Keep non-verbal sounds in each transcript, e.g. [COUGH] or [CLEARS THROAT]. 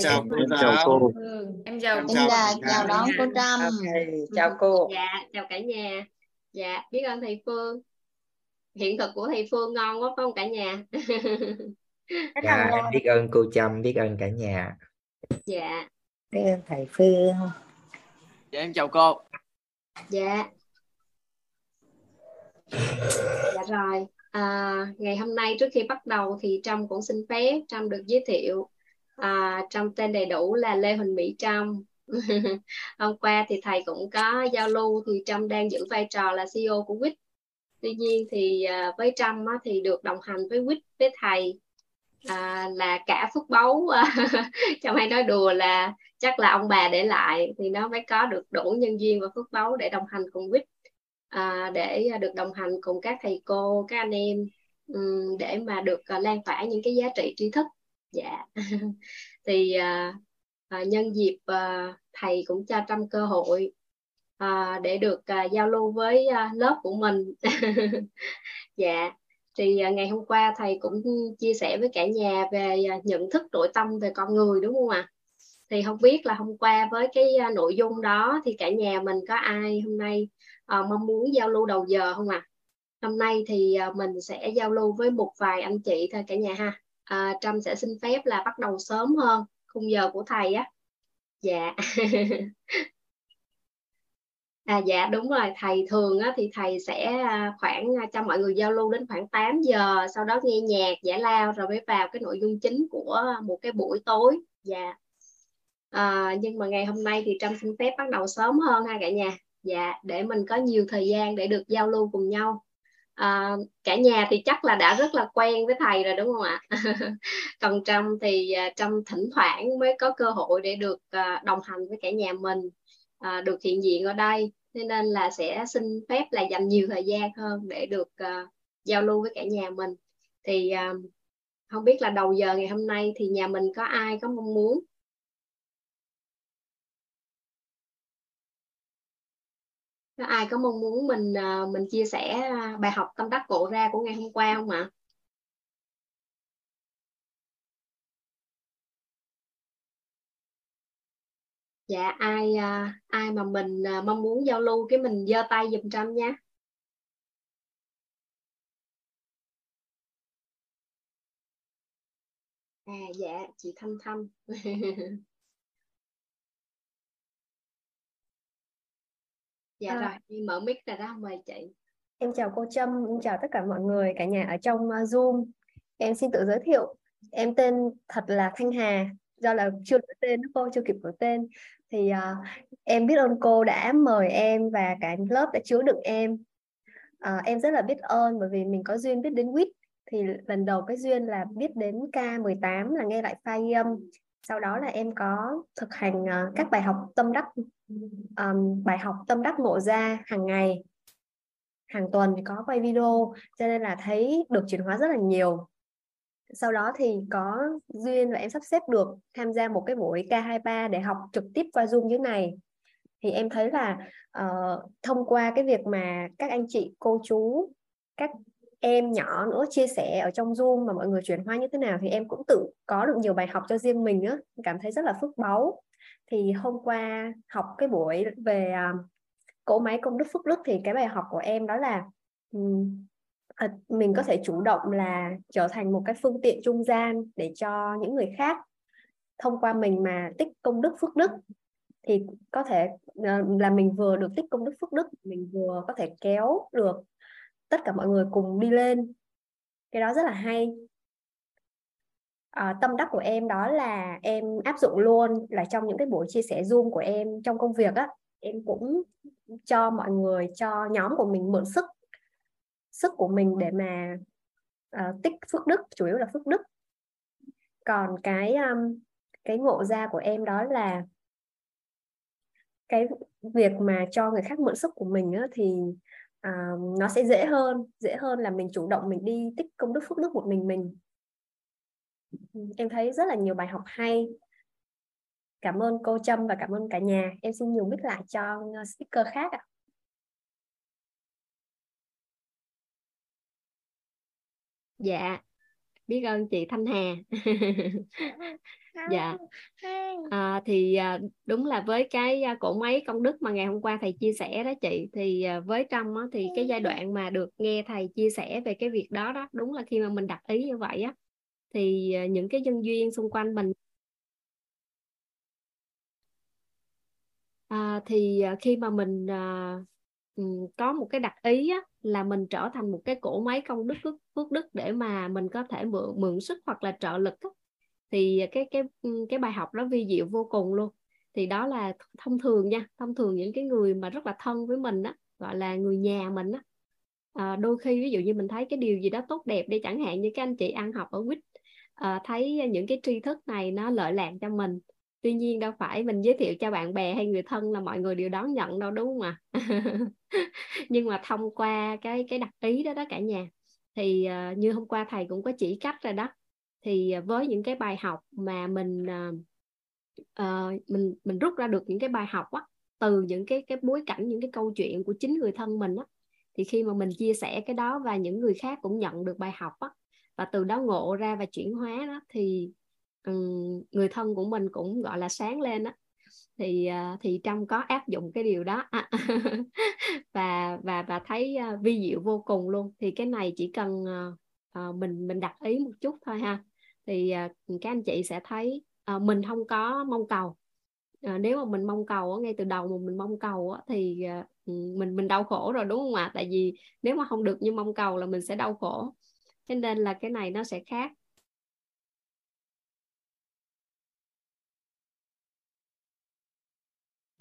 chào cô em chào cô. Ừ, em chào Em cô chào dạ cả chào đón cô Trâm Ok, chào cô. dạ chào cả nhà. Dạ biết ơn thầy Phương. Hiện thực của thầy Phương ngon quá phải không cả nhà? [LAUGHS] Dạ, em biết ơn cô Trâm, biết ơn cả nhà. dạ. Biết ơn thầy Phương. dạ em chào cô. Dạ. Dạ rồi. À, ngày hôm nay trước khi bắt đầu thì Trâm cũng xin phép Trâm được giới thiệu à, trong tên đầy đủ là Lê Huỳnh Mỹ Trâm [LAUGHS] hôm qua thì thầy cũng có giao lưu thì Trâm đang giữ vai trò là CEO của Quýt. Tuy nhiên thì à, với Trâm á, thì được đồng hành với Quýt với thầy à, là cả phước báu. [LAUGHS] Trâm hay nói đùa là chắc là ông bà để lại thì nó mới có được đủ nhân duyên và phước báu để đồng hành cùng Quýt. À, để được đồng hành cùng các thầy cô các anh em để mà được à, lan tỏa những cái giá trị tri thức dạ. [LAUGHS] Thì à, à, nhân dịp à, thầy cũng cho trăm cơ hội à, để được à, giao lưu với à, lớp của mình. [LAUGHS] Dạ. Thì à, ngày hôm qua thầy cũng chia sẻ với cả nhà về à, nhận thức nội tâm về con người đúng không ạ? Thì không biết là hôm qua với cái à, nội dung đó thì cả nhà mình có ai hôm nay à, mong muốn giao lưu đầu giờ không ạ? Hôm nay thì à, mình sẽ giao lưu với một vài anh chị thôi cả nhà ha à, Trâm sẽ xin phép là bắt đầu sớm hơn khung giờ của thầy á. Dạ. [LAUGHS] À dạ đúng rồi. Thầy thường á, thì thầy sẽ à, khoảng à, cho mọi người giao lưu đến khoảng 8 giờ sau đó nghe nhạc giải lao rồi mới vào cái nội dung chính của một cái buổi tối. Dạ. À, nhưng mà ngày hôm nay thì Trâm xin phép bắt đầu sớm hơn ha cả nhà. Dạ để mình có nhiều thời gian để được giao lưu cùng nhau à, cả nhà thì chắc là đã rất là quen với thầy rồi đúng không ạ? [LAUGHS] Còn Trâm thì trong Trâm thỉnh thoảng mới có cơ hội để được ờ, đồng hành với cả nhà mình được hiện diện ở đây. Thế nên là sẽ xin phép là dành nhiều thời gian hơn để được giao lưu với cả nhà mình. Thì không biết là đầu giờ ngày hôm nay thì nhà mình có ai có mong muốn ai có mong muốn mình à, mình chia sẻ à, bài học tâm đắc ngộ ra của ngày hôm qua không ạ? Dạ ai à, ai mà mình mong muốn giao lưu cái mình giơ tay giùm Trâm nha à dạ chị Thanh Thanh. [LAUGHS] dạ À. rồi mở mic ra đó mời chị Em chào cô Trâm, em chào tất cả mọi người, cả nhà ở trong uh, Zoom. Em xin tự giới thiệu, em tên thật là Thanh Hà, do là chưa đổi tên, cô chưa kịp đổi tên. Thì uh, em biết ơn cô đã mời em và cả lớp đã chứa đựng em. Uh, em rất là biết ơn bởi vì mình có duyên biết đến WIT. Thì lần đầu cái duyên là biết đến K18 là nghe lại file âm. Sau đó là em có thực hành uh, các bài học tâm đắc, um, bài học tâm đắc ngộ ra hàng ngày hàng tuần thì có quay video cho nên là thấy được chuyển hóa rất là nhiều. Sau đó thì có duyên và em sắp xếp được tham gia một cái buổi K23 để học trực tiếp qua Zoom như này. Thì em thấy là uh, thông qua cái việc mà các anh chị cô chú các em nhỏ nữa chia sẻ ở trong Zoom mà mọi người chuyển hóa như thế nào thì em cũng tự có được nhiều bài học cho riêng mình á. Cảm thấy rất là phước báu. Thì hôm qua học cái buổi về à, cỗ máy công đức phước đức thì cái bài học của em đó là um, mình có thể chủ động là trở thành một cái phương tiện trung gian để cho những người khác thông qua mình mà tích công đức phước đức. Thì có thể ờ, là mình vừa được tích công đức phước đức mình vừa có thể kéo được tất cả mọi người cùng đi lên. Cái đó rất là hay. À, tâm đắc của em đó là em áp dụng luôn là trong những cái buổi chia sẻ zoom của em trong công việc á em cũng cho mọi người cho nhóm của mình mượn sức sức của mình để mà uh, tích phước đức chủ yếu là phước đức. Còn cái um, cái ngộ ra của em đó là cái việc mà cho người khác mượn sức của mình á, thì uh, nó sẽ dễ hơn dễ hơn là mình chủ động mình đi tích công đức phước đức một mình mình. Ừ, em thấy rất là nhiều bài học hay. Cảm ơn cô Trâm và cảm ơn cả nhà. Em xin nhường mic lại cho ờ, speaker khác ạ. Dạ biết ơn chị Thanh Hà. Dạ. À, thì à, đúng là với cái à, cổ máy công đức mà ngày hôm qua thầy chia sẻ đó chị thì à, với trong á, thì cái giai đoạn mà được nghe thầy chia sẻ về cái việc đó đó đúng là khi mà mình đặt ý như vậy á thì những cái nhân duyên xung quanh mình à, thì khi mà mình à, có một cái đặc ý á, là mình trở thành một cái cỗ máy công đức phước đức để mà mình có thể mượn mượn sức hoặc là trợ lực á, thì cái cái cái bài học đó vi diệu vô cùng luôn. Thì đó là thông thường nha thông thường những cái người mà rất là thân với mình á gọi là người nhà mình á. À, đôi khi ví dụ như mình thấy cái điều gì đó tốt đẹp đi chẳng hạn như các anh chị ăn học ở quýt à, thấy những cái tri thức này nó lợi lạc cho mình tuy nhiên đâu phải mình giới thiệu cho bạn bè hay người thân là mọi người đều đón nhận đâu đúng không ạ? [LAUGHS] Nhưng mà thông qua cái cái đặc ý đó đó cả nhà thì uh, như hôm qua thầy cũng có chỉ cách rồi đó. Thì với những cái bài học mà mình uh, mình mình rút ra được những cái bài học á từ những cái cái bối cảnh những cái câu chuyện của chính người thân mình á thì khi mà mình chia sẻ cái đó và những người khác cũng nhận được bài học á và từ đó ngộ ra và chuyển hóa đó thì um, người thân của mình cũng gọi là sáng lên á. Thì uh, thì trong có áp dụng cái điều đó. À, [LAUGHS] và và và thấy uh, vi diệu vô cùng luôn. Thì cái này chỉ cần uh, mình mình đặt ý một chút thôi ha. Thì uh, các anh chị sẽ thấy uh, mình không có mong cầu. Nếu mà mình mong cầu ngay từ đầu mà mình mong cầu thì mình mình đau khổ rồi đúng không ạ? Tại vì nếu mà không được như mong cầu là mình sẽ đau khổ. Cho nên là cái này nó sẽ khác.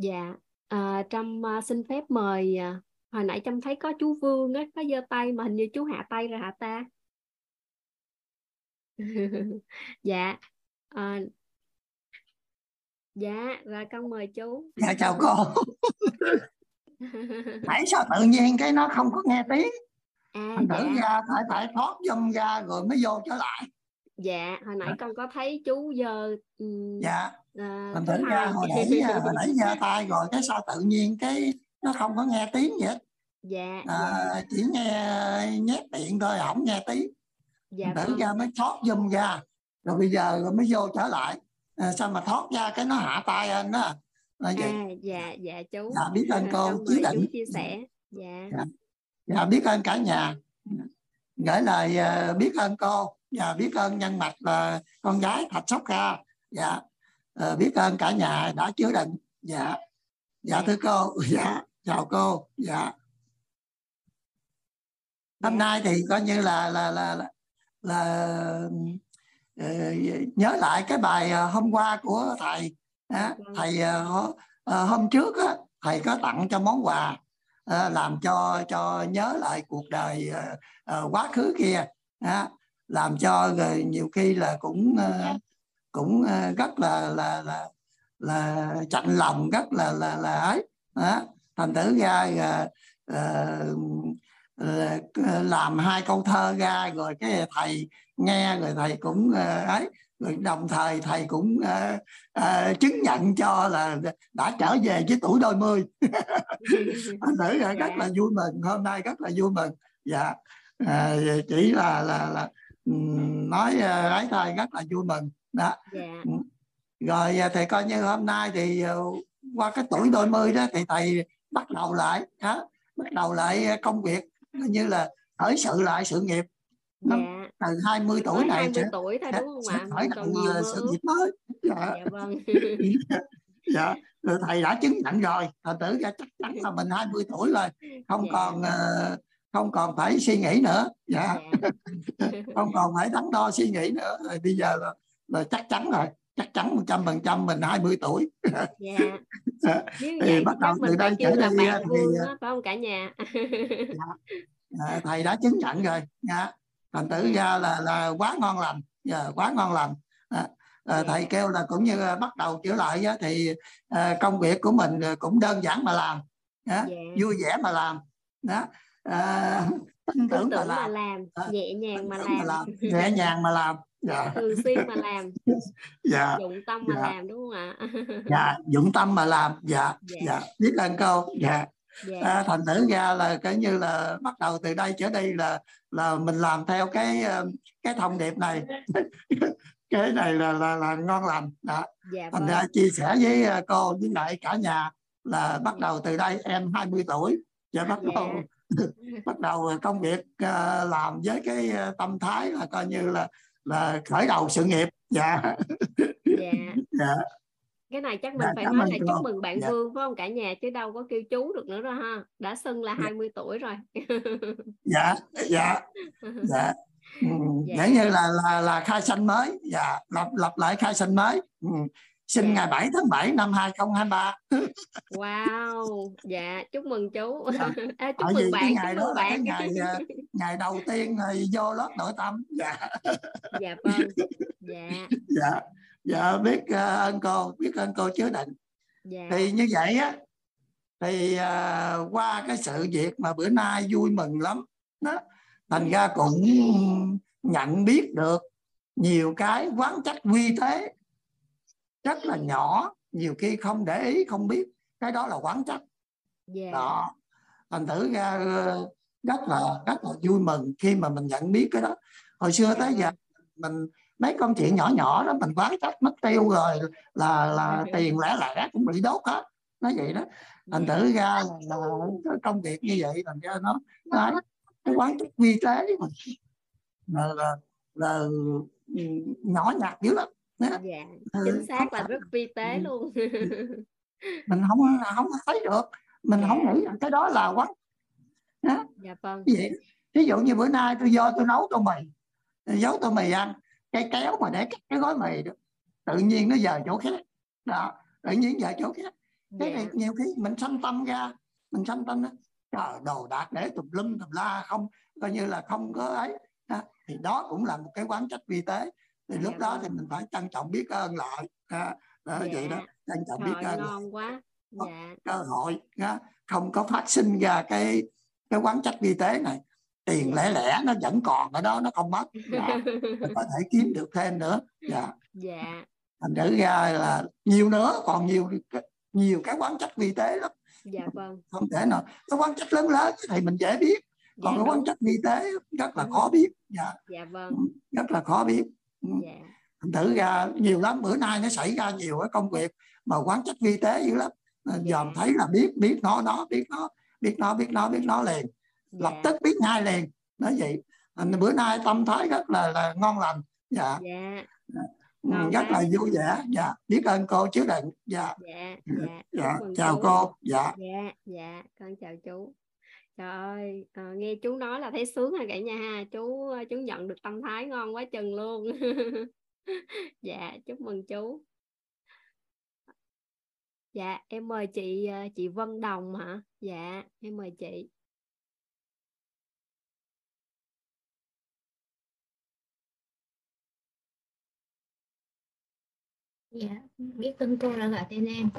Dạ. À, trâm uh, xin phép mời uh, hồi nãy trâm thấy có chú vương á có giơ tay mà hình như chú hạ tay rồi hả ta? [LAUGHS] Dạ. À, dạ rồi con mời chú. Dạ chào cô. [LAUGHS] Nãy sao tự nhiên cái nó không có nghe tiếng à, thành thử dạ. ra phải phải thoát dâm ra rồi mới vô trở lại. Dạ hồi nãy dạ. con có thấy chú giờ dạ à, thành thử ra hồi nãy hồi nãy giơ tay rồi cái sao tự nhiên cái nó không có nghe tiếng vậy? Dạ, à, dạ. chỉ nghe nhét điện thôi không nghe tiếng. Dạ, thử vâng. ra mới thoát dùm ra rồi bây giờ rồi mới vô trở lại. À, sao mà thoát ra cái nó hạ tay anh đó? À, dạ dạ chú. Dạ biết ơn cô chí định. chia sẻ. Dạ. dạ. Dạ biết ơn cả nhà. Gửi lời uh, biết ơn cô và biết ơn nhân mạch là con gái thạch sóc kha. Dạ uh, biết ơn cả nhà đã chứa đựng. Dạ. Dạ thưa cô. [LAUGHS] Dạ. Chào cô. Dạ. Hôm dạ. nay thì coi như là là là là, là uh, nhớ lại cái bài uh, hôm qua của thầy. Uh, thầy hôm trước thầy có tặng cho món quà làm cho cho nhớ lại cuộc đời quá khứ kia. Làm cho nhiều khi là cũng cũng uh, rất là là là là chạnh lòng rất là là là ấy. Đó. thành thử ra uh, uh, làm hai câu thơ ra rồi cái thầy nghe rồi thầy cũng ấy. Rồi đồng thời thầy cũng uh, uh, chứng nhận cho là đã trở về với tuổi đôi mươi. [LAUGHS] Anh thử rất dạ. là vui mừng hôm nay rất là vui mừng. Dạ. À, chỉ là là là nói ấy thôi rất là vui mừng đó yeah. Dạ. rồi thì coi như hôm nay thì qua cái tuổi đôi mươi đó thì thầy bắt đầu lại đó, bắt đầu lại công việc như là khởi sự lại sự nghiệp dạ. từ 20 tuổi này 20 sẽ, tuổi thôi đúng không ạ? khởi động sự nghiệp mới dạ, dạ vâng [LAUGHS] dạ rồi thầy đã chứng nhận rồi thầy tử ra chắc chắn là mình 20 tuổi rồi không dạ. còn uh, không còn phải suy nghĩ nữa dạ, dạ. [LAUGHS] không còn phải đắn đo suy nghĩ nữa rồi bây giờ là, là chắc chắn rồi chắc chắn một trăm phần trăm mình 20 tuổi. Dạ. [LAUGHS] dạ. thì vậy, bắt đầu từ đây trở đi thì đó, phải không cả nhà? [LAUGHS] dạ. à, thầy đã chứng nhận rồi. Nha thành tử ra là là quá ngon lành. Dạ, quá ngon lành. À, à, thầy kêu là cũng như bắt đầu trở lại á, thì à, công việc của mình cũng đơn giản mà làm. Á, vui vẻ mà làm. Đó à, tin tưởng, mà làm, mà làm. nhẹ nhàng mà làm. mà làm nhẹ nhàng mà làm dạ. thường xuyên mà làm dạ. dụng tâm mà dạ. làm đúng không ạ dạ dụng tâm mà làm dạ dạ, dạ. biết ơn câu dạ yeah. à, thành thử ra là cái như là bắt đầu từ đây trở đi là là mình làm theo cái cái thông điệp này [LAUGHS] cái này là là, là ngon lành đó dạ, thành ra vâng. chia sẻ với cô với lại cả nhà là bắt đầu từ đây em 20 tuổi và bắt dạ. đầu [LAUGHS] bắt đầu công việc uh, làm với cái tâm thái là coi như là là khởi đầu sự nghiệp. Dạ. Dạ, [LAUGHS] dạ. Cái này chắc mình dạ, phải nói là chúc mừng bạn dạ. Vương phải không? Cả nhà chứ đâu có kêu chú được nữa rồi ha. Đã xưng là 20 dạ. tuổi rồi. Dạ dạ. Dạ. [LAUGHS] Ừ, dạ. như là là là khai sinh mới. Dạ lập lập lại khai sinh mới. Ừ. sinh ngày 7 tháng 7 năm 2023 wow. Dạ chúc mừng chú. Dạ. à, chúc mừng bạn ngày chúc mừng bạn. ngày à, ngày đầu tiên thì vô lớp nội tâm. Dạ. Dạ vâng. Dạ. Dạ. Dạ biết uh, ơn cô biết ơn cô chứa định dạ. thì như vậy á thì uh, qua cái sự việc mà bữa nay vui mừng lắm đó thành ra cũng nhận biết được nhiều cái quán trách quy tế rất là nhỏ nhiều khi không để ý không biết. Cái đó là quán trách. Yeah. đó. Thành thử ra ờ, rất là rất là vui mừng khi mà mình nhận biết cái đó. Hồi xưa tới giờ mình mấy công chuyện nhỏ nhỏ đó mình quán trách mất tiêu rồi là là tiền lẻ lẻ cũng bị đốt hết. Nó vậy đó. Thành thử ra là, là công việc như vậy thành ra nó đấy, cái quán trách quy tế mà. Là, là, là ừ, nhỏ nhặt dữ lắm dạ, ừ, chính xác là rất vi tế ừ. luôn. [LAUGHS] Mình không không thấy được. Mình dạ. không nghĩ rằng cái đó là quán đó. dạ vâng. Vậy ví dụ như bữa nay tôi vô tôi nấu tô mì. Giấu tô mì ăn. Cái kéo mà để cái gói mì đó tự nhiên nó giờ chỗ khác. Đó tự nhiên giờ chỗ khác. Cái này dạ. nhiều khi mình sanh tâm ra mình sanh tâm đó trời đồ đạc để tùm lum tùm la không coi như là không có ấy. Đó. thì đó cũng là một cái quán trách vi tế thì lúc đó thì mình phải trân trọng biết ơn lại à, đó, dạ. vậy đó trân trọng biết ơn ngon quá. dạ. cơ hội đó. không có phát sinh ra cái cái quán trách vi tế này. Tiền lẻ lẻ nó vẫn còn ở đó nó không mất. Dạ. có thể kiếm được thêm nữa. Dạ. Dạ. Thành thử ra là nhiều nữa còn nhiều nhiều cái quán trách vi tế lắm. Dạ vâng. không thể nào cái quán trách lớn lớn thì mình dễ biết còn dạ, cái quán trách vi tế rất là khó biết. Dạ. Dạ vâng. Rất là khó biết dạ. thành thử ra nhiều lắm bữa nay nó xảy ra nhiều cái công việc mà quán trách vi tế dữ lắm. Dạ. dòm thấy là biết biết nó nó biết nó biết nó biết nó biết nó liền. Dạ. lập tức biết ngay liền. Nói vậy. Bữa nay tâm thái rất là là ngon lành. Dạ, dạ. Ngon rất là vui vẻ. Dạ. Biết ơn cô chứa đựng dạ. Dạ, dạ. dạ. chào cô. Dạ. Dạ dạ. Con chào chú trời ơi à, nghe chú nói là thấy sướng rồi cả nhà ha. Chú ờ, chú nhận được tâm thái ngon quá chừng luôn. [LAUGHS] Dạ chúc mừng chú. Dạ em mời chị ờ, chị Vân Đồng hả? Dạ em mời chị. Dạ, biết tên cô là gọi tên em.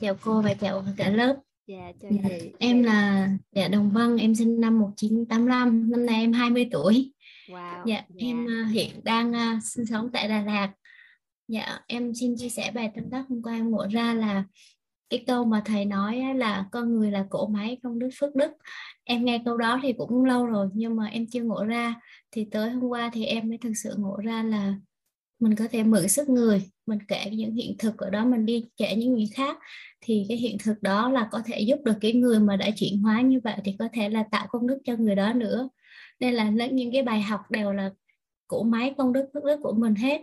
Chào cô và chào cả lớp. Dạ, chào dạ, chị. Em là dạ Đồng Vân, em sinh năm 1985, năm nay em 20 tuổi. Wow. Dạ, dạ. em uh, hiện đang uh, sinh sống tại Đà Lạt. Dạ, em xin chia sẻ bài tâm đắc hôm qua em ngộ ra là cái câu mà thầy nói là con người là cỗ máy công đức phước đức em nghe câu đó thì cũng lâu rồi nhưng mà em chưa ngộ ra thì tới hôm qua thì em mới thực sự ngộ ra là mình có thể mượn sức người mình kể những hiện thực ở đó mình đi kể những người khác. Thì cái hiện thực đó là có thể giúp được cái người mà đã chuyển hóa như vậy thì có thể là tạo công đức cho người đó nữa. Nên là những cái bài học đều là của máy công đức phước đức của mình hết.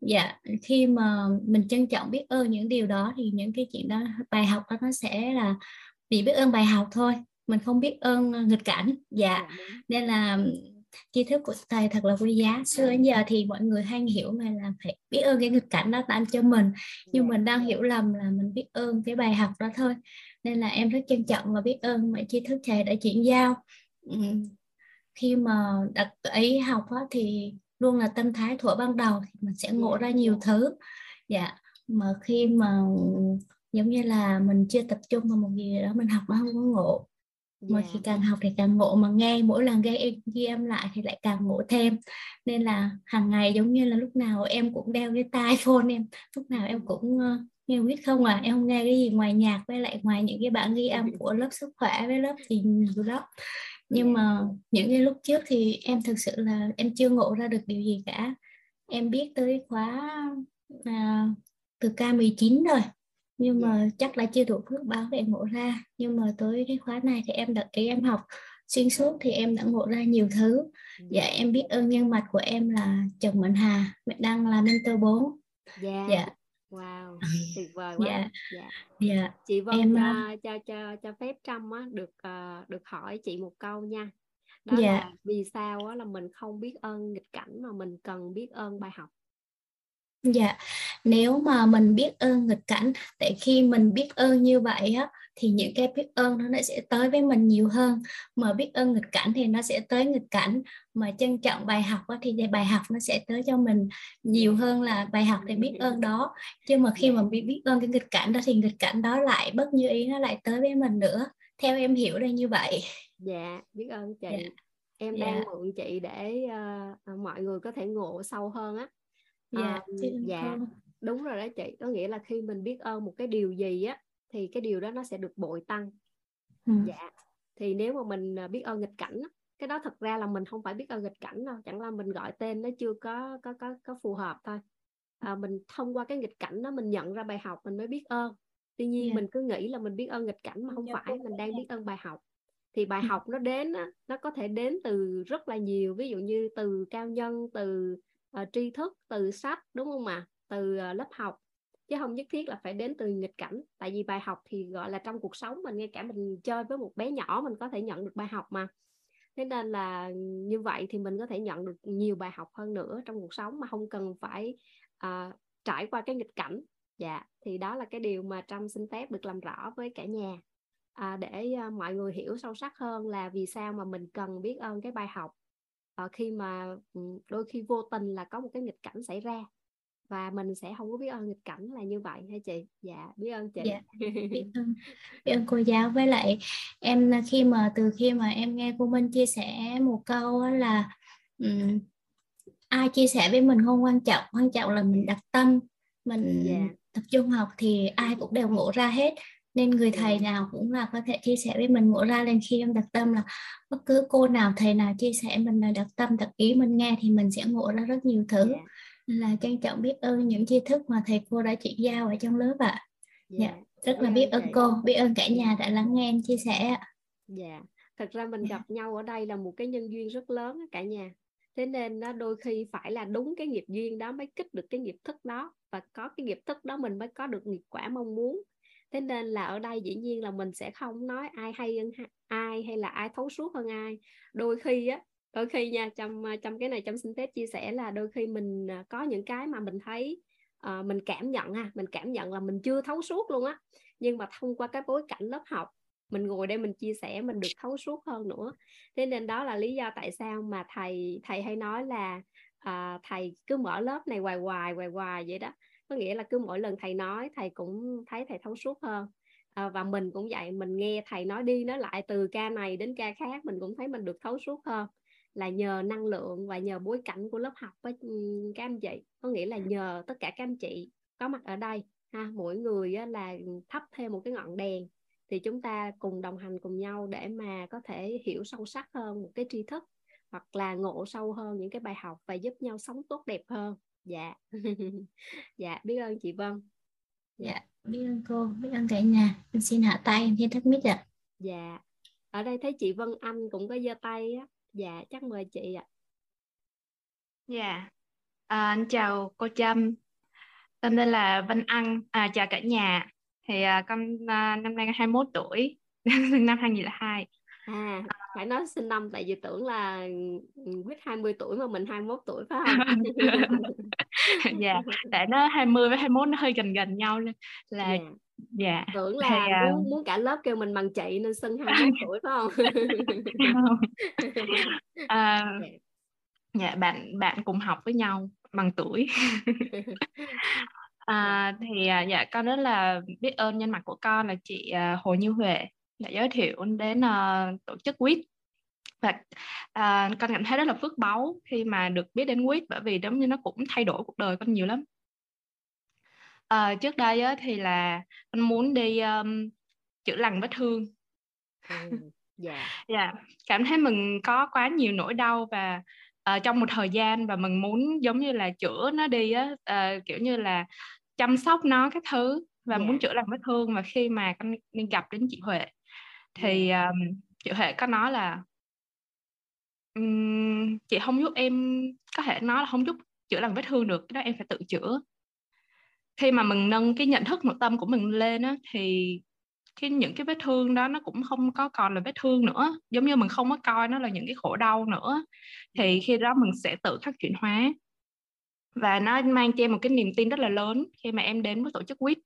Dạ khi mà mình trân trọng biết ơn những điều đó thì những cái chuyện đó bài học đó nó sẽ là chỉ biết ơn bài học thôi. Mình không biết ơn nghịch cảnh. Dạ, dạ nên là tri thức của thầy thật là quý giá. Xưa đến giờ thì mọi người hay hiểu là, là phải biết ơn cái nghịch cảnh đó tạo cho mình. Nhưng dạ. mình đang hiểu lầm là mình biết ơn cái bài học đó thôi. Nên là em rất trân trọng và biết ơn mọi tri thức thầy đã chuyển giao. Khi mà đặt ấy học đó, thì luôn là tâm thái thuở ban đầu thì mình sẽ ngộ ra nhiều thứ. Dạ. Mà khi mà giống như là mình chưa tập trung vào một gì đó mình học nó không có ngộ mà khi càng học thì càng ngộ mà nghe mỗi lần nghe em ghi em lại thì lại càng ngộ thêm. Nên là hàng ngày giống như là lúc nào em cũng đeo cái tai phone em lúc nào em cũng uh, nghe quýt không à em không nghe cái gì ngoài nhạc với lại ngoài những cái bản ghi âm của lớp sức khỏe với lớp gì của đó. Nhưng mà những cái lúc trước thì em thực sự là em chưa ngộ ra được điều gì cả. Em biết tới khóa à, từ K19 rồi nhưng mà chắc là chưa đủ phước báo để ngộ ra nhưng mà tới cái khóa này thì em đã ý em học xuyên suốt thì em đã ngộ ra nhiều thứ dạ em biết ơn nhân mạch của em là chồng Mạnh Hà mẹ đang là mentor 4 dạ yeah. Wow, [LAUGHS] tuyệt vời quá. Dạ. dạ. Dạ. Chị Vân em cho, cho cho cho phép Trâm á được uh, được hỏi chị một câu nha. Đó dạ. là vì sao á là mình không biết ơn nghịch cảnh mà mình cần biết ơn bài học. Dạ, nếu mà mình biết ơn nghịch cảnh, tại khi mình biết ơn như vậy á, thì những cái biết ơn nó sẽ tới với mình nhiều hơn. Mà biết ơn nghịch cảnh thì nó sẽ tới nghịch cảnh, mà trân trọng bài học á, thì bài học nó sẽ tới cho mình nhiều hơn là bài học để biết ơn đó. Nhưng mà khi mà biết biết ơn cái nghịch cảnh đó thì nghịch cảnh đó lại bất như ý nó lại tới với mình nữa. Theo em hiểu đây như vậy. Dạ, biết ơn chị. Dạ. Em dạ. đang mượn chị để uh, mọi người có thể ngộ sâu hơn á dạ, um, dạ đúng rồi đó chị có nghĩa là khi mình biết ơn một cái điều gì á thì cái điều đó nó sẽ được bội tăng ừ. dạ thì nếu mà mình à, biết ơn nghịch cảnh cái đó thật ra là mình không phải biết ơn nghịch cảnh đâu chẳng là mình gọi tên nó chưa có có có có phù hợp thôi à, mình thông qua cái nghịch cảnh đó mình nhận ra bài học mình mới biết ơn tuy nhiên yeah. Dạ. mình cứ nghĩ là mình biết ơn nghịch cảnh mà không phải mình đang biết ơn bài học thì bài ừ. học nó đến nó có thể đến từ rất là nhiều ví dụ như từ cao nhân từ uh, tri thức từ sách đúng không ạ từ ờ, lớp học chứ không nhất thiết là phải đến từ nghịch cảnh. Tại vì bài học thì gọi là trong cuộc sống mình ngay cả mình chơi với một bé nhỏ mình có thể nhận được bài học mà. Thế nên là như vậy thì mình có thể nhận được nhiều bài học hơn nữa trong cuộc sống mà không cần phải uh, trải qua cái nghịch cảnh. Dạ thì đó là cái điều mà trâm xin phép được làm rõ với cả nhà. À, để uh, mọi người hiểu sâu sắc hơn là vì sao mà mình cần biết ơn cái bài học uh, khi mà ừ, đôi khi vô tình là có một cái nghịch cảnh xảy ra và mình sẽ không có biết ơn nghịch cảnh là như vậy hả chị dạ biết ơn chị dạ, biết [LAUGHS] ơn biết ơn cô giáo với lại em khi mà từ khi mà em nghe cô Minh chia sẻ một câu là um, ai chia sẻ với mình không quan trọng quan trọng là mình đặt tâm mình yeah. Dạ. tập trung học thì ai cũng đều ngộ ra hết nên người thầy nào cũng là có thể chia sẻ với mình ngộ ra lên khi em đặt tâm là bất cứ cô nào thầy nào chia sẻ mình là đặt tâm đặt ý mình nghe thì mình sẽ ngộ ra rất nhiều thứ yeah. Dạ. là trân trọng biết ơn những tri thức mà thầy cô đã chỉ giao ở trong lớp ạ à. dạ yeah. rất là biết ơn cô biết ơn cả nhà đã lắng nghe em chia sẻ dạ yeah. thật ra mình gặp nhau ở đây là một cái nhân duyên rất lớn cả nhà thế nên đôi khi phải là đúng cái nghiệp duyên đó mới kích được cái nghiệp thức đó và có cái nghiệp thức đó mình mới có được nghiệp quả mong muốn thế nên là ở đây dĩ nhiên là mình sẽ không nói ai hay hơn ai hay là ai thấu suốt hơn ai đôi khi á đôi khi nha trong ờ, trong cái này trong xin phép chia sẻ là đôi khi mình ờ, có những cái mà mình thấy uh, mình cảm nhận ha mình cảm nhận là mình chưa thấu suốt luôn á. Nhưng mà thông qua cái bối cảnh lớp học mình ngồi đây mình chia sẻ mình được thấu suốt hơn nữa. Thế nên đó là lý do tại sao mà thầy thầy hay nói là uh, thầy cứ mở lớp này hoài hoài hoài hoài vậy đó. Có nghĩa là cứ mỗi lần thầy nói thầy cũng thấy thầy thấu suốt hơn. À, và mình cũng vậy mình nghe thầy nói đi nói lại từ ca này đến ca khác mình cũng thấy mình được thấu suốt hơn là nhờ năng lượng và nhờ bối cảnh của lớp học với các anh chị. Có nghĩa là nhờ tất cả các anh chị có mặt ở đây ha mỗi người á, là thắp thêm một cái ngọn đèn. Thì chúng ta cùng đồng hành cùng nhau để mà có thể hiểu sâu sắc hơn một cái tri thức hoặc là ngộ sâu hơn những cái bài học và giúp nhau sống tốt đẹp hơn. Dạ. [LAUGHS] Dạ biết ơn chị Vân. Dạ. dạ biết ơn cô biết ơn cả nhà. Em xin hạ tay em xin thắc mít ạ. Dạ. Ở đây thấy chị Vân Anh cũng có giơ tay á dạ chắc mời chị ạ. Dạ. À, anh chào cô Trâm. Tên đây là Vân Anh. À, chào cả nhà. Thì à, con à, năm nay 21 tuổi. [LAUGHS] Năm 2002 à phải nói sinh năm tại vì tưởng là quyết 20 tuổi mà mình 21 tuổi phải không? [LAUGHS] Dạ tại nó 20 với 21 nó hơi gần gần nhau nên là dạ dạ. Tưởng là thì, uh... muốn muốn cả lớp kêu mình bằng chị nên xưng 21 [LAUGHS] tuổi phải không? À, [LAUGHS] dạ. bạn bạn cùng học với nhau bằng tuổi. [LAUGHS] À, thì dạ con rất là biết ơn nhân mặt của con là chị uh, Hồ Như Huệ đã giới thiệu đến uh, tổ chức quýt. Và uh, con cảm thấy rất là phước báu khi mà được biết đến quýt bởi vì giống như nó cũng thay đổi cuộc đời con nhiều lắm à, trước đây á, thì là anh muốn đi um, chữa lành vết thương dạ yeah. [LAUGHS] yeah. cảm thấy mình có quá nhiều nỗi đau và uh, trong một thời gian và mình muốn giống như là chữa nó đi á uh, kiểu như là chăm sóc nó các thứ và yeah. muốn chữa lành vết thương và khi mà con đi gặp đến chị Huệ thì um, chị Huệ có nói là um, chị không giúp em có thể nói là không giúp chữa lành vết thương được cái đó em phải tự chữa khi mà mình nâng cái nhận thức nội tâm của mình lên á thì cái những cái vết thương đó nó cũng không có còn là vết thương nữa. Giống như mình không có coi nó là những cái khổ đau nữa. Thì khi đó mình sẽ tự khắc chuyển hóa. Và nó mang cho em một cái niềm tin rất là lớn khi mà em đến với tổ chức quýt.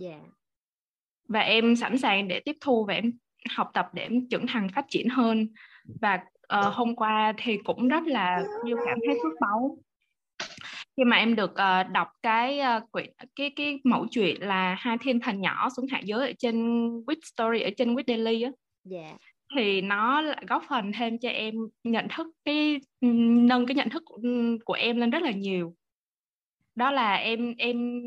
Yeah. Dạ. và em sẵn sàng để tiếp thu và em học tập để em trưởng thành phát triển hơn. Và uh, hôm qua thì cũng rất là như cảm thấy phước báu khi mà em được uh, đọc cái uh, quyển cái cái mẫu chuyện là hai thiên thần nhỏ xuống hạ giới ở trên Wit Story ở trên Wit Daily á yeah. Dạ. thì nó góp phần thêm cho em nhận thức cái nâng cái nhận thức của, của em lên rất là nhiều đó là em em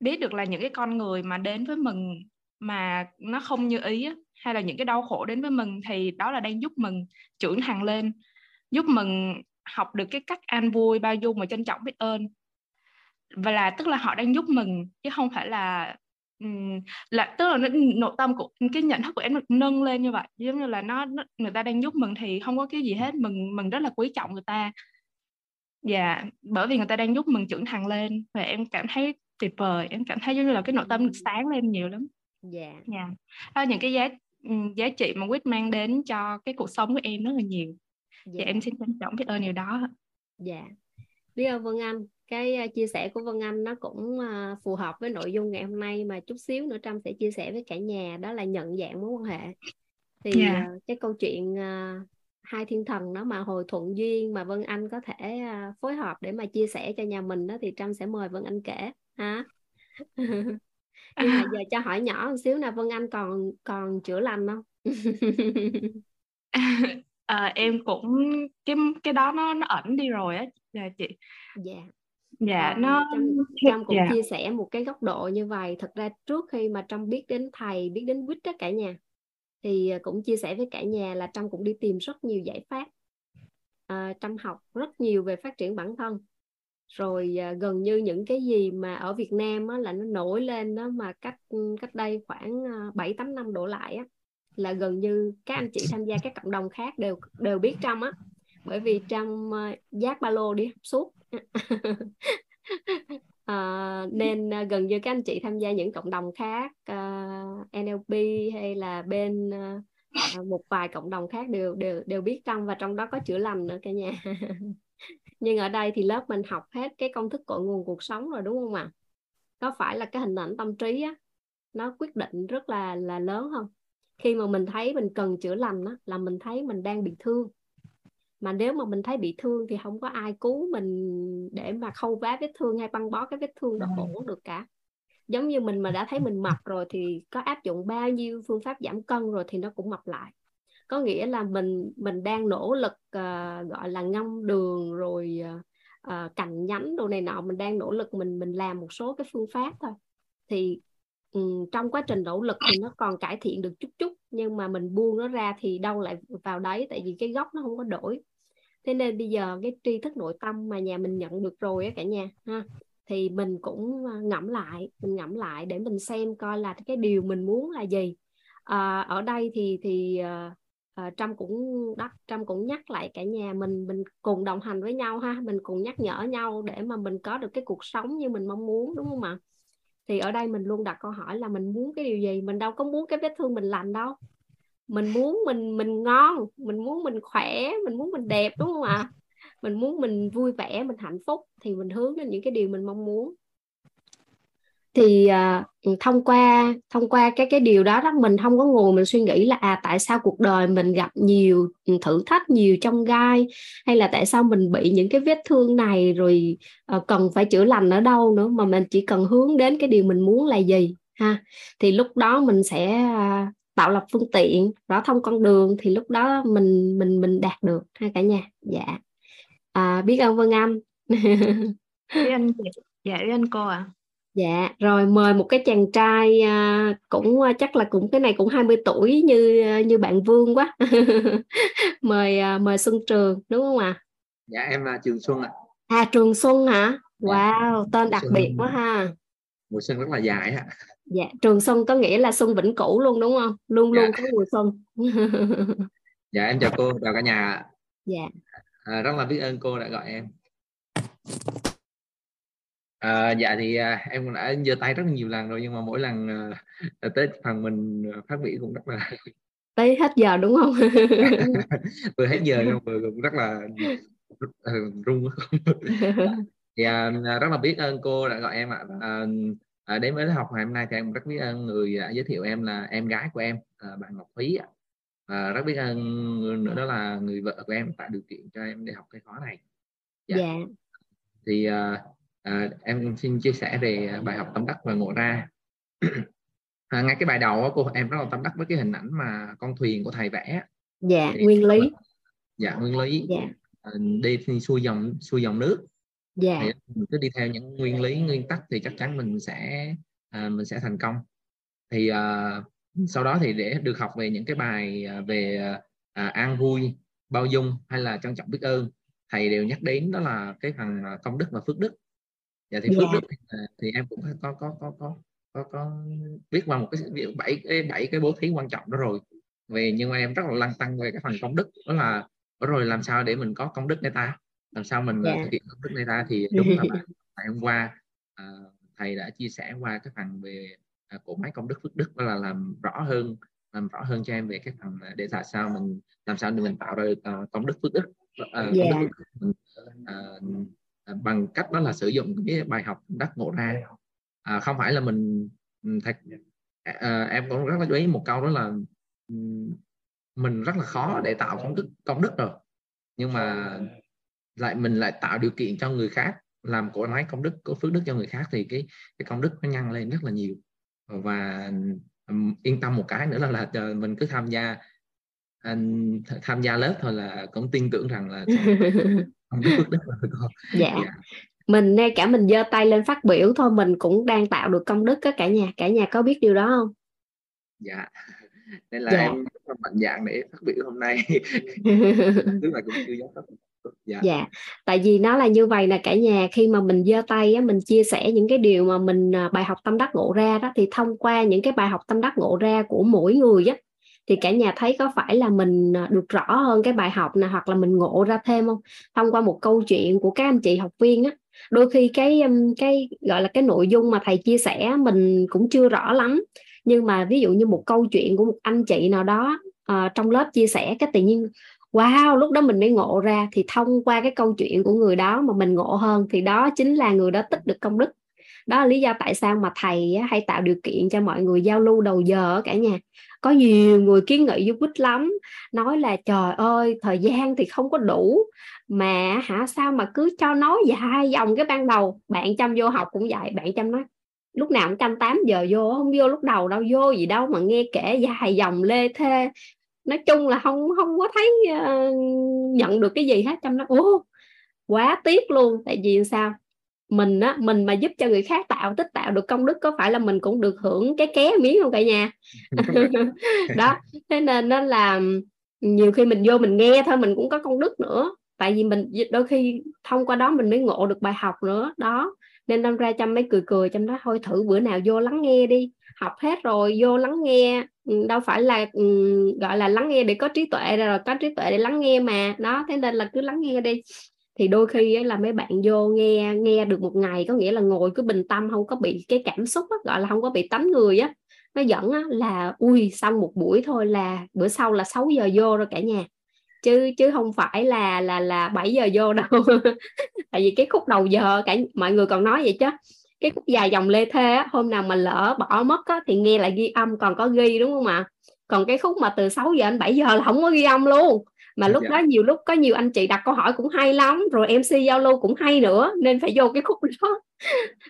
biết được là những cái con người mà đến với mình mà nó không như ý á, hay là những cái đau khổ đến với mình thì đó là đang giúp mình trưởng thành lên giúp mình học được cái cách an vui bao dung và trân trọng biết ơn. Và là tức là họ đang giúp mình chứ không phải là là tức là nội tâm của cái nhận thức của em được nâng lên như vậy. Giống như là nó, nó người ta đang giúp mình thì không có cái gì hết mình mình rất là quý trọng người ta. Dạ bởi vì người ta đang giúp mình trưởng thành lên và em cảm thấy tuyệt vời em cảm thấy giống như là cái nội tâm được sáng lên nhiều lắm. Dạ. Dạ. Đó những cái giá giá trị mà quyết mang đến cho cái cuộc sống của em rất là nhiều dạ. dạ em xin trân trọng biết ơn điều đó dạ biết ơn Vân Anh cái uh, chia sẻ của Vân Anh nó cũng uh, phù hợp với nội dung ngày hôm nay mà chút xíu nữa Trâm sẽ chia sẻ với cả nhà đó là nhận dạng mối quan hệ thì yeah. Dạ. uh, cái câu chuyện hai thiên thần đó mà hồi thuận duyên mà Vân Anh có thể phối hợp để mà chia sẻ cho nhà mình đó thì Trâm sẽ mời Vân Anh kể ha [LAUGHS] nhưng mà giờ cho hỏi nhỏ một xíu nào Vân Anh còn còn chữa lành không [LAUGHS] [LAUGHS] à, em cũng cái cái đó nó nó ẩn đi rồi á dạ chị. Dạ. Dạ nó Trâm, [LAUGHS] Trâm cũng dạ. chia sẻ một cái góc độ như vậy thật ra trước khi mà Trâm biết đến thầy biết đến quýt đó cả nhà thì à, cũng chia sẻ với cả nhà là Trâm cũng đi tìm rất nhiều giải pháp. À, Trâm học rất nhiều về phát triển bản thân. Rồi à, gần như những cái gì mà ở Việt Nam á, là nó nổi lên đó mà cách cách đây khoảng à, bảy tám năm đổ lại á, là gần như các anh chị [LAUGHS] tham gia các cộng đồng khác đều đều biết Trâm á. Bởi vì Trâm uh, giác ba lô đi suốt. À, [LAUGHS] nên uh, gần như các anh chị tham gia những cộng đồng khác uh, NLP hay là bên uh, một vài cộng đồng khác đều đều đều biết Trâm và trong đó có chữa lành nữa cả nhà. [LAUGHS] Nhưng ở đây thì lớp mình học hết cái công thức cội nguồn cuộc sống rồi đúng không ạ? Có phải là cái hình ảnh tâm trí á nó quyết định rất là là lớn không khi mà mình thấy mình cần chữa lành á là mình thấy mình đang bị thương. Mà nếu mà mình thấy bị thương thì không có ai cứu mình để mà khâu vá vết thương hay băng bó cái vết thương đó ổn được cả. Giống như mình mà đã thấy mình mập rồi thì có áp dụng bao nhiêu phương pháp giảm cân rồi thì nó cũng mập lại. Có nghĩa là mình mình đang nỗ lực uh, gọi là ngâm đường rồi uh, cành nhánh đồ này nọ mình đang nỗ lực mình mình làm một số cái phương pháp thôi. Thì um, trong quá trình nỗ lực thì nó còn cải thiện được chút chút nhưng mà mình buông nó ra thì đâu lại vào đấy tại vì cái gốc nó không có đổi. Thế nên bây giờ cái tri thức nội tâm mà nhà mình nhận được rồi á cả nhà ha thì mình cũng ờ, ngẫm lại mình ngẫm lại để mình xem coi là cái điều mình muốn là gì. À, ở đây thì thì uh, à, trâm cũng đắc trâm cũng nhắc lại cả nhà mình mình cùng đồng hành với nhau ha mình cùng nhắc nhở nhau để mà mình có được cái cuộc sống như mình mong muốn đúng không ạ? Thì ở đây mình luôn đặt câu hỏi là mình muốn cái điều gì? Mình đâu có muốn cái vết thương mình lành đâu. Mình muốn mình mình ngon, mình muốn mình khỏe, mình muốn mình đẹp, đúng không ạ? Mình muốn mình vui vẻ, mình hạnh phúc thì mình hướng đến những cái điều mình mong muốn thì uh, thông qua thông qua cái cái điều đó đó mình không có ngồi mình suy nghĩ là à tại sao cuộc đời mình gặp nhiều ừ, thử thách nhiều trong gai hay là tại sao mình bị những cái vết thương này rồi uh, cần phải chữa lành ở đâu nữa mà mình chỉ cần hướng đến cái điều mình muốn là gì ha. Thì lúc đó mình sẽ uh, tạo lập phương tiện rõ thông con đường thì lúc đó mình mình mình đạt được ha cả nhà. Dạ. À, biết ơn vân anh. [LAUGHS] Biết anh dạ biết anh cô ạ. à Dạ, rồi mời một cái chàng trai à, cũng à, chắc là cũng cái này cũng 20 tuổi như à, như bạn Vương quá. [LAUGHS] mời à, mời Xuân Trường đúng không ạ? À? Dạ em là Trường Xuân ạ. À. à Trường Xuân hả? Dạ. Wow, tên đặc Xuân, biệt quá ha. Mùa xuân rất là dài ạ. Dạ, Trường Xuân có nghĩa là xuân vĩnh cửu luôn đúng không? Luôn dạ. luôn có mùa xuân. dạ em chào cô, chào cả nhà. Dạ. À, rất là biết ơn cô đã gọi em. À, dạ thì à, em cũng đã giơ tay rất là nhiều lần rồi nhưng mà mỗi lần à, tới phần mình phát biểu cũng rất là [LAUGHS] tới hết giờ đúng không? [LAUGHS] Vừa hết giờ nhưng vừa cũng rất là rung [LAUGHS] thì à, rất là biết ơn cô đã gọi em ạ. À, à, đến với học ngày hôm nay thì em rất biết ơn người đã giới thiệu em là em gái của em à, bạn Ngọc Thúy ạ. À, rất biết ơn nữa đó là người vợ của em tạo điều kiện cho em để học cái khóa này. Dạ, dạ. thì à, à, em xin chia sẻ về bài học tâm đắc và ngộ ra. [CLEARS THROAT] À, ngay cái bài đầu cô em rất là tâm đắc với cái hình ảnh mà con thuyền của thầy vẽ. Dạ thì, nguyên lý. Dạ nguyên lý. Dạ. à, đi xuôi dòng xuôi dòng nước. Dạ. thì mình cứ đi theo những nguyên lý nguyên tắc thì chắc chắn mình sẽ à, mình sẽ thành công. Thì à, sau đó thì để được học về những cái bài à, về à, an vui bao dung hay là trân trọng biết ơn thầy đều nhắc đến đó là cái phần à, công đức và phước đức dạ thì phước đức thì, thì em cũng có có có có có có biết qua một cái bảy cái bảy cái bố thí quan trọng đó rồi về nhưng mà em rất là lăn tăng về cái phần công đức đó là rồi làm sao để mình có công đức người ta làm sao mình yeah. Dạ. thực hiện công đức người ta thì đúng là ngày [LAUGHS] hôm qua à, thầy đã chia sẻ qua cái phần về à, cổ máy công đức phước đức đó là làm rõ hơn làm rõ hơn cho em về cái phần để tại sao mình làm sao để mình tạo ra uh, công đức phước đức uh, yeah. công phước đức, mình, uh, bằng cách đó là sử dụng cái bài học đắc ngộ ra. À, không phải là mình thật à, em cũng rất là chú ý một câu đó là mình rất là khó để tạo công đức công đức rồi. Nhưng mà lại mình lại tạo điều kiện cho người khác làm cổ nói công đức có phước đức cho người khác thì cái cái công đức nó nhân lên rất là nhiều. Và yên tâm một cái nữa là là mình cứ tham gia anh tham gia lớp thôi là cũng tin tưởng rằng là [LAUGHS] không biết phước đức là con dạ. dạ. Mình ngay cả mình giơ tay lên phát biểu thôi mình cũng đang tạo được công đức á cả nhà. Cả nhà có biết điều đó không? Dạ. Nên là dạ. em rất là mạnh dạng để phát biểu hôm nay. [LAUGHS] Tức là cũng chưa dám dạ. dạ. Tại vì nó là như vậy là cả nhà. Khi mà mình giơ tay á, mình chia sẻ những cái điều mà mình à, bài học tâm đắc ngộ ra đó thì thông qua những cái bài học tâm đắc ngộ ra của mỗi người á thì cả nhà thấy có phải là mình ờ, được rõ hơn cái bài học này hoặc là mình ngộ ra thêm không? Thông qua một câu chuyện của các anh chị học viên á đôi khi cái cái gọi là cái nội dung mà thầy chia sẻ mình cũng chưa rõ lắm. Nhưng mà ví dụ như một câu chuyện của một anh chị nào đó uh, trong lớp chia sẻ cái tự nhiên wow lúc đó mình mới ngộ ra. Thì thông qua cái câu chuyện của người đó mà mình ngộ hơn thì đó chính là người đó tích được công đức. Đó là lý do tại sao mà thầy hay tạo điều kiện cho mọi người giao lưu đầu giờ cả nhà có nhiều người kiến nghị với quýt lắm nói là trời ơi thời gian thì không có đủ mà hả sao mà cứ cho nói dài dòng cái ban đầu? Bạn chăm vô học cũng vậy bạn chăm nói lúc nào cũng chăm 8 giờ vô không vô lúc đầu đâu vô gì đâu mà nghe kể dài dòng lê thê. Nói chung là không không có thấy uh, nhận được cái gì hết chăm nó ô quá tiếc luôn. Tại vì sao? Mình á, mình mà giúp cho người khác tạo, tích tạo được công đức có phải là mình cũng được hưởng cái ké miếng không cả nhà? [LAUGHS] Đó, thế nên nó là nhiều khi mình vô mình nghe thôi, mình cũng có công đức nữa. Tại vì mình đôi khi thông qua đó mình mới ngộ được bài học nữa. Đó, nên đâm ra chăm mấy cười cười chăm đó, thôi thử bữa nào vô lắng nghe đi, học hết rồi, vô lắng nghe. Đâu phải là gọi là lắng nghe để có trí tuệ, rồi có trí tuệ để lắng nghe mà. Đó, thế nên là cứ lắng nghe đi thì đôi khi ấy, là mấy bạn vô nghe nghe được một ngày có nghĩa là ngồi cứ bình tâm không có bị cái cảm xúc á, gọi là không có bị tánh người á nó dẫn á, là ui xong một buổi thôi là bữa sau là 6 giờ vô rồi cả nhà. Chứ chứ không phải là là là 7 giờ vô đâu. [LAUGHS] Tại vì cái khúc đầu giờ cả mọi người còn nói vậy chứ cái khúc dài dòng lê thê á, hôm nào mà lỡ bỏ mất á, thì nghe lại ghi âm còn có ghi đúng không ạ? Còn cái khúc mà từ 6 giờ đến 7 giờ là không có ghi âm luôn mà lúc dạ. đó nhiều lúc có nhiều anh chị đặt câu hỏi cũng hay lắm rồi mc giao lưu cũng hay nữa nên phải vô cái khúc [LAUGHS] đó.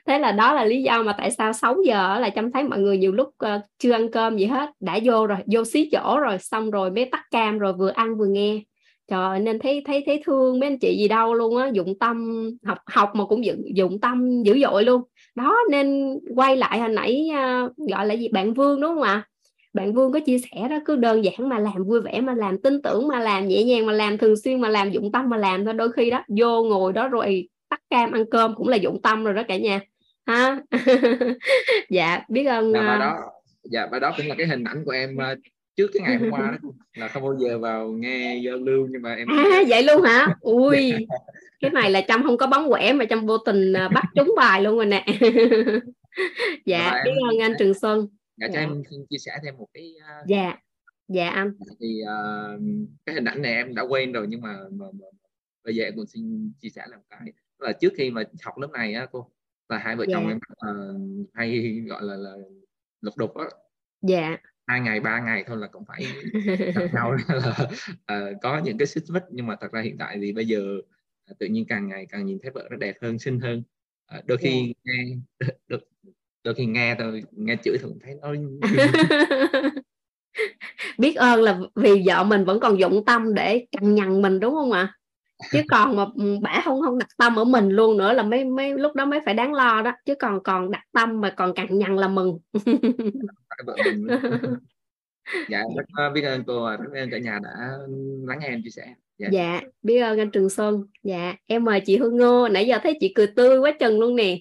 Thế là đó là lý do mà tại sao 6 giờ là chăm thấy mọi người nhiều lúc uh, chưa ăn cơm gì hết đã vô rồi vô xí chỗ rồi xong rồi mới tắt cam rồi vừa ăn vừa nghe. Trời nên thấy thấy thấy thương mấy anh chị gì đâu luôn á dụng tâm học học mà cũng dụng, dụng tâm dữ dội luôn. Đó nên quay lại hồi nãy uh, gọi là gì bạn Vương đúng không ạ bạn Vương có chia sẻ đó cứ đơn giản mà làm vui vẻ mà làm tin tưởng mà làm nhẹ nhàng mà làm thường xuyên mà làm dụng tâm mà làm thôi. Đôi khi đó vô ngồi đó rồi tắt cam ăn cơm cũng là dụng tâm rồi đó cả nhà. Ha? [LAUGHS] Dạ biết ơn dạ, và đó dạ và đó cũng là cái hình ảnh của em uh, trước cái ngày hôm qua đó. [LAUGHS] Là không bao giờ vào nghe giao lưu nhưng mà em à vậy luôn hả? [LAUGHS] Ui cái này là trâm không có bóng quẻ mà trâm vô tình à, bắt trúng bài luôn rồi nè. Dạ biết ơn anh Trường Xuân dạ cho dạ. em xin chia sẻ thêm một cái uh... dạ dạ anh thì uh, cái hình ảnh này em đã quen rồi nhưng mà, mà, mà bây giờ em cũng xin chia sẻ làm cái là trước khi mà học lớp này á cô là hai vợ dạ. chồng em uh, hay gọi là là lục đục á dạ hai ngày ba ngày thôi là cũng phải gặp [LAUGHS] nhau là uh, có những cái xích mích nhưng mà thật ra hiện tại thì bây giờ uh, tự nhiên càng ngày càng nhìn thấy vợ nó đẹp hơn xinh hơn uh, đôi khi yeah. Dạ. nghe được đôi khi nghe thôi nghe chửi thì cũng thấy nó [LAUGHS] biết ơn là vì vợ mình vẫn còn dụng tâm để cằn nhằn mình đúng không ạ? Chứ [LAUGHS] còn mà ừ, bả không không đặt tâm ở mình luôn nữa là mấy mấy lúc đó mới phải đáng lo đó. Chứ còn còn đặt tâm mà còn cằn nhằn là mừng. [LAUGHS] Dạ rất biết ơn cô rất ơn cả nhà đã lắng nghe em chia sẻ dạ. dạ biết ơn anh Trường Xuân. Dạ em mời chị Hương Ngô. Nãy giờ thấy chị cười tươi quá chừng luôn nè.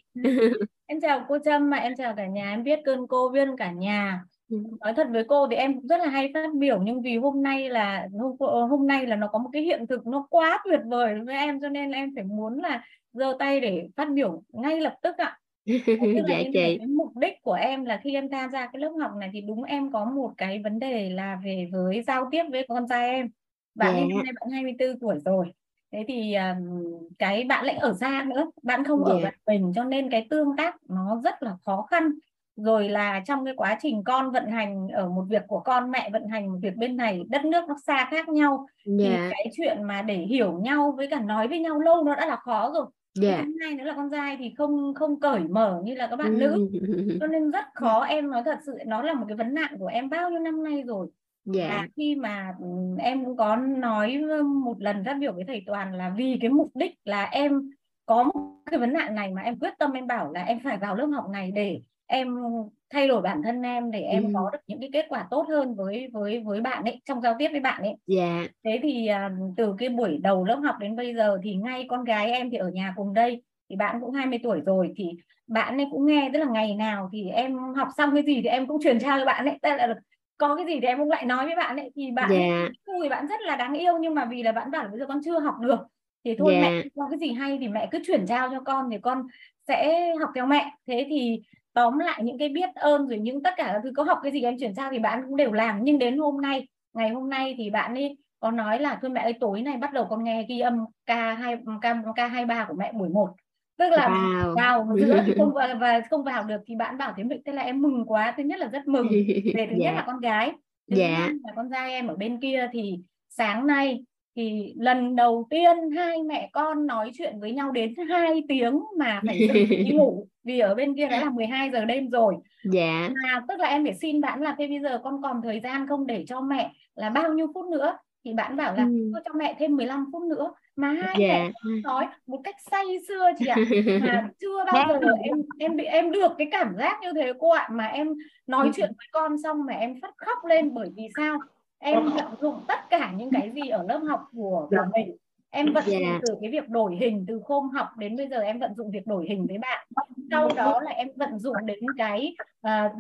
Em chào cô Trâm mà em chào cả nhà. Em biết cơn cô viên cả nhà. Ừ. nói thật với cô thì em cũng rất là hay phát biểu nhưng vì hôm nay là hôm hôm nay là nó có một cái hiện thực nó quá tuyệt vời với em cho nên em phải muốn là giơ tay để phát biểu ngay lập tức ạ. [LAUGHS] Dạ chị. cái mục đích của em là khi em tham gia cái lớp học này thì đúng em có một cái vấn đề là về với giao tiếp với con trai em bạn yeah. em dạ. nay bạn 24 tuổi rồi thế thì um, cái bạn lại ở xa nữa bạn không yeah. ở dạ. mình cho nên cái tương tác nó rất là khó khăn rồi là trong cái quá trình con vận hành ở một việc của con mẹ vận hành một việc bên này đất nước nó xa khác nhau yeah. thì cái chuyện mà để hiểu nhau với cả nói với nhau lâu nó đã là khó rồi yeah. thứ hai nữa là con trai thì không không cởi mở như là các bạn nữ [LAUGHS] cho nên rất khó em nói thật sự nó là một cái vấn nạn của em bao nhiêu năm nay rồi dạ. Yeah. khi mà ừ, em cũng có nói một lần phát biểu với thầy toàn là vì cái mục đích là em có một cái vấn nạn này mà em quyết tâm em bảo là em phải vào lớp học này để em thay đổi bản thân em để em ừ. có được những cái kết quả tốt hơn với với với bạn ấy trong giao tiếp với bạn ấy. Dạ. Yeah. Thế thì uh, từ cái buổi đầu lớp học đến bây giờ thì ngay con gái em thì ở nhà cùng đây thì bạn cũng 20 tuổi rồi thì bạn ấy cũng nghe tức là ngày nào thì em học xong cái gì thì em cũng truyền trao cho bạn ấy tức là có cái gì thì em cũng lại nói với bạn ấy thì bạn yeah. Dạ. thì bạn rất là đáng yêu nhưng mà vì là bạn bảo là bây giờ con chưa học được thì thôi yeah. mẹ có cái gì hay thì mẹ cứ chuyển giao cho con thì con sẽ học theo mẹ thế thì tóm lại những cái biết ơn rồi những tất cả các thứ có học cái gì em chuyển sang thì bạn cũng đều làm nhưng đến hôm nay ngày hôm nay thì bạn ấy có nói là thôi mẹ ơi tối nay bắt đầu con nghe ghi âm k hai k k hai ba của mẹ buổi một tức là wow. [LAUGHS] vào giữa thì không và, và không vào được thì bạn bảo thế mình thế là em mừng quá thứ nhất là rất mừng [LAUGHS] về thứ yeah. nhất là con gái thứ yeah. hai là con trai em ở bên kia thì sáng nay thì lần đầu tiên hai mẹ con nói chuyện với nhau đến hai tiếng mà phải [LAUGHS] đi ngủ vì ở bên kia đã là 12 giờ đêm rồi dạ mà tức là em phải xin bạn là thế bây giờ con còn thời gian không để cho mẹ là bao nhiêu phút nữa thì bạn bảo là ừ. cho mẹ thêm 15 phút nữa mà hai dạ. mẹ nói một cách say xưa chị ạ. Mà [LAUGHS] chưa bao giờ em em bị em được cái cảm giác như thế cô ạ. Mà em nói ừ. chuyện với con xong mà em phát khóc lên bởi vì sao? Em vận dụng tất cả những cái gì ở lớp học của của mình. Em vận dụng yeah. từ cái việc đổi hình từ khôn học đến bây giờ em vận dụng việc đổi hình với bạn. Sau đó là em vận dụng đến cái uh,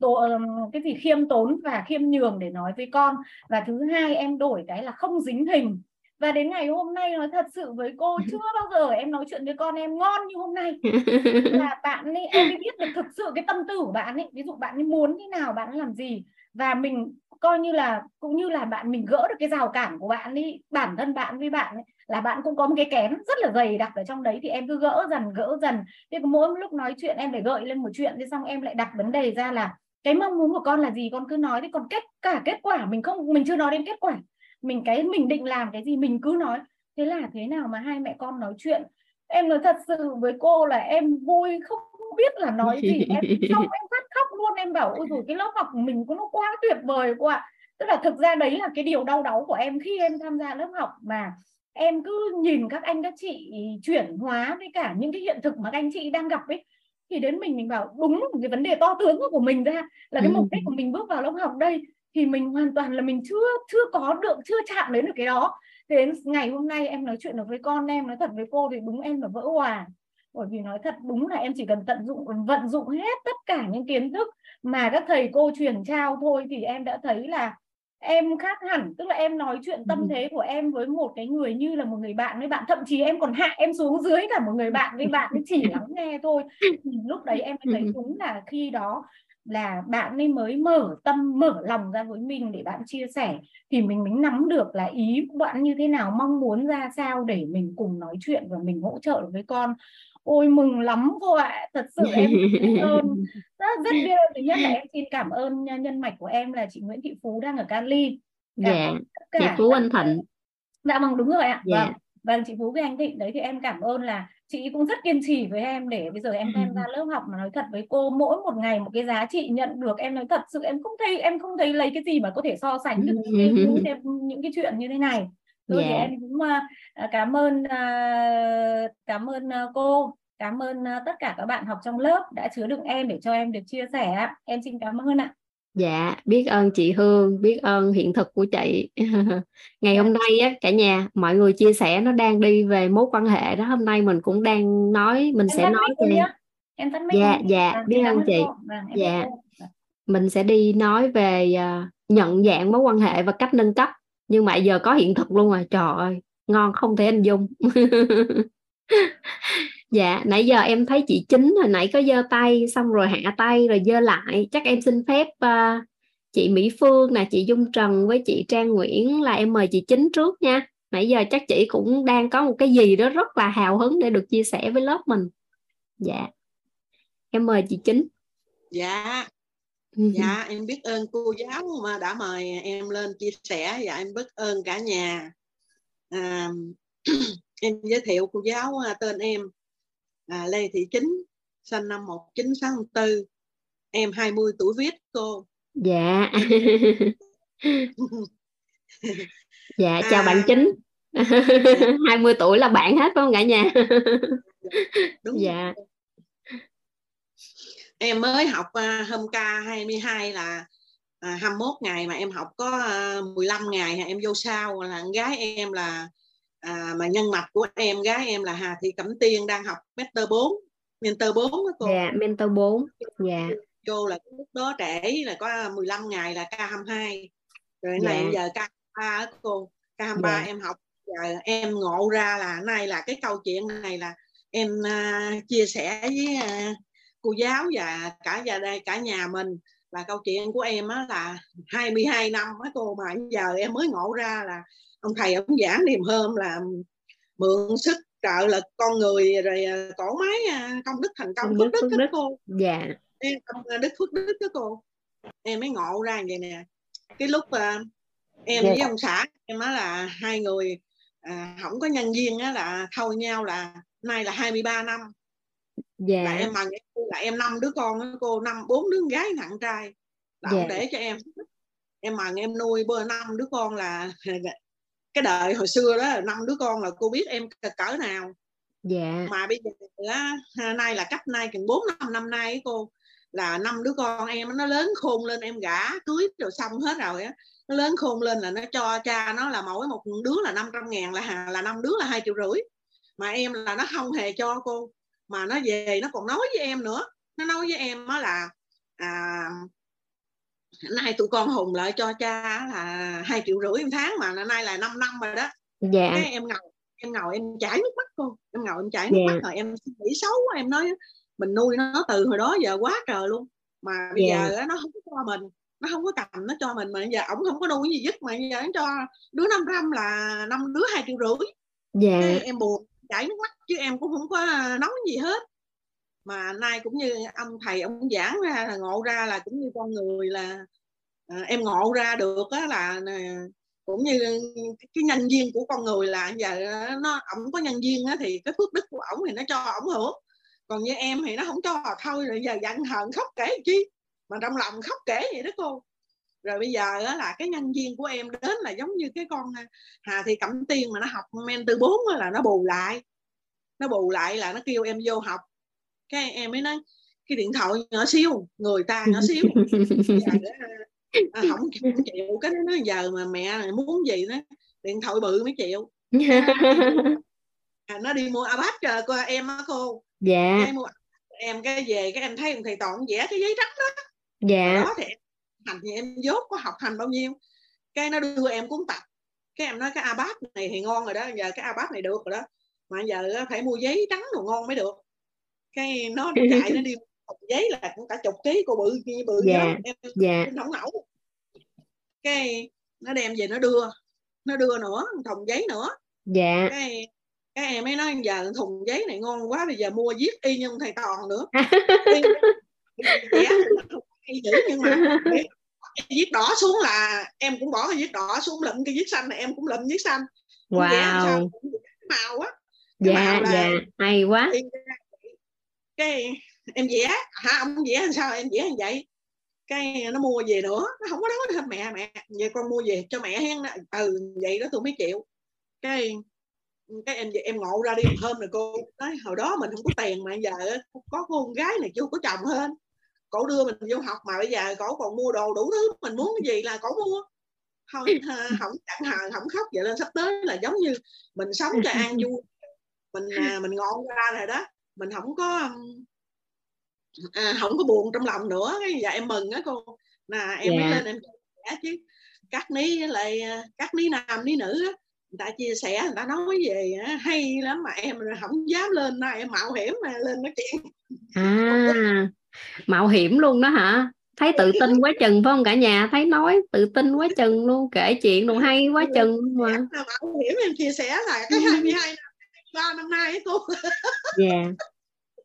tổ, cái gì khiêm tốn và khiêm nhường để nói với con. Và thứ hai em đổi cái là không dính hình và đến ngày hôm nay nói thật sự với cô [LAUGHS] chưa bao giờ em nói chuyện với con em ngon như hôm nay. [LAUGHS] Là bạn ấy em biết được thực sự cái tâm tư của bạn ấy. Ví dụ bạn ấy muốn thế nào bạn ấy làm gì. Và mình coi như là cũng như là bạn mình gỡ được cái rào cản của bạn đi bản thân bạn với bạn ấy, là bạn cũng có một cái kén rất là dày đặc ở trong đấy. Thì em cứ gỡ dần gỡ dần. Thì mỗi lúc nói chuyện em để gợi lên một chuyện thì xong em lại đặt vấn đề ra là cái mong muốn của con là gì? Con cứ nói thì còn kết cả kết quả mình không mình chưa nói đến kết quả mình cái mình định làm cái gì mình cứ nói. Thế là thế nào mà hai mẹ con nói chuyện? Em nói thật sự với cô là em vui không biết là nói gì. [LAUGHS] Em xong em phát khóc luôn. Em bảo ôi rồi cái lớp học của mình có nó quá tuyệt vời quá tức là thực ra đấy là cái điều đau đáu của em khi em tham gia lớp học mà em cứ nhìn các anh các chị chuyển hóa với cả những cái hiện thực mà các anh chị đang gặp ấy thì đến mình mình bảo đúng một cái vấn đề to tướng của mình ra là cái mục đích của mình bước vào lớp học đây thì mình hoàn toàn là mình chưa chưa có được chưa chạm đến được cái đó. Đến ngày hôm nay em nói chuyện được với con em nói thật với cô thì đúng em là vỡ hòa. Bởi vì nói thật đúng là em chỉ cần tận dụng vận dụng hết tất cả những kiến thức mà các thầy cô truyền trao thôi thì em đã thấy là em khác hẳn. Tức là em nói chuyện tâm thế của em với một cái người như là một người bạn với bạn thậm chí em còn hạ em xuống dưới cả một người bạn với bạn chỉ lắng nghe thôi. Thì lúc đấy em thấy đúng là khi đó là bạn ấy mới mở tâm mở lòng ra với mình để bạn chia sẻ thì mình mới nắm được là ý bạn như thế nào mong muốn ra sao để mình cùng nói chuyện và mình hỗ trợ với con. Ôi mừng lắm cô ạ thật sự em [LAUGHS] biết ơn. Rất rất biết ơn. Thứ nhất là em xin cảm ơn nhân mạch của em là chị Nguyễn Thị Phú đang ở Cali. Dạ chị Phú Anh Thịnh. dạ vâng đúng rồi ạ. Dạ. vâng vâng chị Phú với anh Thịnh đấy thì em cảm ơn là chị cũng rất kiên trì với em để bây giờ em tham gia lớp học mà nói thật với cô mỗi một ngày một cái giá trị nhận được em nói thật sự em không thấy em không thấy lấy cái gì mà có thể so sánh được những cái, những cái, chuyện như thế này Thôi yeah. thì dạ. em cũng uh, cảm ơn uh, cảm ơn cô cảm ơn tất cả các bạn học trong lớp đã chứa đựng em để cho em được chia sẻ em xin cảm ơn ạ Dạ, biết ơn chị Hương, biết ơn hiện thực của chị. [LAUGHS] Ngày hôm dạ. nay á cả nhà mọi người chia sẻ nó đang đi về mối quan hệ đó. Hôm nay mình cũng đang nói mình em sẽ nói về em Dạ dạ, à, biết ơn chị. Vâng, dạ. Mình sẽ đi nói về uh, nhận dạng mối quan hệ và cách nâng cấp. Nhưng mà giờ có hiện thực luôn rồi. Trời ơi, ngon không thể hình dung. [LAUGHS] dạ nãy giờ em thấy chị chính hồi nãy có giơ tay xong rồi hạ tay rồi giơ lại. Chắc em xin phép uh, chị Mỹ Phương nè chị Dung Trần với chị Trang Nguyễn là em mời chị chính trước nha. Nãy giờ chắc chị cũng đang có một cái gì đó rất là hào hứng để được chia sẻ với lớp mình. Dạ. Em mời chị chính. Dạ. [LAUGHS] Dạ em biết ơn cô giáo mà đã mời em lên chia sẻ. Dạ em biết ơn cả nhà. À, [CLEARS THROAT] em giới thiệu cô giáo à, tên em à, Lê Thị Chính sinh năm 1964 em 20 tuổi viết cô. Dạ. [LAUGHS] Dạ chào à, bạn Chính. [LAUGHS] 20 tuổi là bạn hết phải không cả nhà? [LAUGHS] Đúng. Dạ. Em mới học uh, hôm ca 22 là à, 21 ngày mà em học có uh, 15 ngày em vô sau là gái em là à, mà nhân mạch của em gái em là Hà Thị Cẩm Tiên đang học mentor 4 mentor 4 đó cô. Dạ mentor 4 dạ. Vô là lúc đó trễ là có 15 ngày là K22 rồi dạ. này giờ K23 cô. K23 dạ. em học giờ em ngộ ra là nay là cái câu chuyện này là em uh, chia sẻ với uh, cô giáo và cả gia đây cả nhà mình. Là câu chuyện của em á là 22 năm á cô mà giờ em mới ngộ ra là ông thầy ông giảng niềm hôm là mượn sức trợ lực con người rồi à, cổ máy à, công đức thành công phước đức, đức, đức. Cô. Dạ. Em à, đức phước đức đó cô. Em mới ngộ ra vậy nè. Cái lúc uh, em dạ. với ông xã em nói là hai người à, không có nhân viên á là thôi nhau là nay là 23 năm. Dạ. là em mà là em năm đứa con đó, cô năm bốn đứa gái nặng trai. Là dạ. để cho em. Em mà em nuôi bơ năm đứa con là [LAUGHS] cái đời hồi xưa đó năm đứa con là cô biết em cỡ nào. Dạ. Mà bây giờ á, nay là cách nay chừng bốn năm năm nay cô là năm đứa con em nó lớn khôn lên em gả cưới rồi xong hết rồi á. Nó lớn khôn lên là nó cho cha nó là mỗi một đứa là 500 ngàn là là năm đứa là hai triệu rưỡi. Mà em là nó không hề cho cô mà nó về nó còn nói với em nữa. Nó nói với em đó là à, nay tụi con hùng lại cho cha là hai triệu rưỡi một tháng mà nay là 5 năm rồi đó dạ. cái em ngồi em ngồi em chảy nước mắt cô em ngồi em chảy nước dạ. mắt rồi em nghĩ xấu quá em nói mình nuôi nó từ hồi đó giờ quá trời luôn mà bây dạ. giờ nó không có cho mình nó không có cầm nó cho mình mà giờ ổng không có nuôi gì dứt mà giờ nó cho đứa năm trăm là năm đứa hai triệu rưỡi dạ. em buồn chảy nước mắt chứ em cũng không có nói gì hết mà nay cũng như ông thầy ông giảng ra là ngộ ra là cũng như con người là à, em ngộ ra được á là nè, cũng như cái nhân viên của con người là giờ nó ổng có nhân viên á thì cái phước đức của ổng thì nó cho ổng hưởng. Còn như em thì nó không cho thôi rồi giờ giận hờn khóc kể chi? Mà trong lòng khóc kể vậy đó cô. Rồi bây giờ đó là cái nhân viên của em đến là giống như cái con à, Hà thì Cẩm Tiên mà nó học men từ bốn là nó bù lại. Nó bù lại là nó kêu em vô học cái em mới nói cái điện thoại nhỏ xíu người ta nhỏ [LAUGHS] xíu. Giờ à, không, không chịu. Cái nó giờ mà mẹ muốn gì đó điện thoại bự mới chịu. À, nó đi mua iPad chờ cô em á cô. Dạ. Cái mua em cái về cái em thấy thầy toàn vẽ cái giấy trắng đó. Dạ. Đó thì em hành thì em dốt có học hành bao nhiêu. Cái nó đưa em cuốn tập. Cái em nói cái iPad này thì ngon rồi đó giờ cái iPad này được rồi đó. Mà giờ phải mua giấy trắng đồ ngon mới được cái nó [LAUGHS] chạy nó đi giấy là cũng cả chục ký cô bự như bự dạ, yeah. em dạ. không nổi cái nó đem về nó đưa nó đưa nữa thùng giấy nữa. Dạ. Cái cái em mới nói giờ thùng giấy này ngon quá bây giờ mua viết y như thầy toàn nữa. [LAUGHS] Y chữ nhưng mà viết đỏ xuống là em cũng bỏ cái viết đỏ xuống lụm cái viết xanh này em cũng lụm viết xanh. Wow. màu á. Dạ dạ. Hay quá cái em vẽ hả ông vẽ sao? Em vẽ như vậy? Cái nó mua về nữa. Nó không có nói thêm mẹ mẹ. Về con mua về cho mẹ hen ừ vậy đó tôi mới chịu. Cái cái em em ngộ ra đi một hôm rồi cô nói hồi đó mình không có tiền mà giờ có con gái này chưa có chồng hơn cổ đưa mình vô học mà bây giờ cổ còn mua đồ đủ thứ mình muốn cái gì là cổ mua. [LAUGHS] Không không chẳng hờ không khóc. Vậy lên sắp tới là giống như mình sống cho an vui. Mình à, mình ngon ra rồi đó mình không có à, không có buồn trong lòng nữa. Cái giờ em mừng á cô. Là em yeah. mới lên em chia chứ. Các ní lại à, các ní nam ní nữ á người ta chia sẻ người ta nói về hay lắm mà em không dám lên nay em mạo hiểm mà lên nói chuyện. À mạo hiểm luôn đó hả? Thấy tự tin quá chừng phải không cả nhà? Thấy nói tự tin quá chừng luôn kể chuyện đồ hay quá chừng mà. mạo hiểm em chia sẻ là cái 22 năm ba năm nay ấy cô dạ yeah.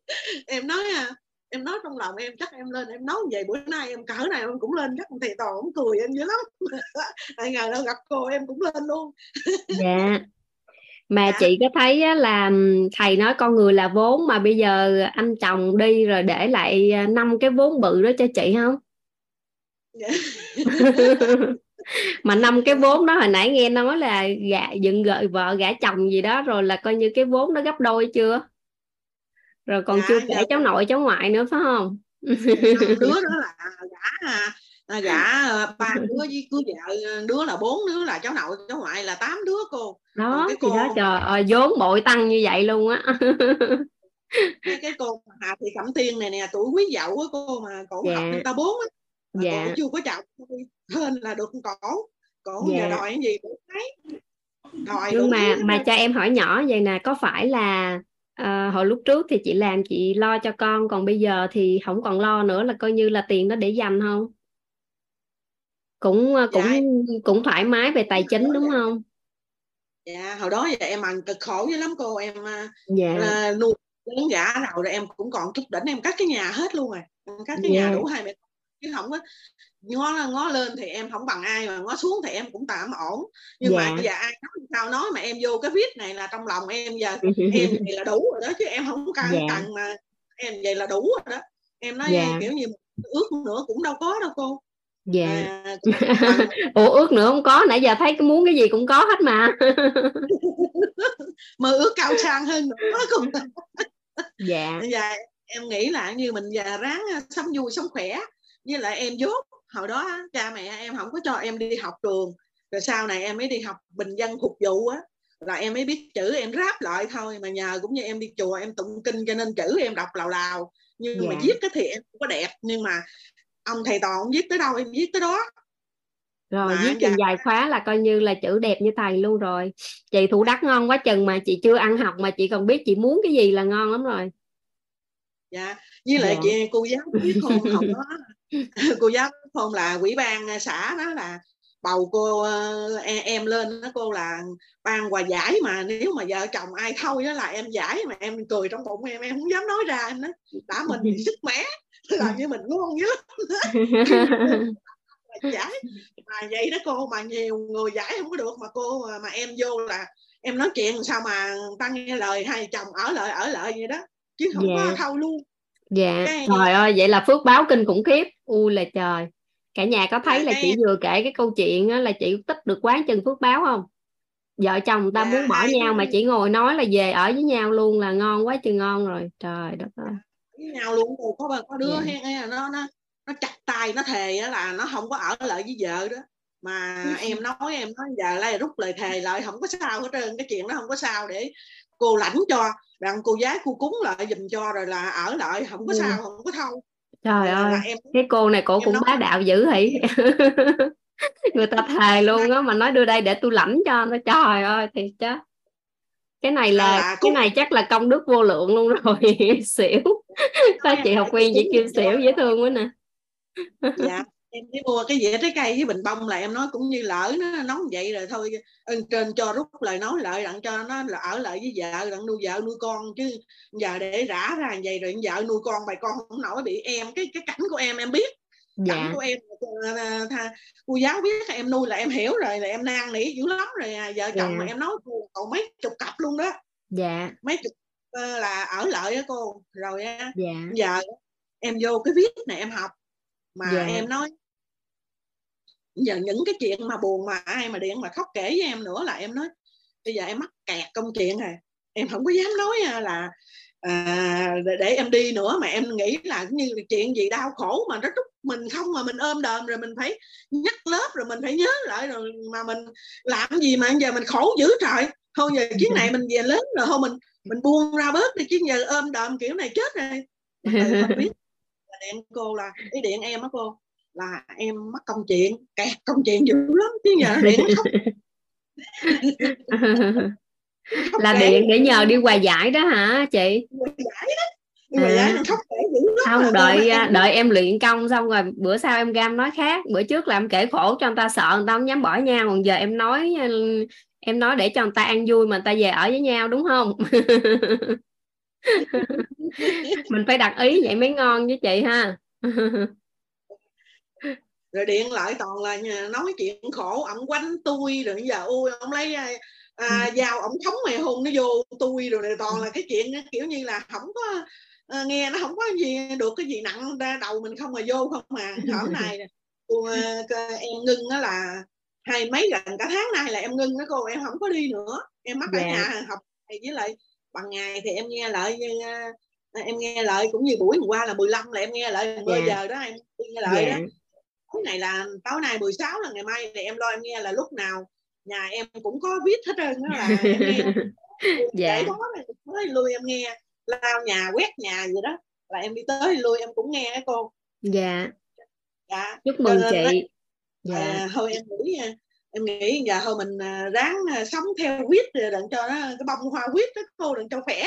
[LAUGHS] em nói à em nói trong lòng em chắc em lên em nói về bữa nay em cỡ này em cũng lên chắc thầy toàn cũng cười em dữ lắm [LAUGHS] tại ngày đâu gặp cô em cũng lên luôn dạ [LAUGHS] mà dạ. chị có thấy là thầy nói con người là vốn mà bây giờ anh chồng đi rồi để lại à, năm cái vốn bự đó cho chị không dạ. Mà năm cái vốn đó hồi nãy nghe nói là gạ dựng gợi vợ gả chồng gì đó rồi là coi như cái vốn nó gấp đôi chưa rồi còn dạ, chưa kể dạ. cháu nội cháu ngoại nữa phải không [LAUGHS] đứa đó là gả à, gả à, ba đứa với cưới vợ đứa là bốn đứa là cháu nội cháu ngoại là tám đứa cô đó cái cô... đó trời ơi vốn bội tăng như vậy luôn á [LAUGHS] cái, cái cô Hà Thị Cẩm Tiên này nè tuổi quý dậu của cô mà cổ dạ. học người ta bốn á dạ. cổ chưa có chồng hơn là được cổ cổ dạ. giờ đòi cái gì cũng thấy đòi nhưng mà mà cho em hỏi nhỏ vậy nè có phải là à, hồi lúc trước thì chị làm chị lo cho con còn bây giờ thì không còn lo nữa là coi như là tiền đó để dành không cũng cũng dạ. cũng thoải mái về tài chính đúng không dạ hồi đó giờ em ăn cực khổ dữ lắm cô em dạ. là nuôi lớn gã rồi rồi em cũng còn chút đỉnh em cắt cái nhà hết luôn rồi cắt cái dạ. nhà đủ hai mẹ chứ không có ngó ngó lên thì em không bằng ai mà ngó xuống thì em cũng tạm ổn. Nhưng dạ. mà giờ ai nói sao? Nói mà em vô cái viết này là trong lòng em giờ em vậy là đủ rồi đó chứ em không cần dạ. cần mà em vậy là đủ rồi đó. Em nói dạ. kiểu như ước nữa cũng đâu có đâu cô. Dạ. À, [LAUGHS] ủa ước nữa không có nãy giờ thấy cái muốn cái gì cũng có hết mà. [LAUGHS] Mơ ước cao sang hơn nữa [LAUGHS] cũng dạ. Dạ em nghĩ là như mình già ráng à, sống vui sống khỏe với lại em dốt. Hồi đó cha mẹ em không có cho em đi học trường. Rồi sau này em mới đi học bình dân phục vụ á. Là em mới biết chữ em ráp lại thôi mà nhờ cũng như em đi chùa em tụng kinh cho nên chữ em đọc lào lào. Nhưng yeah. mà dạ. viết cái thì em không có đẹp nhưng mà ông thầy toàn viết tới đâu em viết tới đó. Rồi mà viết chừng dài khóa là coi như là chữ đẹp như thầy luôn rồi. Chị thủ đắc ngon quá chừng mà chị chưa ăn học mà chị còn biết chị muốn cái gì là ngon lắm rồi. Dạ với lại dạ. chị cô giáo biết không học đó [LAUGHS] cô giáo không là quỹ ban xã đó là bầu cô em, em lên đó cô là ban quà giải mà. Nếu mà vợ chồng ai thôi đó là em giải mà em cười trong bụng em em không dám nói ra em đó đã mình thì sức mẻ làm như mình ngon dữ lắm giải mà vậy đó cô mà nhiều người giải không có được mà cô mà em vô là em nói chuyện sao mà tăng nghe lời hai chồng ở lại ở lại vậy đó. Chứ không yeah. có dạ. thâu luôn dạ cái... trời ơi vậy là phước báo kinh khủng khiếp. U là trời. Cả nhà có thấy là chị vừa kể cái câu chuyện là chị tích được quán chân phước báo không? Vợ chồng ta muốn bỏ nhau mà chỉ ngồi nói là về ở với nhau luôn là ngon quá chừng ngon rồi. Trời đất ơi. Với nhau luôn có có đứa yeah. nó nó nó chặt tay nó thề là nó không có ở lại với vợ đó. Mà [LAUGHS] em nói em nói giờ lại rút lời thề lại không có sao hết trơn cái chuyện đó không có sao để cô lãnh cho rằng cô giáo cô cúng lại dùm cho rồi là ở lại không có ừ. sao không có thâu. Trời ơi em, cái cô này cổ cũng nói... bá đạo dữ hỉ. [LAUGHS] Người ta thề luôn á mà nói đưa đây để tôi lãnh cho nó trời ơi thì chứ. Cái này là à, cái này chắc là công đức vô lượng luôn rồi [LAUGHS] xỉu. Có chị học viên chị kêu xỉu dễ thương quá nè. Dạ em đi mua cái dĩa trái cây với bình bông là em nói cũng như lỡ nó nóng vậy rồi thôi. Ơn trên cho rút lời nói lại đặng cho nó là ở lại với vợ đặng nuôi vợ nuôi con chứ. Giờ để rã ra vậy rồi vợ nuôi con bài con không nổi bị em. Cái cái cảnh của em em biết. Dạ. cảnh của em tha, cô giáo biết em nuôi là em hiểu rồi là em năn nỉ dữ lắm rồi à, vợ chồng dạ. mà em nói còn mấy chục cặp luôn đó. Dạ. Mấy chục uh, là ở lại á cô. Rồi á dạ. giờ em vô cái viết này em học. Mà dạ. em nói giờ những cái chuyện mà buồn mà ai mà điện mà khóc kể với em nữa là em nói bây giờ em mắc kẹt công chuyện rồi em không có dám nói à, là à, để em đi nữa. Mà em nghĩ là như chuyện gì đau khổ mà nó trút mình không mà mình ôm đờm rồi mình phải nhắc lớp rồi mình phải nhớ lại rồi mà mình làm gì mà giờ mình khổ dữ trời. Thôi giờ chuyến này mình về lớn rồi thôi mình mình buông ra bớt đi chứ giờ ôm đờm kiểu này chết rồi. Biết điện cô là cái điện em á cô là em mắc công chuyện. Kẹt công chuyện dữ lắm chứ nhờ điện không là điện để nhờ đi hòa giải đó hả chị? Hòa giải đó. À. không đợi à, đợi em luyện công xong rồi bữa sau em gam nói khác. Bữa trước là em kể khổ cho người ta sợ người ta không dám bỏ nhau. Còn giờ em nói em nói để cho người ta ăn vui mà người ta về ở với nhau đúng không? [LAUGHS] Mình phải đặt ý vậy mới ngon với chị ha [LAUGHS] rồi điện lại toàn là nói chuyện khổ ổng quánh tôi rồi giờ ui ông lấy à, à dao ổng thống mày hôn nó vô tôi rồi này toàn là cái chuyện kiểu như là không có à, nghe nó không có gì được cái gì nặng ra đầu mình không mà vô không mà [LAUGHS] ở này cô, em ngưng đó là hai mấy gần cả tháng nay là em ngưng đó cô em không có đi nữa em mắc ở yeah. Dạ. nhà học với lại bằng ngày thì em nghe lại như em nghe lại cũng như buổi hôm qua là 15 là em nghe lại 10 yeah. Dạ. giờ đó em nghe lại yeah. đó tối này là tối nay 16 là ngày mai thì em lo em nghe là lúc nào nhà em cũng có viết hết trơn đó là em nghe. [LAUGHS] Dạ. đó tới lui em nghe lao nhà quét nhà gì đó là em đi tới lui em cũng nghe cô. Dạ. Dạ. Chúc mừng chị. đó, dạ. À, thôi em nghĩ à, em nghĩ giờ thôi mình à, ráng à, sống theo quýt đừng cho nó cái bông hoa quýt đó cô đừng cho khỏe.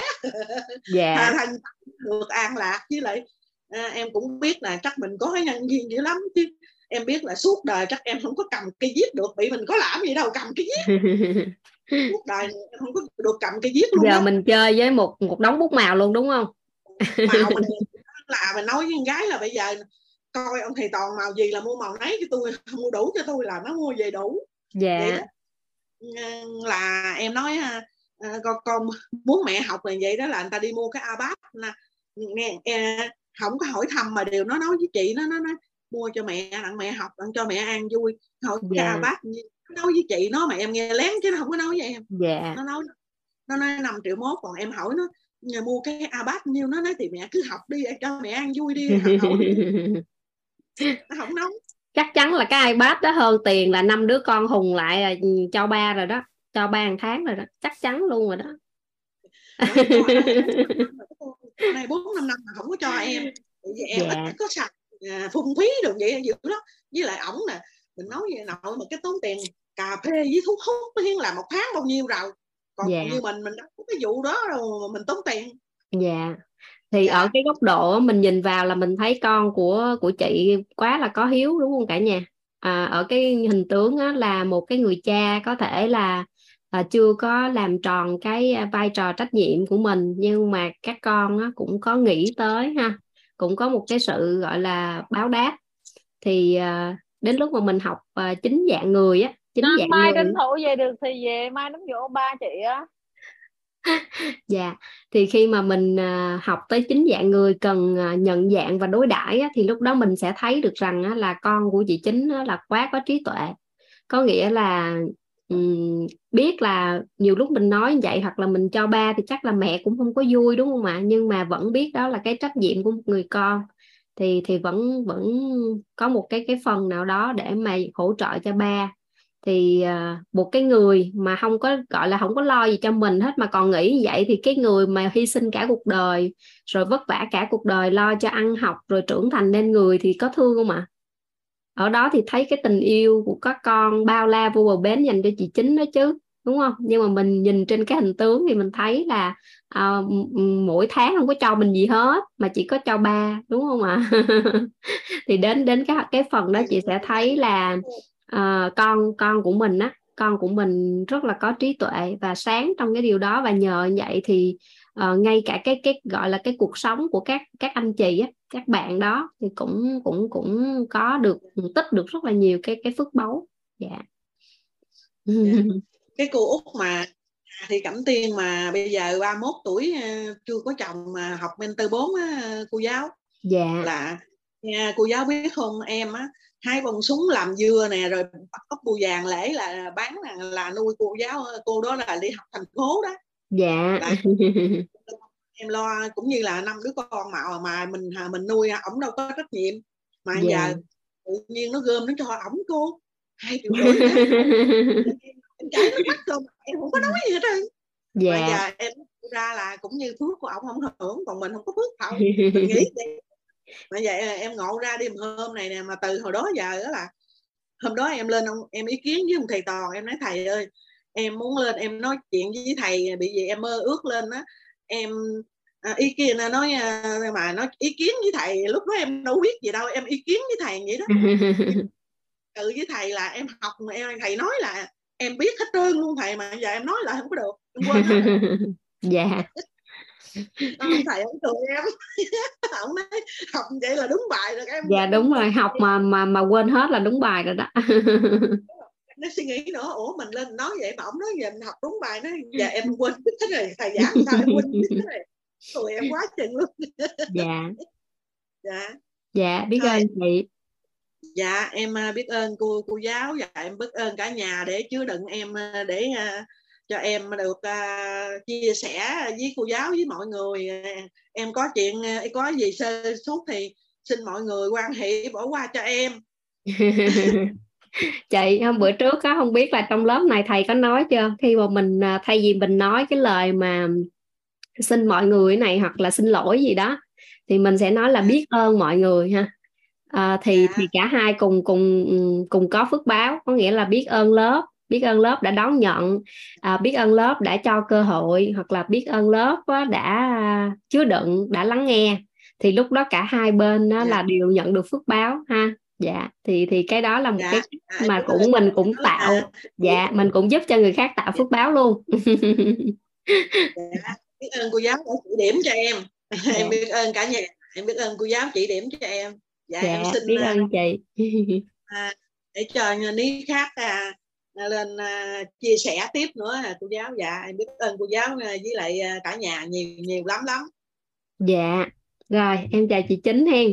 Dạ. [LAUGHS] Thành được an lạc với lại à, em cũng biết là chắc mình có cái nhân viên dữ lắm chứ em biết là suốt đời chắc em không có cầm cây viết được bị mình có làm gì đâu cầm cây viết. [LAUGHS] Suốt đời em không có được cầm cây viết luôn giờ đó. mình chơi với một một đống bút màu luôn đúng không? Màu mình [LAUGHS] là mình nói với con gái là bây giờ coi ông thầy toàn màu gì là mua màu nấy cho tôi mua đủ cho tôi là nó mua về đủ. Dạ. Là em nói à, con con muốn mẹ học là vậy đó là người ta đi mua cái abad nghe không có hỏi thăm mà đều nó nói với chị nó nó nói mua cho mẹ đặng mẹ học đặng cho mẹ ăn vui hỏi yeah. Dạ. bác nói với chị nó mà em nghe lén chứ nó không có nói với em yeah. Dạ. nó nói nó nói 5 triệu mốt còn em hỏi nó nhà mua cái abad nhiêu nó nói thì mẹ cứ học đi cho mẹ ăn vui đi [LAUGHS] nó không nói chắc chắn là cái iPad đó hơn tiền là năm đứa con hùng lại là cho ba rồi đó cho ba hàng tháng rồi đó chắc chắn luôn rồi đó này bốn năm năm mà không có cho em thì em yeah. ít có sạch à, phung phí được vậy dữ lắm với lại ổng nè mình nói vậy nội mà cái tốn tiền cà phê với thuốc hút nó là một tháng bao nhiêu rồi còn. Dạ. như mình mình có cái vụ đó rồi mình tốn tiền dạ thì dạ. ở cái góc độ mình nhìn vào là mình thấy con của của chị quá là có hiếu đúng không cả nhà à, ở cái hình tướng á, là một cái người cha có thể là à, chưa có làm tròn cái vai trò trách nhiệm của mình nhưng mà các con á, cũng có nghĩ tới ha cũng có một cái sự gọi là báo đáp. Thì uh, đến lúc mà mình học uh, chính dạng người á chính Nên dạng mai người tranh thủ về được thì về mai đám dỗ ba chị á. [LAUGHS] Dạ thì khi mà mình à, học tới chính dạng người cần à, nhận dạng và đối đãi á, thì lúc đó mình sẽ thấy được rằng á, là con của chị chính á, là quá có trí tuệ. Có nghĩa là um, biết là nhiều lúc mình nói như vậy hoặc là mình cho ba thì chắc là mẹ cũng không có vui đúng không ạ? Nhưng mà vẫn biết đó là cái trách nhiệm của một người con. Thì thì vẫn vẫn có một cái cái phần nào đó để mà hỗ trợ cho ba. Thì uh, một cái người mà không có gọi là không có lo gì cho mình hết mà còn nghĩ vậy thì cái người mà hy sinh cả cuộc đời rồi vất vả cả cuộc đời lo cho ăn học rồi trưởng thành nên người thì có thương không ạ? Ở đó thì thấy cái tình yêu của các con bao la vô bờ bến dành cho chị chính đó chứ đúng không? Nhưng mà mình nhìn trên cái hình tướng thì mình thấy là à, mỗi tháng không có cho mình gì hết mà chỉ có cho ba đúng không ạ? [LAUGHS] Thì đến đến cái cái phần đó chị sẽ thấy là à, con con của mình á con của mình rất là có trí tuệ và sáng trong cái điều đó. Và nhờ vậy thì uh, ngay cả cái cái gọi là cái cuộc sống của các các anh chị á các bạn đó thì cũng cũng cũng có được tích được rất là nhiều cái cái phước báu dạ yeah. [LAUGHS] yeah. cái cô út mà thì cẩm tiên mà bây giờ 31 tuổi ờ, chưa có chồng mà học mentor 4 á, cô giáo dạ yeah. là nha cô giáo biết không em á hai bông súng làm dưa nè rồi bắt bù vàng lễ là bán là, là nuôi cô giáo cô đó là đi học thành phố đó dạ. Là, [LAUGHS] em lo cũng như là năm đứa con mà mà mình mình nuôi ổng đâu có trách nhiệm. Mà dạ. giờ tự nhiên nó gom nó cho ổng cô. Hai triệu rưỡi em chảy nước mắt không em không có nói gì hết trơn. Dạ. mà giờ em ra là cũng như phước của ổng không hưởng còn mình không có phước không [LAUGHS] mình nghĩ vậy. Mà vậy em ngộ ra đêm hôm này nè mà từ hồi đó giờ đó là hôm đó em lên ông em ý kiến với ông thầy toàn em nói thầy ơi em muốn lên em nói chuyện với thầy bị gì em mơ ước lên á. Em à, ý kiến nói à, mà nói ý kiến với thầy lúc đó em đâu biết gì đâu em ý kiến với thầy vậy đó. [LAUGHS] Tự với thầy là em học mà em thầy nói là em biết hết trơn luôn thầy mà giờ em nói lại không có được em quên hết. [LAUGHS] Dạ. [LAUGHS] Ông thầy ông cười em. Ông nói học vậy là đúng bài rồi em. Dạ đúng rồi học mà mà mà quên hết là đúng bài rồi đó nó suy nghĩ nữa. Ủa mình lên nói vậy mà ông nói về mình học đúng bài nó giờ em quên biết hết rồi thầy giảng sao em quên biết hết rồi. Rồi em quá chừng luôn. [LAUGHS] Dạ. Dạ. Dạ biết ơn chị. Dạ em à, biết ơn cô cô giáo. Dạ em biết ơn cả nhà để chứa đựng em à, để uh, cho em được uh, chia sẻ với cô giáo với mọi người. Em có chuyện có gì sơ suốt thì xin mọi người quan hệ bỏ qua cho em [LAUGHS] chị hôm bữa trước có không biết là trong lớp này thầy có nói chưa? Khi mà mình thay vì mình nói cái lời mà xin mọi người này hoặc là xin lỗi gì đó thì mình sẽ nói là biết ơn mọi người ha. À, thì dạ. thì cả hai cùng cùng cùng có phước báo có nghĩa là biết ơn lớp biết ơn lớp đã đón nhận à, biết ơn lớp đã cho cơ hội hoặc là biết ơn lớp đã chứa đựng đã lắng nghe. Thì lúc đó cả hai bên á, dạ. là đều nhận được phước báo ha dạ thì thì cái đó là một dạ. cái dạ, mà cũng mình cũng tạo. dạ mình cũng giúp cho người khác tạo phước báo luôn. [LAUGHS] Dạ. biết ơn cô giáo đã chỉ điểm cho em. Dạ. em biết ơn cả nhà. Em biết ơn cô giáo chỉ điểm cho em. Dạ, dạ em xin biết ơn chị. [LAUGHS] à, để cho ní khác à, lên uh, chia sẻ tiếp nữa à, cô giáo. Dạ em biết ơn cô giáo uh, với lại uh, cả nhà nhiều nhiều lắm lắm. Dạ rồi em chào chị chính hen.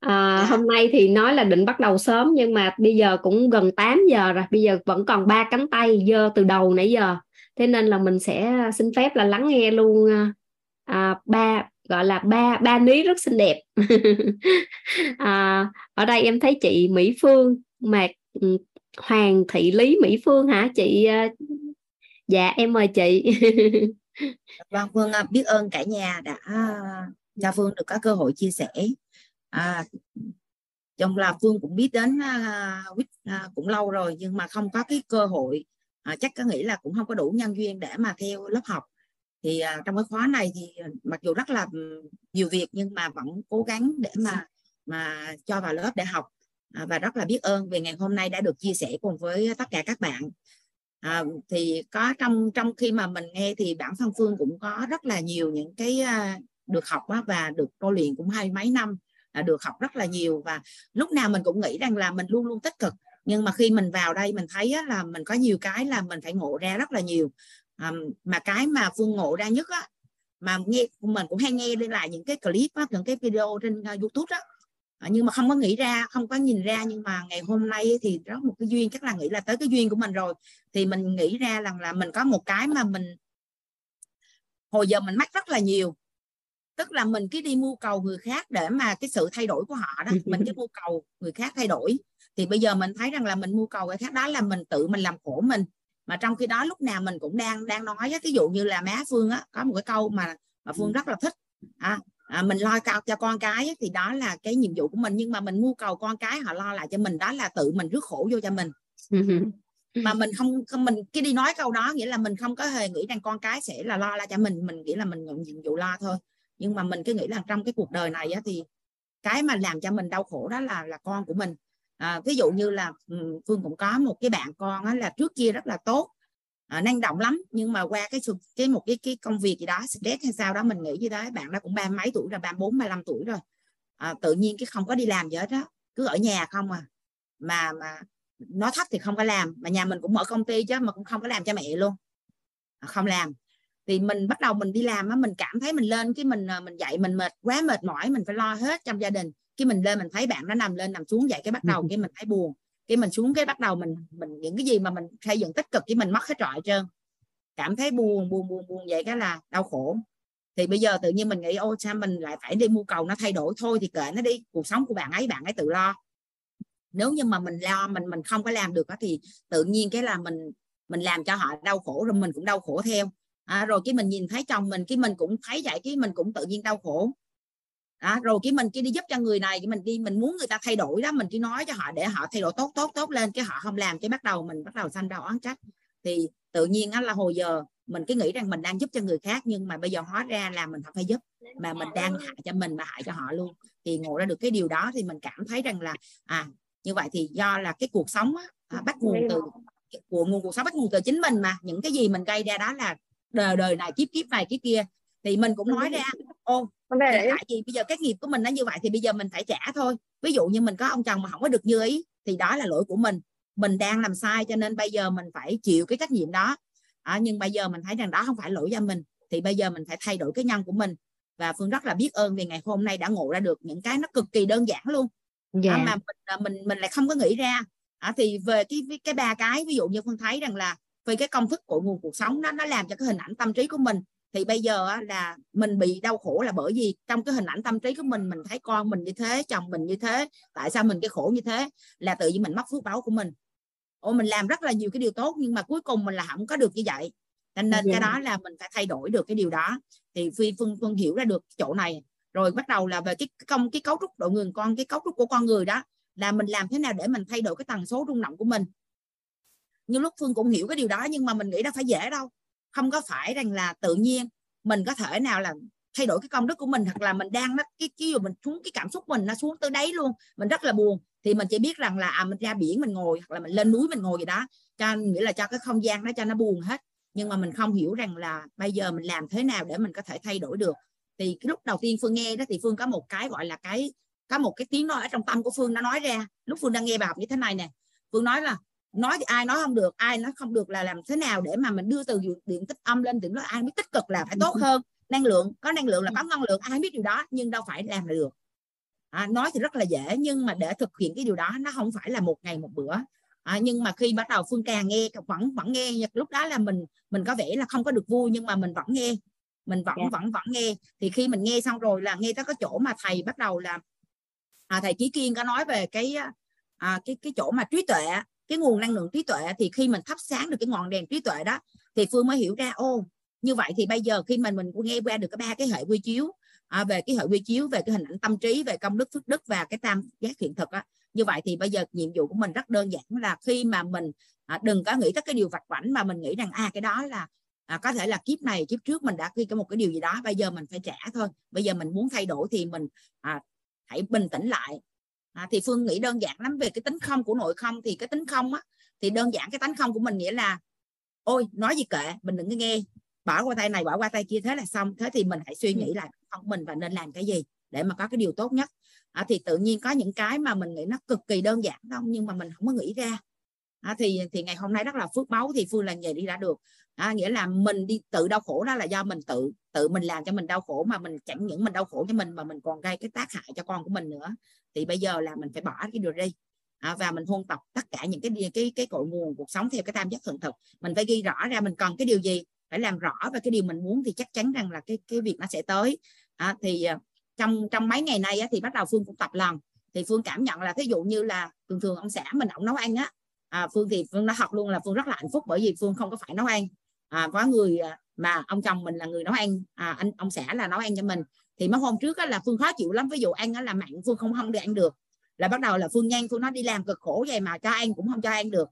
À, hôm nay thì nói là định bắt đầu sớm nhưng mà bây giờ cũng gần 8 giờ rồi bây giờ vẫn còn ba cánh tay dơ từ đầu nãy giờ. Thế nên là mình sẽ xin phép là lắng nghe luôn à, à ba gọi là ba ba ní rất xinh đẹp. [LAUGHS] À, ở đây em thấy chị Mỹ Phương mà ừ, Hoàng Thị Lý Mỹ Phương hả chị à? dạ em mời chị. [LAUGHS] Dạ vâng Phương biết ơn cả nhà đã cho Phương được có cơ hội chia sẻ. À, chồng là Phương cũng biết đến à, quýt uh, cũng lâu rồi nhưng mà không có cái cơ hội à, chắc có nghĩ là cũng không có đủ nhân duyên để mà theo lớp học. Thì uh, trong cái khóa này thì mặc dù rất là nhiều việc nhưng mà vẫn cố gắng để mà mà cho vào lớp để học À, và rất là biết ơn vì ngày hôm nay đã được chia sẻ cùng với tất cả các bạn. À, thì có trong trong khi mà mình nghe thì bản thân phương cũng có rất là nhiều những cái uh, được học á, và được cô luyện cũng hai mấy năm à, được học rất là nhiều. Và lúc nào mình cũng nghĩ rằng là mình luôn luôn tích cực. Nhưng mà khi mình vào đây mình thấy á, là mình có nhiều cái là mình phải ngộ ra rất là nhiều. À, mà cái mà phương ngộ ra nhất á mà nghe mình cũng hay nghe đi lại những cái clip á, những cái video trên uh, youtube đó à, ờ, nhưng mà không có nghĩ ra không có nhìn ra. Nhưng mà ngày hôm nay thì rất một cái duyên chắc là nghĩ là tới cái duyên của mình rồi. Thì mình nghĩ ra rằng là mình có một cái mà mình hồi giờ mình mắc rất là nhiều tức là mình cứ đi mưu cầu người khác để mà cái sự thay đổi của họ đó [LAUGHS] mình cứ mưu cầu người khác thay đổi. Thì bây giờ mình thấy rằng là mình mưu cầu người khác đó là mình tự mình làm khổ mình. Mà trong khi đó lúc nào mình cũng đang đang nói ví dụ như là má phương á có một cái câu mà mà phương rất là thích. À, à, mình lo cao cho con cái thì đó là cái nhiệm vụ của mình. Nhưng mà mình mưu cầu con cái họ lo lại cho mình đó là tự mình rước khổ vô cho mình. [LAUGHS] Mà mình không mình cái đi nói câu đó nghĩa là mình không có hề nghĩ rằng con cái sẽ là lo lại cho mình. Mình nghĩ là mình nhận nhiệm vụ lo thôi nhưng mà mình cứ nghĩ là trong cái cuộc đời này á, thì cái mà làm cho mình đau khổ đó là là con của mình. À, ví dụ như là ừ, phương cũng có một cái bạn con á, là trước kia rất là tốt à, năng động lắm. Nhưng mà qua cái cái một cái cái công việc gì đó stress hay sao đó mình nghĩ gì đó bạn đó cũng ba mấy tuổi rồi ba bốn ba năm tuổi rồi. À, tự nhiên cái không có đi làm gì hết đó cứ ở nhà không à. Mà mà nó thấp thì không có làm mà nhà mình cũng mở công ty chứ mà cũng không có làm cho mẹ luôn. À, không làm thì mình bắt đầu mình đi làm á mình cảm thấy mình lên cái mình à, mình dậy mình mệt quá mệt mỏi mình phải lo hết trong gia đình. Cái mình lên mình thấy bạn nó nằm lên nằm xuống dậy cái bắt đầu cái mình thấy buồn. Cái mình xuống cái bắt đầu mình mình những cái gì mà mình xây dựng tích cực cái mình mất hết trọi trơn. Cảm thấy buồn buồn buồn buồn vậy cái là đau khổ. Thì bây giờ tự nhiên mình nghĩ ô sao mình lại phải đi mưu cầu nó thay đổi thôi thì kệ nó đi cuộc sống của bạn ấy bạn ấy tự lo. Nếu như mà mình lo mình mình không có làm được thì tự nhiên cái là mình mình làm cho họ đau khổ rồi mình cũng đau khổ theo à, rồi cái mình nhìn thấy chồng mình cái mình cũng thấy vậy cái mình cũng tự nhiên đau khổ. Đó, rồi cái mình kia đi giúp cho người này cái mình đi mình muốn người ta thay đổi đó mình chỉ nói cho họ để họ thay đổi tốt tốt tốt lên cái họ không làm cái bắt đầu mình bắt đầu sanh ra oán trách. Thì tự nhiên á là hồi giờ mình cứ nghĩ rằng mình đang giúp cho người khác nhưng mà bây giờ hóa ra là mình không phải giúp mà mình đang hại cho mình và hại cho họ luôn. Thì ngộ ra được cái điều đó thì mình cảm thấy rằng là à như vậy thì do là cái cuộc sống á, à, bắt nguồn từ của nguồn cuộc sống bắt nguồn từ chính mình mà. Những cái gì mình gây ra đó là đời đời này kiếp kiếp này kiếp kia. Thì mình cũng nói ra ô tại vì bây giờ cái nghiệp của mình nó như vậy thì bây giờ mình phải trả thôi. Ví dụ như mình có ông chồng mà không có được như ý thì đó là lỗi của mình. Mình đang làm sai cho nên bây giờ mình phải chịu cái trách nhiệm đó. À, nhưng bây giờ mình thấy rằng đó không phải lỗi do mình thì bây giờ mình phải thay đổi cái nhân của mình. Và phương rất là biết ơn vì ngày hôm nay đã ngộ ra được những cái nó cực kỳ đơn giản luôn. Yeah. Dạ. à, mà mình, à, mình mình lại không có nghĩ ra. À, thì về cái cái ba cái ví dụ như phương thấy rằng là về cái công thức của nguồn cuộc sống nó nó làm cho cái hình ảnh tâm trí của mình. Thì bây giờ là mình bị đau khổ là bởi vì trong cái hình ảnh tâm trí của mình mình thấy con mình như thế chồng mình như thế tại sao mình cái khổ như thế? Là tự nhiên mình mất phước báo của mình. Ồ mình làm rất là nhiều cái điều tốt nhưng mà cuối cùng mình là không có được như vậy. Cho nên yeah. cái dạ. đó là mình phải thay đổi được cái điều đó. Thì phi phương phương hiểu ra được chỗ này. Rồi bắt đầu là về cái công cái cấu trúc độ người con cái cấu trúc của con người đó là mình làm thế nào để mình thay đổi cái tần số rung động của mình nhưng lúc phương cũng hiểu cái điều đó nhưng mà mình nghĩ đâu phải dễ đâu. Không có phải rằng là tự nhiên mình có thể nào là thay đổi cái công đức của mình hoặc là mình đang nó cái cái mình xuống cái cảm xúc mình nó xuống tới đấy luôn mình rất là buồn. Thì mình chỉ biết rằng là à, mình ra biển mình ngồi hoặc là mình lên núi mình ngồi gì đó cho nghĩa là cho cái không gian đó cho nó buồn hết. Nhưng mà mình không hiểu rằng là bây giờ mình làm thế nào để mình có thể thay đổi được. Thì cái lúc đầu tiên phương nghe đó thì phương có một cái gọi là cái có một cái tiếng nói ở trong tâm của phương nó nói ra. Lúc phương đang nghe bài học như thế này nè phương nói là nói thì ai nói không được ai nói không được là làm thế nào để mà mình đưa từ điện tích âm lên thì nó ai biết tích cực là phải tốt hơn. Năng lượng có năng lượng là có năng lượng ai biết điều đó nhưng đâu phải làm là được. À, nói thì rất là dễ nhưng mà để thực hiện cái điều đó nó không phải là một ngày một bữa. À, nhưng mà khi bắt đầu phương càng nghe vẫn vẫn nghe lúc đó là mình mình có vẻ là không có được vui nhưng mà mình vẫn nghe. Mình vẫn yeah. Dạ. vẫn vẫn nghe. Thì khi mình nghe xong rồi là nghe tới cái chỗ mà thầy bắt đầu là à, thầy Chí Kiên có nói về cái à, cái cái chỗ mà trí tuệ cái nguồn năng lượng trí tuệ thì khi mình thắp sáng được cái ngọn đèn trí tuệ đó thì phương mới hiểu ra ô như vậy thì bây giờ khi mình mình nghe qua được cái ba cái hệ quy chiếu à, về cái hệ quy chiếu về cái hình ảnh tâm trí về công đức phước đức và cái tam giác hiện thực á như vậy thì bây giờ nhiệm vụ của mình rất đơn giản là khi mà mình à, đừng có nghĩ tới cái điều vặt vảnh mà mình nghĩ rằng à cái đó là à, có thể là kiếp này kiếp trước mình đã ghi cái một cái điều gì đó bây giờ mình phải trả thôi. Bây giờ mình muốn thay đổi thì mình à, hãy bình tĩnh lại à, thì phương nghĩ đơn giản lắm về cái tính không của nội không. Thì cái tính không á thì đơn giản cái tánh không của mình nghĩa là ôi nói gì kệ mình đừng có nghe. Bỏ qua tay này bỏ qua tay kia thế là xong. Thế thì mình hãy suy nghĩ lại không mình và nên làm cái gì để mà có cái điều tốt nhất. À, thì tự nhiên có những cái mà mình nghĩ nó cực kỳ đơn giản đâu nhưng mà mình không có nghĩ ra à, thì thì ngày hôm nay rất là phước báu thì phương là nghề đi đã được. À, nghĩa là mình đi tự đau khổ đó là do mình tự tự mình làm cho mình đau khổ mà mình chẳng những mình đau khổ cho mình mà mình còn gây cái tác hại cho con của mình nữa. Thì bây giờ là mình phải bỏ cái điều đi. À, và mình huân tập tất cả những cái cái cái cội nguồn cuộc sống theo cái tam giác thuận thực. Mình phải ghi rõ ra mình cần cái điều gì phải làm rõ và cái điều mình muốn thì chắc chắn rằng là cái cái việc nó sẽ tới. À, thì trong trong mấy ngày nay á, thì bắt đầu phương cũng tập lần. Thì phương cảm nhận là thí dụ như là thường thường ông xã mình ông nấu ăn á à, phương thì phương nó học luôn là phương rất là hạnh phúc bởi vì phương không có phải nấu ăn. À, có người à, mà ông chồng mình là người nấu ăn. À, anh ông xã là nấu ăn cho mình. Thì mấy hôm trước á, là phương khó chịu lắm ví dụ ăn á, là mặn phương không không được ăn được. Là bắt đầu là phương nhan phương nó đi làm cực khổ vậy mà cho ăn cũng không cho ăn được.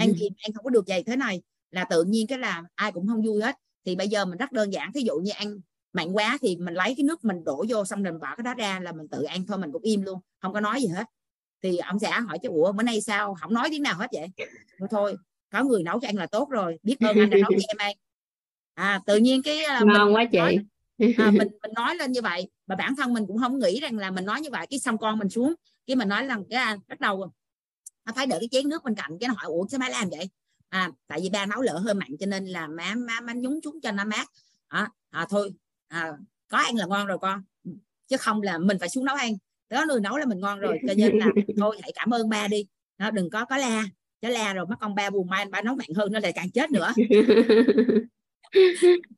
Ăn kìm ăn không có được vậy. Thế này là tự nhiên cái là ai cũng không vui hết. Thì bây giờ mình rất đơn giản thí dụ như ăn mặn quá thì mình lấy cái nước mình đổ vô xong rồi bỏ cái đó ra là mình tự ăn thôi mình cũng im luôn không có nói gì hết thì ông xã hỏi chứ ủa bữa nay sao? Không nói tiếng nào hết vậy? Thôi, thôi có người nấu cho ăn là tốt rồi biết ơn anh đã nấu cho em ăn à tự nhiên cái uh, ngon quá chị. nói, à, mình mình nói lên như vậy mà bản thân mình cũng không nghĩ rằng là mình nói như vậy cái xong con mình xuống cái mình nói rằng cái bắt đầu nó phải đợi cái chén nước bên cạnh cái nó hỏi ủa sao má làm vậy? À tại vì ba nấu lỡ hơi mặn cho nên là má má má nhúng xuống cho nó mát. À, à thôi à, có ăn là ngon rồi con chứ không là mình phải xuống nấu ăn đó người nấu là mình ngon rồi cho nên là [LAUGHS] thôi hãy cảm ơn ba đi nó đừng có có la chứ la rồi mất con ba buồn mai ba nấu mặn hơn nó lại càng chết nữa [LAUGHS]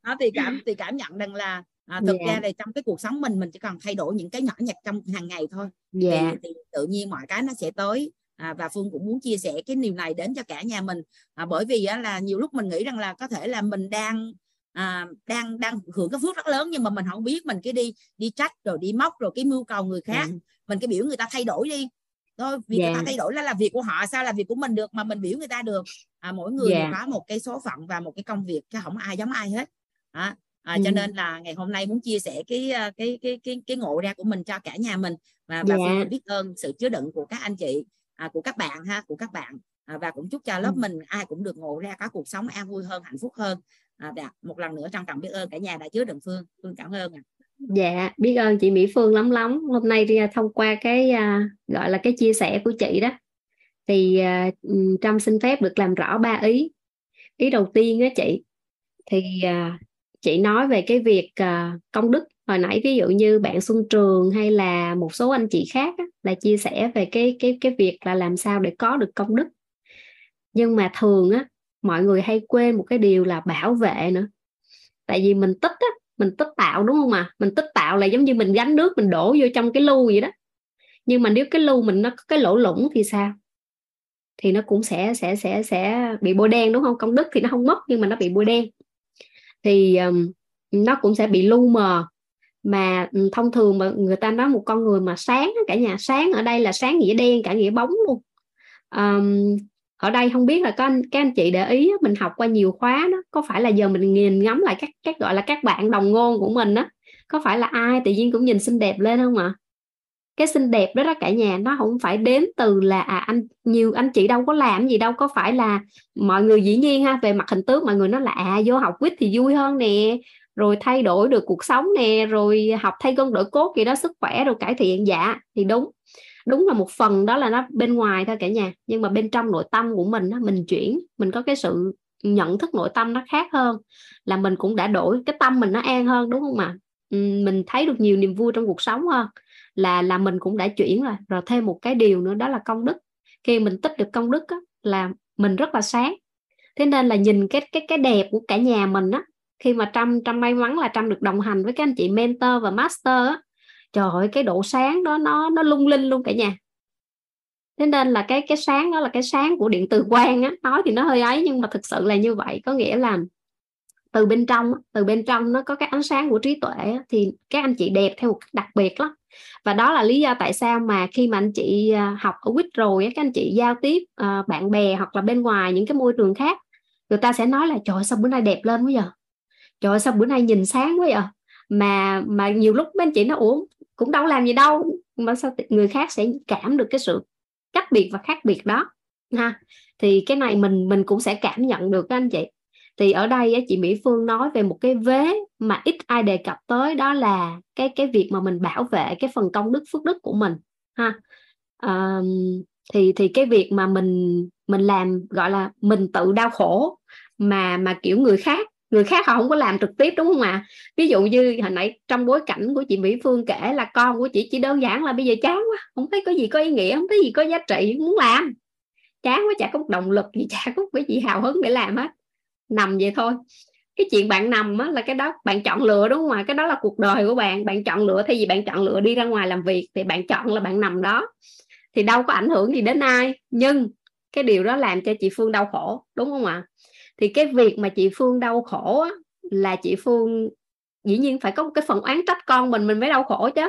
đó thì cảm thì cảm nhận rằng là à, thực yeah. Dạ. ra là trong cái cuộc sống mình mình chỉ cần thay đổi những cái nhỏ nhặt trong hàng ngày thôi yeah. thì, dạ. thì tự nhiên mọi cái nó sẽ tới à, và phương cũng muốn chia sẻ cái điều này đến cho cả nhà mình à, bởi vì á, là nhiều lúc mình nghĩ rằng là có thể là mình đang à, đang đang hưởng cái phước rất lớn nhưng mà mình không biết mình cái đi đi trách rồi đi móc rồi cái mưu cầu người khác ừ. mình cái biểu người ta thay đổi đi thôi việc yeah. người ta thay đổi là là việc của họ sao là việc của mình được mà mình biểu người ta được à, mỗi người yeah. có một cái số phận và một cái công việc chứ không ai giống ai hết à, à, ừ. cho nên là ngày hôm nay muốn chia sẻ cái cái cái cái cái ngộ ra của mình cho cả nhà mình và và yeah. biết ơn sự chứa đựng của các anh chị à, của các bạn ha của các bạn à, và cũng chúc cho lớp ừ. mình ai cũng được ngộ ra có cuộc sống an vui hơn hạnh phúc hơn à, dạ, một lần nữa trân trọng biết ơn cả nhà đã chứa đựng phương. Phương cảm ơn à. dạ biết ơn chị Mỹ Phương lắm lắm. Hôm nay à, thông qua cái uh, gọi là cái chia sẻ của chị đó. Thì uh, Trâm xin phép được làm rõ ba ý. Ý đầu tiên á chị thì uh, chị nói về cái việc uh, công đức. Hồi nãy ví dụ như bạn Xuân Trường hay là một số anh chị khác á, là chia sẻ về cái cái cái việc là làm sao để có được công đức. Nhưng mà thường á mọi người hay quên một cái điều là bảo vệ nữa. Tại vì mình tích á mình tích tạo đúng không mà? Mình tích tạo là giống như mình gánh nước mình đổ vô trong cái lưu vậy đó. Nhưng mà nếu cái lưu mình nó có cái lỗ lủng thì sao? Thì nó cũng sẽ sẽ sẽ sẽ bị bôi đen đúng không? Công đức thì nó không mất nhưng mà nó bị bôi đen. Thì um, nó cũng sẽ bị lu mờ. Mà thông thường mà người ta nói một con người mà sáng cả nhà sáng ở đây là sáng nghĩa đen cả nghĩa bóng luôn. Um, ở đây không biết là có anh, các anh chị để ý mình học qua nhiều khóa đó có phải là giờ mình nhìn ngắm lại các các gọi là các bạn đồng ngôn của mình đó có phải là ai tự nhiên cũng nhìn xinh đẹp lên không ạ? Cái xinh đẹp đó đó cả nhà nó không phải đến từ là à anh nhiều anh chị đâu có làm gì đâu có phải là mọi người dĩ nhiên ha về mặt hình tướng mọi người nó là à vô học quýt thì vui hơn nè rồi thay đổi được cuộc sống nè rồi học thay cân đổi cốt gì đó sức khỏe rồi cải thiện dạ thì đúng đúng là một phần đó là nó bên ngoài thôi cả nhà. Nhưng mà bên trong nội tâm của mình đó, mình chuyển mình có cái sự nhận thức nội tâm nó khác hơn. Là mình cũng đã đổi cái tâm mình nó an hơn đúng không ạ? Ừ, mình thấy được nhiều niềm vui trong cuộc sống hơn. Là là mình cũng đã chuyển rồi. Rồi thêm một cái điều nữa đó là công đức. Khi mình tích được công đức á, là mình rất là sáng. Thế nên là nhìn cái cái cái đẹp của cả nhà mình á khi mà trâm trâm may mắn là trâm được đồng hành với các anh chị mentor và master á trời ơi, cái độ sáng đó, nó nó lung linh luôn cả nhà. Thế nên là cái cái sáng đó là cái sáng của điện từ quang á. Nói thì nó hơi ấy, nhưng mà thực sự là như vậy. Có nghĩa là từ bên trong từ bên trong nó có cái ánh sáng của trí tuệ thì các anh chị đẹp theo một cách đặc biệt lắm. Và đó là lý do tại sao mà khi mà anh chị à, học ở quýt rồi các anh chị giao tiếp à, bạn bè hoặc là bên ngoài những cái môi trường khác, người ta sẽ nói là, trời sao bữa nay đẹp lên quá giờ trời sao bữa nay nhìn sáng quá vậy? Mà mà nhiều lúc bên chị nó uống cũng đâu làm gì đâu mà sao người khác sẽ cảm được cái sự cách biệt và khác biệt đó ha. Thì cái này mình mình cũng sẽ cảm nhận được đó anh chị. Thì ở đây chị Mỹ Phương nói về một cái vế mà ít ai đề cập tới đó là cái cái việc mà mình bảo vệ cái phần công đức phước đức của mình ha. À, thì thì cái việc mà mình mình làm gọi là mình tự đau khổ mà mà kiểu người khác người khác họ không có làm trực tiếp đúng không ạ? Ví dụ như hồi nãy trong bối cảnh của chị Mỹ Phương kể là con của chị chỉ đơn giản là bây giờ chán quá không thấy có gì có ý nghĩa không thấy gì có giá trị muốn làm. Chán quá chả có một động lực gì [LAUGHS] chả có cái gì hào hứng để làm hết. Nằm vậy thôi. Cái chuyện bạn nằm á, là cái đó bạn chọn lựa đúng không ạ? Cái đó là cuộc đời của bạn. Bạn chọn lựa thay vì bạn chọn lựa đi ra ngoài làm việc thì bạn chọn là bạn nằm đó. Thì đâu có ảnh hưởng gì đến ai nhưng cái điều đó làm cho chị Phương đau khổ đúng không ạ? Thì cái việc mà chị Phương đau khổ á, là chị Phương dĩ nhiên phải có một cái phần oán trách con mình mình mới đau khổ chứ.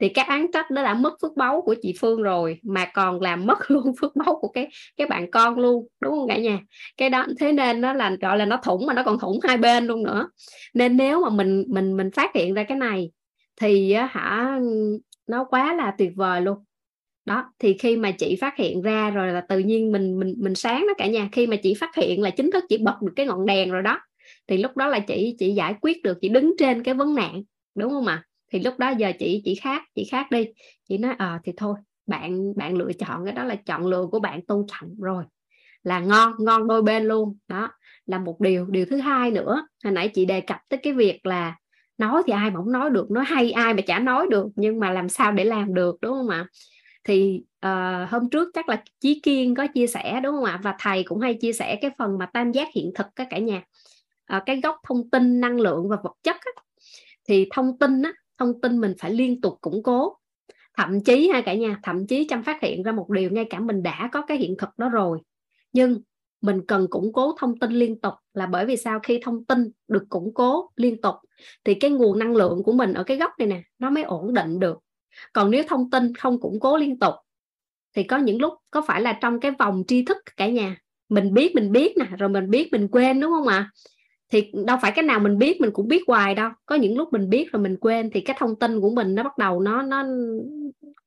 Thì cái án trách nó đã mất phước báu của chị Phương rồi mà còn làm mất [LAUGHS] luôn phước báu của cái cái bạn con luôn đúng không cả nhà? Cái đó thế nên nó là gọi là nó thủng mà nó còn thủng hai bên luôn nữa. Nên nếu mà mình mình mình phát hiện ra cái này thì hả nó quá là tuyệt vời luôn đó thì khi mà chị phát hiện ra rồi là tự nhiên mình mình mình sáng đó cả nhà. Khi mà chị phát hiện là chính thức chị bật được cái ngọn đèn rồi đó thì lúc đó là chị chị giải quyết được chị đứng trên cái vấn nạn đúng không ạ? À? thì lúc đó giờ chị chị khác chị khác đi. Chị nói ờ à, thì thôi bạn bạn lựa chọn cái đó là chọn lựa của bạn tôn trọng rồi là ngon ngon đôi bên luôn. Đó là một điều điều thứ hai nữa. Hồi nãy chị đề cập tới cái việc là nói thì ai mà không nói được nói hay ai mà chả nói được nhưng mà làm sao để làm được đúng không ạ? Thì uh, hôm trước chắc là Chí Kiên có chia sẻ đúng không ạ? Và thầy cũng hay chia sẻ cái phần mà tam giác hiện thực các cả nhà. Uh, cái gốc thông tin năng lượng và vật chất á. thì thông tin á, thông tin mình phải liên tục củng cố. Thậm chí hai cả nhà thậm chí trong phát hiện ra một điều ngay cả mình đã có cái hiện thực đó rồi. Nhưng mình cần củng cố thông tin liên tục là bởi vì sao? Khi thông tin được củng cố liên tục thì cái nguồn năng lượng của mình ở cái góc này nè nó mới ổn định được còn nếu thông tin không củng cố liên tục, thì có những lúc có phải là trong cái vòng tri thức cả nhà. Mình biết mình biết nè, rồi mình biết, mình quên, đúng không ạ? À? thì đâu phải cái nào mình biết, mình cũng biết hoài đâu. Có những lúc mình biết rồi mình quên, thì cái thông tin của mình nó bắt đầu nó nó,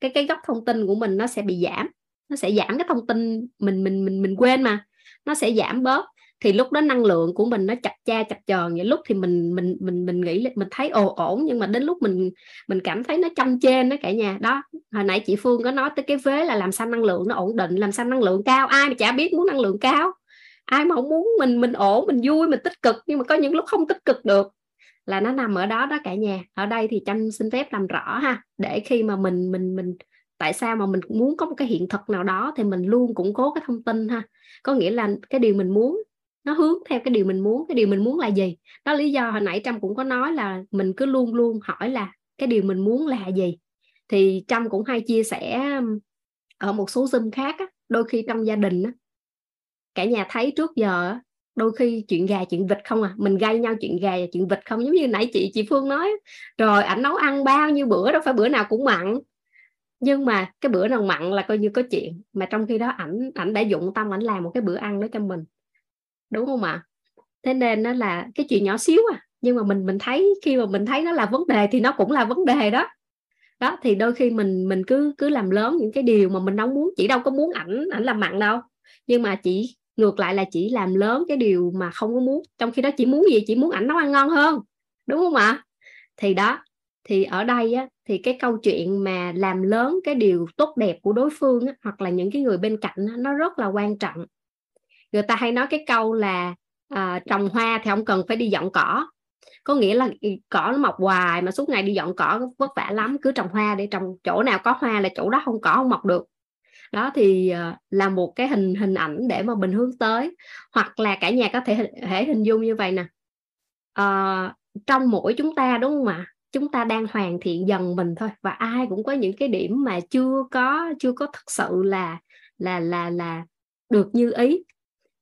cái cái góc thông tin của mình nó sẽ bị giảm. Nó sẽ giảm cái thông tin mình mình mình mình quên mà. Nó sẽ giảm bớt thì lúc đó năng lượng của mình nó chặt cha chặt tròn vậy. Lúc thì mình mình mình mình nghĩ mình thấy ồ, ổn, nhưng mà đến lúc mình mình cảm thấy nó trong trên đó cả nhà. Đó, hồi nãy chị Phương có nói tới cái vế là làm sao năng lượng nó ổn định, làm sao năng lượng cao. Ai mà chả biết muốn năng lượng cao. Ai mà không muốn mình mình ổn, mình vui, mình tích cực. Nhưng mà có những lúc không tích cực được là nó nằm ở đó đó cả nhà. Ở đây thì chăm xin phép làm rõ ha. Để khi mà mình mình mình, tại sao mà mình muốn có một cái hiện thực nào đó thì mình luôn củng cố cái thông tin ha. Có nghĩa là cái điều mình muốn nó hướng theo cái điều mình muốn cái điều mình muốn là gì? Đó lý do hồi nãy trâm cũng có nói là mình cứ luôn luôn hỏi là cái điều mình muốn là gì? Thì trâm cũng hay chia sẻ ở một số zoom khác á, đôi khi trong gia đình á, cả nhà thấy trước giờ đôi khi chuyện gà chuyện vịt không à mình gây nhau chuyện gà và chuyện vịt không giống như nãy chị chị Phương nói rồi ảnh nấu ăn bao nhiêu bữa đâu phải bữa nào cũng mặn. Nhưng mà cái bữa nào mặn là coi như có chuyện. Mà trong khi đó ảnh ảnh đã dụng tâm ảnh làm một cái bữa ăn đó cho mình đúng không ạ? Thế nên nó là cái chuyện nhỏ xíu à nhưng mà mình mình thấy khi mà mình thấy nó là vấn đề thì nó cũng là vấn đề đó. Đó thì đôi khi mình mình cứ cứ làm lớn những cái điều mà mình không muốn chỉ đâu có muốn ảnh ảnh làm mặn đâu. Nhưng mà chỉ ngược lại là chỉ làm lớn cái điều mà không có muốn trong khi đó chỉ muốn gì? Chỉ muốn ảnh nấu ăn ngon hơn. Đúng không ạ? Thì đó thì ở đây á, thì cái câu chuyện mà làm lớn cái điều tốt đẹp của đối phương á, hoặc là những cái người bên cạnh á, nó rất là quan trọng người ta hay nói cái câu là à, trồng hoa thì không cần phải đi dọn cỏ. Có nghĩa là cỏ nó mọc hoài mà suốt ngày đi dọn cỏ vất vả lắm cứ trồng hoa để trồng chỗ nào có hoa là chỗ đó không cỏ không mọc được. Đó thì uh, là một cái hình hình ảnh để mà mình hướng tới. Hoặc là cả nhà có thể thể hình dung như vậy nè. Uh, trong mỗi chúng ta đúng không ạ? Chúng ta đang hoàn thiện dần mình thôi và ai cũng có những cái điểm mà chưa có chưa có thật sự là là là là được như ý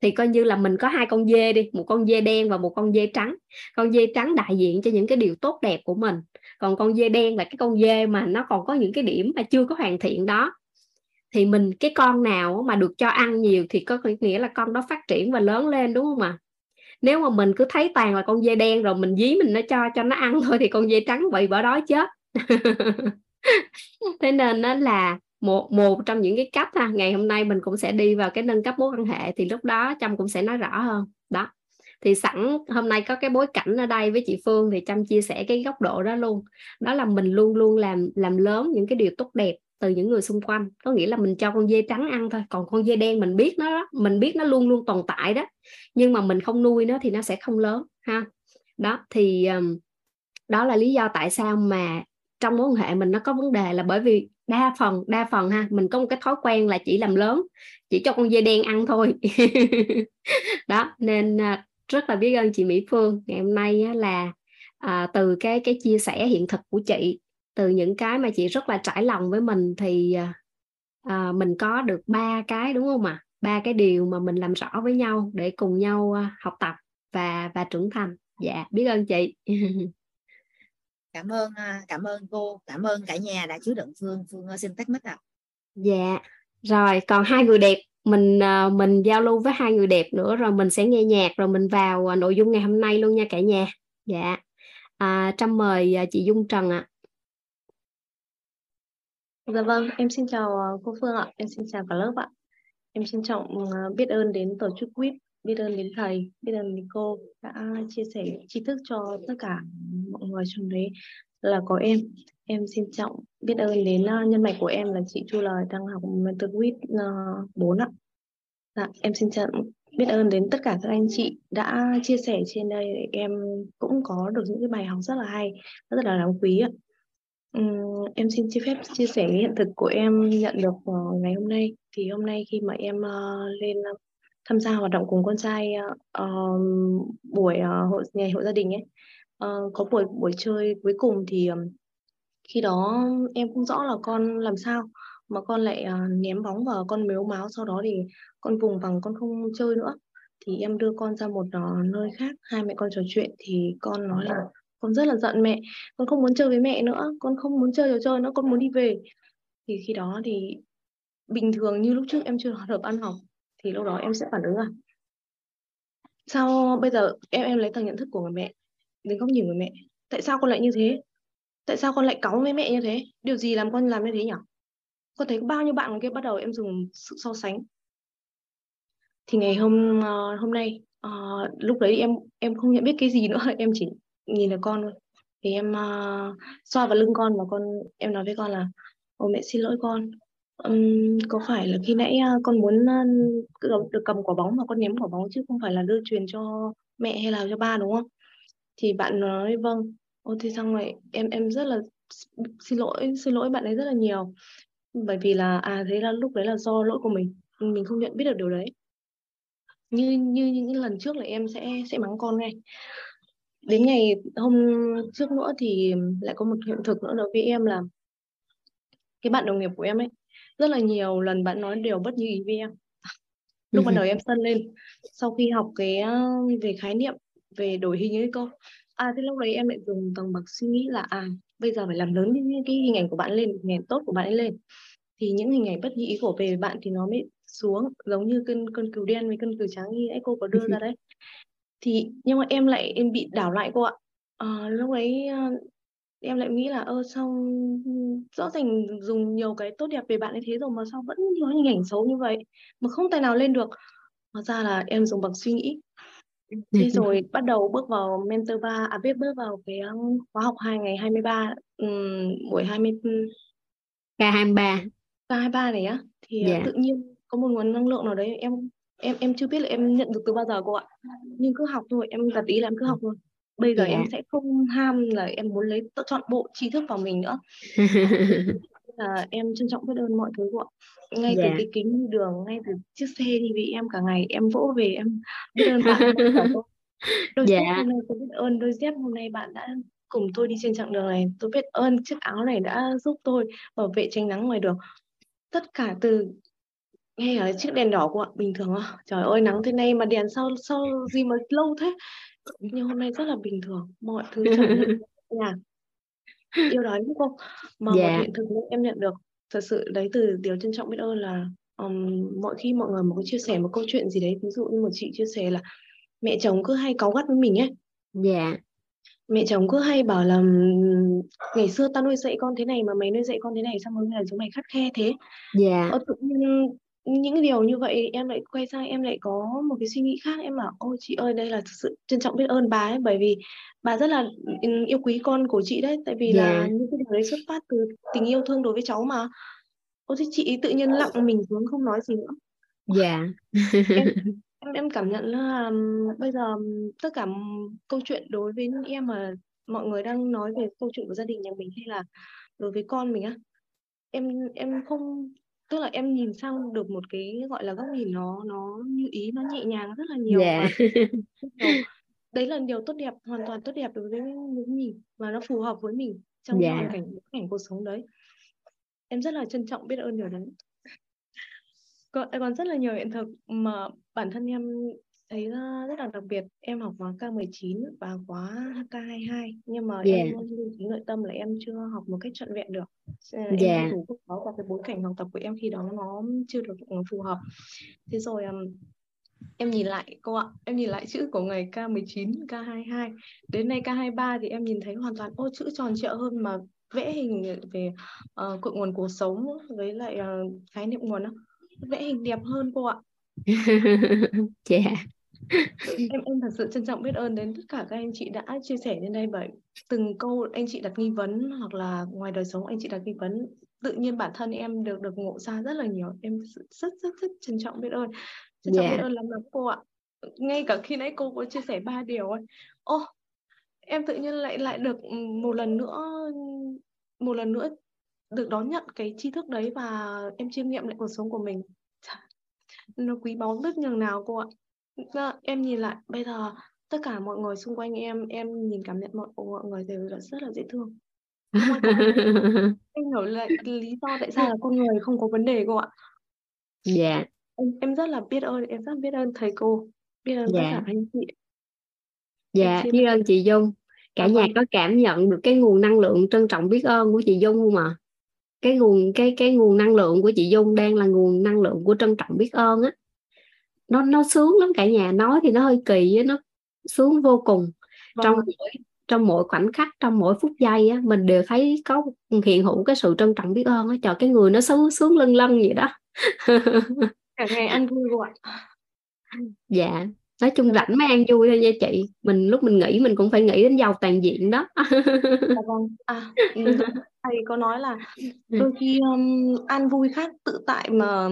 thì coi như là mình có hai con dê đi, một con dê đen và một con dê trắng. Con dê trắng đại diện cho những cái điều tốt đẹp của mình, còn con dê đen là cái con dê mà nó còn có những cái điểm mà chưa có hoàn thiện đó. Thì mình, cái con nào mà được cho ăn nhiều thì có nghĩa là con đó phát triển và lớn lên, đúng không ạ? Nếu mà mình cứ thấy toàn là con dê đen rồi mình dí mình nó cho cho nó ăn thôi thì con dê trắng bị bỏ đói chết. [LAUGHS] Thế nên nó là một một trong những cái cách ha ngày hôm nay mình cũng sẽ đi vào cái nâng cấp mối quan hệ thì lúc đó trâm cũng sẽ nói rõ hơn. Đó. Thì sẵn hôm nay có cái bối cảnh ở đây với chị Phương thì trâm chia sẻ cái góc độ đó luôn. Đó là mình luôn luôn làm làm lớn những cái điều tốt đẹp từ những người xung quanh. Có nghĩa là mình cho con dê trắng ăn thôi còn con dê đen mình biết nó đó, mình biết nó luôn luôn tồn tại đó. Nhưng mà mình không nuôi nó thì nó sẽ không lớn ha. Đó thì um, đó là lý do tại sao mà trong mối quan hệ mình nó có vấn đề là bởi vì đa phần đa phần ha mình có một cái thói quen là chỉ làm lớn chỉ cho con dê đen ăn thôi. [LAUGHS] Đó nên à, rất là biết ơn chị Mỹ Phương. Ngày hôm nay là à, từ cái cái chia sẻ hiện thực của chị từ những cái mà chị rất là trải lòng với mình thì à, à mình có được ba cái đúng không ạ? Ba cái điều mà mình làm rõ với nhau để cùng nhau à, học tập và và trưởng thành. Dạ biết ơn chị. [LAUGHS] cảm ơn à, cảm ơn cô cảm ơn cả nhà đã chứa đựng phương phương xin tắt mic ạ dạ. Rồi còn hai người đẹp mình mình giao lưu với hai người đẹp nữa rồi mình sẽ nghe nhạc rồi mình vào nội dung ngày hôm nay luôn nha cả nhà. Dạ. À, trâm mời chị Dung Trần ạ. Dạ vâng, em xin chào cô Phương ạ, em xin chào cả lớp ạ. Em trân trọng biết ơn đến tổ chức quýt, biết ơn đến thầy, biết ơn đến cô đã chia sẻ tri thức cho tất cả mọi người trong đấy là có em. Em xin trọng biết ơn đến ờ, nhân mạch của em là chị Chu Lời đang học mentor quýt 4 ờ, ạ. Dạ, em xin trọng biết ơn đến tất cả các anh chị đã chia sẻ trên đây em cũng có được những cái bài học rất là hay, rất là đáng quý ạ em xin chia phép chia sẻ hiện thực của em nhận được uh, ngày hôm nay. Thì hôm nay khi mà em uh, lên uh, tham gia hoạt động cùng con trai uh, buổi uh, hội ngày hội gia đình ấy, uh, có buổi buổi chơi cuối cùng thì um, khi đó em không rõ là con làm sao mà con lại uh, ném bóng vào con mếu máu sau đó thì con vùng vằng con không chơi nữa. Thì em đưa con ra một uh, nơi khác hai mẹ con trò chuyện thì con nói là con rất là giận mẹ con không muốn chơi với mẹ nữa con không muốn chơi trò chơi nữa con muốn đi về. Thì khi đó thì bình thường như lúc trước em chưa hợp ăn học thì lúc đó em sẽ phản ứng à sao bây giờ em em lấy tầng nhận thức của người mẹ đến góc nhìn người mẹ? Tại sao con lại như thế? Tại sao con lại cáu với mẹ như thế? Điều gì làm con làm như thế nhỉ? Con thấy bao nhiêu bạn kia bắt đầu em dùng sự so sánh. Thì ngày hôm uh, hôm nay uh, lúc đấy em em không nhận biết cái gì nữa [LAUGHS] em chỉ nhìn là con thôi. Thì em uh, xoa vào lưng con và con em nói với con là ô mẹ xin lỗi con um, có phải là khi nãy uh, con muốn uh, được cầm quả bóng mà con ném quả bóng chứ không phải là đưa truyền cho mẹ hay là cho ba đúng không? Thì bạn nói vâng. Ô thì xong rồi em em rất là xin lỗi xin lỗi bạn ấy rất là nhiều. Bởi vì là à thế là lúc đấy là do lỗi của mình mình không nhận biết được điều đấy. Như như những lần trước là em sẽ sẽ mắng con ngay. Đến ngày hôm trước nữa thì lại có một hiện thực nữa đối với em là cái bạn đồng nghiệp của em ấy rất là nhiều lần bạn nói điều bất như ý với em lúc ban đầu [LAUGHS] em sân lên sau khi học cái về khái niệm về đổi hình ấy cô à thế lúc đấy em lại dùng tầng bậc suy nghĩ là à bây giờ phải làm lớn những cái hình ảnh của bạn lên hình ảnh tốt của bạn ấy lên. Thì những hình ảnh bất như ý của về bạn thì nó mới xuống giống như cơn cơn cừu đen với cơn cừu trắng như ấy cô có đưa ra [LAUGHS] đấy. Thì nhưng mà em lại em bị đảo lại cô ạ. À, lúc ấy em lại nghĩ là ơ sao rõ ràng dùng nhiều cái tốt đẹp về bạn ấy thế rồi mà sao vẫn có hình ảnh xấu như vậy mà không tài nào lên được hóa ra là em dùng bằng suy nghĩ thế rồi bắt đầu bước vào mentor 3 à biết bước vào cái khóa học 2 ngày 23 um, buổi 20 K23 K23 này á thì yeah. Dạ. tự nhiên có một nguồn năng lượng nào đấy em em em chưa biết là em nhận được từ bao giờ cô ạ nhưng cứ học thôi em đặt ý là em cứ học thôi bây giờ yeah. em dạ. sẽ không ham là em muốn lấy chọn bộ tri thức vào mình nữa [LAUGHS] là em trân trọng biết ơn mọi thứ ạ ngay yeah. từ dạ. cái kính đường ngay từ chiếc xe đi với em cả ngày em vỗ về em biết ơn bạn đôi yeah. dép hôm nay tôi biết ơn đôi dép hôm nay bạn đã cùng tôi đi trên chặng đường này tôi biết ơn chiếc áo này đã giúp tôi bảo vệ tránh nắng ngoài đường tất cả từ nghe ở chiếc đèn đỏ của ạ bình thường à trời ơi nắng thế này mà đèn sao sao gì mà lâu thế nhưng hôm nay rất là bình thường mọi thứ [LAUGHS] nhà yêu đói đúng không mà yeah. một dạ. hiện thực em nhận được thật sự đấy từ điều trân trọng biết ơn là um, mọi khi mọi người mà có chia sẻ một câu chuyện gì đấy ví dụ như một chị chia sẻ là mẹ chồng cứ hay cáu gắt với mình ấy dạ yeah. mẹ chồng cứ hay bảo là ngày xưa tao nuôi dạy con thế này mà mày nuôi dạy con thế này sao mà bây giờ chúng mày khắt khe thế dạ yeah. tự nhiên những điều như vậy em lại quay sang em lại có một cái suy nghĩ khác. Em bảo ôi chị ơi đây là thực sự trân trọng biết ơn bà ấy bởi vì bà rất là yêu quý con của chị đấy. Tại vì yeah. là những cái điều đấy xuất phát từ tình yêu thương đối với cháu mà. Ô thế chị tự nhiên lặng mình xuống không nói gì nữa. Dạ. Em, [LAUGHS] em em cảm nhận là bây giờ tất cả câu chuyện đối với em mà mọi người đang nói về câu chuyện của gia đình nhà mình hay là đối với con mình á em em không tức là em nhìn sang được một cái gọi là góc nhìn nó nó như ý nó nhẹ nhàng rất là nhiều dạ. và [LAUGHS] đấy là điều tốt đẹp hoàn toàn tốt đẹp đối với, mình và nó phù hợp với mình trong dạ. hoàn cảnh cảnh cuộc sống đấy. Em rất là trân trọng biết ơn điều đấy. Còn, còn rất là nhiều hiện thực mà bản thân em thấy rất là đặc biệt. Em học khóa K19 và khóa K22 nhưng mà dạ. em lưu ý nội tâm là em chưa học một cách trọn vẹn được. Em dạ. không đủ phúc đó và cái bối cảnh học tập của em khi đó nó chưa được phù hợp. Thế rồi em nhìn lại cô ạ em nhìn lại chữ của ngày K19 K22 đến nay K23 thì em nhìn thấy hoàn toàn ô chữ tròn trịa hơn mà vẽ hình về uh, cội nguồn cuộc sống với lại uh, khái niệm nguồn đó. vẽ hình đẹp hơn cô ạ. [LAUGHS] Dạ em em thật sự trân trọng biết ơn đến tất cả các anh chị đã chia sẻ lên đây bởi từng câu anh chị đặt nghi vấn hoặc là ngoài đời sống anh chị đặt nghi vấn. Tự nhiên bản thân em được được ngộ ra rất là nhiều. Em rất rất rất, rất trân trọng biết ơn. Trân trọng biết dạ. ơn lắm lắm cô ạ. Ngay cả khi nãy cô có chia sẻ ba điều ấy. Ô em tự nhiên lại lại được một lần nữa một lần nữa được đón nhận cái tri thức đấy và em chiêm nghiệm lại cuộc sống của mình. Nó quý báu biết nhường nào cô ạ em nhìn lại bây giờ tất cả mọi người xung quanh em em nhìn cảm nhận mọi mọi người đều là rất là dễ thương. [LAUGHS] Em hiểu lại lý do tại sao là con người không có vấn đề cô ạ. Dạ. Em, em rất là biết ơn em rất biết ơn thầy cô biết ơn tất dạ. cả anh chị. Dạ xin biết ơn chị Dung. Cả dạ nhà vâng. có cảm nhận được cái nguồn năng lượng trân trọng biết ơn của chị Dung không ạ? Cái nguồn cái cái nguồn năng lượng của chị Dung đang là nguồn năng lượng của trân trọng biết ơn á nó nó sướng lắm cả nhà nói thì nó hơi kỳ á nó sướng vô cùng. Trong vâng mỗi trong mỗi khoảnh khắc trong mỗi phút giây á mình đều thấy có hiện hữu cái sự trân trọng biết ơn á. Trời cái người nó sướng sướng lân lân vậy đó. [LAUGHS] Cả ngày ăn vui ạ dạ nói chung rảnh mới ăn vui thôi nha chị. Mình lúc mình nghĩ mình cũng phải nghĩ đến giàu toàn diện đó. Dạ vâng. À ừ, thầy có nói là đôi khi um, ăn vui khác tự tại mà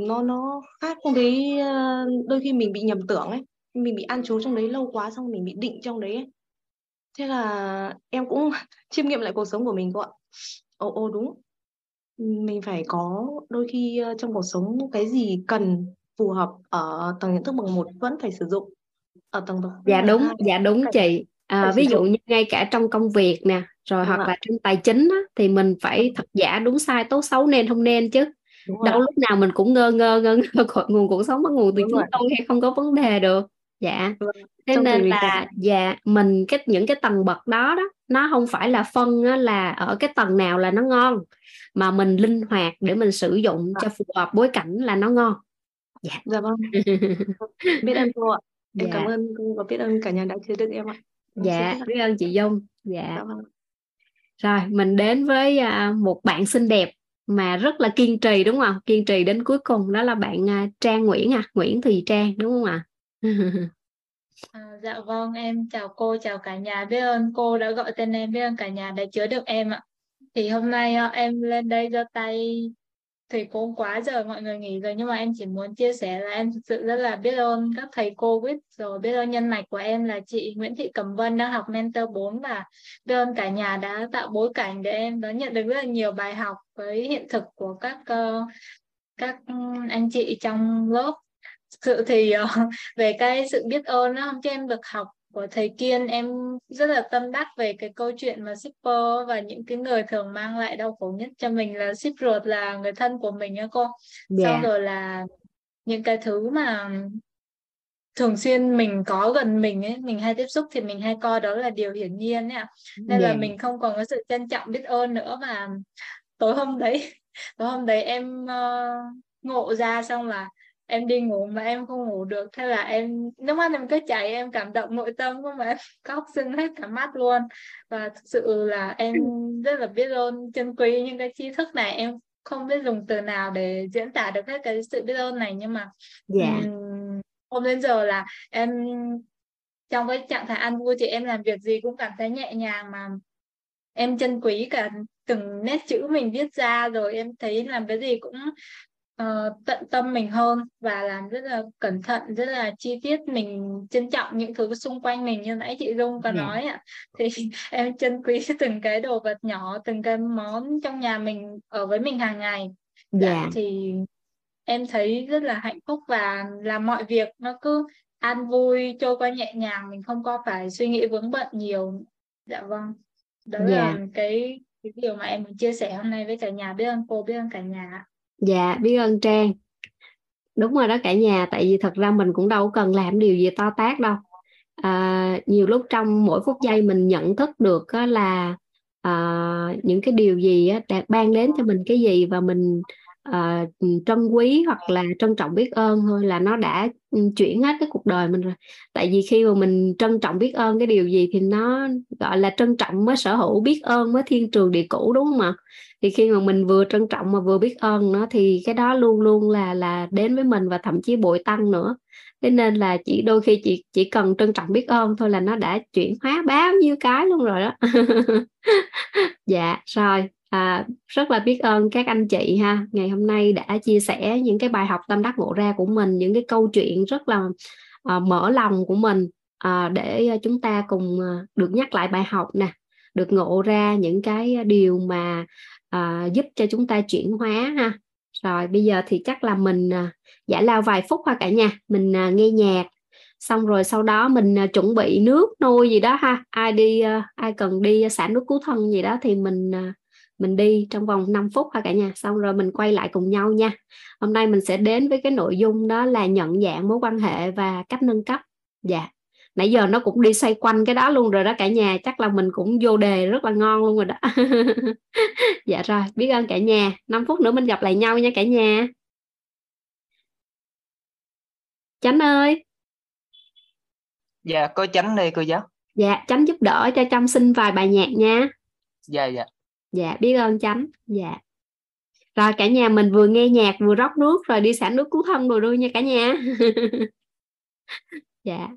nó nó khác với uh, đôi khi mình bị nhầm tưởng ấy. Mình bị ăn trú trong đấy lâu quá xong mình bị định trong đấy ấy. thế là em cũng [LAUGHS] chiêm nghiệm lại cuộc sống của mình cô ạ. Ồ ồ đúng. Mình phải có đôi khi uh, trong cuộc sống cái gì cần phù hợp ở tầng nhận thức bậc một vẫn phải sử dụng ở tầng bậc dạ đúng dạ đúng phải chị. À, ví dụ như ngay cả trong công việc nè rồi vâng hoặc ạ. là trong tài chính á, thì mình phải thật giả đúng sai tốt xấu nên không nên chứ. Đúng đâu ạ. lúc nào mình cũng ngơ ngơ ngơ ngơ [LAUGHS] cội nguồn cuộc sống bắt nguồn từ đúng chính rồi. không hay không có vấn đề được. Dạ. Vâng. thế trong nên là dạ mình cái những cái tầng bậc đó đó nó không phải là phân á, là ở cái tầng nào là nó ngon mà mình linh hoạt để mình sử dụng Dạ. cho phù hợp bối cảnh là nó ngon dạ. Dạ vâng. [LAUGHS] Biết ơn cô ạ. Em cảm dạ ơn cô và biết ơn cả nhà đã chứa đựng em ạ. Em dạ biết ơn chị Dung. Dạ. Dạ vâng. Rồi mình đến với à, một bạn xinh đẹp mà rất là kiên trì đúng không kiên trì đến cuối cùng đó là bạn à, Trang Nguyễn à. Nguyễn Thùy Trang đúng không ạ? À, dạ vâng, em chào cô, chào cả nhà. Biết ơn cô đã gọi tên em, biết ơn cả nhà đã chứa được em ạ. Thì hôm nay à, em lên đây giơ tay thầy cô quá giờ mọi người nghỉ rồi nhưng mà em chỉ muốn chia sẻ là em thực sự rất là biết ơn các thầy cô biết rồi biết ơn nhân mạch của em là chị Nguyễn Thị Cẩm Vân đang học mentor 4 và biết ơn cả nhà đã tạo bối cảnh để em đón nhận được rất là nhiều bài học với hiện thực của các uh, các ừ, anh chị trong lớp. Sự thì uh, [LAUGHS] về cái sự biết ơn đó hôm trước em được học của thầy Kiên em rất là tâm đắc về cái câu chuyện mà shipper và những cái người thường mang lại đau khổ nhất cho mình là ship ruột là người thân của mình á cô. Dạ. Xong rồi là những cái thứ mà thường xuyên mình có gần mình ấy mình hay tiếp xúc thì mình hay coi đó là điều hiển nhiên ấy ạ. Nên là dạ. mình không còn có sự trân trọng biết ơn nữa và tối hôm đấy tối hôm đấy em uh, ngộ ra xong là em đi ngủ mà em không ngủ được thế là em nước mắt em cứ chảy em cảm động nội tâm của mà em [LAUGHS] khóc sưng hết cả mắt luôn. Và thực sự là em rất là biết ơn trân quý những cái tri thức này. Em không biết dùng từ nào để diễn tả được hết cái sự biết ơn này nhưng mà dạ. um, hôm đến giờ là em trong cái trạng thái ăn vui thì em làm việc gì cũng cảm thấy nhẹ nhàng mà em trân quý cả từng nét chữ mình viết ra. Rồi em thấy làm cái gì cũng uh, tận tâm mình hơn và làm rất là cẩn thận rất là chi tiết mình trân trọng những thứ xung quanh mình như nãy chị Dung có. Dạ. nói ạ thì [LAUGHS] em trân quý [LAUGHS] từng cái đồ vật nhỏ từng cái món trong nhà mình ở với mình hàng ngày dạ yeah. thì em thấy rất là hạnh phúc và làm mọi việc nó cứ an vui trôi qua nhẹ nhàng mình không có phải suy nghĩ vướng bận nhiều dạ vâng đó yeah. là dạ. cái cái điều mà em muốn chia sẻ hôm nay với cả nhà biết ơn cô biết ơn cả nhà dạ biết ơn trang. Đúng rồi đó cả nhà tại vì thật ra mình cũng đâu cần làm điều gì to tát đâu. À, nhiều lúc trong mỗi phút giây mình nhận thức được là à, những cái điều gì á, đã ban đến cho mình cái gì và mình uh, trân quý hoặc là trân trọng biết ơn thôi là nó đã ừ, chuyển hết cái cuộc đời mình rồi. Tại vì khi mà mình trân trọng biết ơn cái điều gì thì nó gọi là trân trọng mới sở hữu biết ơn mới thiên trường địa cũ đúng không ạ? Thì khi mà mình vừa trân trọng mà vừa biết ơn nó thì cái đó luôn luôn là là đến với mình và thậm chí bội tăng nữa. Thế nên là chỉ đôi khi chị chỉ cần trân trọng biết ơn thôi là nó đã chuyển hóa bao nhiêu cái luôn rồi đó. [LAUGHS] Dạ rồi à, rất là biết ơn các anh chị ha. Ngày hôm nay đã chia sẻ những cái bài học tâm đắc ngộ ra của mình những cái câu chuyện rất là à, mở lòng của mình à, để à, chúng ta cùng à, được nhắc lại bài học nè được ngộ ra những cái điều mà à, giúp cho chúng ta chuyển hóa ha. Rồi bây giờ thì chắc là mình à, giải lao vài phút ha cả nhà. Mình à, nghe nhạc xong rồi sau đó mình à, chuẩn bị nước nuôi gì đó ha. Ai đi à, ai cần đi xả nước cứu thân gì đó thì mình à, mình đi trong vòng 5 phút ha cả nhà. Xong rồi mình quay lại cùng nhau nha. Hôm nay mình sẽ đến với cái nội dung đó là nhận dạng mối quan hệ và cách nâng cấp. Dạ. Nãy giờ nó cũng đi xoay quanh cái đó luôn rồi đó cả nhà. Chắc là mình cũng vô đề rất là ngon luôn rồi đó. [LAUGHS] Dạ rồi biết ơn cả nhà. 5 phút nữa mình gặp lại nhau nha cả nhà. Chánh ơi. Dạ cô chánh đây cô giáo. Dạ chánh giúp đỡ cho chăm xin vài bài nhạc nha. Dạ dạ dạ biết ơn chánh. Dạ. Rồi cả nhà mình vừa nghe nhạc, vừa rót nước, rồi đi xả nước cứu thân rồi luôn nha cả nhà. [LAUGHS] Dạ.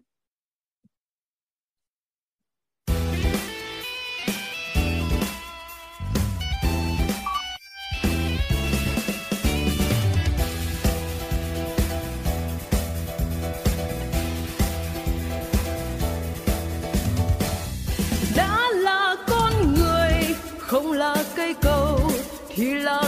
Thì là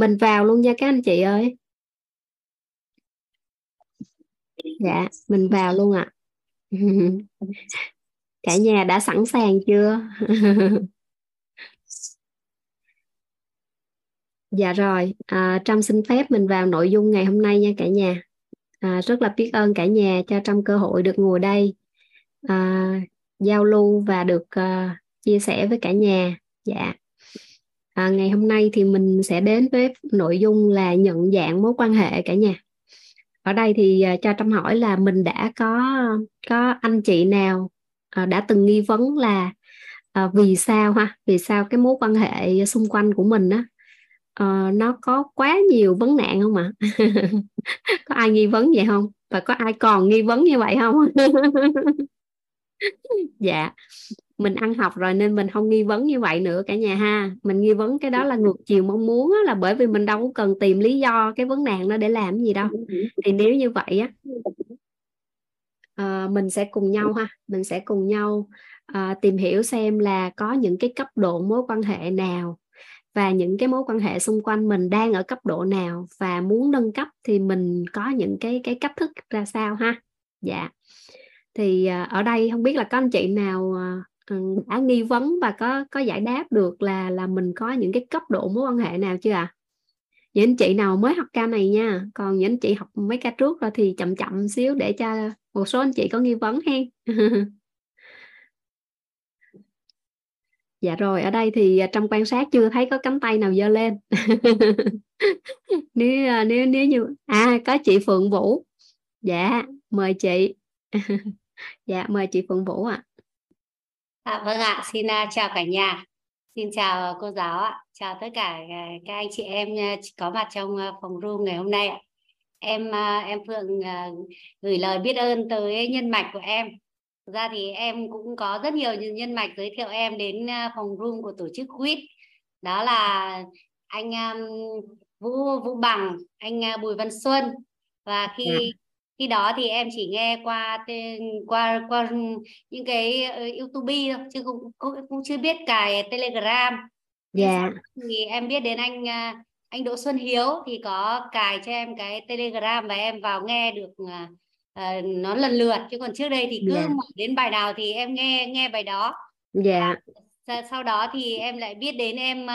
mình vào luôn nha các anh chị ơi. Dạ mình vào luôn ạ. À. [LAUGHS] cả nhà đã sẵn sàng chưa? [LAUGHS] Dạ rồi à, trâm xin phép mình vào nội dung ngày hôm nay nha cả nhà. À, rất là biết ơn cả nhà cho trâm cơ hội được ngồi đây à, giao lưu và được uh, chia sẻ với cả nhà. Dạ à, ngày hôm nay thì mình sẽ đến với nội dung là nhận dạng mối quan hệ cả nhà. Ở đây thì uh, cho trâm hỏi là mình đã có có anh chị nào uh, đã từng nghi vấn là uh, vì sao ha? Vì sao cái mối quan hệ xung quanh của mình á uh, nó có quá nhiều vấn nạn không ạ? À? [LAUGHS] có ai nghi vấn vậy không? Và có ai còn nghi vấn như vậy không? [LAUGHS] Dạ mình ăn học rồi nên mình không nghi vấn như vậy nữa cả nhà ha. Mình nghi vấn cái đó là ngược chiều mong muốn là bởi vì mình đâu có cần tìm lý do cái vấn nạn đó để làm gì đâu. Thì nếu như vậy á à, mình sẽ cùng nhau ha. Mình sẽ cùng nhau à, tìm hiểu xem là có những cái cấp độ mối quan hệ nào và những cái mối quan hệ xung quanh mình đang ở cấp độ nào và muốn nâng cấp thì mình có những cái cái cách thức ra sao ha? Dạ. Thì ờ, ở đây không biết là có anh chị nào Ừ, đã nghi vấn và có có giải đáp được là là mình có những cái cấp độ mối quan hệ nào chưa ạ? À? những anh chị nào mới học ca này nha còn những anh chị học mấy ca trước rồi thì chậm chậm xíu để cho một số anh chị có nghi vấn hen. [LAUGHS] Dạ rồi ở đây thì à, trong quan sát chưa thấy có cánh tay nào giơ lên. [LAUGHS] Nếu à, nếu nếu như à có chị Phượng Vũ. Dạ mời chị. [LAUGHS] Dạ mời chị Phượng Vũ ạ. à, Dạ, vâng ạ. Xin uh, chào cả nhà. Xin chào cô giáo ạ. Chào tất cả uh, các anh chị em uh, có mặt trong uh, phòng room ngày hôm nay ạ. Em uh, em Phượng uh, gửi lời biết ơn tới nhân mạch của em. Thực ra thì em cũng có rất nhiều nhân mạch giới thiệu em đến phòng room của tổ chức quýt. Đó là anh um, Vũ Vũ Bằng anh uh, Bùi Văn Xuân. Và khi dạ khi đó thì em chỉ nghe qua qua qua những cái uh, YouTube thôi chứ cũng, cũng cũng chưa biết cài Telegram. Dạ. Yeah. Thì em biết đến anh uh, anh Đỗ Xuân Hiếu thì có cài cho em cái Telegram và em vào nghe được uh, nó lần lượt chứ còn trước đây thì cứ yeah. mở đến bài nào thì em nghe nghe bài đó. Dạ. Yeah. Sau đó thì em lại biết đến em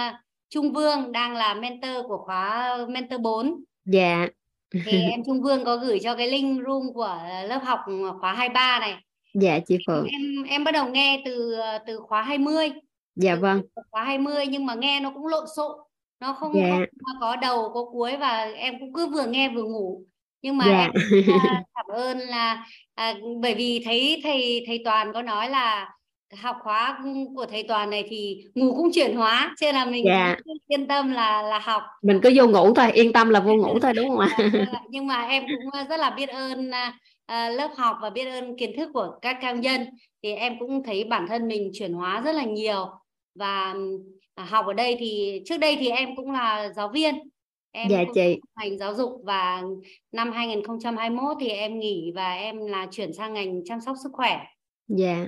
Trung Vương đang là mentor của khóa mentor 4. Dạ. Yeah thì em Trung Vương có gửi cho cái link room của lớp học khóa 23 này. Dạ chị Phượng. em em bắt đầu nghe từ từ khóa 20 dạ vâng. khóa 20 nhưng mà nghe nó cũng lộn xộn. Nó không, dạ. không có đầu có cuối và em cũng cứ vừa nghe vừa ngủ. Nhưng mà dạ. em [LAUGHS] cảm ơn là à, bởi vì thấy thầy thầy Toàn có nói là học khóa của thầy Toàn này thì ngủ cũng chuyển hóa cho nên là mình yeah. Dạ. yên tâm là là học. Mình cứ vô ngủ thôi yên tâm là vô ngủ thôi đúng không ạ? [LAUGHS] Nhưng mà em cũng rất là biết ơn uh, lớp học và biết ơn kiến thức của các cao nhân. Thì em cũng thấy bản thân mình chuyển hóa rất là nhiều. Và uh, học ở đây thì trước đây thì em cũng là giáo viên. Em dạ, chị. ngành giáo dục và năm 2021 thì em nghỉ và em là chuyển sang ngành chăm sóc sức khỏe. Dạ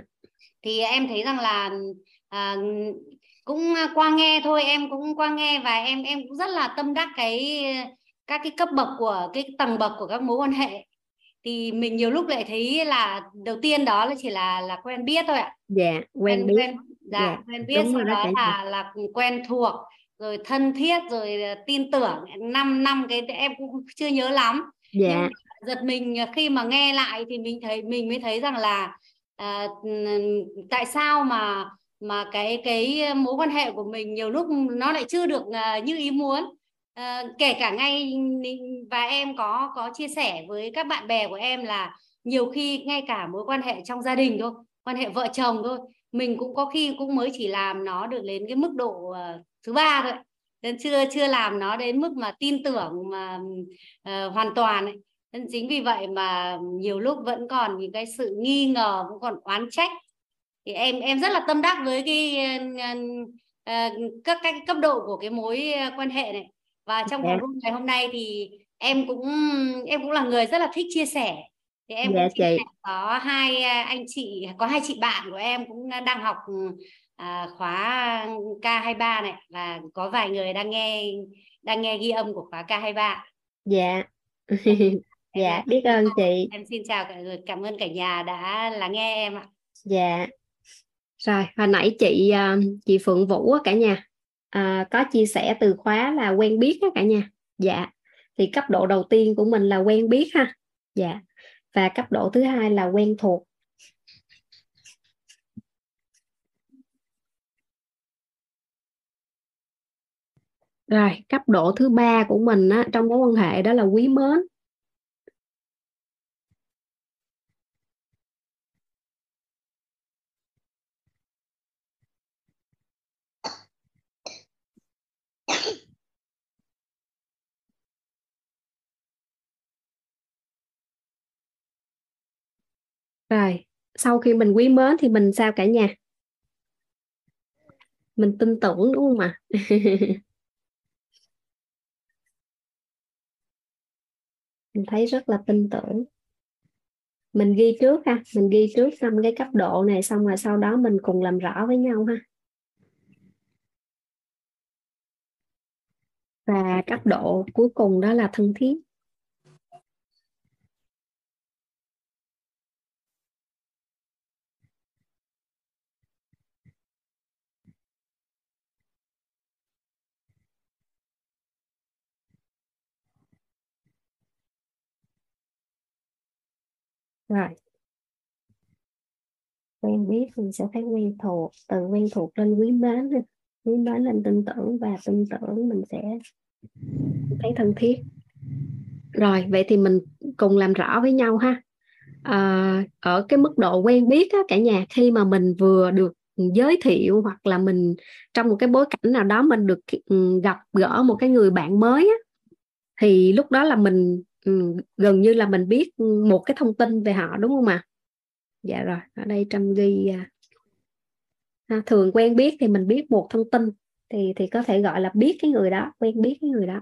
thì em thấy rằng là à, cũng qua nghe thôi em cũng qua nghe và em em cũng rất là tâm đắc cái các cái cấp bậc của cái tầng bậc của các mối quan hệ. Thì mình nhiều lúc lại thấy là đầu tiên đó là chỉ là là quen biết thôi ạ. Dạ yeah, quen, quen biết. quen, dạ yeah, quen biết sau đó, đó là là quen thuộc rồi thân thiết rồi tin tưởng. 5 năm cái em cũng chưa nhớ lắm. Dạ. Yeah. giật mình khi mà nghe lại thì mình thấy mình mới thấy rằng là à, tại sao mà mà cái cái mối quan hệ của mình nhiều lúc nó lại chưa được uh, như ý muốn? Uh, kể cả ngay và em có có chia sẻ với các bạn bè của em là nhiều khi ngay cả mối quan hệ trong gia đình thôi quan hệ vợ chồng thôi mình cũng có khi cũng mới chỉ làm nó được đến cái mức độ uh, thứ ba thôi. Nên chưa chưa làm nó đến mức mà tin tưởng mà uh, hoàn toàn ấy nên chính vì vậy mà nhiều lúc vẫn còn những cái sự nghi ngờ vẫn còn oán trách. Thì em em rất là tâm đắc với cái uh, các cái cấp độ của cái mối quan hệ này. Và trong yeah. Dạ. ngày hôm nay thì em cũng em cũng là người rất là thích chia sẻ. Thì em yeah, dạ, cũng có hai anh chị có hai chị bạn của em cũng đang học à, khóa K23 này. Và có vài người đang nghe đang nghe ghi âm của khóa K23 dạ [LAUGHS] dạ biết ơn chị. em xin chào cảm ơn cả nhà đã lắng nghe em ạ. Dạ. Rồi hồi nãy chị à, chị Phượng Vũ cả nhà à, có chia sẻ từ khóa là quen biết cả nhà. Dạ. Thì cấp độ đầu tiên của mình là quen biết ha. Dạ. Và cấp độ thứ hai là quen thuộc. Rồi cấp độ thứ ba của mình á, trong mối quan hệ đó là quý mến rồi, sau khi mình quý mến thì mình sao cả nhà? Mình tin tưởng, đúng không ạ? [LAUGHS] Mình thấy rất là tin tưởng. Mình ghi trước ha, mình ghi trước năm cái cấp độ này xong rồi sau đó mình cùng làm rõ với nhau ha. Và cấp độ cuối cùng đó là thân thiết. Rồi. Quen biết mình sẽ thấy quen thuộc từ quen thuộc lên quý mến quý mến lên tin tưởng và tin tưởng mình sẽ thấy thân thiết. Rồi vậy thì mình cùng làm rõ với nhau ha. À, ở cái mức độ quen biết á, cả nhà khi mà mình vừa được giới thiệu hoặc là mình trong một cái bối cảnh nào đó mình được ừ, gặp gỡ một cái người bạn mới á, thì lúc đó là mình ừ, gần như là mình biết một cái thông tin về họ đúng không ạ? Dạ rồi ở đây trâm ghi à, thường quen biết thì mình biết một thông tin thì thì có thể gọi là biết cái người đó quen biết cái người đó.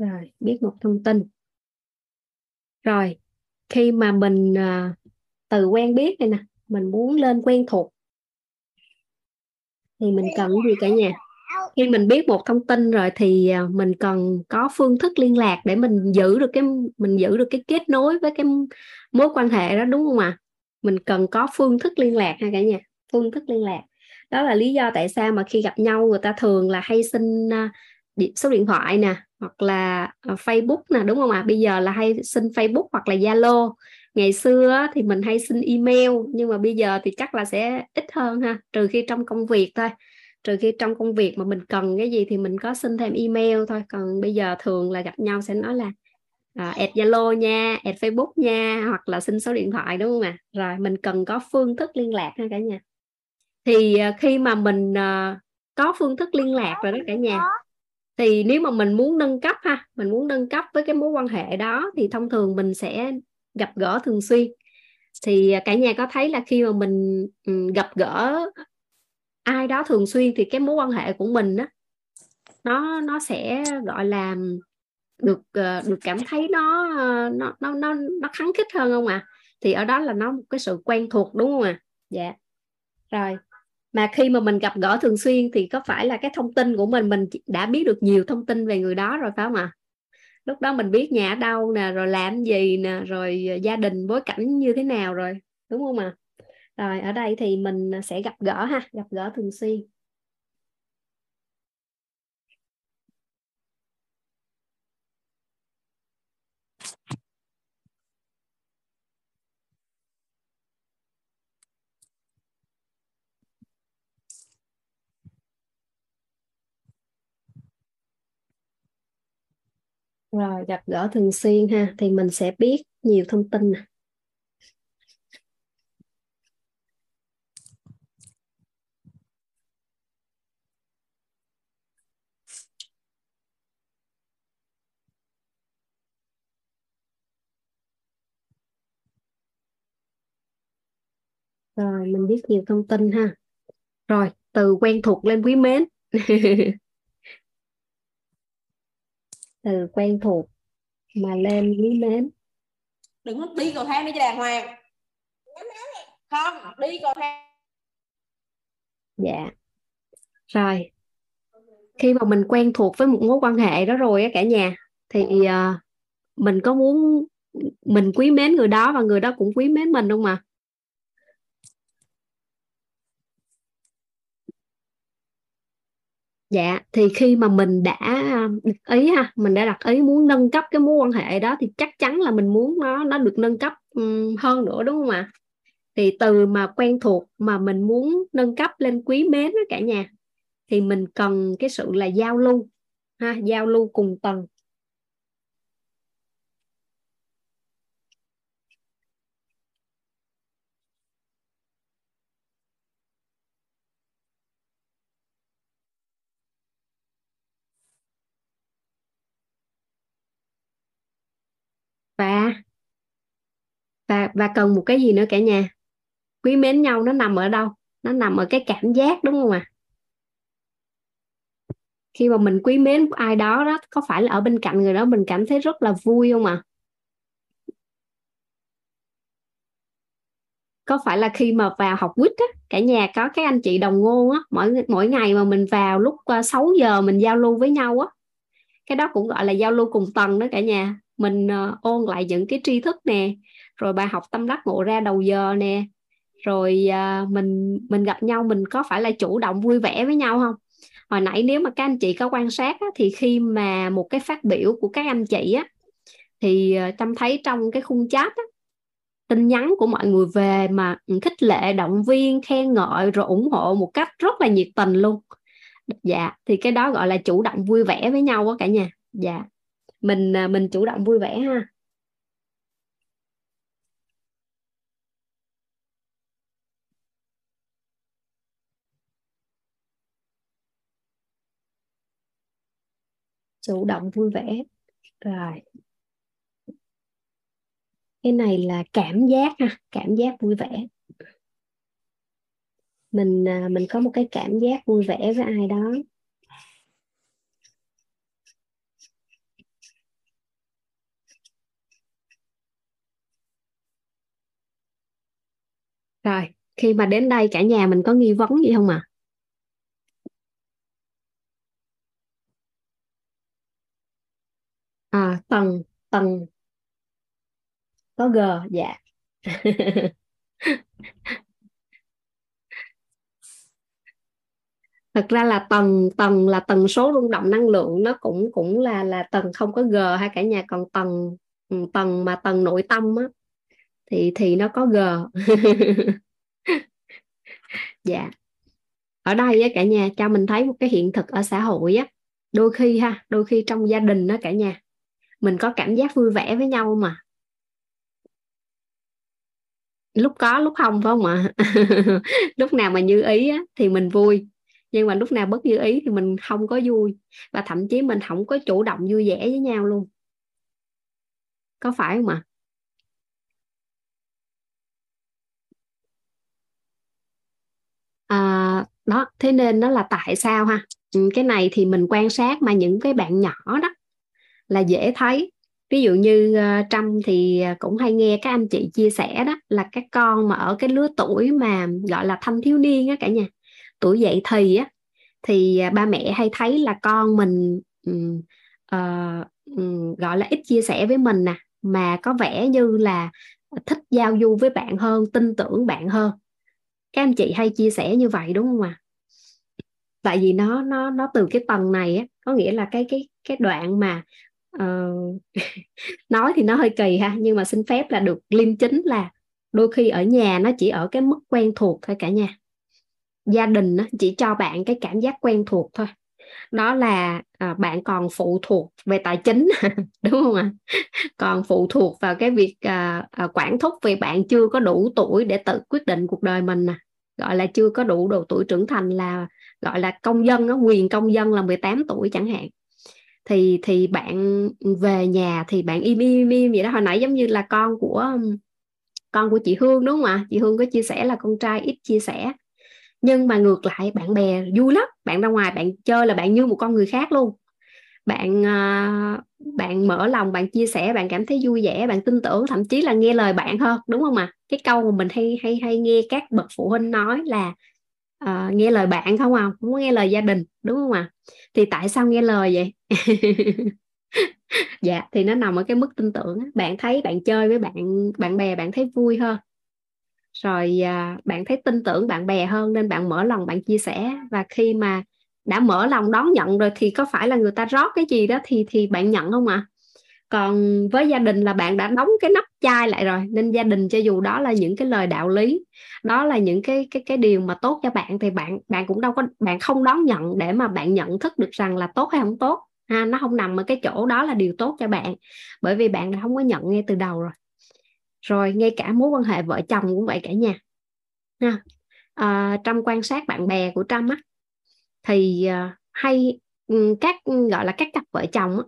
Rồi biết một thông tin. Rồi khi mà mình à, từ quen biết này nè mình muốn lên quen thuộc thì mình cần gì cả nhà? Khi mình biết một thông tin rồi thì à, mình cần có phương thức liên lạc để mình giữ được cái mình giữ được cái kết nối với cái mối quan hệ đó đúng không ạ? À? mình cần có phương thức liên lạc ha cả nhà phương thức liên lạc. Đó là lý do tại sao mà khi gặp nhau người ta thường là hay xin à, số điện thoại nè hoặc là ờ, Facebook nè đúng không ạ? À? Bây giờ là hay xin Facebook hoặc là Zalo. Ngày xưa thì mình hay xin email nhưng mà bây giờ thì chắc là sẽ ít hơn ha, trừ khi trong công việc thôi. Trừ khi trong công việc mà mình cần cái gì thì mình có xin thêm email thôi. Còn bây giờ thường là gặp nhau sẽ nói là à, add Zalo nha, add Facebook nha hoặc là xin số điện thoại đúng không ạ? À? Rồi mình cần có phương thức liên lạc ha cả nhà. Thì ờ, khi mà mình uh, có phương thức liên lạc rồi đó cả nhà thì nếu mà mình muốn nâng cấp ha, mình muốn nâng cấp với cái mối quan hệ đó thì thông thường mình sẽ gặp gỡ thường xuyên thì cả nhà có thấy là khi mà mình ừ, gặp gỡ ai đó thường xuyên thì cái mối quan hệ của mình á, nó nó sẽ, gọi là, được ờ, được cảm thấy nó ờ, nó nó nó nó kháng khích hơn không ạ à? thì ở đó là nó một cái sự quen thuộc, đúng không ạ à? dạ rồi mà khi mà mình gặp gỡ thường xuyên thì có phải là cái thông tin của mình mình đã biết được nhiều thông tin về người đó rồi phải không ạ? Lúc đó mình biết nhà ở đâu nè, rồi làm gì nè, rồi gia đình, bối cảnh như thế nào rồi, đúng không ạ? Rồi, ở đây thì mình sẽ gặp gỡ ha, gặp gỡ thường xuyên. Rồi, gặp gỡ thường xuyên ha. Thì mình sẽ biết nhiều thông tin nè. Rồi, mình biết nhiều thông tin ha. Rồi, từ quen thuộc lên quý mến. [LAUGHS] từ quen thuộc mà lên quý mến. Đừng đi cầu thang đi cho đàng hoàng. Không đi cầu thang. Dạ. Rồi khi mà mình quen thuộc với một mối quan hệ đó rồi á cả nhà thì uh, mình có muốn mình quý mến người đó và người đó cũng quý mến mình không mà dạ thì khi mà mình đã um, đặt ý ha, mình đã đặt ý muốn nâng cấp cái mối quan hệ đó thì chắc chắn là mình muốn nó nó được nâng cấp um, hơn nữa, đúng không ạ? Thì từ mà quen thuộc mà mình muốn nâng cấp lên quý mến đó cả nhà, thì mình cần cái sự là giao lưu ha, giao lưu cùng tầng. Và và và cần một cái gì nữa cả nhà quý mến nhau, nó nằm ở đâu nó nằm ở cái cảm giác, đúng không ạ à? khi mà mình quý mến ai đó đó, có phải là ở bên cạnh người đó mình cảm thấy rất là vui không ạ à? có phải là khi mà vào học quýt á, cả nhà có các anh chị đồng ngôn á, mỗi mỗi ngày mà mình vào lúc ờ, 6 giờ mình giao lưu với nhau á, cái đó cũng gọi là giao lưu cùng tầng đó cả nhà mình uh, ôn lại những cái tri thức nè rồi bài học tâm đắc ngộ ra đầu giờ nè rồi uh, mình mình gặp nhau mình có phải là chủ động vui vẻ với nhau không? Hồi nãy nếu mà các anh chị có quan sát á, thì khi mà một cái phát biểu của các anh chị á thì ờ, uh, trâm thấy trong cái khung chat á, tin nhắn của mọi người về mà khích lệ động viên khen ngợi rồi ủng hộ một cách rất là nhiệt tình luôn. Dạ thì cái đó gọi là chủ động vui vẻ với nhau á cả nhà. Dạ mình à, mình chủ động vui vẻ ha. Chủ động vui vẻ. Rồi. Cái này là cảm giác ha, cảm giác vui vẻ. Mình à, mình có một cái cảm giác vui vẻ với ai đó. Rồi, khi mà đến đây cả nhà mình có nghi vấn gì không ạ? À? À, tầng, tầng có G, dạ. [LAUGHS] Thật ra là tầng tầng là tần số rung động năng lượng nó cũng cũng là là tầng không có G ha cả nhà còn tầng ừ, tầng mà tầng nội tâm á thì thì nó có G. [LAUGHS] Dạ. Ở đây á, cả nhà cho mình thấy một cái hiện thực ở xã hội á. Đôi khi ha đôi khi trong gia đình đó cả nhà mình có cảm giác vui vẻ với nhau mà. Lúc có lúc không phải không ạ? [LAUGHS] Lúc nào mà như ý á, thì mình vui. Nhưng mà lúc nào bất như ý thì mình không có vui. Và thậm chí mình không có chủ động vui vẻ với nhau luôn. Có phải không ạ? À, đó thế nên nó là tại sao ha? Ừ, cái này thì mình quan sát mà những cái bạn nhỏ đó là dễ thấy. Ví dụ như ờ, trâm thì cũng hay nghe các anh chị chia sẻ đó là các con mà ở cái lứa tuổi mà gọi là thanh thiếu niên á cả nhà tuổi dậy thì á thì ba mẹ hay thấy là con mình um, uh, um, gọi là ít chia sẻ với mình nè mà có vẻ như là thích giao du với bạn hơn tin tưởng bạn hơn các anh chị hay chia sẻ như vậy đúng không ạ à? tại vì nó nó nó từ cái tầng này á có nghĩa là cái cái cái đoạn mà uh, [LAUGHS] nói thì nó hơi kỳ ha nhưng mà xin phép là được liêm chính là đôi khi ở nhà nó chỉ ở cái mức quen thuộc thôi cả nhà gia đình nó chỉ cho bạn cái cảm giác quen thuộc thôi đó là à, bạn còn phụ thuộc về tài chính [LAUGHS] đúng không ạ? À? còn phụ thuộc vào cái việc à, à, quản thúc vì bạn chưa có đủ tuổi để tự quyết định cuộc đời mình nè. Gọi là chưa có đủ độ tuổi trưởng thành là gọi là công dân đó, quyền công dân là 18 tuổi chẳng hạn. Thì thì bạn về nhà thì bạn im im im vậy đó. Hồi nãy giống như là con của con của chị Hương đúng không ạ? Chị Hương có chia sẻ là con trai ít chia sẻ nhưng mà ngược lại bạn bè vui lắm. Bạn ra ngoài bạn chơi là bạn như một con người khác luôn. Bạn à, bạn mở lòng bạn chia sẻ bạn cảm thấy vui vẻ bạn tin tưởng thậm chí là nghe lời bạn hơn đúng không ạ? Cái câu mà mình hay hay hay nghe các bậc phụ huynh nói là uh, nghe lời bạn không à? Không có nghe lời gia đình đúng không ạ? Thì tại sao nghe lời vậy? [LAUGHS] Dạ thì nó nằm ở cái mức tin tưởng bạn thấy bạn chơi với bạn bạn bè bạn thấy vui hơn rồi à, bạn thấy tin tưởng bạn bè hơn nên bạn mở lòng bạn chia sẻ. Và khi mà đã mở lòng đón nhận rồi thì có phải là người ta rót cái gì đó thì thì bạn nhận không ạ? À? còn với gia đình là bạn đã đóng cái nắp chai lại rồi nên gia đình cho dù đó là những cái lời đạo lý đó là những cái cái cái điều mà tốt cho bạn thì bạn bạn cũng đâu có bạn không đón nhận để mà bạn nhận thức được rằng là tốt hay không tốt. Ha nó không nằm ở cái chỗ đó là điều tốt cho bạn bởi vì bạn đã không có nhận ngay từ đầu rồi rồi ngay cả mối quan hệ vợ chồng cũng vậy cả nhà. Ha. À, trong quan sát bạn bè của trâm á thì à, hay ừ, các gọi là các cặp vợ chồng á,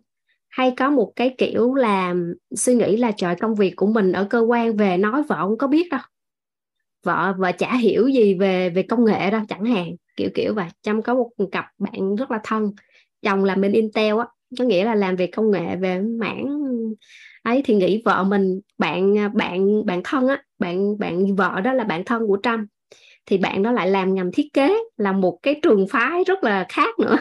hay có một cái kiểu là suy nghĩ là trời công việc của mình ở cơ quan về nói vợ không có biết đâu. Vợ vợ chả hiểu gì về về công nghệ đâu chẳng hạn. Kiểu kiểu vậy. Trâm có một cặp bạn rất là thân chồng làm bên Intel á có nghĩa là làm về công nghệ về mảng ấy, thì nghĩ vợ mình, bạn à, bạn bạn thân á, bạn bạn vợ đó là bạn thân của Trâm thì bạn đó lại làm ngành thiết kế, là một cái trường phái rất là khác nữa.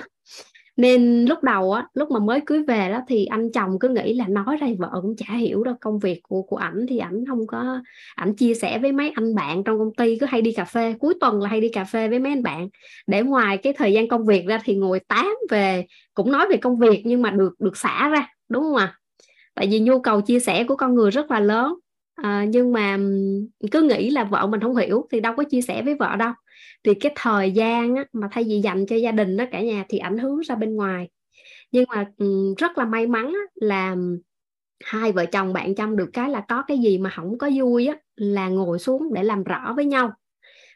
Nên lúc đầu á, lúc mà mới cưới về đó, thì anh chồng cứ nghĩ là nói ra vợ cũng chả hiểu đâu, công việc của của ảnh thì ảnh không có, ảnh chia sẻ với mấy anh bạn trong công ty, cứ hay đi cà phê. Cuối tuần là hay đi cà phê với mấy anh bạn. Để ngoài cái thời gian công việc ra thì ngồi tám về, cũng nói về công việc nhưng mà được được xả ra, đúng không ạ? à? Tại vì nhu cầu chia sẻ của con người rất là lớn. À, nhưng mà cứ nghĩ là vợ mình không hiểu thì đâu có chia sẻ với vợ đâu. Thì cái thời gian á, mà thay vì dành cho gia đình đó cả nhà thì ảnh hướng ra bên ngoài. Nhưng mà rất là may mắn á, là hai vợ chồng bạn chăm được cái là có cái gì mà không có vui á, là ngồi xuống để làm rõ với nhau.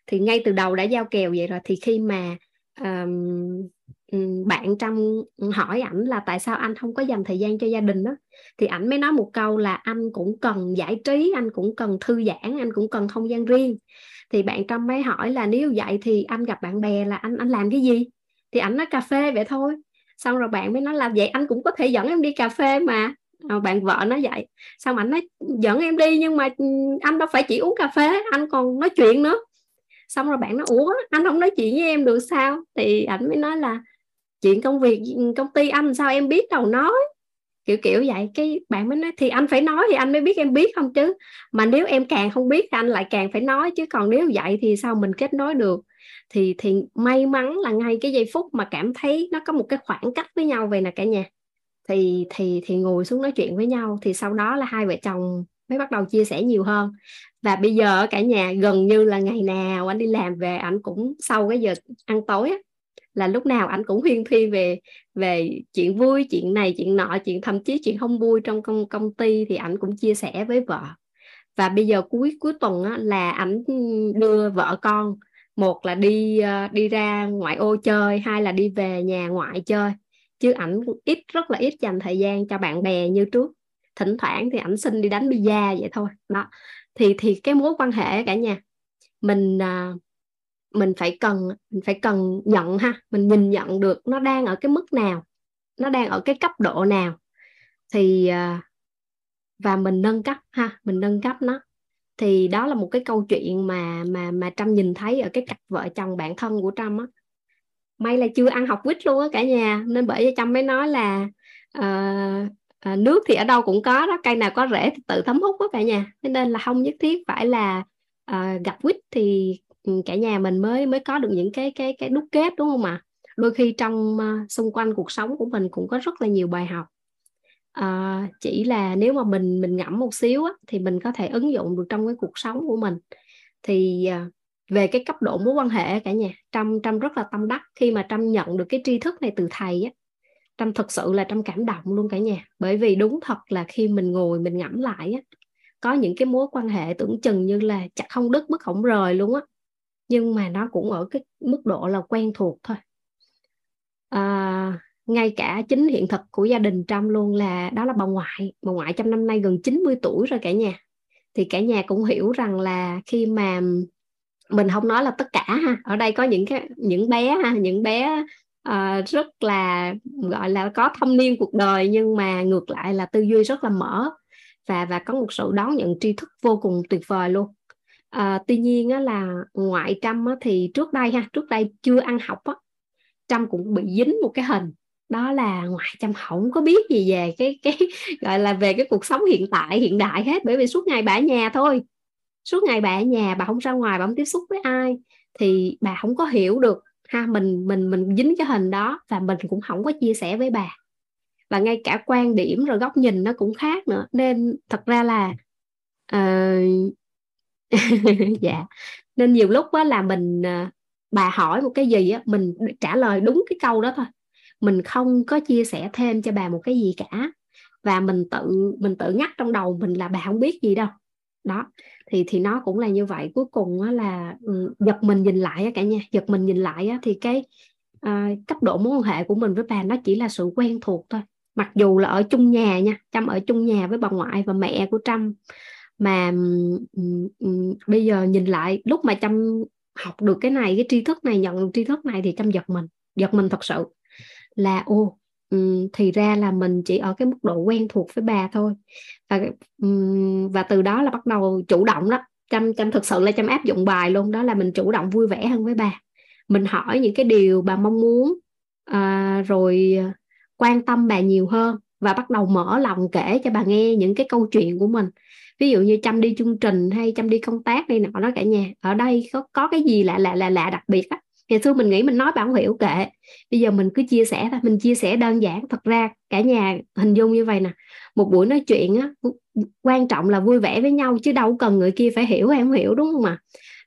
Thì ngay từ đầu đã giao kèo vậy rồi thì khi mà um, Ừ, bạn trong hỏi ảnh là tại sao anh không có dành thời gian cho gia đình đó thì ảnh mới nói một câu là anh cũng cần giải trí anh cũng cần thư giãn anh cũng cần không gian riêng. Thì bạn trong mới hỏi là nếu vậy thì anh gặp bạn bè là anh anh làm cái gì? Thì ảnh nói cà phê vậy thôi. Xong rồi bạn mới nói là vậy anh cũng có thể dẫn em đi cà phê mà. À, bạn vợ nói vậy. Xong ảnh nói dẫn em đi nhưng mà ừ, anh đâu phải chỉ uống cà phê anh còn nói chuyện nữa. Xong rồi bạn nói ủa anh không nói chuyện với em được sao? Thì ảnh mới nói là chuyện công việc công ty anh sao em biết đâu nói. Kiểu kiểu vậy. Cái bạn mới nói thì anh phải nói thì anh mới biết em biết không chứ. Mà nếu em càng không biết thì anh lại càng phải nói chứ. Còn nếu vậy thì sao mình kết nối được? Thì thì may mắn là ngay cái giây phút mà cảm thấy nó có một cái khoảng cách với nhau về nè cả nhà. Thì thì thì ngồi xuống nói chuyện với nhau thì sau đó là hai vợ chồng mới bắt đầu chia sẻ nhiều hơn. Và bây giờ ở cả nhà gần như là ngày nào anh đi làm về anh cũng sau cái giờ ăn tối á, là lúc nào anh cũng huyên thuyên về về chuyện vui chuyện này chuyện nọ chuyện thậm chí chuyện không vui trong công công ty thì anh cũng chia sẻ với vợ. Và bây giờ cuối cuối tuần á, là ảnh đưa vợ con một là đi ờ, đi ra ngoại ô chơi hai là đi về nhà ngoại chơi. Chứ ảnh ít rất là ít dành thời gian cho bạn bè như trước. Thỉnh thoảng thì ảnh xin đi đánh bida vậy thôi. Đó. Thì thì cái mối quan hệ cả nhà mình ờ, mình phải cần mình phải cần nhận ha. Mình nhìn nhận được nó đang ở cái mức nào nó đang ở cái cấp độ nào. Thì à, và mình nâng cấp ha mình nâng cấp nó. Thì đó là một cái câu chuyện mà mà mà trâm nhìn thấy ở cái cặp vợ chồng bạn thân của trâm á. May là chưa ăn học quýt luôn á cả nhà nên bởi vì trâm mới nói là uh, uh, nước thì ở đâu cũng có đó cây nào có rễ thì tự thấm hút đó cả nhà. Nên là không nhất thiết phải là uh, gặp quýt thì Ừ, cả nhà mình mới mới có được những cái cái cái đúc kết đúng không ạ? Đôi khi trong ờ, xung quanh cuộc sống của mình cũng có rất là nhiều bài học. À, chỉ là nếu mà mình mình ngẫm một xíu á, thì mình có thể ứng dụng được trong cái cuộc sống của mình. Thì ờ, về cái cấp độ mối quan hệ cả nhà trâm trâm rất là tâm đắc khi mà trâm nhận được cái tri thức này từ thầy á. Trâm thực sự là trâm cảm động luôn cả nhà bởi vì đúng thật là khi mình ngồi mình ngẫm lại á có những cái mối quan hệ tưởng chừng như là chặt không đứt bất khổng rời luôn á nhưng mà nó cũng ở cái mức độ là quen thuộc thôi. À, ngay cả chính hiện thực của gia đình Trump luôn là đó là bà ngoại. Bà ngoại trong năm nay gần 90 tuổi rồi cả nhà. Thì cả nhà cũng hiểu rằng là khi mà mình không nói là tất cả ha ở đây có những cái những bé ha những bé uh, rất là gọi là có thâm niên cuộc đời nhưng mà ngược lại là tư duy rất là mở và và có một sự đón nhận tri thức vô cùng tuyệt vời luôn à, tuy nhiên á, là ngoại trâm á, thì trước đây ha trước đây chưa ăn học á trâm cũng bị dính một cái hình. Đó là ngoại trâm không có biết gì về cái cái [LAUGHS] gọi là về cái cuộc sống hiện tại hiện đại hết. Bởi vì suốt ngày bà ở nhà thôi. Suốt ngày bà ở nhà bà không ra ngoài bà không tiếp xúc với ai thì bà không có hiểu được ha mình mình mình dính cái hình đó và mình cũng không có chia sẻ với bà. Và ngay cả quan điểm rồi góc nhìn nó cũng khác nữa. Nên thật ra là uh, [LAUGHS] dạ. Nên nhiều lúc á là mình à, bà hỏi một cái gì á mình trả lời đúng cái câu đó thôi. Mình không có chia sẻ thêm cho bà một cái gì cả. Và mình tự mình tự nhắc trong đầu mình là bà không biết gì đâu. Đó. Thì thì nó cũng là như vậy. Cuối cùng á là ừ, giật mình nhìn lại á cả nhà. Giật mình nhìn lại á thì cái à, cấp độ mối quan hệ của mình với bà nó chỉ là sự quen thuộc thôi. Mặc dù là ở chung nhà nha trâm ở chung nhà với bà ngoại và mẹ của trâm mà um, um, bây giờ nhìn lại lúc mà chăm học được cái này cái tri thức này nhận được tri thức này thì chăm giật mình giật mình thật sự. Là ô um, thì ra là mình chỉ ở cái mức độ quen thuộc với bà thôi. Và um, và từ đó là bắt đầu chủ động đó chăm chăm thực sự là chăm áp dụng bài luôn. Đó là mình chủ động vui vẻ hơn với bà. Mình hỏi những cái điều bà mong muốn à, rồi ờ, quan tâm bà nhiều hơn và bắt đầu mở lòng kể cho bà nghe những cái câu chuyện của mình ví dụ như chăm đi chương trình hay chăm đi công tác đây nọ đó cả nhà. Ở đây có có cái gì lạ lạ lạ lạ đặc biệt á? Ngày xưa mình nghĩ mình nói bạn không hiểu kệ. Bây giờ mình cứ chia sẻ thôi mình chia sẻ đơn giản. Thật ra cả nhà hình dung như vậy nè. Một buổi nói chuyện á quan trọng là vui vẻ với nhau chứ đâu cần người kia phải hiểu hay không hiểu đúng không mà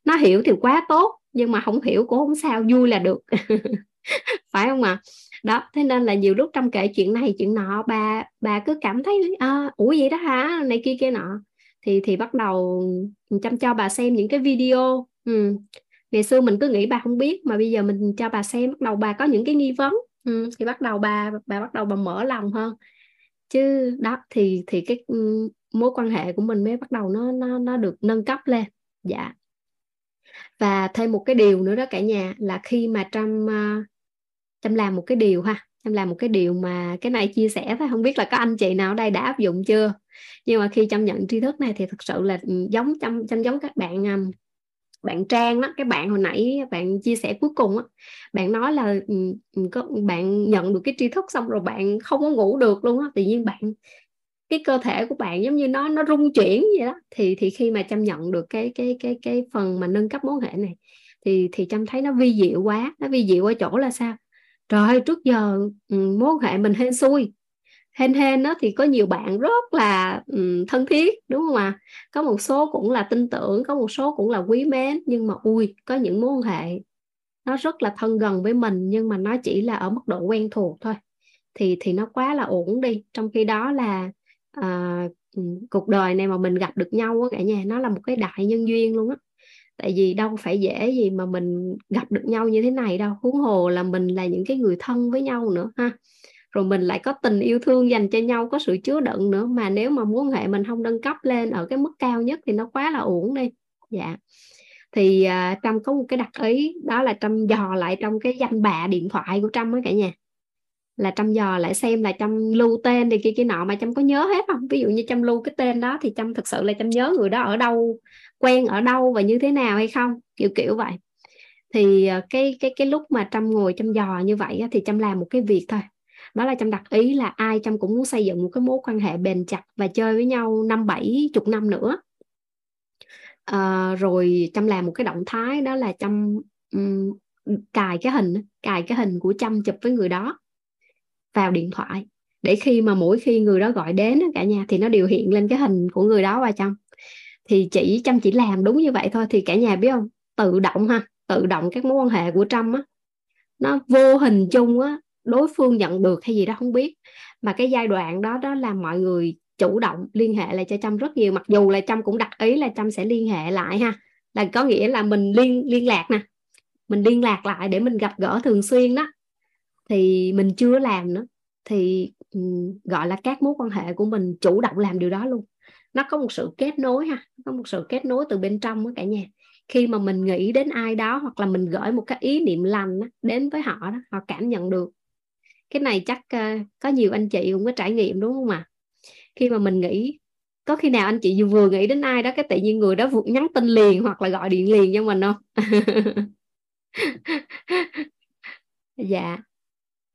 nó hiểu thì quá tốt nhưng mà không hiểu cũng không sao vui là được. [LAUGHS] Phải không ạ? À? đó thế nên là nhiều lúc trong kể chuyện này chuyện nọ bà bà cứ cảm thấy à, ủa vậy đó hả? Này kia kia nọ thì thì bắt đầu ừ, chăm cho bà xem những cái video. Ừ. ngày xưa mình cứ nghĩ bà không biết mà bây giờ mình cho bà xem bắt đầu bà có những cái nghi vấn. Ừ. thì bắt đầu bà bà bắt đầu bà mở lòng hơn. Chứ đó thì thì cái ừ, mối quan hệ của mình mới bắt đầu nó nó nó được nâng cấp lên. Dạ. Và thêm một cái điều nữa đó cả nhà là khi mà trong uh, ờ, Trâm làm một cái điều ha em làm một cái điều mà cái này chia sẻ thôi không biết là có anh chị nào ở đây đã áp dụng chưa? Nhưng mà khi chăm nhận tri thức này thì thực sự là ừ, giống chăm chăm giống các bạn à, bạn Trang đó cái bạn hồi nãy bạn chia sẻ cuối cùng á, bạn nói là ừ, ừ, có, bạn nhận được cái tri thức xong rồi bạn không có ngủ được luôn á, tự nhiên bạn, cái cơ thể của bạn giống như nó nó rung chuyển vậy đó. Thì thì khi mà chăm nhận được cái cái cái cái phần mà nâng cấp mối hệ này, thì thì chăm thấy nó vi diệu quá, nó vi diệu ở chỗ là sao? Trời trước giờ mối hệ mình hên xui hên hên đó thì có nhiều bạn rất là um, thân thiết đúng không ạ? À? có một số cũng là tin tưởng có một số cũng là quý mến nhưng mà ui có những mối quan hệ nó rất là thân gần với mình nhưng mà nó chỉ là ở mức độ quen thuộc thôi. Thì thì nó quá là ổn đi. Trong khi đó là à, cuộc đời này mà mình gặp được nhau á cả nhà nó là một cái đại nhân duyên luôn á. Tại vì đâu phải dễ gì mà mình gặp được nhau như thế này đâu. Huống hồ là mình là những cái người thân với nhau nữa ha rồi mình lại có tình yêu thương dành cho nhau có sự chứa đựng nữa. Mà nếu mà mối hệ mình không nâng cấp lên ở cái mức cao nhất thì nó quá là uổng đi. Dạ. Thì uh, trâm có một cái đặc ý đó là trâm dò lại trong cái danh bạ điện thoại của trâm á cả nhà. Là trâm dò lại xem là trâm lưu tên thì kia kia nọ mà trâm có nhớ hết không? Ví dụ như trâm lưu cái tên đó thì trâm thực sự là trâm nhớ người đó ở đâu quen ở đâu và như thế nào hay không? Kiểu kiểu vậy. Thì à, cái cái cái lúc mà trâm ngồi trâm dò như vậy thì trâm làm một cái việc thôi đó là trâm đặt ý là ai trâm cũng muốn xây dựng một cái mối quan hệ bền chặt và chơi với nhau năm bảy chục năm nữa. À, rồi trâm làm một cái động thái đó là trâm um, cài cái hình cài cái hình của trâm chụp với người đó vào điện thoại. Để khi mà mỗi khi người đó gọi đến cả nhà thì nó đều hiện lên cái hình của người đó vào trong thì chỉ trâm chỉ làm đúng như vậy thôi thì cả nhà biết không? Tự động ha tự động các mối quan hệ của trâm á nó vô hình chung á đối phương nhận được hay gì đó không biết. Mà cái giai đoạn đó đó là mọi người chủ động liên hệ lại cho trâm rất nhiều. Mặc dù là trâm cũng đặt ý là trâm sẽ liên hệ lại ha. Là có nghĩa là mình liên liên lạc nè. Mình liên lạc lại để mình gặp gỡ thường xuyên đó. Thì mình chưa làm nữa. Thì ừ, gọi là các mối quan hệ của mình chủ động làm điều đó luôn. Nó có một sự kết nối ha. Có một sự kết nối từ bên trong đó cả nhà. Khi mà mình nghĩ đến ai đó hoặc là mình gửi một cái ý niệm lành đó, đến với họ đó họ cảm nhận được cái này chắc uh, có nhiều anh chị cũng có trải nghiệm đúng không ạ? Khi mà mình nghĩ có khi nào anh chị vừa nghĩ đến ai đó cái tự nhiên người đó vụt nhắn tin liền hoặc là gọi điện liền cho mình không? [LAUGHS] Dạ.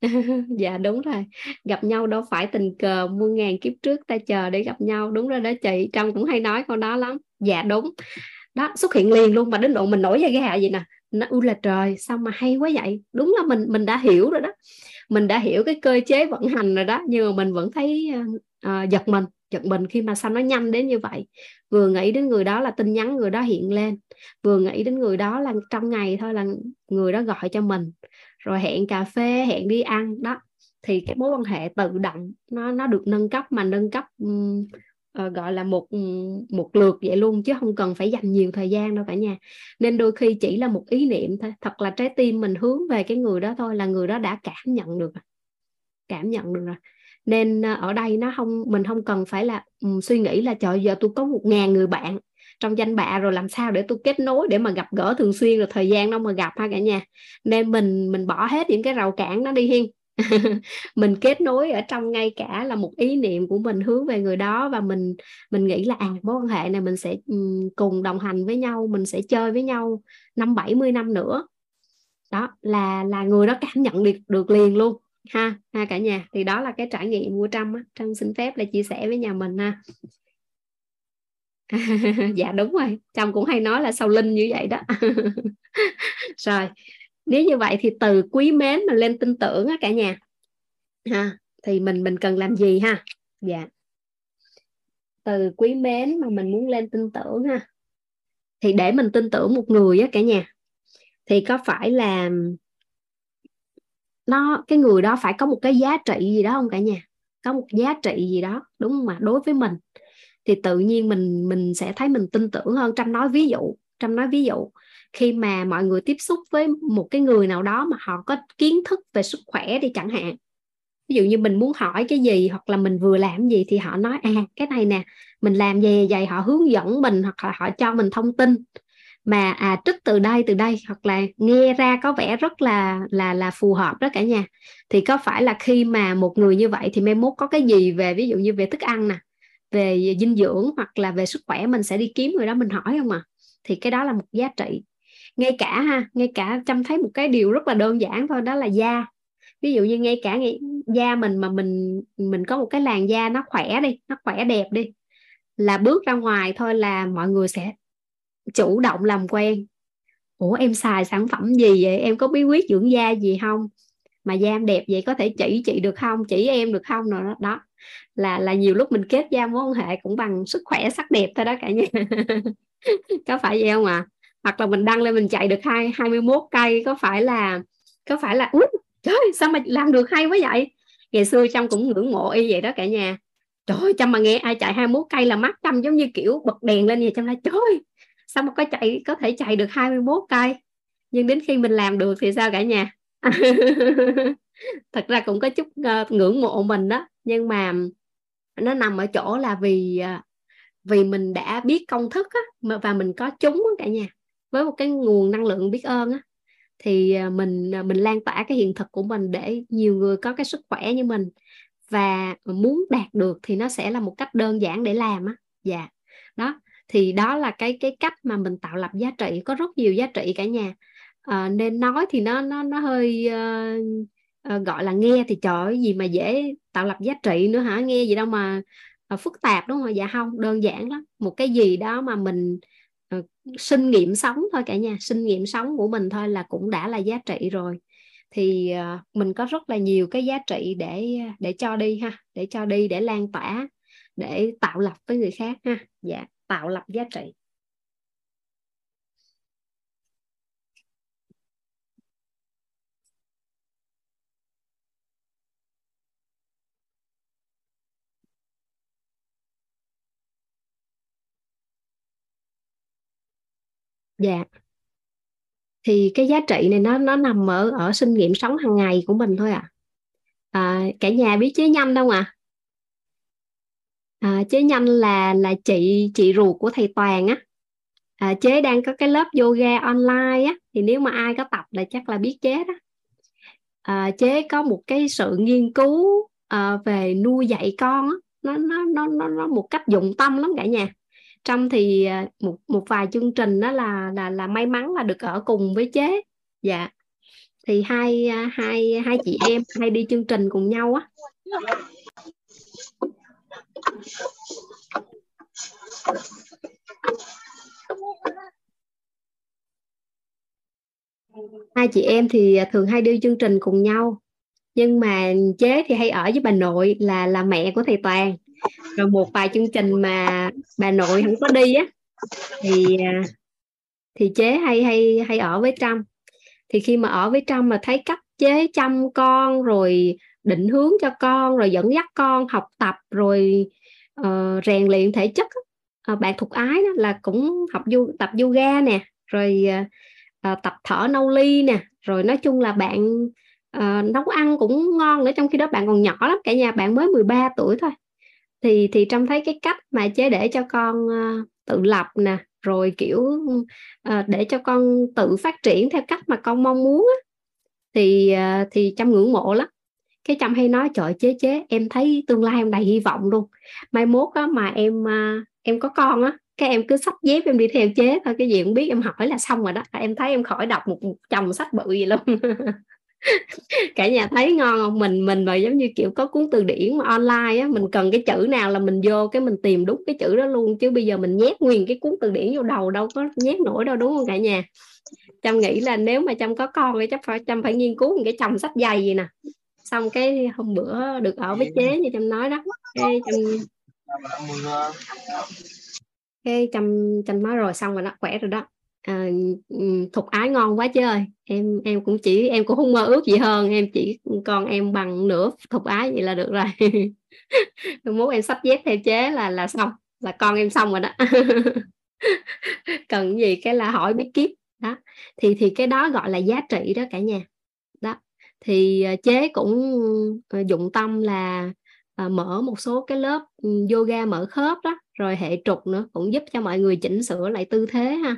[LAUGHS] Dạ đúng rồi. Gặp nhau đâu phải tình cờ muôn ngàn kiếp trước ta chờ để gặp nhau. Đúng rồi đó chị trâm cũng hay nói câu đó lắm. Dạ đúng. Đó xuất hiện liền luôn mà đến độ mình nổi da gà gì nè. Nó u là trời sao mà hay quá vậy? Đúng là mình mình đã hiểu rồi đó mình đã hiểu cái cơ chế vận hành rồi đó nhưng mà mình vẫn thấy uh, giật mình giật mình khi mà sao nó nhanh đến như vậy. Vừa nghĩ đến người đó là tin nhắn người đó hiện lên vừa nghĩ đến người đó là trong ngày thôi là người đó gọi cho mình. Rồi hẹn cà phê hẹn đi ăn đó. Thì cái mối quan hệ tự động nó nó được nâng cấp mà nâng cấp um, uh, gọi là một ừ, một lượt vậy luôn chứ không cần phải dành nhiều thời gian đâu cả nhà. Nên đôi khi chỉ là một ý niệm thôi thật là trái tim mình hướng về cái người đó thôi là người đó đã cảm nhận được cảm nhận được rồi. Nên à, ở đây nó không mình không cần phải là um, suy nghĩ là trời giờ tôi có một ngàn người bạn trong danh bạ rồi làm sao để tôi kết nối để mà gặp gỡ thường xuyên rồi thời gian đâu mà gặp ha cả nhà. Nên mình mình bỏ hết những cái rào cản nó đi hiên [LAUGHS] mình kết nối ở trong ngay cả là một ý niệm của mình hướng về người đó và mình mình nghĩ là à mối quan hệ này mình sẽ ừ, cùng đồng hành với nhau, mình sẽ chơi với nhau năm bảy mươi năm nữa. Đó, là là người đó cảm nhận được được liền luôn, ha ha cả nhà. Thì đó là cái trải nghiệm của trâm á. Trâm xin phép là chia sẻ với nhà mình ha. [LAUGHS] Dạ đúng rồi, trâm cũng hay nói là sau linh như vậy đó. [LAUGHS] Rồi nếu như vậy thì từ quý mến mà lên tin tưởng á cả nhà. Ha, thì mình mình cần làm gì ha? Dạ. Từ quý mến mà mình muốn lên tin tưởng ha. Thì để mình tin tưởng một người á cả nhà, thì có phải là nó, cái người đó phải có một cái giá trị gì đó không cả nhà? Có một giá trị gì đó, đúng không mà đối với mình, thì tự nhiên mình mình sẽ thấy mình tin tưởng hơn. Trong nói ví dụ trong nói ví dụ khi mà mọi người tiếp xúc với một cái người nào đó mà họ có kiến thức về sức khỏe đi chẳng hạn. Ví dụ như mình muốn hỏi cái gì hoặc là mình vừa làm gì thì họ nói à cái này nè, mình làm gì vậy, họ hướng dẫn mình hoặc là họ cho mình thông tin. Mà à trích từ đây từ đây hoặc là nghe ra có vẻ rất là là là phù hợp đó cả nhà. Thì có phải là khi mà một người như vậy thì mai mốt có cái gì về, ví dụ như về thức ăn nè, về dinh dưỡng hoặc là về sức khỏe mình sẽ đi kiếm người đó mình hỏi không à? Thì cái đó là một giá trị ngay cả ha ngay cả chăm thấy một cái điều rất là đơn giản thôi đó là da. Ví dụ như ngay cả ngay, da mình mà mình mình có một cái làn da nó khỏe đi nó khỏe đẹp đi là bước ra ngoài thôi là mọi người sẽ chủ động làm quen. Ủa em xài sản phẩm gì vậy? Em có bí quyết dưỡng da gì không? Mà da em đẹp vậy có thể chỉ chị được không? Chỉ em được không? Rồi đó, đó. Là là nhiều lúc mình kết giao mối quan hệ cũng bằng sức khỏe sắc đẹp thôi đó cả nhà. [LAUGHS] Có phải vậy không ạ? à? Hoặc là mình đăng lên mình chạy được hai hai mươi mốt cây có phải là có phải là ui trời sao mà làm được hay quá vậy? Ngày xưa trâm cũng ngưỡng mộ y vậy đó cả nhà. Trời ơi trâm mà nghe ai chạy 21 cây là mắt trâm giống như kiểu bật đèn lên vậy trâm nói trời sao mà có chạy có thể chạy được 21 cây? Nhưng đến khi mình làm được thì sao cả nhà? [LAUGHS] Thật ra cũng có chút uh, ngưỡng mộ mình đó nhưng mà nó nằm ở chỗ là vì uh, vì mình đã biết công thức á, và mình có chúng cả nhà với một cái nguồn năng lượng biết ơn á, thì à, mình à, mình lan tỏa cái hiện thực của mình để nhiều người có cái sức khỏe như mình. Và muốn đạt được thì nó sẽ là một cách đơn giản để làm á. Dạ. Đó thì đó là cái cái cách mà mình tạo lập giá trị có rất nhiều giá trị cả nhà. À, nên nói thì nó nó nó hơi uh, uh, gọi là nghe thì trời ơi, gì mà dễ tạo lập giá trị nữa hả? Nghe gì đâu mà uh, phức tạp đúng không? Dạ không đơn giản lắm. Một cái gì đó mà mình uh, Ờ, sinh nghiệm sống thôi cả nhà, sinh nghiệm sống của mình thôi là cũng đã là giá trị rồi. Thì ờ, mình có rất là nhiều cái giá trị để để cho đi ha, để cho đi, để lan tỏa, để tạo lập với người khác ha. Dạ tạo lập giá trị. Dạ. Thì cái giá trị này nó nó nằm ở ở sinh nghiệm sống hàng ngày của mình thôi ạ. À. à, cả nhà biết chế nhanh đâu à à, chế nhanh là là chị chị ruột của thầy Toàn á. À, chế đang có cái lớp yoga online á thì nếu mà ai có tập là chắc là biết chế đó. À, chế có một cái sự nghiên cứu à, về nuôi dạy con á. Nó nó nó nó nó một cách dụng tâm lắm cả nhà trong thì à, một một vài chương trình đó là là là may mắn là được ở cùng với chế. Dạ. Thì hai à, hai hai chị em hay đi chương trình cùng nhau á. Hai chị em thì à, thường hay đi chương trình cùng nhau. Nhưng mà chế thì hay ở với bà nội là là mẹ của thầy toàn rồi một vài chương trình mà bà nội không có đi á thì à, thì chế hay hay hay ở với trâm. Thì khi mà ở với trâm mà thấy cách chế chăm con rồi định hướng cho con rồi dẫn dắt con học tập rồi uh, rèn luyện thể chất uh, bạn thuộc ái đó là cũng học du, tập yoga nè rồi uh, tập thở nâu ly nè rồi nói chung là bạn uh, nấu ăn cũng ngon nữa trong khi đó bạn còn nhỏ lắm cả nhà bạn mới 13 tuổi thôi thì thì trong thấy cái cách mà chế để cho con uh, tự lập nè rồi kiểu uh, để cho con tự phát triển theo cách mà con mong muốn á, thì uh, thì trâm ngưỡng mộ lắm. Cái trâm hay nói trời chế chế em thấy tương lai em đầy hy vọng luôn. Mai mốt á mà em uh, em có con á cái em cứ sách dép em đi theo chế thôi cái gì cũng biết em hỏi là xong rồi đó em thấy em khỏi đọc một, một chồng sách bự gì luôn. [LAUGHS] [LAUGHS] cả nhà thấy ngon không? Mình mình mà giống như kiểu có cuốn từ điển mà online á mình cần cái chữ nào là mình vô cái mình tìm đúng cái chữ đó luôn. Chứ bây giờ mình nhét nguyên cái cuốn từ điển vô đầu đâu có nhét nổi đâu đúng không cả nhà? Trâm nghĩ là nếu mà trâm có con thì chắc phải trâm phải nghiên cứu một cái chồng sách dày gì nè. Xong cái hôm bữa được ở với chế như trâm nói đó. Cái trâm cái trâm trâm nói rồi xong rồi nó khỏe rồi đó à, ừ, thục ái ngon quá chứ ơi. Em em cũng chỉ em cũng không mơ ước gì hơn. Em chỉ con em bằng nửa thục ái vậy là được rồi. [LAUGHS] Muốn em sắp dép theo chế là là xong. Là con em xong rồi đó. [LAUGHS] Cần gì cái là hỏi bí kíp. Đó. Thì thì cái đó gọi là giá trị đó cả nhà. Đó. Thì ờ, chế cũng ờ, dụng tâm là à, mở một số cái lớp ừ, yoga mở khớp đó. Rồi hệ trục nữa cũng giúp cho mọi người chỉnh sửa lại tư thế ha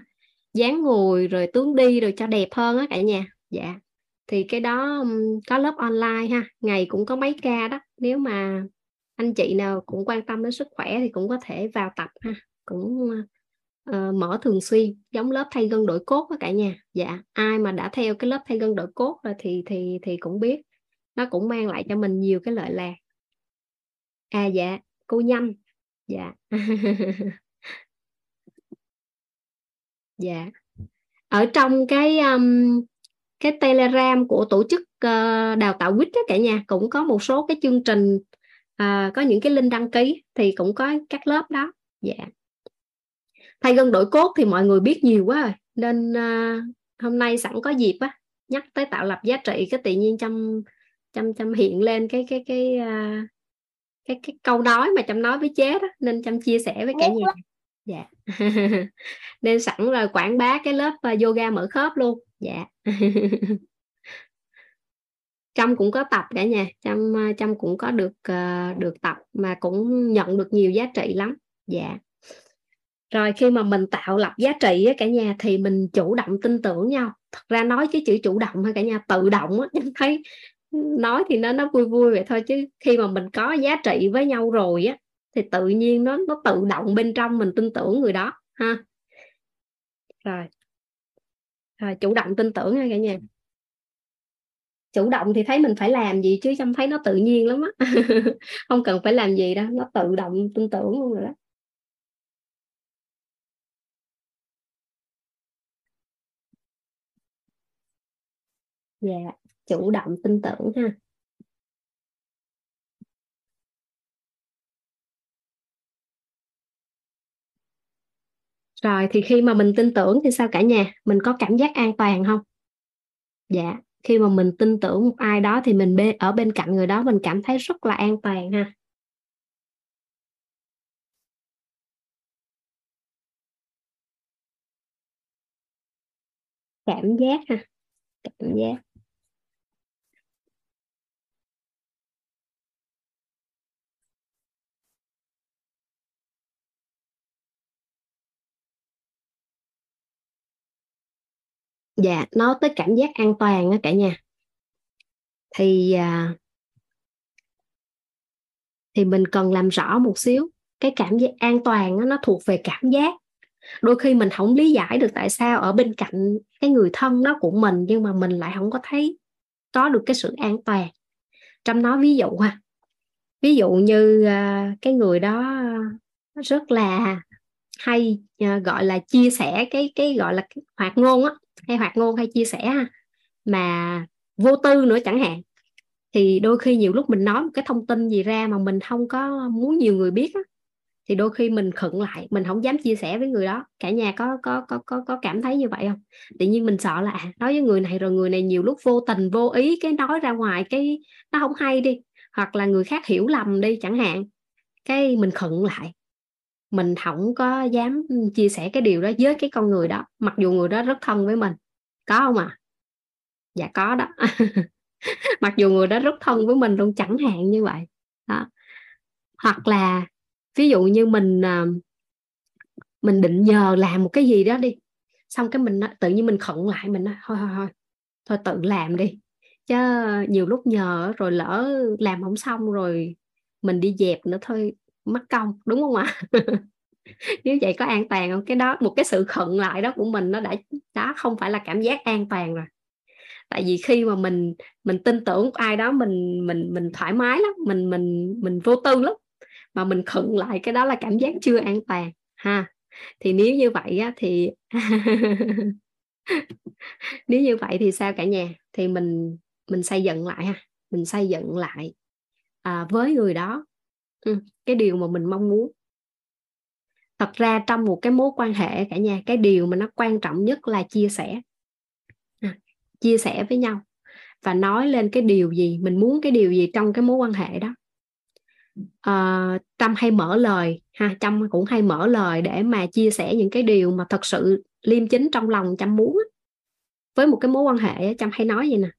dáng ngồi rồi tướng đi rồi cho đẹp hơn á cả nhà. Dạ. Thì cái đó có lớp online ha ngày cũng có mấy ca đó. Nếu mà anh chị nào cũng quan tâm đến sức khỏe thì cũng có thể vào tập ha cũng uh, mở thường xuyên giống lớp thay gân đổi cốt đó cả nhà. Dạ ai mà đã theo cái lớp thay gân đổi cốt rồi thì thì thì cũng biết nó cũng mang lại cho mình nhiều cái lợi lạc. À dạ cô nhanh dạ. [LAUGHS] dạ. Ở trong cái um, cái telegram của tổ chức uh, đào tạo quýt đó cả nhà cũng có một số cái chương trình uh, có những cái link đăng ký thì cũng có các lớp đó. Dạ. Thay gân đổi cốt thì mọi người biết nhiều quá rồi nên uh, hôm nay sẵn có dịp á nhắc tới tạo lập giá trị cái tự nhiên trong trong trong hiện lên cái cái cái uh, cái cái câu nói mà chăm nói với chế đó nên chăm chia sẻ với cả nhà. dạ [LAUGHS] nên sẵn là quảng bá cái lớp ờ, yoga mở khớp luôn. Dạ. [LAUGHS] Trâm cũng có tập cả nhà trâm ờ, trâm cũng có được ờ, được tập mà cũng nhận được nhiều giá trị lắm. Dạ. Rồi khi mà mình tạo lập giá trị á, cả nhà thì mình chủ động tin tưởng nhau. Thật ra nói cái chữ chủ động hay cả nhà tự động á [LAUGHS] em thấy nói thì nó nó vui vui vậy thôi chứ khi mà mình có giá trị với nhau rồi á thì tự nhiên nó nó tự động bên trong mình tin tưởng người đó, ha. Rồi. Rồi, chủ động tin tưởng ha cả nhà. Chủ động thì thấy mình phải làm gì chứ chăm thấy nó tự nhiên lắm á. [LAUGHS] Không cần phải làm gì đâu, nó tự động tin tưởng luôn rồi đó. Dạ chủ động tin tưởng ha. Rồi, thì khi mà mình tin tưởng thì sao cả nhà? Mình có cảm giác an toàn không? Dạ khi mà mình tin tưởng một ai đó thì mình ở bên cạnh người đó mình cảm thấy rất là an toàn ha. Cảm giác ha, cảm giác. Dạ nói tới cảm giác an toàn á cả nhà. Thì à, thì mình cần làm rõ một xíu cái cảm giác an toàn đó, nó thuộc về cảm giác. Đôi khi mình không lý giải được tại sao ở bên cạnh cái người thân đó của mình nhưng mà mình lại không có thấy có được cái sự an toàn. Trong nó ví dụ ha ví dụ như uh, cái người đó rất là hay uh, gọi là chia sẻ cái cái gọi là cái hoạt ngôn á hay hoạt ngôn hay chia sẻ mà vô tư nữa chẳng hạn. Thì đôi khi nhiều lúc mình nói một cái thông tin gì ra mà mình không có muốn nhiều người biết á, thì đôi khi mình khựng lại mình không dám chia sẻ với người đó. Cả nhà có có có có có cảm thấy như vậy không? Tự nhiên mình sợ là à, nói với người này rồi người này nhiều lúc vô tình vô ý cái nói ra ngoài cái nó không hay đi. Hoặc là người khác hiểu lầm đi chẳng hạn. Cái mình khựng lại mình không có dám chia sẻ cái điều đó với cái con người đó, mặc dù người đó rất thân với mình. Có không à dạ có đó. [LAUGHS] Mặc dù người đó rất thân với mình luôn, chẳng hạn như vậy. Đó. Hoặc là, ví dụ như mình à, mình định nhờ làm một cái gì đó đi, xong cái mình tự nhiên mình khẩn lại, mình nói, thôi thôi thôi thôi tự làm đi. Chứ nhiều lúc nhờ rồi lỡ làm không xong rồi mình đi dẹp nữa thôi mất công đúng không ạ? [LAUGHS] Nếu vậy có an toàn không? Cái đó một cái sự khẩn lại đó của mình nó đã đó không phải là cảm giác an toàn rồi. Tại vì khi mà mình mình tin tưởng ai đó mình mình mình thoải mái lắm mình mình mình vô tư lắm mà mình khựng lại cái đó là cảm giác chưa an toàn ha. Thì nếu như vậy á, thì [LAUGHS] nếu như vậy thì sao cả nhà? Thì mình mình xây dựng lại ha mình xây dựng lại à, với người đó ừ, cái điều mà mình mong muốn. Thật ra trong một cái mối quan hệ cả nhà cái điều mà nó quan trọng nhất là chia sẻ. À, chia sẻ với nhau và nói lên cái điều gì mình muốn cái điều gì trong cái mối quan hệ đó. À, trâm hay mở lời ha trâm cũng hay mở lời để mà chia sẻ những cái điều mà thật sự liêm chính trong lòng trâm muốn với một cái mối quan hệ trâm hay nói vậy nè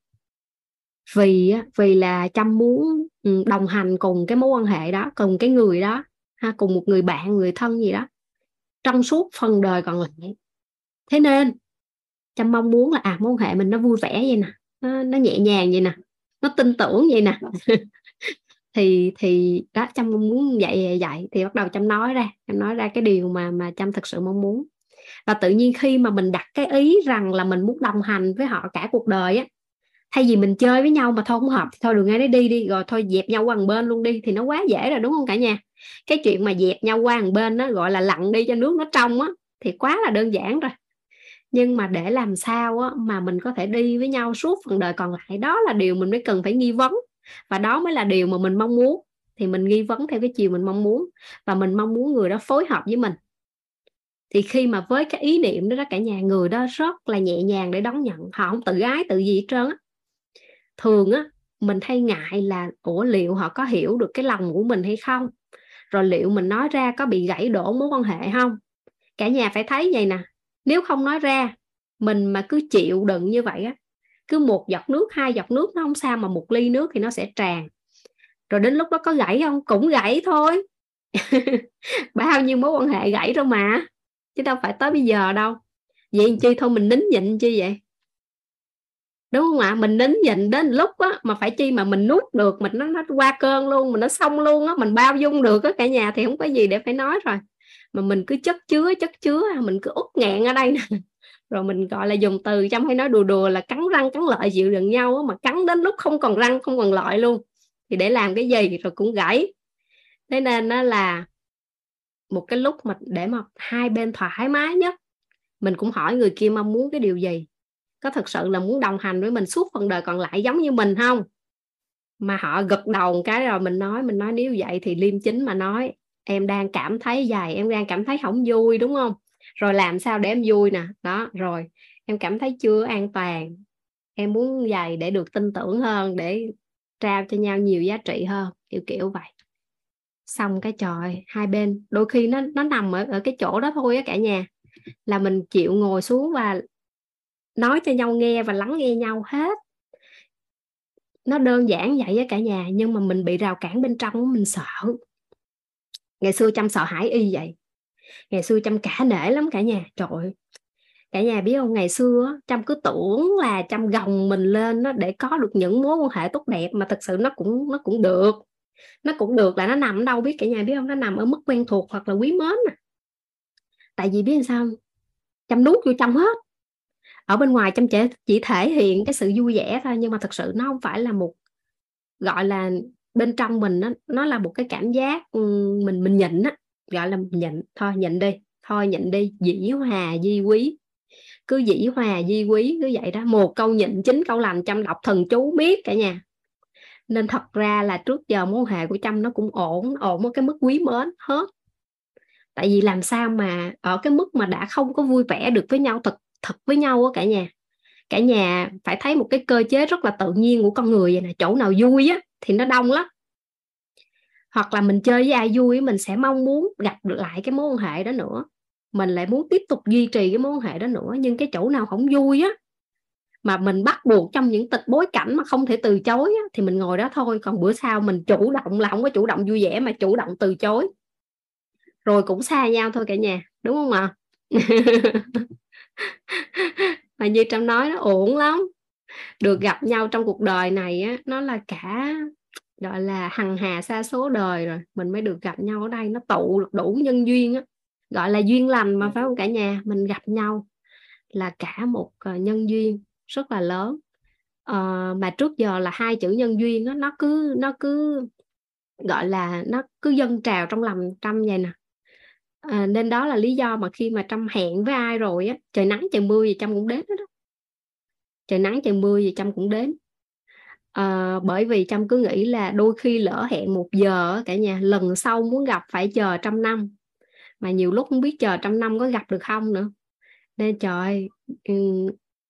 vì vì là chăm muốn ừ, đồng hành cùng cái mối quan hệ đó cùng cái người đó ha cùng một người bạn người thân gì đó. Trong suốt phần đời còn lại. Thế nên chăm mong muốn là à mối quan hệ mình nó vui vẻ vậy nè nó, nó nhẹ nhàng vậy nè nó tin tưởng vậy nè. [LAUGHS] Thì thì đó trâm muốn dạy dạy thì bắt đầu chăm nói ra chăm nói ra cái điều mà mà chăm thực sự mong muốn. Và tự nhiên khi mà mình đặt cái ý rằng là mình muốn đồng hành với họ cả cuộc đời á thay vì mình chơi với nhau mà thôi không hợp thì thôi đừng ai đấy đi đi rồi thôi dẹp nhau qua một bên luôn đi thì nó quá dễ rồi đúng không cả nhà? Cái chuyện mà dẹp nhau qua một bên nó gọi là lặn đi cho nước nó trong á thì quá là đơn giản rồi. Nhưng mà để làm sao á, mà mình có thể đi với nhau suốt phần đời còn lại đó là điều mình mới cần phải nghi vấn. Và đó mới là điều mà mình mong muốn. Thì mình nghi vấn theo cái chiều mình mong muốn và mình mong muốn người đó phối hợp với mình. Thì khi mà với cái ý niệm đó, đó cả nhà người đó rất là nhẹ nhàng để đón nhận. Họ không tự ái tự gì hết trơn á thường á, mình hay ngại là, ủa, liệu họ có hiểu được cái lòng của mình hay không? Rồi liệu mình nói ra có bị gãy đổ mối quan hệ không? Cả nhà phải thấy vậy nè. Nếu không nói ra, mình mà cứ chịu đựng như vậy á, cứ một giọt nước, hai giọt nước, nó không sao mà một ly nước thì nó sẽ tràn. Rồi đến lúc đó có gãy không? Cũng gãy thôi. [LAUGHS] Bao nhiêu mối quan hệ gãy rồi mà, chứ đâu phải tới bây giờ đâu. Vậy chi thôi, mình nín nhịn chi vậy? Đúng không ạ? Mình nín nhịn đến lúc á mà phải chi mà mình nuốt được mình nó nó qua cơn luôn mình nó xong luôn á mình bao dung được á cả nhà thì không có gì để phải nói rồi. Mà mình cứ chất chứa chất chứa mình cứ út nghẹn ở đây nè. [LAUGHS] Rồi mình gọi là dùng từ trong hay nói đùa đùa là cắn răng cắn lợi chịu đựng nhau á, mà cắn đến lúc không còn răng không còn lợi luôn. Thì để làm cái gì rồi cũng gãy. Thế nên nó là một cái lúc mà để mà hai bên thoải mái nhất mình cũng hỏi người kia mong muốn cái điều gì có thật sự là muốn đồng hành với mình suốt phần đời còn lại giống như mình không? Mà họ gật đầu một cái rồi mình nói mình nói nếu vậy thì liêm chính mà nói, em đang cảm thấy dài em đang cảm thấy không vui đúng không? Rồi làm sao để em vui nè? Đó, rồi, em cảm thấy chưa an toàn, em muốn dày để được tin tưởng hơn, để trao cho nhau nhiều giá trị hơn kiểu kiểu vậy. Xong cái trời, hai bên đôi khi nó nó nằm ở ở cái chỗ đó thôi á cả nhà. Là mình chịu ngồi xuống và nói cho nhau nghe và lắng nghe nhau hết. Nó đơn giản vậy với cả nhà, nhưng mà mình bị rào cản bên trong mình sợ. Ngày xưa chăm sợ hãi y vậy. Ngày xưa chăm cả nể lắm cả nhà, trời ơi. Cả nhà biết không, ngày xưa trâm cứ tưởng là trâm gồng mình lên nó để có được những mối quan hệ tốt đẹp, mà thực sự nó cũng nó cũng được. Nó cũng được là nó nằm ở đâu biết cả nhà biết không? Nó nằm ở mức quen thuộc hoặc là quý mến à. tại vì biết sao chăm nuốt vô trong hết ở bên ngoài chăm chỉ, chỉ thể hiện cái sự vui vẻ thôi nhưng mà thật sự nó không phải là một gọi là bên trong mình nó nó là một cái cảm giác ừ, mình mình nhịn á gọi là nhịn thôi nhịn đi thôi nhịn đi dĩ hòa di quý. Cứ dĩ hòa di quý cứ vậy đó. Một câu nhịn chín câu lành chăm đọc thần chú biết cả nhà. Nên thật ra là trước giờ mối hệ của chăm nó cũng ổn ổn ở cái mức quý mến hết. Tại vì làm sao mà ở cái mức mà đã không có vui vẻ được với nhau thật thật với nhau á cả nhà. Cả nhà phải thấy một cái cơ chế rất là tự nhiên của con người vậy nè chỗ nào vui á thì nó đông lắm. Hoặc là mình chơi với ai vui mình sẽ mong muốn gặp lại cái mối quan hệ đó nữa. Mình lại muốn tiếp tục duy trì cái mối quan hệ đó nữa nhưng cái chỗ nào không vui á mà mình bắt buộc trong những tịch bối cảnh mà không thể từ chối á, thì mình ngồi đó thôi. Còn bữa sau mình chủ động là không có chủ động vui vẻ mà chủ động từ chối. Rồi cũng xa nhau thôi cả nhà đúng không ạ? [LAUGHS] mà như trong nói nó ổn lắm. Được gặp nhau trong cuộc đời này á nó là cả gọi là hằng hà xa số đời rồi. Mình mới được gặp nhau ở đây nó tụ được đủ nhân duyên á. Gọi là duyên lành mà phải không cả nhà? Mình gặp nhau là cả một uh, nhân duyên rất là lớn. Uh, mà trước giờ là hai chữ nhân duyên đó, nó cứ nó cứ gọi là nó cứ dâng trào trong lòng trăm vậy nè à, nên đó là lý do mà khi mà trâm hẹn với ai rồi á trời nắng trời mưa gì trâm cũng đến đó, trời nắng trời mưa gì trâm cũng đến. À, bởi vì trâm cứ nghĩ là đôi khi lỡ hẹn một giờ cả nhà lần sau muốn gặp phải chờ trăm năm. Mà nhiều lúc không biết chờ trăm năm có gặp được không nữa. Nên trời ừ,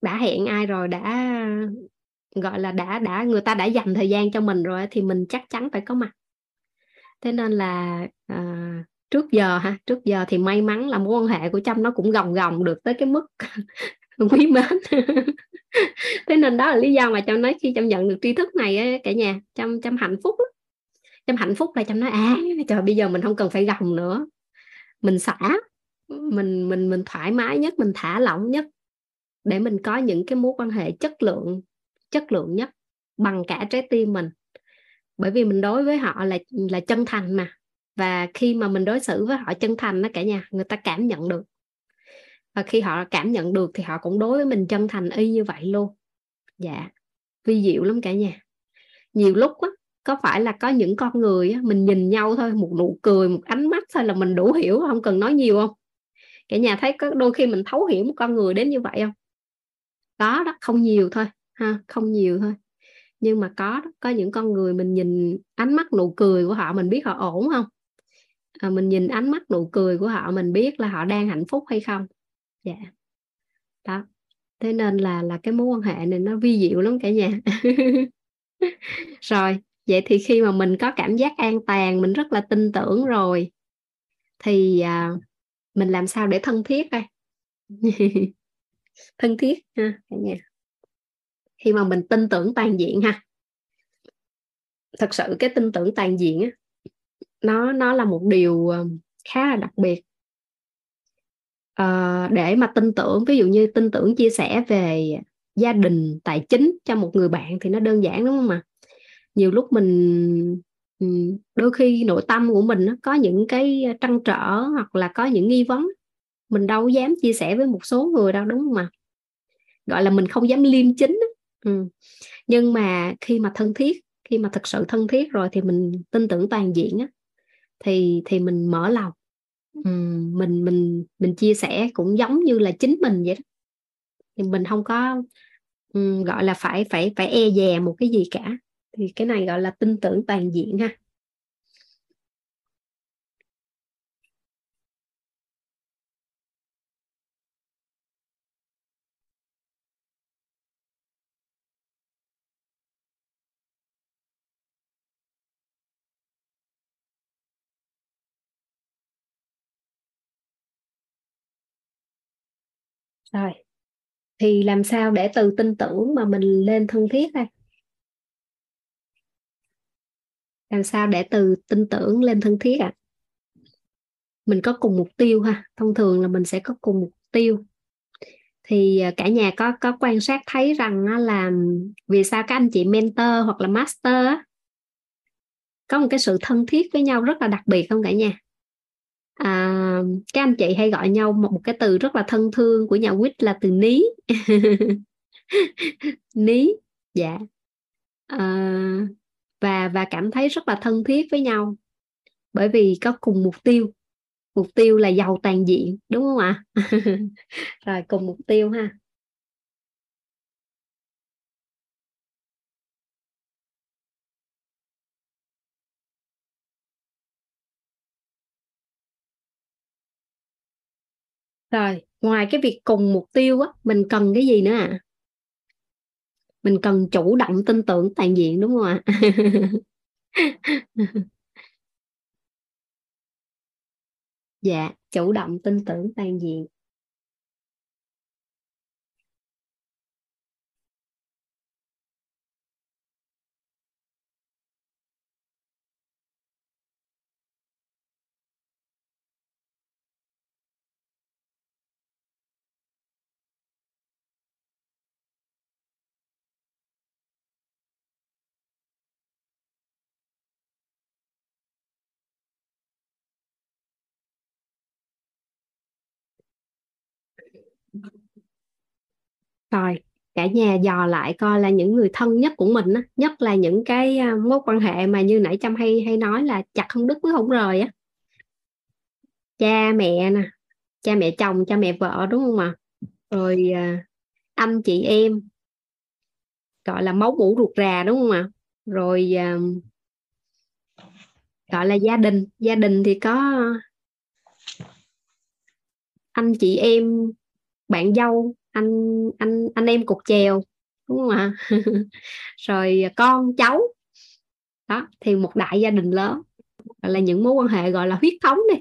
đã hẹn ai rồi đã gọi là đã đã người ta đã dành thời gian cho mình rồi thì mình chắc chắn phải có mặt. Thế nên là à, trước giờ ha trước giờ thì may mắn là mối quan hệ của trâm nó cũng gồng gồng được tới cái mức [LAUGHS] quý mến. Thế nên đó là lý do mà trâm nói khi trâm nhận được tri thức này ấy cả nhà, trâm trâm hạnh phúc lắm. Trâm hạnh phúc là trâm nói à trời, bây giờ mình không cần phải gồng nữa. Mình xả, mình mình mình thoải mái nhất, mình thả lỏng nhất để mình có những cái mối quan hệ chất lượng chất lượng nhất, bằng cả trái tim mình. Bởi vì mình đối với họ là là chân thành mà và khi mà mình đối xử với họ chân thành đó cả nhà người ta cảm nhận được. Và khi họ cảm nhận được thì họ cũng đối với mình chân thành y như vậy luôn. Dạ vi diệu lắm cả nhà. Nhiều lúc á có phải là có những con người á, mình nhìn nhau thôi một nụ cười một ánh mắt thôi là mình đủ hiểu không cần nói nhiều không? Cả nhà thấy có đôi khi mình thấu hiểu một con người đến như vậy không? Có đó không nhiều thôi ha không nhiều thôi. Nhưng mà có có những con người mình nhìn ánh mắt nụ cười của họ mình biết họ ổn không? À, mình nhìn ánh mắt nụ cười của họ mình biết là họ đang hạnh phúc hay không. Dạ. Đó. Thế nên là là cái mối quan hệ này nó vi diệu lắm cả nhà. [LAUGHS] Rồi vậy thì khi mà mình có cảm giác an toàn mình rất là tin tưởng rồi thì à, mình làm sao để thân thiết đây? [LAUGHS] Thân thiết ha cả nhà. Khi mà mình tin tưởng toàn diện ha. Thật sự cái tin tưởng toàn diện á nó nó là một điều ờ, khá là đặc biệt. À, để mà tin tưởng ví dụ như tin tưởng chia sẻ về gia đình tài chính cho một người bạn thì nó đơn giản đúng không ạ? Nhiều lúc mình đôi khi nội tâm của mình nó có những cái trăn trở hoặc là có những nghi vấn mình đâu dám chia sẻ với một số người đâu đúng không ạ? Gọi là mình không dám liêm chính ừ. nhưng mà khi mà thân thiết khi mà thật sự thân thiết rồi thì mình tin tưởng toàn diện á thì thì mình mở lòng. Uhm, mình mình mình chia sẻ cũng giống như là chính mình vậy đó. Thì mình không có um, gọi là phải phải phải e dè một cái gì cả. Thì cái này gọi là tin tưởng toàn diện ha rồi. Thì làm sao để từ tin tưởng mà mình lên thân thiết đây? Làm sao để từ tin tưởng lên thân thiết ạ? À? mình có cùng mục tiêu ha. Thông thường là mình sẽ có cùng mục tiêu. Thì à, cả nhà có có quan sát thấy rằng là vì sao các anh chị mentor hoặc là master có một cái sự thân thiết với nhau rất là đặc biệt không cả nhà? À, các anh chị hay gọi nhau một, một cái từ rất là thân thương của nhà quýt là từ ní. [LAUGHS] Ní dạ. À, và và cảm thấy rất là thân thiết với nhau. Bởi vì có cùng mục tiêu. Mục tiêu là giàu toàn diện đúng không ạ? [LAUGHS] Rồi cùng mục tiêu ha. Rồi, ngoài cái việc cùng mục tiêu á, mình cần cái gì nữa à? Mình cần chủ động tin tưởng toàn diện, đúng không ạ? [LAUGHS] Dạ chủ động tin tưởng toàn diện. Rồi cả nhà dò lại coi là những người thân nhất của mình á, nhất là những cái à, mối quan hệ mà như nãy trâm hay hay nói là chặt không đứt với không rời á. Cha mẹ nè cha mẹ chồng cha mẹ vợ đúng không ạ? Rồi à, anh chị em gọi là máu mủ ruột rà đúng không ạ? Rồi à, gọi là gia đình. Gia đình thì có anh chị em bạn dâu anh anh anh em cục chèo, đúng không ạ? [LAUGHS] Rồi con cháu. Đó, thì một đại gia đình lớn, gọi là những mối quan hệ gọi là huyết thống đi.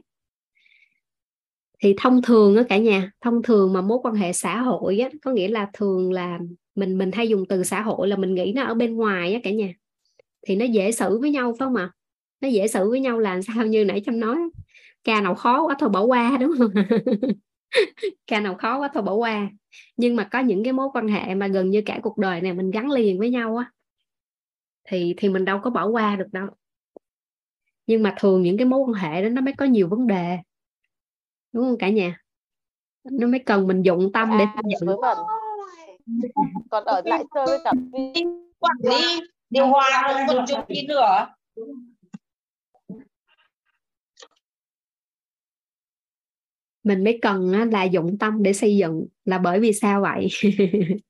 Thì thông thường á cả nhà, thông thường mà mối quan hệ xã hội á, có nghĩa là thường là mình mình hay dùng từ xã hội là mình nghĩ nó ở bên ngoài á cả nhà. Thì nó dễ xử với nhau phải không ạ? Nó dễ xử với nhau là sao như nãy trâm nói, ca nào khó quá thôi bỏ qua, đúng không? [LAUGHS] [LAUGHS] ca nào khó quá thôi bỏ qua. Nhưng mà có những cái mối quan hệ mà gần như cả cuộc đời này mình gắn liền với nhau á thì thì mình đâu có bỏ qua được đâu. Nhưng mà thường những cái mối quan hệ đó nó mới có nhiều vấn đề đúng không cả nhà? Nó mới cần mình dụng tâm để à, với mình còn ở lại chơi với cả quản lý điều hòa một chục tí nữa mình mới cần là dụng tâm để xây dựng là bởi vì sao vậy? [LAUGHS]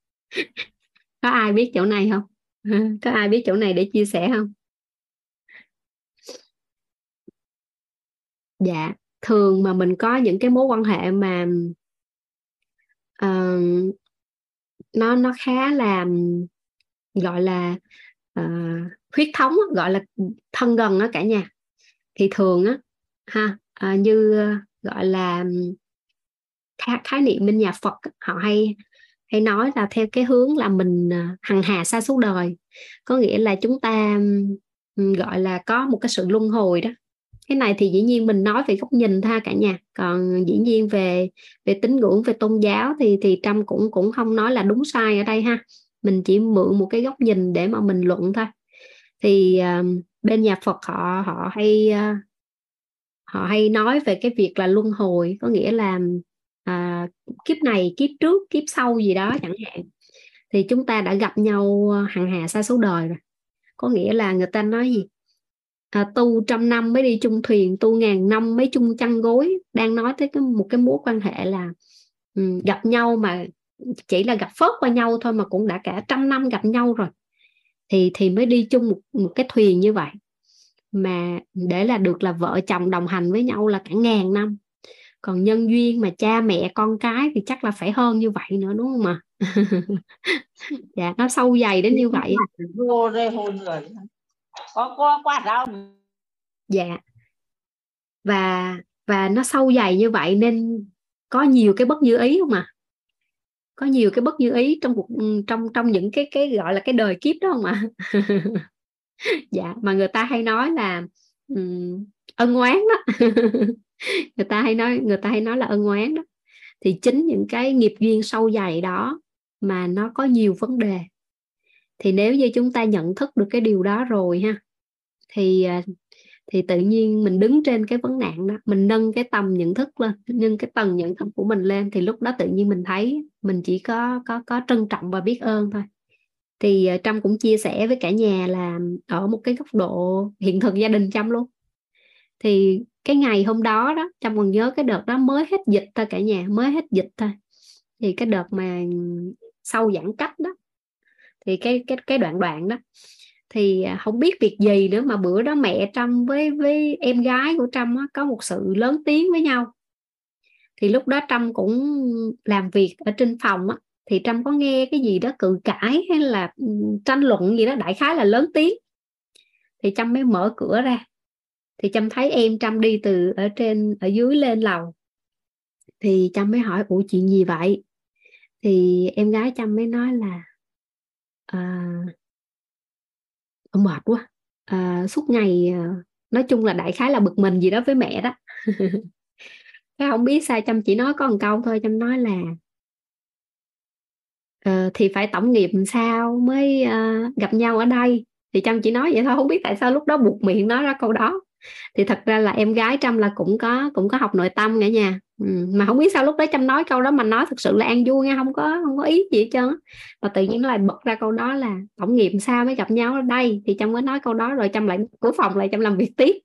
Có ai biết chỗ này không? [LAUGHS] Có ai biết chỗ này để chia sẻ không? Dạ thường mà mình có những cái mối quan hệ mà uh, nó nó khá là gọi là uh, huyết thống gọi là thân gần đó cả nhà. Thì thường á ha uh, như gọi là khái, niệm bên nhà Phật họ hay hay nói là theo cái hướng là mình à, hằng hà xa suốt đời. Có nghĩa là chúng ta gọi là có một cái sự luân hồi đó. Cái này thì dĩ nhiên mình nói về góc nhìn tha cả nhà. Còn dĩ nhiên về về tín ngưỡng về tôn giáo thì thì trâm cũng cũng không nói là đúng sai ở đây ha. Mình chỉ mượn một cái góc nhìn để mà mình luận thôi. Thì uh, bên nhà Phật họ họ hay uh, họ hay nói về cái việc là luân hồi có nghĩa là à, kiếp này kiếp trước kiếp sau gì đó chẳng hạn. Thì chúng ta đã gặp nhau ờ, hàng hà xa số đời rồi. Có nghĩa là người ta nói gì? À, tu trăm năm mới đi chung thuyền tu ngàn năm mới chung chăn gối. Đang nói tới cái, một cái mối quan hệ là um, gặp nhau mà chỉ là gặp phớt qua nhau thôi mà cũng đã cả trăm năm gặp nhau rồi. Thì thì mới đi chung một, một cái thuyền như vậy mà để là được là vợ chồng đồng hành với nhau là cả ngàn năm. Còn nhân duyên mà cha mẹ con cái thì chắc là phải hơn như vậy nữa, đúng không ạ? [LAUGHS] Dạ nó sâu dày đến như vậy. Vô đây hôn có có quá đâu dạ. Và và nó sâu dày như vậy nên có nhiều cái bất như ý không à có nhiều cái bất như ý trong cuộc, trong trong những cái cái gọi là cái đời kiếp đó không ạ? [LAUGHS] [LAUGHS] dạ mà người ta hay nói là um, ân oán đó. [LAUGHS] Người ta hay nói người ta hay nói là ân oán đó. Thì chính những cái nghiệp duyên sâu dày đó mà nó có nhiều vấn đề. Thì nếu như chúng ta nhận thức được cái điều đó rồi ha thì à, thì tự nhiên mình đứng trên cái vấn nạn đó mình nâng cái tầm nhận thức lên nâng cái tầng nhận thức của mình lên thì lúc đó tự nhiên mình thấy mình chỉ có có có trân trọng và biết ơn thôi thì ờ, trâm cũng chia sẻ với cả nhà là ở một cái góc độ hiện thực gia đình trâm luôn. Thì cái ngày hôm đó đó trâm còn nhớ cái đợt đó mới hết dịch thôi cả nhà mới hết dịch thôi. Thì cái đợt mà sau giãn cách đó thì cái cái cái đoạn đoạn đó thì à, không biết việc gì nữa mà bữa đó mẹ trâm với với em gái của trâm có một sự lớn tiếng với nhau. Thì lúc đó trâm cũng làm việc ở trên phòng á, thì trâm có nghe cái gì đó cự cãi hay là ừ, tranh luận gì đó đại khái là lớn tiếng. Thì trâm mới mở cửa ra. Thì trâm thấy em trâm đi từ ở trên ở dưới lên lầu. Thì trâm mới hỏi ủa chuyện gì vậy? Thì em gái trâm mới nói là à, mệt quá. À, suốt ngày ờ, nói chung là đại khái là bực mình gì đó với mẹ đó. [LAUGHS] Cái không biết sao trâm chỉ nói có một câu thôi trâm nói là uh, thì phải tổng nghiệp sao mới uh, gặp nhau ở đây? Thì trâm chỉ nói vậy thôi không biết tại sao lúc đó buộc miệng nói ra câu đó. Thì thật ra là em gái trâm là cũng có cũng có học nội tâm cả nhà. Ừ. mà không biết sao lúc đó trâm nói câu đó mà nói thực sự là an vui nha không có không có ý gì hết trơn và tự nhiên nó lại bật ra câu đó là tổng nghiệp sao mới gặp nhau ở đây? Thì trâm mới nói câu đó rồi trâm lại của phòng lại trâm làm việc tiếp.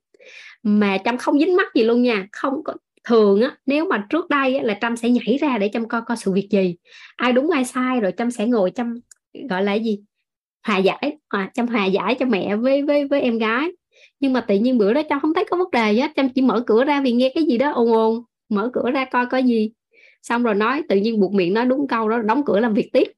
Mà trâm không dính mắt gì luôn nha không có thường á nếu mà trước đây á, là trâm sẽ nhảy ra để trâm coi coi sự việc gì. Ai đúng ai sai rồi trâm sẽ ngồi trâm gọi là gì? Hòa giải à, trâm hòa giải cho mẹ với với với em gái. Nhưng mà tự nhiên bữa đó trâm không thấy có vấn đề hết trâm chỉ mở cửa ra vì nghe cái gì đó ồn ồn mở cửa ra coi có gì. Xong rồi nói tự nhiên buộc miệng nói đúng câu đó đóng cửa làm việc tiếp.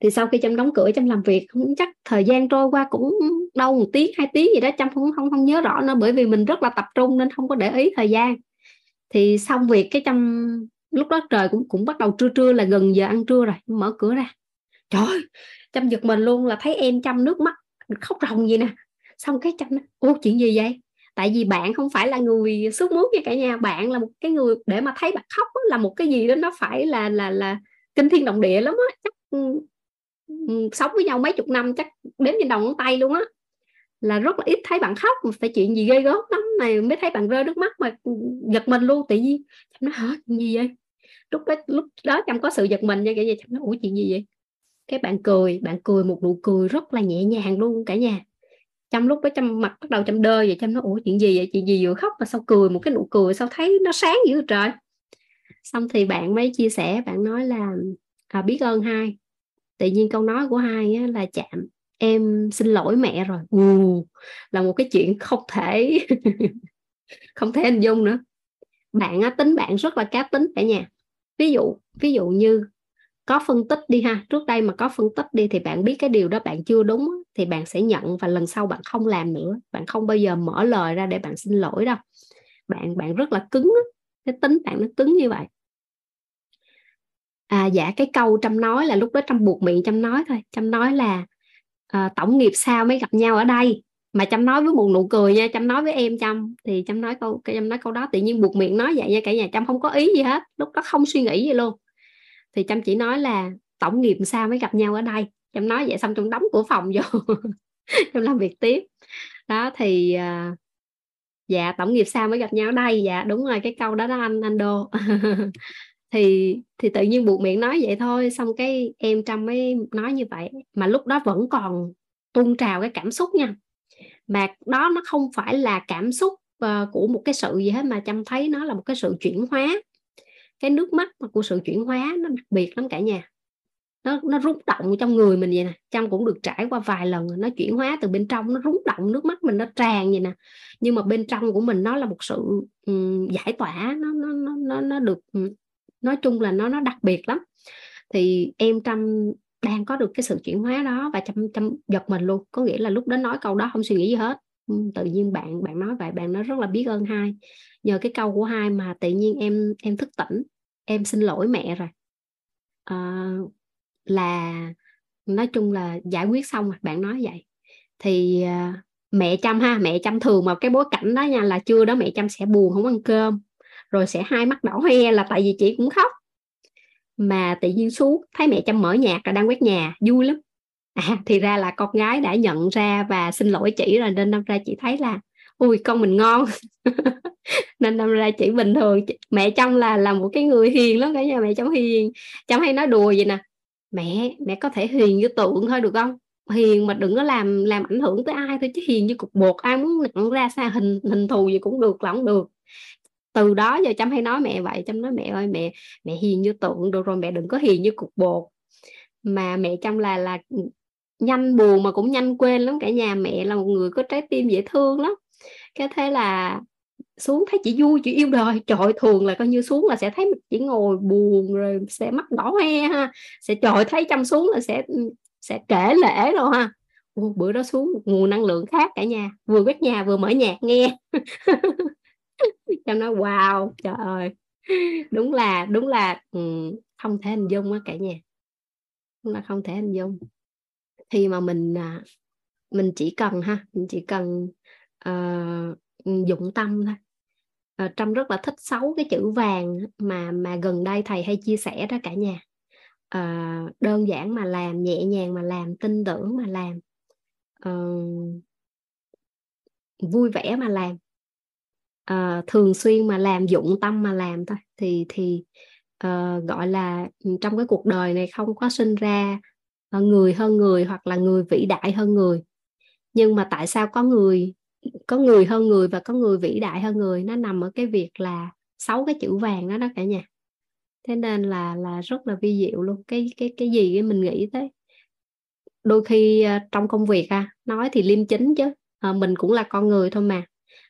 Thì sau khi trâm đóng cửa trâm làm việc không chắc thời gian trôi qua cũng đâu một tiếng hai tiếng gì đó trâm không không không nhớ rõ nữa bởi vì mình rất là tập trung nên không có để ý thời gian thì xong việc cái trong lúc đó trời cũng cũng bắt đầu trưa trưa là gần giờ ăn trưa rồi mở cửa ra. Trời chăm giật mình luôn là thấy em chăm nước mắt khóc ròng gì nè. Xong cái chăm ô chuyện gì vậy? Tại vì bạn không phải là người sướt mướt như cả nhà bạn là một cái người để mà thấy bạn khóc đó, là một cái gì đó nó phải là là là kinh thiên động địa lắm á. Chắc ừ, ừ, sống với nhau mấy chục năm chắc đếm trên đầu ngón tay luôn á là rất là ít thấy bạn khóc. Mà phải chuyện gì ghê gớm lắm này mới thấy bạn rơi nước mắt mà giật mình luôn. Tự nhiên nó hả? Chuyện gì vậy? Lúc đó lúc đó chăm có sự giật mình nha cả nhà. Chăm nói ủa chuyện gì vậy? Cái bạn cười bạn cười một nụ cười rất là nhẹ nhàng luôn cả nhà. Trong lúc đó chăm mặt bắt đầu chăm đơ vậy. Chăm nói ủa chuyện gì vậy? Chuyện gì vừa khóc mà sao cười? Một cái nụ cười sao thấy nó sáng dữ trời. Xong thì bạn mới chia sẻ bạn nói là à, biết ơn hai. Tự nhiên câu nói của hai á, là chạm em xin lỗi mẹ rồi. Ừ, là một cái chuyện không thể [LAUGHS] không thể hình dung nữa. Bạn á, tính bạn rất là cá tính cả nhà. Ví dụ ví dụ như có phân tích đi ha. Trước đây mà có phân tích đi thì bạn biết cái điều đó bạn chưa đúng thì bạn sẽ nhận và lần sau bạn không làm nữa. Bạn không bao giờ mở lời ra để bạn xin lỗi đâu. Bạn bạn rất là cứng cái tính bạn nó cứng như vậy. À dạ cái câu trâm nói là lúc đó trâm buộc miệng trâm nói thôi. Trâm nói là à, tổng nghiệp sao mới gặp nhau ở đây? Mà chăm nói với một nụ cười nha chăm nói với em chăm thì chăm nói câu chăm nói câu đó tự nhiên buộc miệng nói vậy nha cả nhà chăm không có ý gì hết lúc đó không suy nghĩ gì luôn. Thì chăm chỉ nói là tổng nghiệp sao mới gặp nhau ở đây? Chăm nói vậy xong trong đóng cửa phòng vô. [LAUGHS] Chăm làm việc tiếp. Đó thì à, dạ tổng nghiệp sao mới gặp nhau ở đây? Dạ đúng rồi cái câu đó đó anh anh đô. [LAUGHS] thì thì tự nhiên buộc miệng nói vậy thôi xong cái em trâm mới nói như vậy. Mà lúc đó vẫn còn tuôn trào cái cảm xúc nha. Mà đó nó không phải là cảm xúc uh, của một cái sự gì hết mà trâm thấy nó là một cái sự chuyển hóa. Cái nước mắt của sự chuyển hóa nó đặc biệt lắm cả nhà. Nó nó rung động trong người mình vậy nè. Trâm cũng được trải qua vài lần nó chuyển hóa từ bên trong nó rung động nước mắt mình nó tràn vậy nè. Nhưng mà bên trong của mình nó là một sự um, giải tỏa nó nó nó nó, nó được nói chung là nó nó đặc biệt lắm. Thì em trâm đang có được cái sự chuyển hóa đó và chăm chăm giật mình luôn. Có nghĩa là lúc đó nói câu đó không suy nghĩ gì hết. Ừ, tự nhiên bạn bạn nói vậy bạn nói rất là biết ơn hai. Nhờ cái câu của hai mà tự nhiên em em thức tỉnh. Em xin lỗi mẹ rồi. À, là nói chung là giải quyết xong rồi bạn nói vậy. Thì uh, mẹ chăm ha mẹ chăm thường mà cái bối cảnh đó nha là chưa đó mẹ chăm sẽ buồn không ăn cơm rồi sẽ hai mắt đỏ hoe là tại vì chị cũng khóc. Mà tự nhiên xuống, thấy mẹ chăm mở nhạc rồi đang quét nhà, vui lắm. À thì ra là con gái đã nhận ra và xin lỗi chị rồi, nên năm ra chị thấy là ui con mình ngon. [LAUGHS] Nên năm ra chị bình thường. Mẹ trong là là một cái người hiền lắm cả nhà, mẹ trong hiền. Trong hay nói đùa vậy nè, mẹ mẹ có thể hiền như tượng thôi được không? Hiền mà đừng có làm làm ảnh hưởng tới ai thôi, chứ hiền như cục bột, ai muốn nặng ra xa hình hình thù gì cũng được là không được từ đó giờ chăm hay nói mẹ vậy chăm nói mẹ ơi mẹ mẹ hiền như tượng được rồi mẹ đừng có hiền như cục bột. Mà mẹ chăm là là nhanh buồn mà cũng nhanh quên lắm cả nhà mẹ là một người có trái tim dễ thương lắm. Cái thế là xuống thấy chị vui chị yêu đời. Trời thường là coi như xuống là sẽ thấy chỉ ngồi buồn rồi sẽ mắt đỏ hoe ha. Sẽ trời thấy chăm xuống là sẽ ừ, sẽ kể lễ rồi ha. Ủa, bữa đó xuống nguồn năng lượng khác cả nhà vừa quét nhà vừa mở nhạc nghe. [LAUGHS] em nói wow trời ơi. Đúng là đúng là ừ, không thể hình dung á cả nhà. Đúng là không thể hình dung. Thì mà mình à, mình chỉ cần ha mình chỉ cần uh, dụng tâm thôi. Uh, trâm rất là thích xấu cái chữ vàng mà mà gần đây thầy hay chia sẻ đó cả nhà. Uh, đơn giản mà làm nhẹ nhàng mà làm tin tưởng mà làm. Uh, vui vẻ mà làm uh, thường xuyên mà làm dụng tâm mà làm thôi. Thì thì uh, gọi là ừ, trong cái cuộc đời này không có sinh ra ờ, người hơn người hoặc là người vĩ đại hơn người. Nhưng mà tại sao có người có người hơn người và có người vĩ đại hơn người? Nó nằm ở cái việc là sáu cái chữ vàng đó đó cả nhà. Thế nên là là rất là vi diệu luôn. Cái cái cái gì cái mình nghĩ thế đôi khi uh, trong công việc à nói thì liêm chính chứ. Uh, mình cũng là con người thôi mà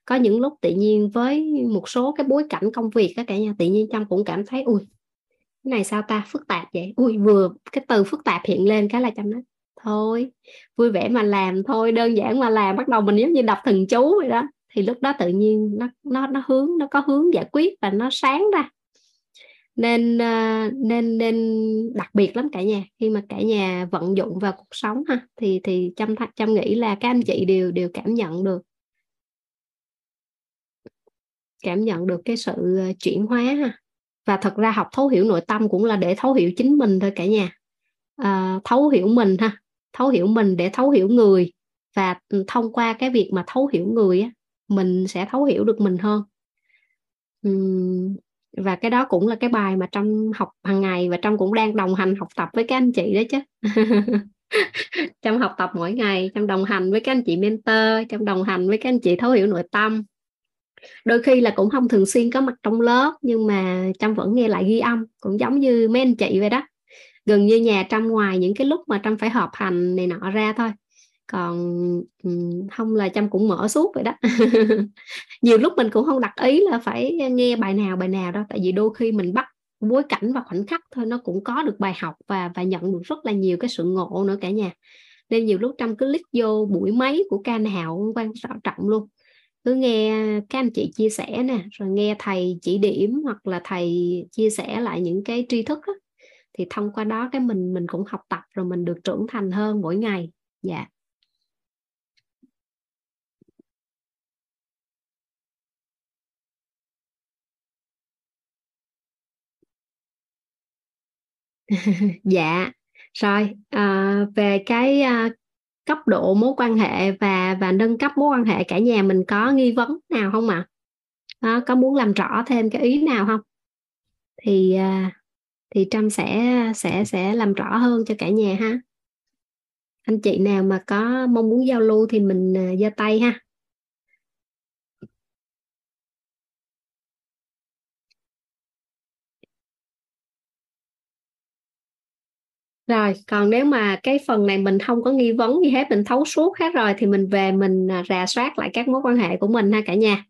có những lúc tự nhiên với một số cái bối cảnh công việc các cả nhà, tự nhiên trong cũng cảm thấy, ui, cái này sao ta? Phức tạp vậy. Ui, vừa cái từ phức tạp hiện lên cái là trong đó, thôi, vui vẻ mà làm thôi, đơn giản mà làm. Bắt đầu mình giống như đọc thần chú vậy đó. Thì lúc đó tự nhiên nó nó nó hướng, nó có hướng giải quyết và nó sáng ra. Nên ờ, nên nên đặc biệt lắm cả nhà. Khi mà cả nhà vận dụng vào cuộc sống ha, thì thì chăm chăm nghĩ là các anh chị đều đều cảm nhận được cảm nhận được cái sự ờ, chuyển hóa ha. Và thật ra học thấu hiểu nội tâm cũng là để thấu hiểu chính mình thôi cả nhà. À, thấu hiểu mình ha thấu hiểu mình để thấu hiểu người. Và ừ, thông qua cái việc mà thấu hiểu người á mình sẽ thấu hiểu được mình hơn. Và cái đó cũng là cái bài mà trong học hàng ngày và trong cũng đang đồng hành học tập với các anh chị đó chứ. [LAUGHS] Trong học tập mỗi ngày trong đồng hành với các anh chị mentor trong đồng hành với các anh chị thấu hiểu nội tâm đôi khi là cũng không thường xuyên có mặt trong lớp, nhưng mà trâm vẫn nghe lại ghi âm, cũng giống như mấy anh chị vậy đó. Gần như nhà trâm ngoài những cái lúc mà trâm phải họp hành này nọ ra thôi. Còn ừ, không là trâm cũng mở suốt vậy đó. [LAUGHS] Nhiều lúc mình cũng không đặt ý là phải nghe bài nào bài nào đâu, tại vì đôi khi mình bắt bối cảnh và khoảnh khắc thôi, nó cũng có được bài học và và nhận được rất là nhiều cái sự ngộ nữa cả nhà. Nên nhiều lúc trâm cứ click vô buổi mấy của ca nào quan trọng luôn cứ nghe các anh chị chia sẻ nè rồi nghe thầy chỉ điểm hoặc là thầy chia sẻ lại những cái tri thức đó, thì thông qua đó cái mình mình cũng học tập rồi mình được trưởng thành hơn mỗi ngày. Dạ. [LAUGHS] Dạ. Rồi à, về cái à, cấp độ mối quan hệ và và nâng cấp mối quan hệ cả nhà mình có nghi vấn nào không ạ? À? có muốn làm rõ thêm cái ý nào không? Thì à, thì trâm sẽ sẽ sẽ làm rõ hơn cho cả nhà ha. Anh chị nào mà có mong muốn giao lưu thì mình à, giơ tay ha. Rồi, còn nếu mà cái phần này mình không có nghi vấn gì hết, mình thấu suốt hết rồi thì mình về mình à, rà soát lại các mối quan hệ của mình ha cả nhà.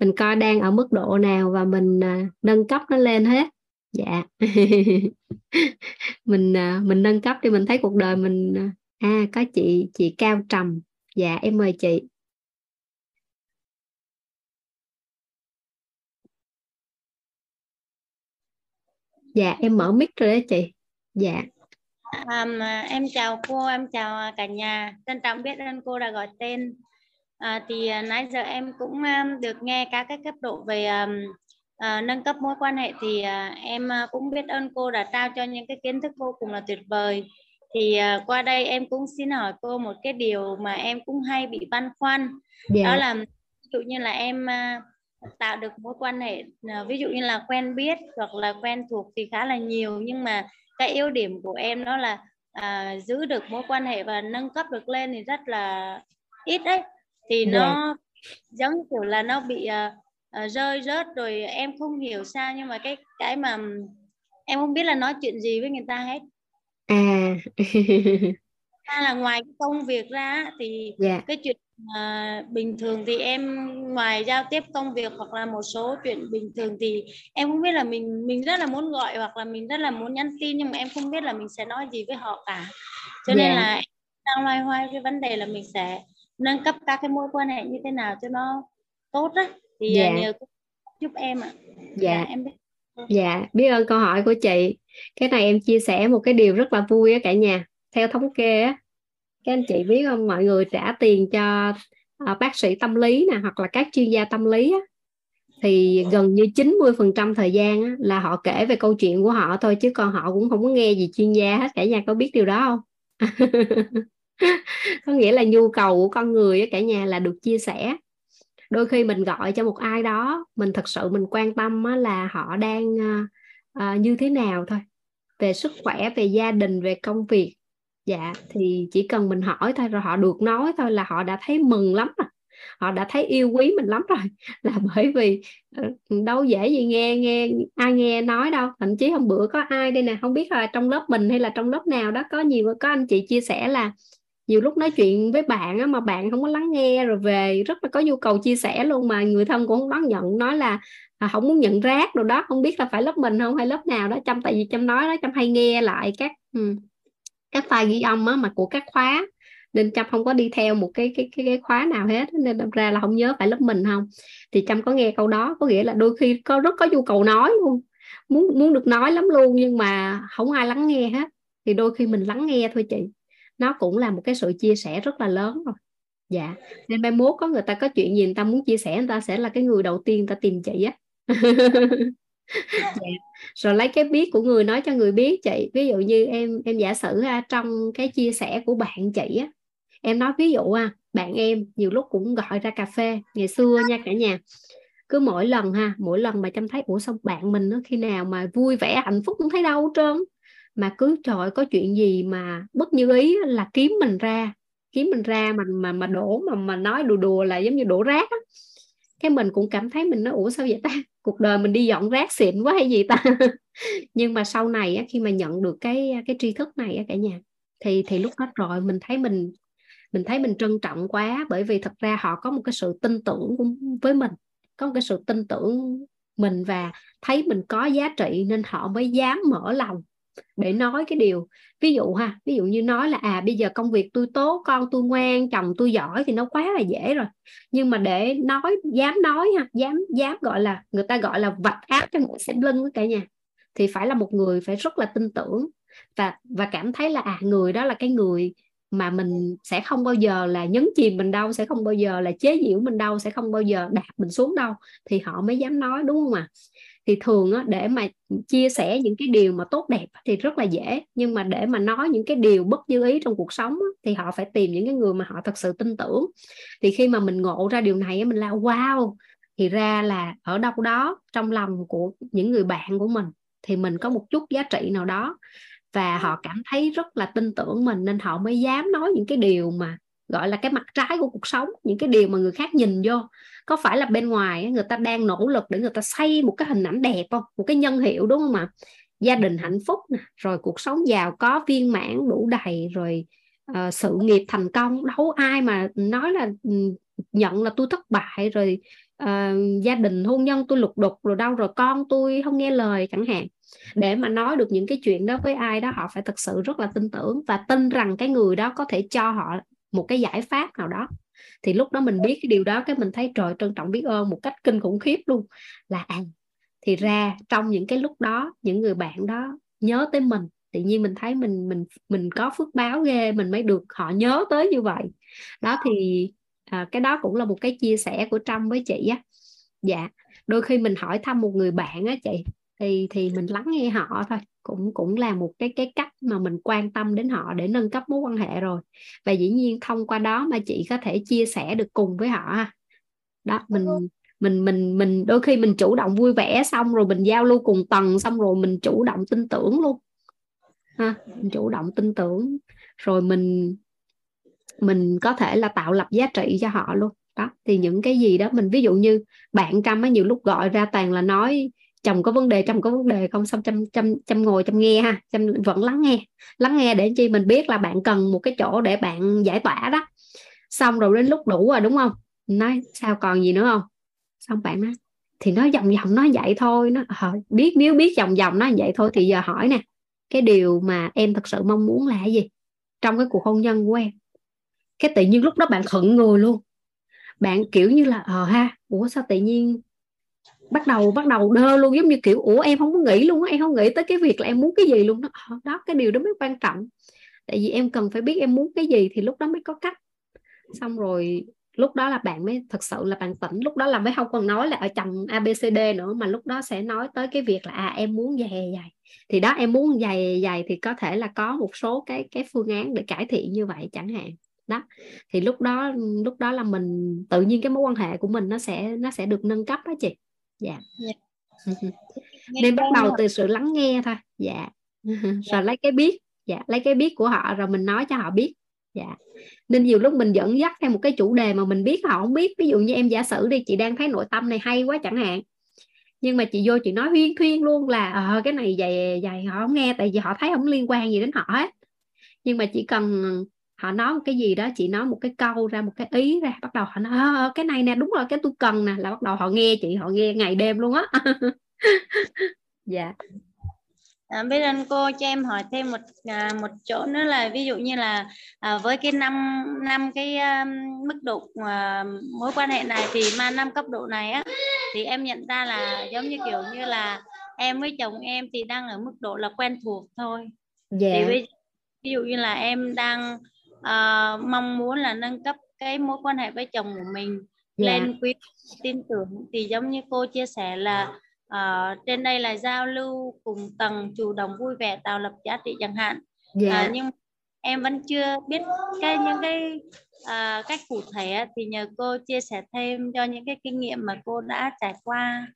Mình coi đang ở mức độ nào và mình à, nâng cấp nó lên hết. Dạ. [LAUGHS] mình à, mình nâng cấp thì mình thấy cuộc đời mình à có chị chị Cao Trầm. Dạ em mời chị. Dạ em mở mic rồi đó chị. Dạ. Um, em chào cô, em chào cả nhà. Trân trọng biết ơn cô đã gọi tên. À, thì uh, nãy giờ em cũng um, được nghe các cái cấp độ về um, uh, nâng cấp mối quan hệ thì uh, em uh, cũng biết ơn cô đã trao cho những cái kiến thức vô cùng là tuyệt vời thì uh, qua đây em cũng xin hỏi cô một cái điều mà em cũng hay bị băn khoăn yeah. Dạ. đó là ví dụ như là em uh, tạo được mối quan hệ uh, ví dụ như là quen biết hoặc là quen thuộc thì khá là nhiều nhưng mà cái ưu điểm của em đó là uh, giữ được mối quan hệ và nâng cấp được lên thì rất là ít đấy thì. Dạ. nó giống kiểu là nó bị uh, uh, rơi rớt rồi em không hiểu sao nhưng mà cái cái mà em không biết là nói chuyện gì với người ta hết à [LAUGHS] là ngoài công việc ra thì yeah. Dạ. cái chuyện uh, bình thường thì em ngoài giao tiếp công việc hoặc là một số chuyện bình thường thì em không biết là mình mình rất là muốn gọi hoặc là mình rất là muốn nhắn tin nhưng mà em không biết là mình sẽ nói gì với họ cả cho yeah. nên dạ. là em đang loay hoay cái vấn đề là mình sẽ nâng cấp các cái mối quan hệ như thế nào cho nó tốt á thì dạ. nhờ giúp em ạ dạ. dạ em biết dạ biết ơn câu hỏi của chị cái này em chia sẻ một cái điều rất là vui á cả nhà theo thống kê á các anh chị biết không? Mọi người trả tiền cho uh, bác sĩ tâm lý nè hoặc là các chuyên gia tâm lý á, thì gần như 90% thời gian á, là họ kể về câu chuyện của họ thôi chứ còn họ cũng không có nghe gì chuyên gia hết. Cả nhà có biết điều đó không? [LAUGHS] Có nghĩa là nhu cầu của con người á, cả nhà là được chia sẻ. Đôi khi mình gọi cho một ai đó mình thật sự mình quan tâm á, là họ đang uh, như thế nào thôi. Về sức khỏe về gia đình về công việc dạ thì chỉ cần mình hỏi thôi rồi họ được nói thôi là họ đã thấy mừng lắm rồi. Họ đã thấy yêu quý mình lắm rồi. [LAUGHS] Là bởi vì ờ, đâu dễ gì nghe nghe ai nghe nói đâu. Thậm chí hôm bữa có ai đây nè không biết là trong lớp mình hay là trong lớp nào đó có nhiều có anh chị chia sẻ là nhiều lúc nói chuyện với bạn á, mà bạn không có lắng nghe rồi về rất là có nhu cầu chia sẻ luôn mà người thân cũng không đón nhận nói là à, không muốn nhận rác rồi đó. Không biết là phải lớp mình không hay lớp nào đó chăm tại vì chăm nói đó chăm hay nghe lại các các file ghi âm á, mà của các khóa. Nên trâm không có đi theo một cái cái cái, cái khóa nào hết. Nên đâm ra là không nhớ phải lớp mình không. Thì trâm có nghe câu đó có nghĩa là đôi khi có rất có nhu cầu nói luôn. Muốn muốn được nói lắm luôn nhưng mà không ai lắng nghe hết. Thì đôi khi mình lắng nghe thôi chị. Nó cũng là một cái sự chia sẻ rất là lớn rồi. Dạ. Nên mai mốt có người ta có chuyện gì người ta muốn chia sẻ người ta sẽ là cái người đầu tiên người ta tìm chị á. [LAUGHS] yeah. rồi lấy cái biết của người nói cho người biết chị. Ví dụ như em em giả sử ha, trong cái chia sẻ của bạn chị á em nói ví dụ ha bạn em nhiều lúc cũng gọi ra cà phê ngày xưa nha cả nhà. Cứ mỗi lần ha mỗi lần mà chăm thấy ủa xong bạn mình nó khi nào mà vui vẻ hạnh phúc không thấy đâu hết trơn? Mà cứ trời có chuyện gì mà bất như ý là kiếm mình ra. Kiếm mình ra mà mà mà đổ mà mà nói đùa đùa là giống như đổ rác á cái mình cũng cảm thấy mình nó ủa sao vậy ta? Cuộc đời mình đi dọn rác xịn quá hay gì ta? [LAUGHS] Nhưng mà sau này á, khi mà nhận được cái cái tri thức này á, cả nhà thì thì lúc đó rồi mình thấy mình mình thấy mình trân trọng quá bởi vì thật ra họ có một cái sự tin tưởng với mình có một cái sự tin tưởng mình và thấy mình có giá trị nên họ mới dám mở lòng để nói cái điều, ví dụ ha, ví dụ như nói là à bây giờ công việc tôi tốt, con tôi ngoan, chồng tôi giỏi thì nó quá là dễ rồi nhưng mà để nói, dám nói ha, dám dám gọi là, người ta gọi là vạch áp cho mũi xem lưng cả nhà, thì phải là một người phải rất là tin tưởng và và cảm thấy là à người đó là cái người mà mình sẽ không bao giờ là nhấn chìm mình đâu, sẽ không bao giờ là chế giễu mình đâu, sẽ không bao giờ đạp mình xuống đâu, thì họ mới dám nói, đúng không ạ à? Thì thường á, để mà chia sẻ những cái điều mà tốt đẹp thì rất là dễ. Nhưng mà để mà nói những cái điều bất như ý trong cuộc sống á, thì họ phải tìm những cái người mà họ thật sự tin tưởng. Thì khi mà mình ngộ ra điều này mình là wow! Thì ra là ở đâu đó trong lòng của những người bạn của mình thì mình có một chút giá trị nào đó. Và họ cảm thấy rất là tin tưởng mình nên họ mới dám nói những cái điều mà gọi là cái mặt trái của cuộc sống những cái điều mà người khác nhìn vô. Có phải là bên ngoài người ta đang nỗ lực để người ta xây một cái hình ảnh đẹp không? Một cái nhân hiệu đúng không ạ? Gia đình hạnh phúc rồi cuộc sống giàu có viên mãn đủ đầy rồi uh, sự nghiệp thành công. Đâu ai mà nói là ừ, nhận là tôi thất bại rồi uh, gia đình hôn nhân tôi lục đục rồi đâu rồi con tôi không nghe lời chẳng hạn. Để mà nói được những cái chuyện đó với ai đó họ phải thật sự rất là tin tưởng và tin rằng cái người đó có thể cho họ một cái giải pháp nào đó. Thì lúc đó mình biết cái điều đó cái mình thấy trời trân trọng biết ơn một cách kinh khủng khiếp luôn. Là à thì ra trong những cái lúc đó những người bạn đó nhớ tới mình. Tự nhiên mình thấy mình mình mình có phước báo ghê mình mới được họ nhớ tới như vậy. Đó thì à, cái đó cũng là một cái chia sẻ của trâm với chị á. Dạ đôi khi mình hỏi thăm một người bạn á chị thì thì mình lắng nghe họ thôi. Cũng cũng là một cái cái cách mà mình quan tâm đến họ để nâng cấp mối quan hệ rồi. Và dĩ nhiên thông qua đó mà chị có thể chia sẻ được cùng với họ đó mình mình mình mình đôi khi mình chủ động vui vẻ xong rồi mình giao lưu cùng tầng xong rồi mình chủ động tin tưởng luôn. Ha mình chủ động tin tưởng. Rồi mình mình có thể là tạo lập giá trị cho họ luôn. Đó thì những cái gì đó mình ví dụ như bạn trăm á nhiều lúc gọi ra toàn là nói chồng có vấn đề chồng có vấn đề không? Xong chăm chăm chăm ngồi chăm nghe ha. Chăm vẫn lắng nghe. Lắng nghe để chi mình biết là bạn cần một cái chỗ để bạn giải tỏa đó. Xong rồi đến lúc đủ rồi đúng không? Nói sao còn gì nữa không? Xong bạn nói thì nó vòng vòng nó vậy thôi. Nó à, biết nếu biết vòng vòng nó vậy thôi thì giờ hỏi nè cái điều mà em thật sự mong muốn là gì? Trong cái cuộc hôn nhân của em. Cái tự nhiên lúc đó bạn khựng người luôn. Bạn kiểu như là ờ ha ủa sao tự nhiên bắt đầu bắt đầu đơ luôn, giống như kiểu, ủa, em không có nghĩ luôn em không nghĩ tới cái việc là em muốn cái gì luôn đó. Ờ, đó, cái điều đó mới quan trọng. Tại vì em cần phải biết em muốn cái gì thì lúc đó mới có cách. Xong rồi, lúc đó là bạn mới, thật sự là bạn tỉnh, lúc đó là mới không còn nói là ở chồng abcd nữa, mà lúc đó sẽ nói tới cái việc là à em muốn dài dài thì đó, em muốn dài dài thì có thể là có một số cái cái phương án để cải thiện như vậy chẳng hạn. Đó, thì lúc đó lúc đó là mình, tự nhiên cái mối quan hệ của mình nó sẽ nó sẽ được nâng cấp đó chị dạ. Yeah. [LAUGHS] nên bắt đầu từ sự lắng nghe thôi. Dạ. [LAUGHS] Rồi lấy cái biết. Dạ lấy cái biết của họ rồi mình nói cho họ biết. Dạ. Nên nhiều lúc mình dẫn dắt theo một cái chủ đề mà mình biết họ không biết. Ví dụ như em giả sử đi chị đang thấy nội tâm này hay quá chẳng hạn. Nhưng mà chị vô chị nói huyên thuyên luôn là ờ, cái này dày dày họ không nghe. Tại vì họ thấy không liên quan gì đến họ hết. Nhưng mà chỉ cần họ nói một cái gì đó chị nói một cái câu ra một cái ý ra bắt đầu họ nói ờ, cái này nè đúng rồi cái tôi cần nè là bắt đầu họ nghe chị họ nghe ngày đêm luôn á [LAUGHS] dạ À, biết ơn cô cho em hỏi thêm một à, một chỗ nữa là ví dụ như là à, với cái năm năm cái um, mức độ à, mối quan hệ này thì mà năm cấp độ này á thì em nhận ra là giống như kiểu như là em với chồng em thì đang ở mức độ là quen thuộc thôi. Dạ. Thì ví, ví dụ như là em đang uh, mong muốn là nâng cấp cái mối quan hệ với chồng của mình dạ. lên quý tin tưởng. Thì giống như cô chia sẻ là uh, trên đây là giao lưu cùng tầng chủ động vui vẻ tạo lập giá trị chẳng hạn. Dạ. uh, nhưng em vẫn chưa biết cái những cái uh, cách cụ thể thì nhờ cô chia sẻ thêm cho những cái kinh nghiệm mà cô đã trải qua.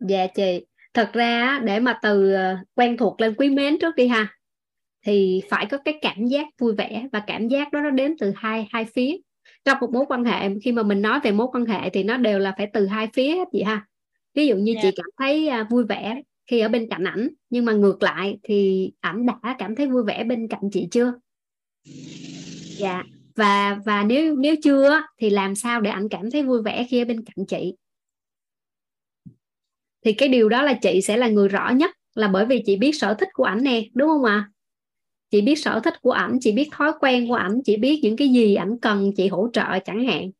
Dạ chị. Thật ra để mà từ quen thuộc lên quý mến trước đi ha thì phải có cái cảm giác vui vẻ và cảm giác đó nó đến từ hai hai phía trong một mối quan hệ khi mà mình nói về mối quan hệ thì nó đều là phải từ hai phía hết chị ha ví dụ như yeah. chị dạ. cảm thấy à, vui vẻ khi ở bên cạnh ảnh nhưng mà ngược lại thì ảnh đã cảm thấy vui vẻ bên cạnh chị chưa dạ và và nếu nếu chưa thì làm sao để ảnh cảm thấy vui vẻ khi ở bên cạnh chị thì cái điều đó là chị sẽ là người rõ nhất là bởi vì chị biết sở thích của ảnh nè đúng không ạ à? Chị biết sở thích của ảnh chị biết thói quen của ảnh chị biết những cái gì ảnh cần chị hỗ trợ chẳng hạn.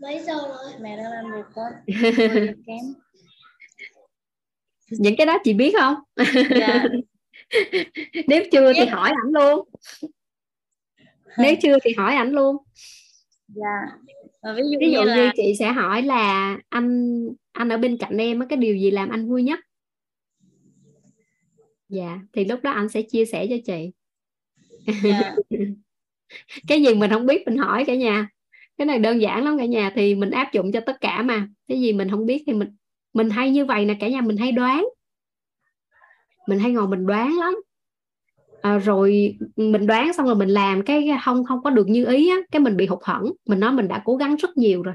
Mấy giờ rồi? Mẹ đang làm việc kém [LAUGHS] những cái đó chị biết không? Dạ. [LAUGHS] nếu chưa thì hỏi ảnh luôn. Nếu chưa thì hỏi ảnh luôn. Dạ. Ví dụ, ví dụ như, là... như chị sẽ hỏi là anh anh ở bên cạnh em cái điều gì làm anh vui nhất dạ thì lúc đó anh sẽ chia sẻ cho chị. Dạ. [LAUGHS] cái gì mình không biết mình hỏi cả nhà. Cái này đơn giản lắm cả nhà thì mình áp dụng cho tất cả mà. Cái gì mình không biết thì mình mình hay như vậy nè cả nhà mình hay đoán. Mình hay ngồi mình đoán lắm. À, rồi mình đoán xong rồi mình làm cái không không có được như ý á, cái mình bị hụt hẫng. Mình nói mình đã cố gắng rất nhiều rồi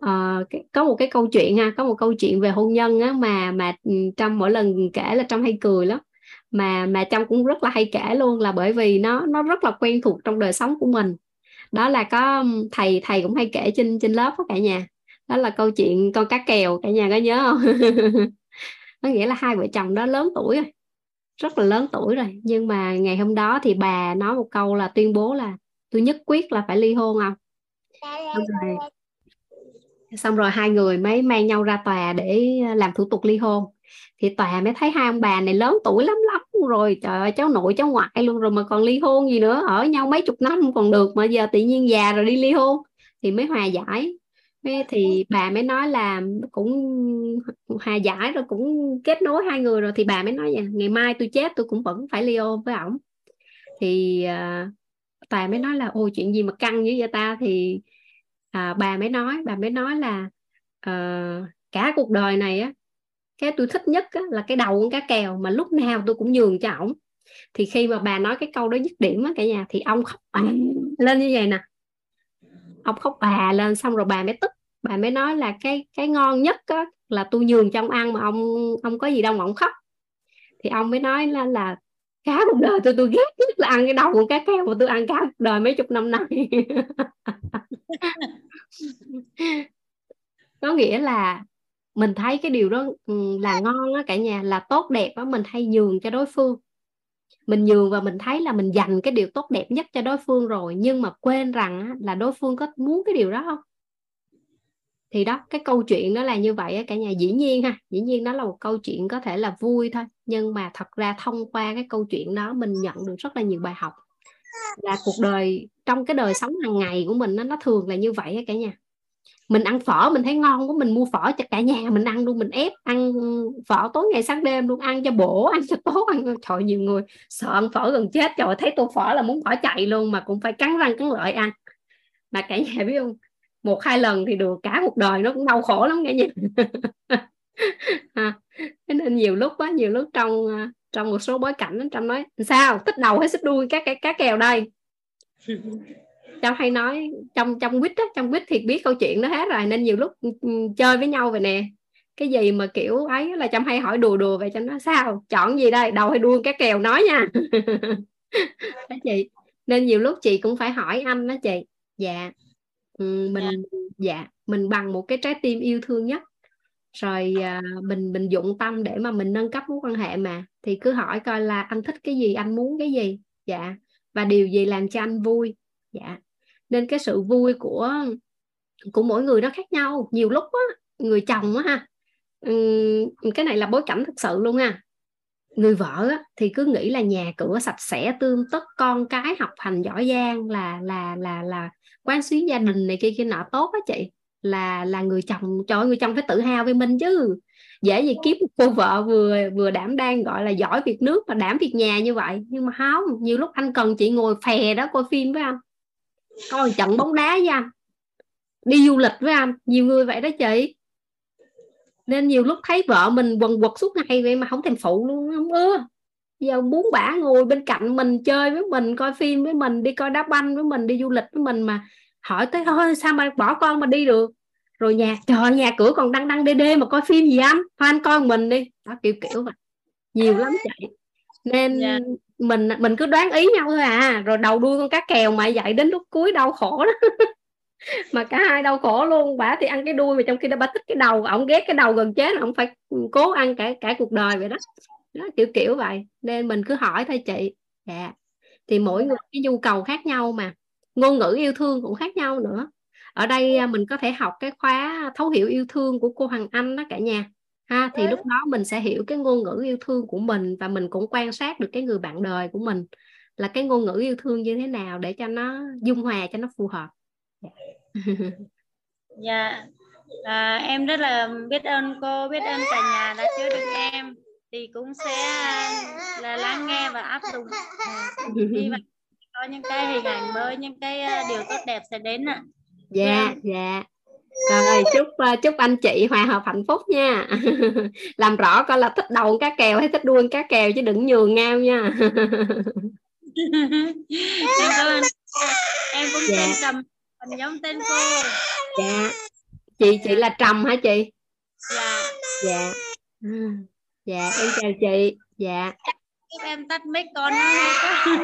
à, có một cái câu chuyện ha có một câu chuyện về hôn nhân á mà mà ừ, trong mỗi lần kể là trong hay cười lắm. Mà mà trong cũng rất là hay kể luôn là bởi vì nó nó rất là quen thuộc trong đời sống của mình. Đó là có thầy thầy cũng hay kể trên trên lớp đó cả nhà. Đó là câu chuyện con cá kèo cả nhà có nhớ không? [LAUGHS] Có nghĩa là hai vợ chồng đó lớn tuổi rồi rất là lớn tuổi rồi. Nhưng mà ngày hôm đó thì bà nói một câu là tuyên bố là tôi nhất quyết là phải ly hôn không xong rồi, xong rồi hai người mới mang nhau ra tòa để ờ, làm thủ tục ly hôn. Thì tòa mới thấy hai ông bà này lớn tuổi lắm lắm rồi trời ơi cháu nội cháu ngoại luôn rồi mà còn ly hôn gì nữa ở nhau mấy chục năm còn được mà giờ tự nhiên già rồi đi ly hôn. Thì mới hòa giải. Thì bà mới nói là cũng hòa giải rồi cũng kết nối hai người rồi thì bà mới nói vậy ngày mai tôi chết tôi cũng vẫn phải ly hôn với ổng. Thì uh, tòa mới nói là ôi chuyện gì mà căng như vậy ta? Thì à, bà mới nói bà mới nói là à, cả cuộc đời này á cái tôi thích nhất á, là cái đầu con cá kèo mà lúc nào tôi cũng nhường cho ổng. Thì khi mà bà nói cái câu đó dứt điểm á cả nhà thì ông khóc bà lên như vậy nè. Ông khóc bà lên xong rồi bà mới tức. Bà mới nói là cái cái ngon nhất á, là tôi nhường cho ông ăn mà ông ông có gì đâu mà ông khóc. Thì ông mới nói là là cá cuộc đời tôi tôi ghét nhất là ăn cái đầu con cá kèo mà tôi ăn cả cuộc đời mấy chục năm nay. [LAUGHS] [LAUGHS] có nghĩa là mình thấy cái điều đó ừ, là ngon á cả nhà là tốt đẹp á mình hay nhường cho đối phương. Mình nhường và mình thấy là mình dành cái điều tốt đẹp nhất cho đối phương rồi nhưng mà quên rằng á, là đối phương có muốn cái điều đó không? Thì đó cái câu chuyện đó là như vậy á cả nhà. Dĩ nhiên ha dĩ nhiên nó là một câu chuyện có thể là vui thôi nhưng mà thật ra thông qua cái câu chuyện đó mình nhận được rất là nhiều bài học là cuộc đời trong cái đời sống hàng ngày của mình nó nó thường là như vậy á cả nhà. Mình ăn phở mình thấy ngon quá mình mua phở cho cả nhà mình ăn luôn mình ép ăn phở tối ngày sáng đêm luôn ăn cho bổ ăn cho tốt ăn trời nhiều người sợ ăn phở gần chết trời thấy tô phở là muốn bỏ chạy luôn mà cũng phải cắn răng cắn lợi ăn. Mà cả nhà biết không một hai lần thì được cả cuộc đời nó cũng đau khổ lắm cả nhà. [LAUGHS] À, nên nhiều lúc quá nhiều lúc trong à, trong một số bối cảnh trong nói sao? Thích đầu hay thích đuôi các cái cá kèo đây. [LAUGHS] Trong hay nói trong trong quýt á trong quýt thì biết câu chuyện đó hết rồi nên nhiều lúc ừ, ừ, chơi với nhau vậy nè. Cái gì mà kiểu ấy là trong hay hỏi đùa đùa vậy cho nó sao? Chọn gì đây? Đầu hay đuôi cá kèo nói nha. [LAUGHS] Đó chị. Nên nhiều lúc chị cũng phải hỏi anh đó chị. Dạ. Ừ, mình dạ mình bằng một cái trái tim yêu thương nhất rồi à, mình mình dụng tâm để mà mình nâng cấp mối quan hệ mà. Thì cứ hỏi coi là anh thích cái gì anh muốn cái gì. Dạ. Và điều gì làm cho anh vui? Dạ. Nên cái sự vui của của mỗi người nó khác nhau. Nhiều lúc á người chồng á ha cái này là bối cảnh thực sự luôn ha. Người vợ á, thì cứ nghĩ là nhà cửa sạch sẽ tươm tất con cái học hành giỏi giang là là là là quán xuyến gia đình này kia kia nọ tốt á chị là là người chồng, trời người chồng phải tự hào về mình chứ. Dễ gì kiếm một cô vợ vừa vừa đảm đang, gọi là, giỏi việc nước và đảm việc nhà như vậy. Nhưng mà không, nhiều lúc anh cần chị ngồi phè đó, coi phim với anh. Coi trận bóng đá với anh. Đi du lịch với anh. Nhiều người vậy đó chị. Nên nhiều lúc thấy vợ mình quần quật suốt ngày vậy mà không thèm phụ luôn, không ưa. Giờ muốn bả ngồi bên cạnh mình chơi với mình, coi phim với mình, đi coi đá banh với mình, đi du lịch với mình mà hỏi tới thôi sao mà bỏ con mà đi được? Rồi nhà trời nhà cửa còn đăng đăng đê đê mà coi phim gì anh? Thôi anh coi mình đi. Đó kiểu kiểu vậy. Nhiều lắm [LAUGHS] chạy. Nên yeah. Dạ. mình mình cứ đoán ý nhau thôi à. Rồi đầu đuôi con cá kèo mà vậy đến lúc cuối đau khổ đó [LAUGHS] mà cả hai đau khổ luôn. Bả thì ăn cái đuôi mà trong khi đó bà thích cái đầu. Ổng ghét cái đầu gần chết ổng phải cố ăn cả cả cuộc đời vậy đó. Đó kiểu kiểu vậy. Nên mình cứ hỏi thôi chị. Dạ. Thì mỗi người cái nhu cầu khác nhau mà ngôn ngữ yêu thương cũng khác nhau nữa. Ở đây à, mình có thể học cái khóa thấu hiểu yêu thương của cô Hoàng Anh đó cả nhà. Ha thì lúc đó mình sẽ hiểu cái ngôn ngữ yêu thương của mình và mình cũng quan sát được cái người bạn đời của mình là cái ngôn ngữ yêu thương như thế nào để cho nó dung hòa cho nó phù hợp. [LAUGHS] Dạ. À, em rất là biết ơn cô biết ơn cả nhà đã chứa được em. Thì cũng sẽ là lắng nghe và áp dụng. [LAUGHS] Hy vọng có những cái hình ảnh mới những cái ờ, điều tốt đẹp sẽ đến ạ. Dạ dạ. rồi chúc uh, chúc anh chị hòa hợp hạnh phúc nha. [LAUGHS] Làm rõ coi là thích đầu cá kèo hay thích đuôi cá kèo chứ đừng nhường nhau nha. [LAUGHS] Em cảm ơn. Em cũng dạ. tên trầm giống tên cô. Dạ. Chị chị là trầm hả chị? Dạ. Dạ. Dạ em chào chị. Dạ giúp em tắt mic con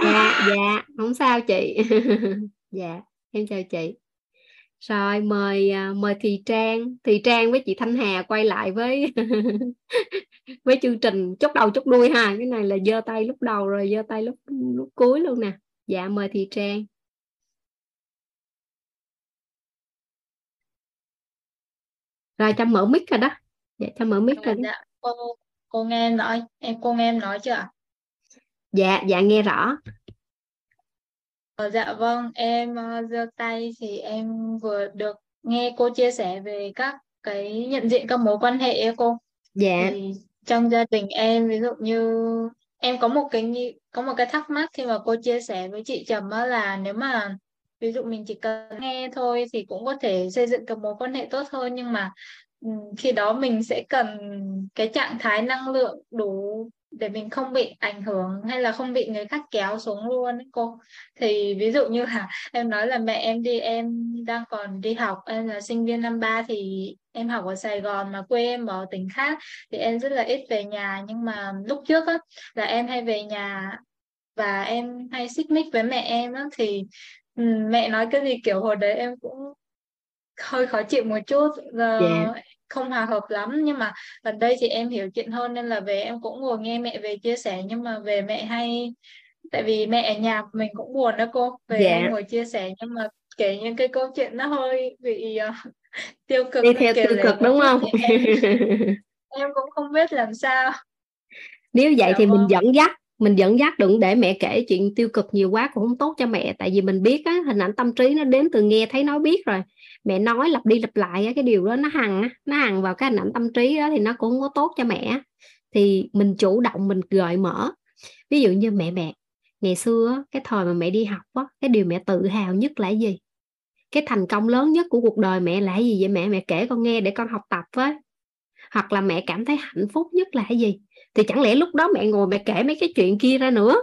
dạ dạ không sao chị. [LAUGHS] Dạ em chào chị. Rồi mời à, mời Thị Trang. Thị Trang với chị Thanh Hà quay lại với [LAUGHS] với chương trình chốt đầu chốt đuôi ha. Cái này là giơ tay lúc đầu rồi giơ tay lúc lúc cuối luôn nè. Dạ mời Thị Trang. Rồi cho mở mic rồi đó. Dạ cho mở mic rồi đó. dạ, cô cô nghe em nói. Em cô nghe em nói chưa dạ dạ nghe rõ. Ờ, dạ vâng em uh, giơ tay thì em vừa được nghe cô chia sẻ về các cái nhận diện các mối quan hệ ấy cô. Dạ. Thì trong gia đình em ví dụ như em có một cái có một cái thắc mắc khi mà cô chia sẻ với chị Trầm đó là nếu mà ví dụ mình chỉ cần nghe thôi thì cũng có thể xây dựng các mối quan hệ tốt hơn nhưng mà khi đó mình sẽ cần cái trạng thái năng lượng đủ để mình không bị ảnh hưởng hay là không bị người khác kéo xuống luôn ấy cô. Thì ví dụ như là [LAUGHS] em nói là mẹ em đi, em đang còn đi học, em là sinh viên năm ba thì em học ở Sài Gòn mà quê em ở tỉnh khác thì em rất là ít về nhà. Nhưng mà lúc trước á, là em hay về nhà và em hay xích mích với mẹ em á, thì mẹ nói cái gì kiểu hồi đấy em cũng hơi khó chịu một chút. Giờ yeah. Dạ. không hòa hợp lắm. Nhưng mà gần đây thì em hiểu chuyện hơn nên là về em cũng ngồi nghe mẹ về chia sẻ. Nhưng mà về mẹ hay tại vì mẹ ở nhà mình cũng buồn đó cô. Về yeah. em ngồi chia sẻ nhưng mà kể những cái câu chuyện nó hơi bị uh, [LAUGHS] tiêu cực đi theo tiêu cực đúng không? em, [LAUGHS] em cũng không biết làm sao. Nếu vậy dạ thì vâng. mình dẫn dắt mình dẫn dắt đừng để mẹ kể chuyện tiêu cực nhiều quá cũng không tốt cho mẹ. Tại vì mình biết á, hình ảnh tâm trí nó đến từ nghe thấy nói biết rồi mẹ nói lặp đi lặp lại cái điều đó nó hằng á, nó hằng vào cái hình ảnh tâm trí đó thì nó cũng không có tốt cho mẹ thì mình chủ động mình gợi mở. Ví dụ như mẹ mẹ ngày xưa cái thời mà mẹ đi học á, cái điều mẹ tự hào nhất là gì? Cái thành công lớn nhất của cuộc đời mẹ là gì vậy mẹ? Mẹ kể con nghe để con học tập với. Hoặc là mẹ cảm thấy hạnh phúc nhất là cái gì? Thì chẳng lẽ lúc đó mẹ ngồi mẹ kể mấy cái chuyện kia ra nữa?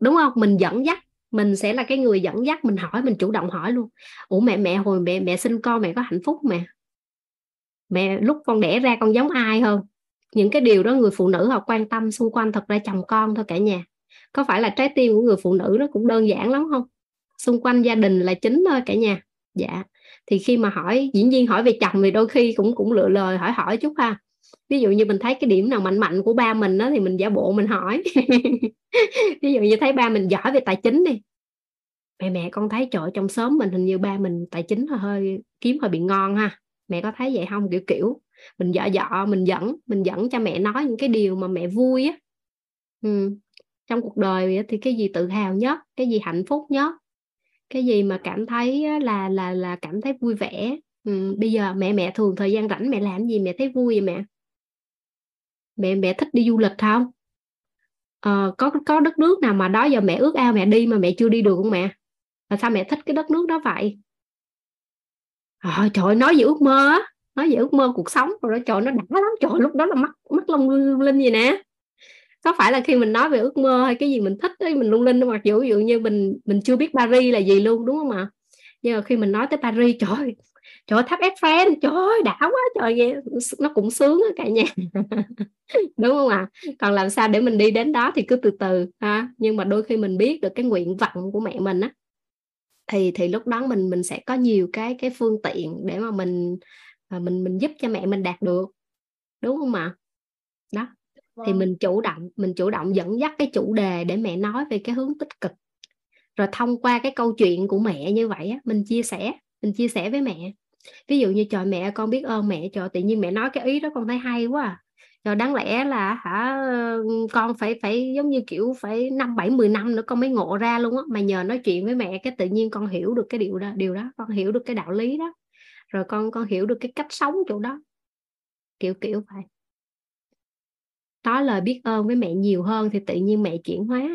Đúng không? Mình dẫn dắt mình sẽ là cái người dẫn dắt, mình hỏi, mình chủ động hỏi luôn. Ủa mẹ mẹ hồi mẹ mẹ sinh con, mẹ có hạnh phúc mẹ mẹ lúc con đẻ ra con giống ai hơn? Những cái điều đó người phụ nữ họ quan tâm, xung quanh thật ra chồng con thôi cả nhà. Có phải là trái tim của người phụ nữ nó cũng đơn giản lắm không? Xung quanh gia đình là chính thôi cả nhà. Dạ. Thì khi mà hỏi, diễn viên hỏi về chồng thì đôi khi cũng cũng lựa lời, hỏi hỏi chút ha ví dụ như mình thấy cái điểm nào mạnh mạnh của ba mình đó thì mình giả bộ mình hỏi. [LAUGHS] Ví dụ như thấy ba mình giỏi về tài chính đi. Mẹ mẹ con thấy trời trong xóm mình hình như ba mình tài chính hơi, hơi kiếm hơi bị ngon ha. Mẹ có thấy vậy không? Kiểu kiểu. Mình dọ dọ mình dẫn mình dẫn cho mẹ nói những cái điều mà mẹ vui á. Ừ. trong cuộc đời thì cái gì tự hào nhất cái gì hạnh phúc nhất cái gì mà cảm thấy là là là cảm thấy vui vẻ. Ừ. bây giờ mẹ mẹ thường thời gian rảnh mẹ làm gì mẹ thấy vui vậy mẹ? Mẹ mẹ thích đi du lịch không? À, có có đất nước nào mà đó giờ mẹ ước ao mẹ đi mà mẹ chưa đi được không mẹ? Là sao mẹ thích cái đất nước đó vậy? À, trời nói về ước mơ á. Nói về ước mơ cuộc sống. Rồi đó trời nó đã lắm. Trời lúc đó là mắt mắt lông linh gì nè. Có phải là khi mình nói về ước mơ hay cái gì mình thích ấy mình lung linh mặc dù ví dụ như mình mình chưa biết Paris là gì luôn đúng không ạ? Nhưng mà khi mình nói tới Paris trời trời tháp Eiffel trời ơi đã quá trời vậy nó cũng sướng á cả nhà. [LAUGHS] Đúng không ạ? À? còn làm sao để mình đi đến đó thì cứ từ từ ha? Nhưng mà đôi khi mình biết được cái nguyện vọng của mẹ mình á thì thì lúc đó mình mình sẽ có nhiều cái cái phương tiện để mà mình à, mình mình giúp cho mẹ mình đạt được. Đúng không ạ? Đó thì vâng. mình chủ động mình chủ động dẫn dắt cái chủ đề để mẹ nói về cái hướng tích cực. Rồi thông qua cái câu chuyện của mẹ như vậy á mình chia sẻ mình chia sẻ với mẹ ví dụ như trời mẹ con biết ơn mẹ. Trời tự nhiên mẹ nói cái ý đó con thấy hay quá à. rồi đáng lẽ là hả con phải phải giống như kiểu phải năm bảy mười năm nữa con mới ngộ ra luôn á. Mà nhờ nói chuyện với mẹ cái tự nhiên con hiểu được cái điều đó điều đó con hiểu được cái đạo lý đó. Rồi con con hiểu được cái cách sống chỗ đó. Kiểu kiểu vậy. Nói lời biết ơn với mẹ nhiều hơn thì tự nhiên mẹ chuyển hóa.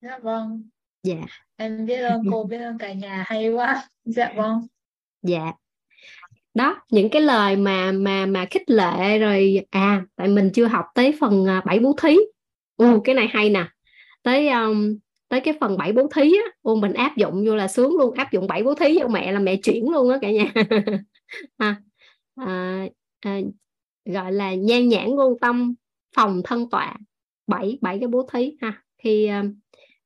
Dạ vâng. Dạ em biết ơn cô biết ơn cả nhà hay quá. Dạ vâng. Dạ. Đó những cái lời mà mà mà khích lệ rồi à tại mình chưa học tới phần à, bảy bố thí. Ừ, cái này hay nè. Tới um, tới cái phần bảy bố thí á ô mình áp dụng vô là sướng luôn áp dụng bảy bố thí cho mẹ là mẹ chuyển luôn á cả nhà. [LAUGHS] À, à, à, gọi là nhan nhãn ngôn tâm phòng thân tọa. Bảy bảy cái bố thí ha. Khi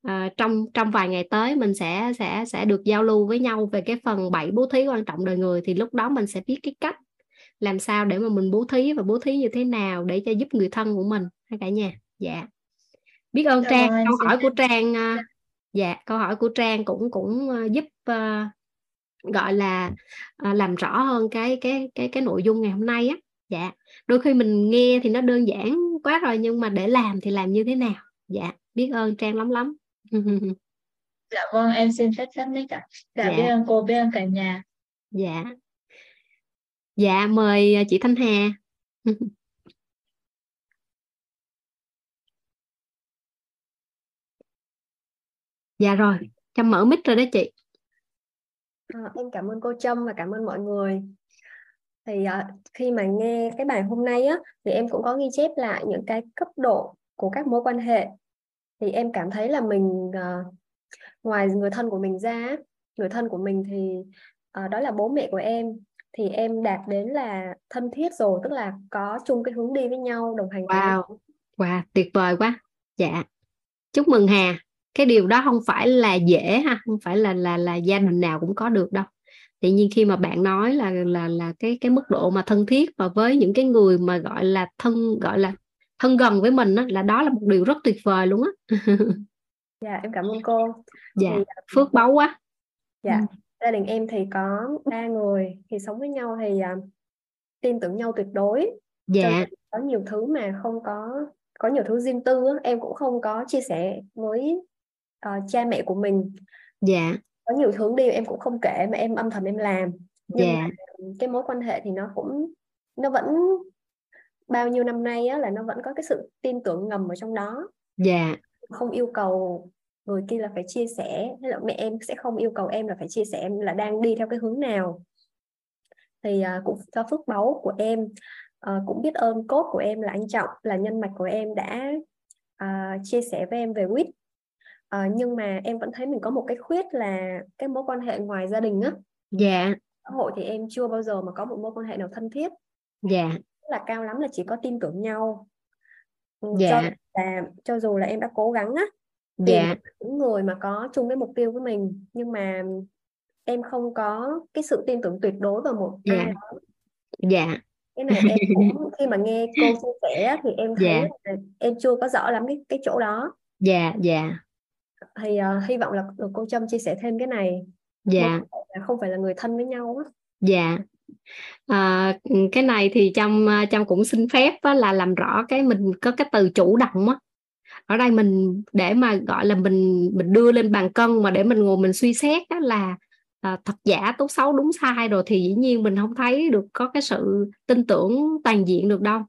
uh, trong trong vài ngày tới mình sẽ sẽ sẽ được giao lưu với nhau về cái phần bảy bố thí quan trọng đời người thì lúc đó mình sẽ biết cái cách làm sao để mà mình bố thí và bố thí như thế nào để cho giúp người thân của mình hai cả nhà? Dạ. Biết ơn Cảm trang câu hỏi của trang uh, dạ. câu hỏi của trang cũng cũng uh, giúp uh, gọi là uh, làm rõ hơn cái cái cái cái nội dung ngày hôm nay á. Dạ. Đôi khi mình nghe thì nó đơn giản quá rồi nhưng mà để làm thì làm như thế nào? Dạ biết ơn trang lắm lắm [LAUGHS] dạ vâng em xin phép phép nick ạ. Dạ, dạ. biết ơn cô biết ơn cả nhà. Dạ. Dạ mời chị Thanh Hà. [LAUGHS] Dạ rồi Trâm mở mic rồi đó chị. À, em cảm ơn cô Trâm và cảm ơn mọi người. Thì uh, khi mà nghe cái bài hôm nay á thì em cũng có ghi chép lại những cái cấp độ của các mối quan hệ thì em cảm thấy là mình uh, ngoài người thân của mình ra người thân của mình thì uh, đó là bố mẹ của em. Thì em đạt đến là thân thiết rồi tức là có chung cái hướng đi với nhau đồng hành wow. wow tuyệt vời quá. Dạ. Chúc mừng Hà. Cái điều đó không phải là dễ ha không phải là là là gia đình nào cũng có được đâu. Tự nhiên khi mà bạn nói là là là cái cái mức độ mà thân thiết và với những cái người mà gọi là thân gọi là thân gần với mình đó, là đó là một điều rất tuyệt vời luôn á. [LAUGHS] Dạ em cảm ơn cô. Dạ thì, à, phước báu quá. Dạ ừ. gia đình em thì có ba người thì sống với nhau thì uh, tin tưởng nhau tuyệt đối. Dạ. Có nhiều thứ mà không có có nhiều thứ riêng tư em cũng không có chia sẻ với uh, cha mẹ của mình. Dạ. Có nhiều hướng đi em cũng không kể mà em âm thầm em làm. Nhưng dạ. mà cái mối quan hệ thì nó cũng nó vẫn bao nhiêu năm nay á, là nó vẫn có cái sự tin tưởng ngầm ở trong đó. Dạ. Không yêu cầu người kia là phải chia sẻ. Hay là mẹ em sẽ không yêu cầu em là phải chia sẻ em là đang đi theo cái hướng nào. Thì uh, cũng cho phước báu của em. Uh, cũng biết ơn cốt của em là anh trọng là nhân mạch của em đã uh, chia sẻ với em về quýt. À, nhưng mà em vẫn thấy mình có một cái khuyết là cái mối quan hệ ngoài gia đình á. Dạ. Xã hội thì em chưa bao giờ mà có một mối quan hệ nào thân thiết. Dạ là cao lắm là chỉ có tin tưởng nhau. Ừ, dạ. cho là cho dù là em đã cố gắng á dạ. những người mà có chung cái mục tiêu với mình nhưng mà em không có cái sự tin tưởng tuyệt đối vào một dạ. ai đó. dạ. Cái này em cũng [LAUGHS] khi mà nghe cô chia sẻ thì em thấy dạ. là em chưa có rõ lắm cái cái chỗ đó. Dạ dạ. Thì uh, hy vọng là được cô Trâm chia sẻ thêm cái này. Dạ. Không phải là người thân với nhau á. Dạ à, ừ, cái này thì trong à, trong cũng xin phép á, là làm rõ cái mình có cái từ chủ động á. Ở đây mình để mà gọi là mình mình đưa lên bàn cân mà để mình ngồi mình suy xét đó là à, thật giả tốt xấu đúng sai rồi thì dĩ nhiên mình không thấy được có cái sự tin tưởng toàn diện được đâu.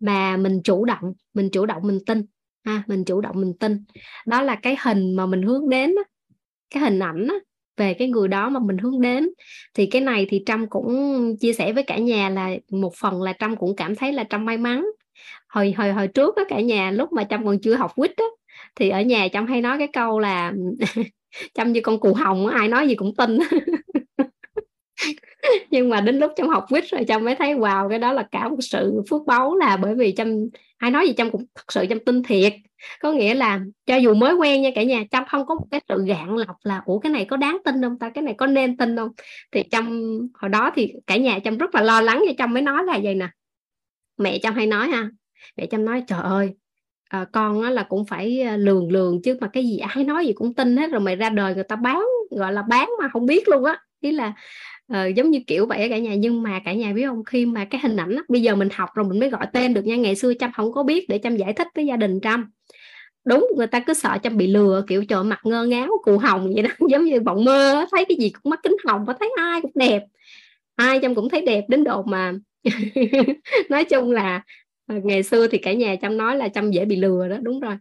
Mà mình chủ động mình chủ động mình tin ha mình chủ động mình tin. Đó là cái hình mà mình hướng đến đó. cái hình ảnh đó, về cái người đó mà mình hướng đến. Thì cái này thì trâm cũng chia sẻ với cả nhà là một phần là trâm cũng cảm thấy là trâm may mắn. Hồi hồi hồi trước đó cả nhà lúc mà trâm còn chưa học quýt á, thì ở nhà trâm hay nói cái câu là [LAUGHS] trâm như con cù hồng ai nói gì cũng tin. [LAUGHS] [LAUGHS] nhưng mà đến lúc trong học quýt rồi trâm mới thấy wow cái đó là cả một sự phước báu là bởi vì trâm ai nói gì trâm cũng thật sự trâm tin thiệt. Có nghĩa là cho dù mới quen nha cả nhà trâm không có một cái sự gạn lọc là ủa cái này có đáng tin không ta? Cái này có nên tin không? Thì trâm hồi đó thì cả nhà trâm rất là lo lắng cho trâm mới nói là vậy nè. Mẹ trâm hay nói ha mẹ trâm nói trời ơi à, con á, là cũng phải ờ, lường lường chứ mà cái gì ai nói gì cũng tin hết rồi mày ra đời người ta bán gọi là bán mà không biết luôn á. Ý là uh, giống như kiểu vậy cả nhà. Nhưng mà cả nhà biết không? Khi mà cái hình ảnh đó, bây giờ mình học rồi mình mới gọi tên được nha. Ngày xưa trâm không có biết để trâm giải thích với gia đình trâm đúng người ta cứ sợ trâm bị lừa kiểu trời mặt ngơ ngáo cụ hồng vậy đó. [LAUGHS] Giống như vọng mơ thấy cái gì cũng mắt kính hồng và thấy ai cũng đẹp. Ai trâm cũng thấy đẹp đến độ mà [LAUGHS] nói chung là ờ, ngày xưa thì cả nhà trâm nói là trâm dễ bị lừa đó đúng rồi.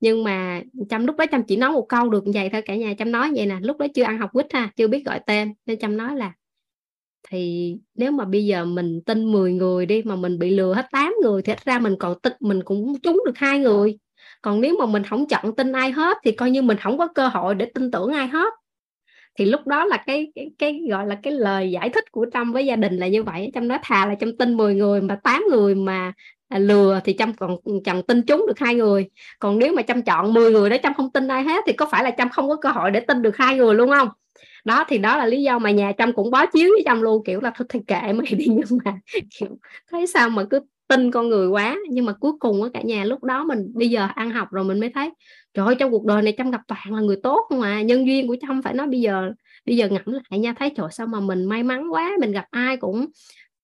Nhưng mà trâm lúc đó trâm chỉ nói một câu được vậy thôi. Cả nhà trâm nói vậy nè lúc đó chưa ăn học quýt ha chưa biết gọi tên nên trâm nói là thì nếu mà bây giờ mình tin 10 người đi mà mình bị lừa hết 8 người thì ra mình còn tin mình cũng trúng được hai người. Còn nếu mà mình không chọn tin ai hết thì coi như mình không có cơ hội để tin tưởng ai hết. Thì lúc đó là cái cái, cái gọi là cái lời giải thích của trâm với gia đình là như vậy. Trâm nói thà là trâm tin 10 người mà 8 người mà à, lừa thì trâm còn chẳng tin chúng được hai người. Còn nếu mà trâm chọn 10 người đó trâm không tin ai hết thì có phải là trâm không có cơ hội để tin được hai người luôn không? Đó, thì đó là lý do mà nhà trâm cũng bó chiếu với trâm luôn, kiểu là, thôi thì kệ mày đi. [LAUGHS] Nhưng mà, kiểu, thấy sao mà cứ tin con người quá. Nhưng mà cuối cùng á, cả nhà lúc đó mình bây giờ ăn học rồi mình mới thấy, trời ơi, trong cuộc đời này trâm gặp toàn là người tốt không à nhân duyên của trâm phải nói bây giờ bây giờ ngẫm lại nha, thấy trời, sao mà mình may mắn quá. Mình gặp ai cũng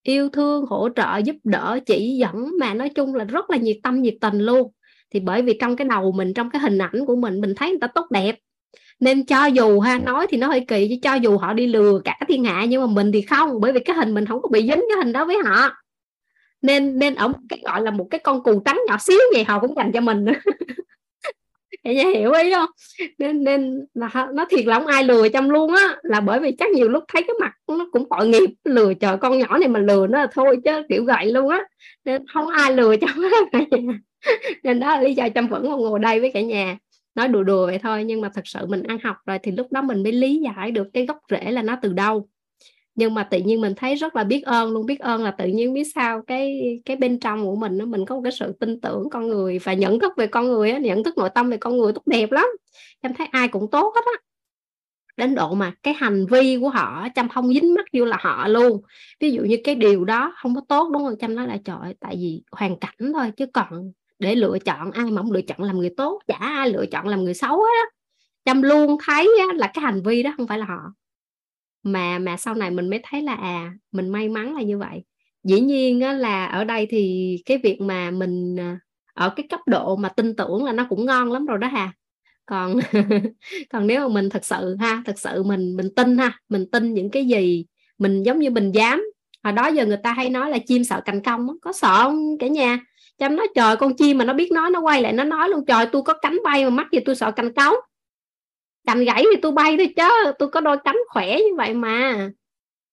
yêu thương, hỗ trợ, giúp đỡ, chỉ dẫn mà nói chung là rất là nhiệt tâm, nhiệt tình luôn. Thì bởi vì trong cái đầu mình, trong cái hình ảnh của mình mình thấy người ta tốt đẹp nên cho dù ha, nói thì nó hơi kỳ chứ cho dù họ đi lừa cả thiên hạ nhưng mà mình thì không, bởi vì cái hình mình không có bị dính cái hình đó với họ. Nên nên ở cái, gọi là một cái con cù trắng nhỏ xíu vậy họ cũng dành cho mình. [LAUGHS] Nữa nhà hiểu ý không? Nên nên là nó thiệt là không ai lừa chăm luôn á, là bởi vì chắc nhiều lúc thấy cái mặt nó cũng tội nghiệp lừa, trời, con nhỏ này mà lừa nó là thôi chứ, kiểu vậy luôn á. Nên không ai lừa [LAUGHS] chăm nên đó là lý do chăm vẫn còn ngồi đây với cả nhà nói đùa đùa vậy thôi, nhưng mà thật sự mình ăn học rồi thì lúc đó mình mới lý giải được cái gốc rễ là nó từ đâu. Nhưng mà tự nhiên mình thấy rất là biết ơn luôn, biết ơn là tự nhiên biết sao cái cái bên trong của mình nó mình có một cái sự tin tưởng con người và nhận thức về con người á, nhận thức nội tâm về con người tốt đẹp lắm. Em thấy ai cũng tốt hết á. Đến độ mà cái hành vi của họ chăm không dính mắt vô là họ luôn. Ví dụ như cái điều đó không có tốt, đúng không? Chăm nói là, trời tại vì hoàn cảnh thôi, chứ còn để lựa chọn ai mà không lựa chọn làm người tốt chả ai lựa chọn làm người xấu á. Chăm luôn thấy là cái hành vi đó không phải là họ. Mà mà sau này mình mới thấy là à mình may mắn là như vậy. Dĩ nhiên á, là ở đây thì cái việc mà mình à, ở cái cấp độ mà tin tưởng là nó cũng ngon lắm rồi đó hà. Còn [LAUGHS] còn nếu mà mình thật sự ha thật sự mình mình tin ha mình tin những cái gì mình giống như mình dám. Hồi đó giờ người ta hay nói là chim sợ cành công có sợ không cả nhà? Chăm nói trời con chim mà nó biết nói nó quay lại nó nói luôn trời tôi có cánh bay mà mắt gì tôi sợ cành cống cành gãy thì tôi bay thôi chứ tôi có đôi cánh khỏe như vậy mà.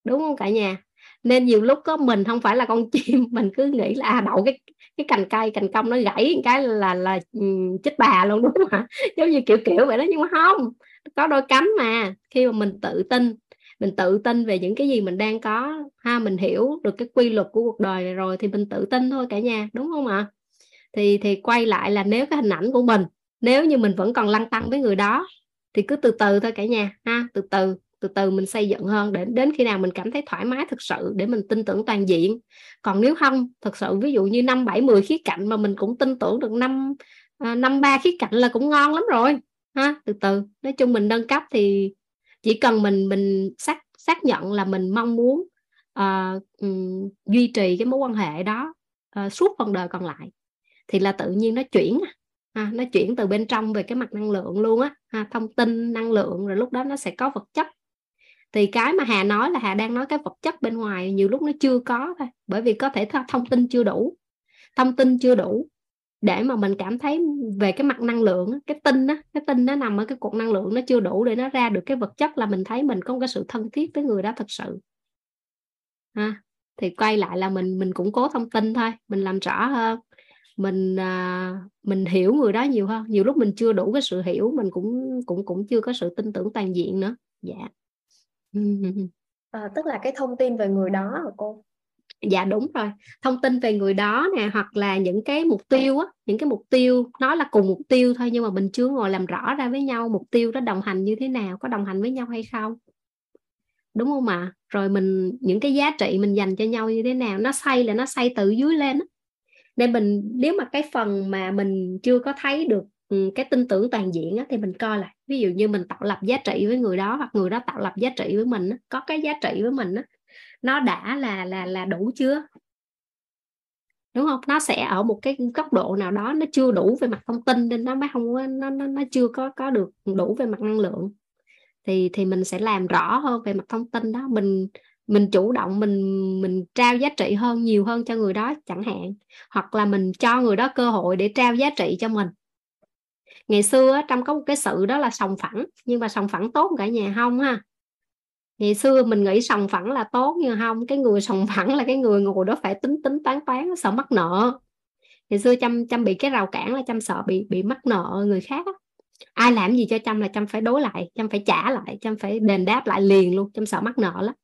Đúng không cả nhà? Nên nhiều lúc có mình không phải là con [LAUGHS] chim mình cứ nghĩ là à, đậu cái cái cành cây cành công nó gãy cái là là ừ, chết bà luôn. [LAUGHS] Đúng không ạ? Giống như kiểu kiểu vậy đó nhưng mà không có đôi cánh mà. Khi mà mình tự tin mình tự tin về những cái gì mình đang có. Ha, mình hiểu được cái quy luật của cuộc đời này rồi thì mình tự tin thôi cả nhà, đúng không ạ? Thì thì quay lại là nếu cái hình ảnh của mình, nếu như mình vẫn còn lăng tăng với người đó, thì cứ từ từ thôi cả nhà. Ha, từ từ từ từ mình xây dựng hơn để đến khi nào mình cảm thấy thoải mái thực sự để mình tin tưởng toàn diện. Còn nếu không, thực sự ví dụ như năm bảy mười khía cạnh mà mình cũng tin tưởng được năm à, năm ba khía cạnh là cũng ngon lắm rồi. Ha, từ từ. Nói chung mình nâng cấp thì chỉ cần mình mình xác xác nhận là mình mong muốn uh, um, duy trì cái mối quan hệ đó uh, suốt phần đời còn lại thì là tự nhiên nó chuyển ha, à, nó chuyển từ bên trong về cái mặt năng lượng luôn á. Ha, thông tin năng lượng rồi lúc đó nó sẽ có vật chất. Thì cái mà Hà nói là Hà đang nói cái vật chất bên ngoài nhiều lúc nó chưa có thôi bởi vì có thể thông tin chưa đủ. Thông tin chưa đủ để mà mình cảm thấy về cái mặt năng lượng cái tinh á cái tinh nó nằm ở cái cột năng lượng nó chưa đủ để nó ra được cái vật chất là mình thấy mình có một cái sự thân thiết với người đó thật sự. Ha thì quay lại là mình mình củng cố thông tin thôi mình làm rõ hơn mình à, mình hiểu người đó nhiều hơn. Nhiều lúc mình chưa đủ cái sự hiểu mình cũng cũng cũng chưa có sự tin tưởng toàn diện nữa. Dạ. À, [LAUGHS] tức là cái thông tin về người đó hả cô dạ đúng rồi. Thông tin về người đó nè hoặc là những cái mục tiêu á những cái mục tiêu nó là cùng mục tiêu thôi nhưng mà mình chưa ngồi làm rõ ra với nhau mục tiêu đó đồng hành như thế nào có đồng hành với nhau hay không. Đúng không ạ? Rồi mình những cái giá trị mình dành cho nhau như thế nào nó xây là nó xây từ dưới lên á. Nên mình nếu mà cái phần mà mình chưa có thấy được ừ, cái tin tưởng toàn diện á, thì mình coi lại. Ví dụ như mình tạo lập giá trị với người đó hoặc người đó tạo lập giá trị với mình á, có cái giá trị với mình á, nó đã là là là đủ chưa? Đúng không? Nó sẽ ở một cái góc độ nào đó nó chưa đủ về mặt thông tin nên nó mới không nó nó nó chưa có có được đủ về mặt năng lượng. Thì thì mình sẽ làm rõ hơn về mặt thông tin đó. Mình mình chủ động, mình mình trao giá trị hơn, nhiều hơn cho người đó chẳng hạn. Hoặc là mình cho người đó cơ hội để trao giá trị cho mình. Ngày xưa trong có một cái sự đó là sòng phẳng, nhưng mà sòng phẳng tốt cả nhà không ha? Ngày xưa mình nghĩ sòng phẳng là tốt nhưng không, cái người sòng [LAUGHS] phẳng là cái người ngồi đó phải tính tính, toán toán, sợ mắc nợ ngày xưa chăm chăm bị cái rào cản là chăm sợ bị bị mắc nợ người khác á. ai làm gì cho chăm là chăm phải đối lại chăm phải trả lại chăm phải đền đáp lại liền luôn chăm sợ mắc nợ lắm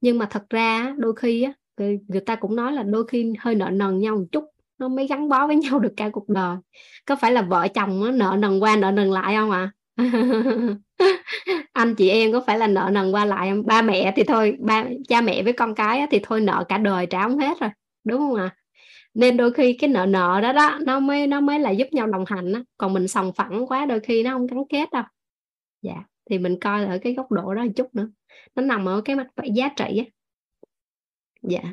nhưng mà thật ra đôi khi á, người ta cũng nói là đôi khi hơi nợ nần nhau một chút, nó mới gắn bó với [LAUGHS] nhau được cả cuộc đời có phải là vợ chồng nó nợ nần qua nợ nần lại không ạ à? [LAUGHS] anh chị em có phải là nợ nần qua lại không ba mẹ thì thôi ba cha mẹ với con cái thì thôi nợ cả đời trả không hết rồi đúng không ạ à? nên đôi khi cái nợ nợ đó đó nó mới nó mới là giúp nhau đồng hành đó. còn mình sòng phẳng quá đôi khi nó không gắn kết đâu dạ thì mình coi ở cái góc độ đó một chút nữa nó nằm ở cái mặt giá trị á dạ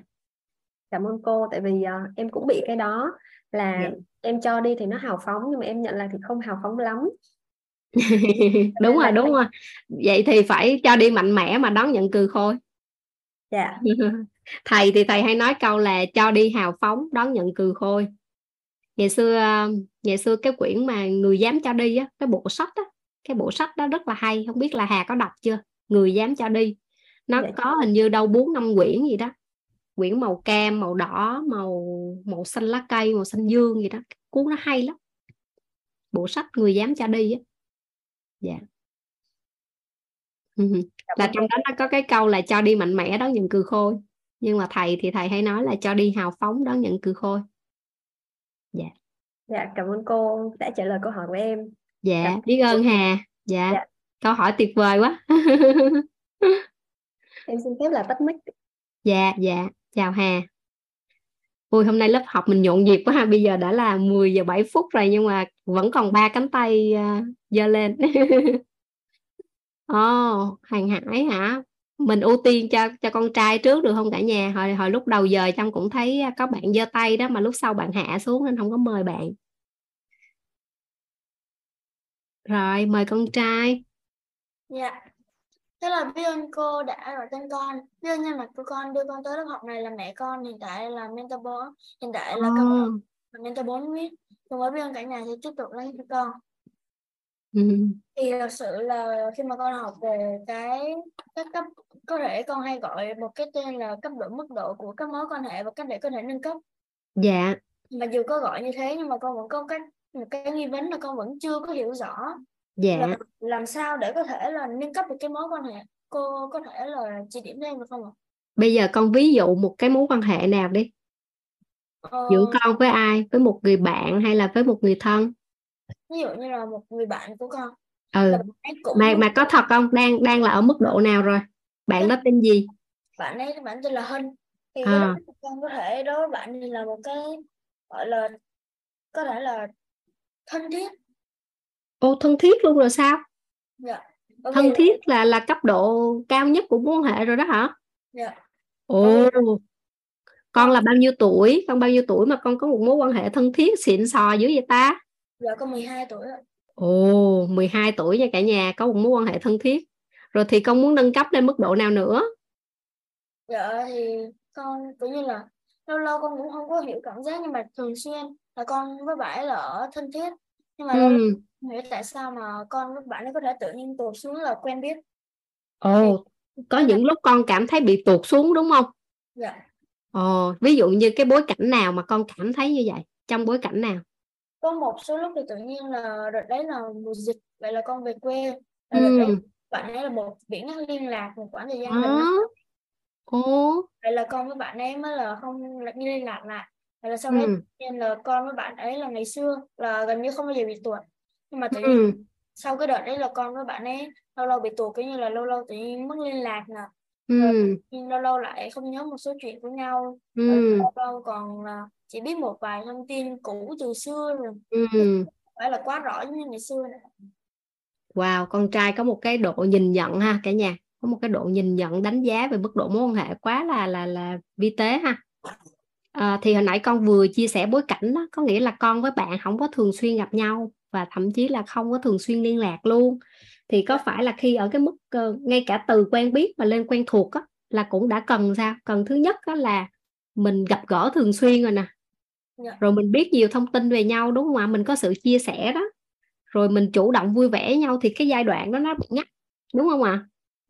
cảm ơn cô tại vì uh, em cũng bị cái đó là yeah. Dạ. em cho đi thì nó hào phóng nhưng mà em nhận lại thì không hào phóng lắm [LAUGHS] đúng rồi đúng rồi. Vậy thì phải cho đi mạnh mẽ mà đón nhận cừ khôi. Dạ. [LAUGHS] Thầy thì thầy hay nói câu là cho đi hào phóng đón nhận cừ khôi. Ngày xưa ngày xưa cái quyển mà người dám cho đi á cái bộ sách á cái bộ sách đó rất là hay không biết là hà có đọc chưa? Người dám cho đi. Nó dạ. có hình như đâu bốn năm quyển gì đó. Quyển màu cam màu đỏ màu màu xanh lá cây màu xanh dương gì đó. Cuốn nó hay lắm. Bộ sách người dám cho đi á dạ. Là trong đó nó có cái câu là cho đi mạnh mẽ đón nhận cừ khôi. Nhưng mà thầy thì thầy hay nói là cho đi hào phóng đón nhận cừ khôi. Dạ. Dạ cảm ơn cô đã trả lời câu hỏi của em. Dạ cảm biết ơn hà. Dạ. dạ. Câu hỏi tuyệt vời quá. [LAUGHS] Em xin phép là tắt mic. Dạ dạ. Chào hà ui hôm nay lớp học mình nhộn nhịp quá ha. Bây giờ đã là 10 giờ 7 phút rồi nhưng mà vẫn còn ba cánh tay ờ, uh, giơ lên. [LAUGHS] Ồ oh, hàng hải hả? Mình ưu tiên cho cho con trai trước được không cả nhà? Hồi hồi lúc đầu giờ trong cũng thấy có bạn giơ tay đó mà lúc sau bạn hạ xuống nên không có mời bạn. Rồi mời con trai. Dạ. Thế là biết ơn cô đã gọi tên con. Biết ơn nhân mặt của con đưa con tới lớp học này là mẹ con, hiện tại là mentor 4, hiện tại là con là mentor 4 biết. Cùng với biết ơn cả nhà thì tiếp tục lên cho con. Ừ. Thì thật sự là khi mà con học về cái các cấp có thể con hay gọi một cái tên là cấp độ mức độ của các mối quan hệ và cách để có thể nâng cấp. Dạ. Mà dù có gọi như thế nhưng mà con vẫn có cái một cái nghi vấn là con vẫn chưa có hiểu rõ dạ. là làm sao để có thể là nâng cấp được cái mối quan hệ? Cô có thể là chỉ điểm em được không ạ? Bây giờ con ví dụ một cái mối quan hệ nào đi. Ờ... giữa con với ai? Với một người bạn hay là với một người thân? Ví dụ như là một người bạn của con. Ừ. Cũng... mà mà có thật không? Đang đang là ở mức độ nào rồi? Bạn đó tên gì? Bạn ấy bạn tên là Hân. Thì à. con có thể đối với bạn thì là một cái gọi là có thể là thân thiết Ô thân thiết luôn rồi sao? Dạ. Okay. Thân thiết là là cấp độ cao nhất của mối quan hệ rồi đó hả? Dạ. Ồ. Con là bao nhiêu tuổi? Con bao nhiêu tuổi mà con có một mối quan hệ thân thiết xịn sò dữ vậy ta? Dạ con 12 tuổi rồi. Ồ, 12 tuổi nha cả nhà, có một mối quan hệ thân thiết. Rồi thì con muốn nâng cấp lên mức độ nào nữa? Dạ thì con cũng như là lâu lâu con cũng không có hiểu cảm giác nhưng mà thường xuyên là con với bạn là ở thân thiết nhưng mà ừ. hiểu tại sao mà con với bạn ấy có thể tự nhiên tụt xuống là quen biết ồ có những lúc con cảm thấy bị tụt xuống đúng không dạ ồ ví dụ như cái bối cảnh nào mà con cảm thấy như vậy trong bối cảnh nào có một số lúc thì tự nhiên là đợt đấy là mùa dịch vậy là con về quê là ừ. đấy bạn ấy là một biển liên lạc một khoảng thời gian à. Ồ. vậy là con với bạn ấy mới là không liên lạc lại Vậy là sau đấy ừ. nên là con với bạn ấy là ngày xưa là gần như không bao giờ bị tuột nhưng mà tự nhiên ừ. sau cái đợt đấy là con với bạn ấy lâu lâu bị tuột cái như là lâu lâu tự nhiên mất liên lạc nè ừ. lâu lâu lại không nhớ một số chuyện của nhau ừ. lâu lâu còn là chỉ biết một vài thông tin cũ từ xưa rồi ừ. phải là quá rõ như ngày xưa này. Wow, con trai có một cái độ nhìn nhận ha cả nhà, có một cái độ nhìn nhận đánh giá về mức độ mối quan hệ quá là là là vi tế ha à, thì hồi nãy con vừa chia sẻ bối cảnh đó có nghĩa là con với bạn không có thường xuyên gặp nhau và thậm chí là không có thường xuyên liên lạc luôn thì có phải là khi ở cái mức uh, ngay cả từ quen biết mà lên quen thuộc á, là cũng đã cần sao cần thứ nhất đó là mình gặp gỡ thường xuyên rồi nè yeah. Dạ. rồi mình biết nhiều thông tin về nhau đúng không ạ mình có sự chia sẻ đó rồi mình chủ động vui vẻ nhau thì cái giai đoạn đó nó bị ngắt đúng không ạ à?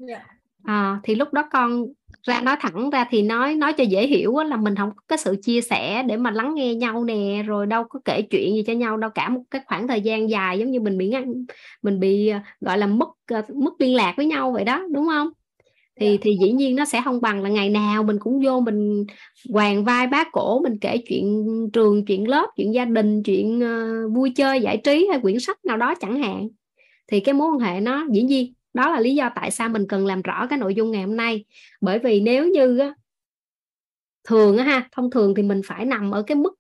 yeah. à, thì lúc đó con ra nói thẳng ra thì nói nói cho dễ hiểu là mình không có cái sự chia sẻ để mà lắng nghe nhau nè rồi đâu có kể chuyện gì cho nhau đâu cả một cái khoảng thời gian dài giống như mình bị ngăn mình bị ờ, gọi là mất ờ, mất liên lạc với nhau vậy đó đúng không thì yeah. Dạ. thì dĩ nhiên nó sẽ không bằng là ngày nào mình cũng vô mình hoàng vai bá cổ mình kể chuyện trường chuyện lớp chuyện gia đình chuyện uh, vui chơi giải trí hay quyển sách nào đó chẳng hạn thì cái mối quan hệ nó dĩ nhiên đó là lý do tại sao mình cần làm rõ cái nội dung ngày hôm nay bởi vì nếu như thường ha thông thường thì mình phải nằm ở cái mức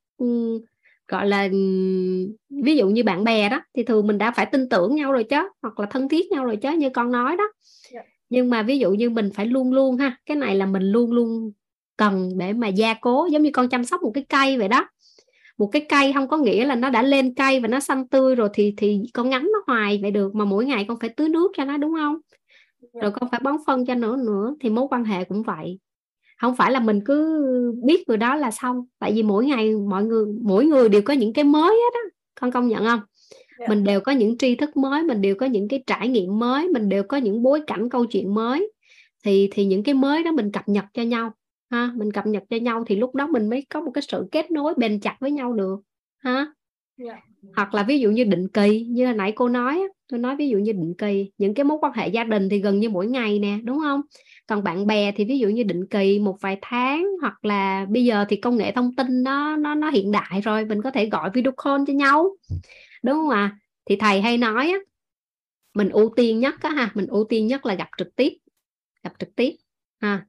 gọi là ví dụ như bạn bè đó thì thường mình đã phải tin tưởng nhau rồi chứ hoặc là thân thiết nhau rồi chứ như con nói đó yeah. Dạ. nhưng mà ví dụ như mình phải luôn luôn ha cái này là mình luôn luôn cần để mà gia cố giống như con chăm sóc một cái cây vậy đó một cái cây không có nghĩa là nó đã lên cây và nó xanh tươi rồi thì thì con ngắn nó hoài vậy được mà mỗi ngày con phải tưới nước cho nó đúng không? Dạ. rồi con phải bón phân cho nó nữa thì mối quan hệ cũng vậy. Không phải là mình cứ biết người đó là xong tại vì mỗi ngày mọi người mỗi người đều có những cái mới hết á con công nhận không? Yeah. mình đều có những tri thức mới mình đều có những cái trải nghiệm mới mình đều có những bối cảnh câu chuyện mới. Thì thì những cái mới đó mình cập nhật cho nhau ha mình cập nhật cho nhau thì lúc đó mình mới có một cái sự kết nối bền chặt với nhau được ha yeah. hoặc là ví dụ như định kỳ như hồi nãy cô nói tôi nói ví dụ như định kỳ những cái mối quan hệ gia đình thì gần như mỗi ngày nè đúng không còn bạn bè thì ví dụ như định kỳ một vài tháng hoặc là bây giờ thì công nghệ thông tin nó nó nó hiện đại rồi mình có thể gọi video call cho nhau đúng không ạ à? thì thầy hay nói á mình ưu tiên nhất á ha mình ưu tiên nhất là gặp trực tiếp gặp trực tiếp ha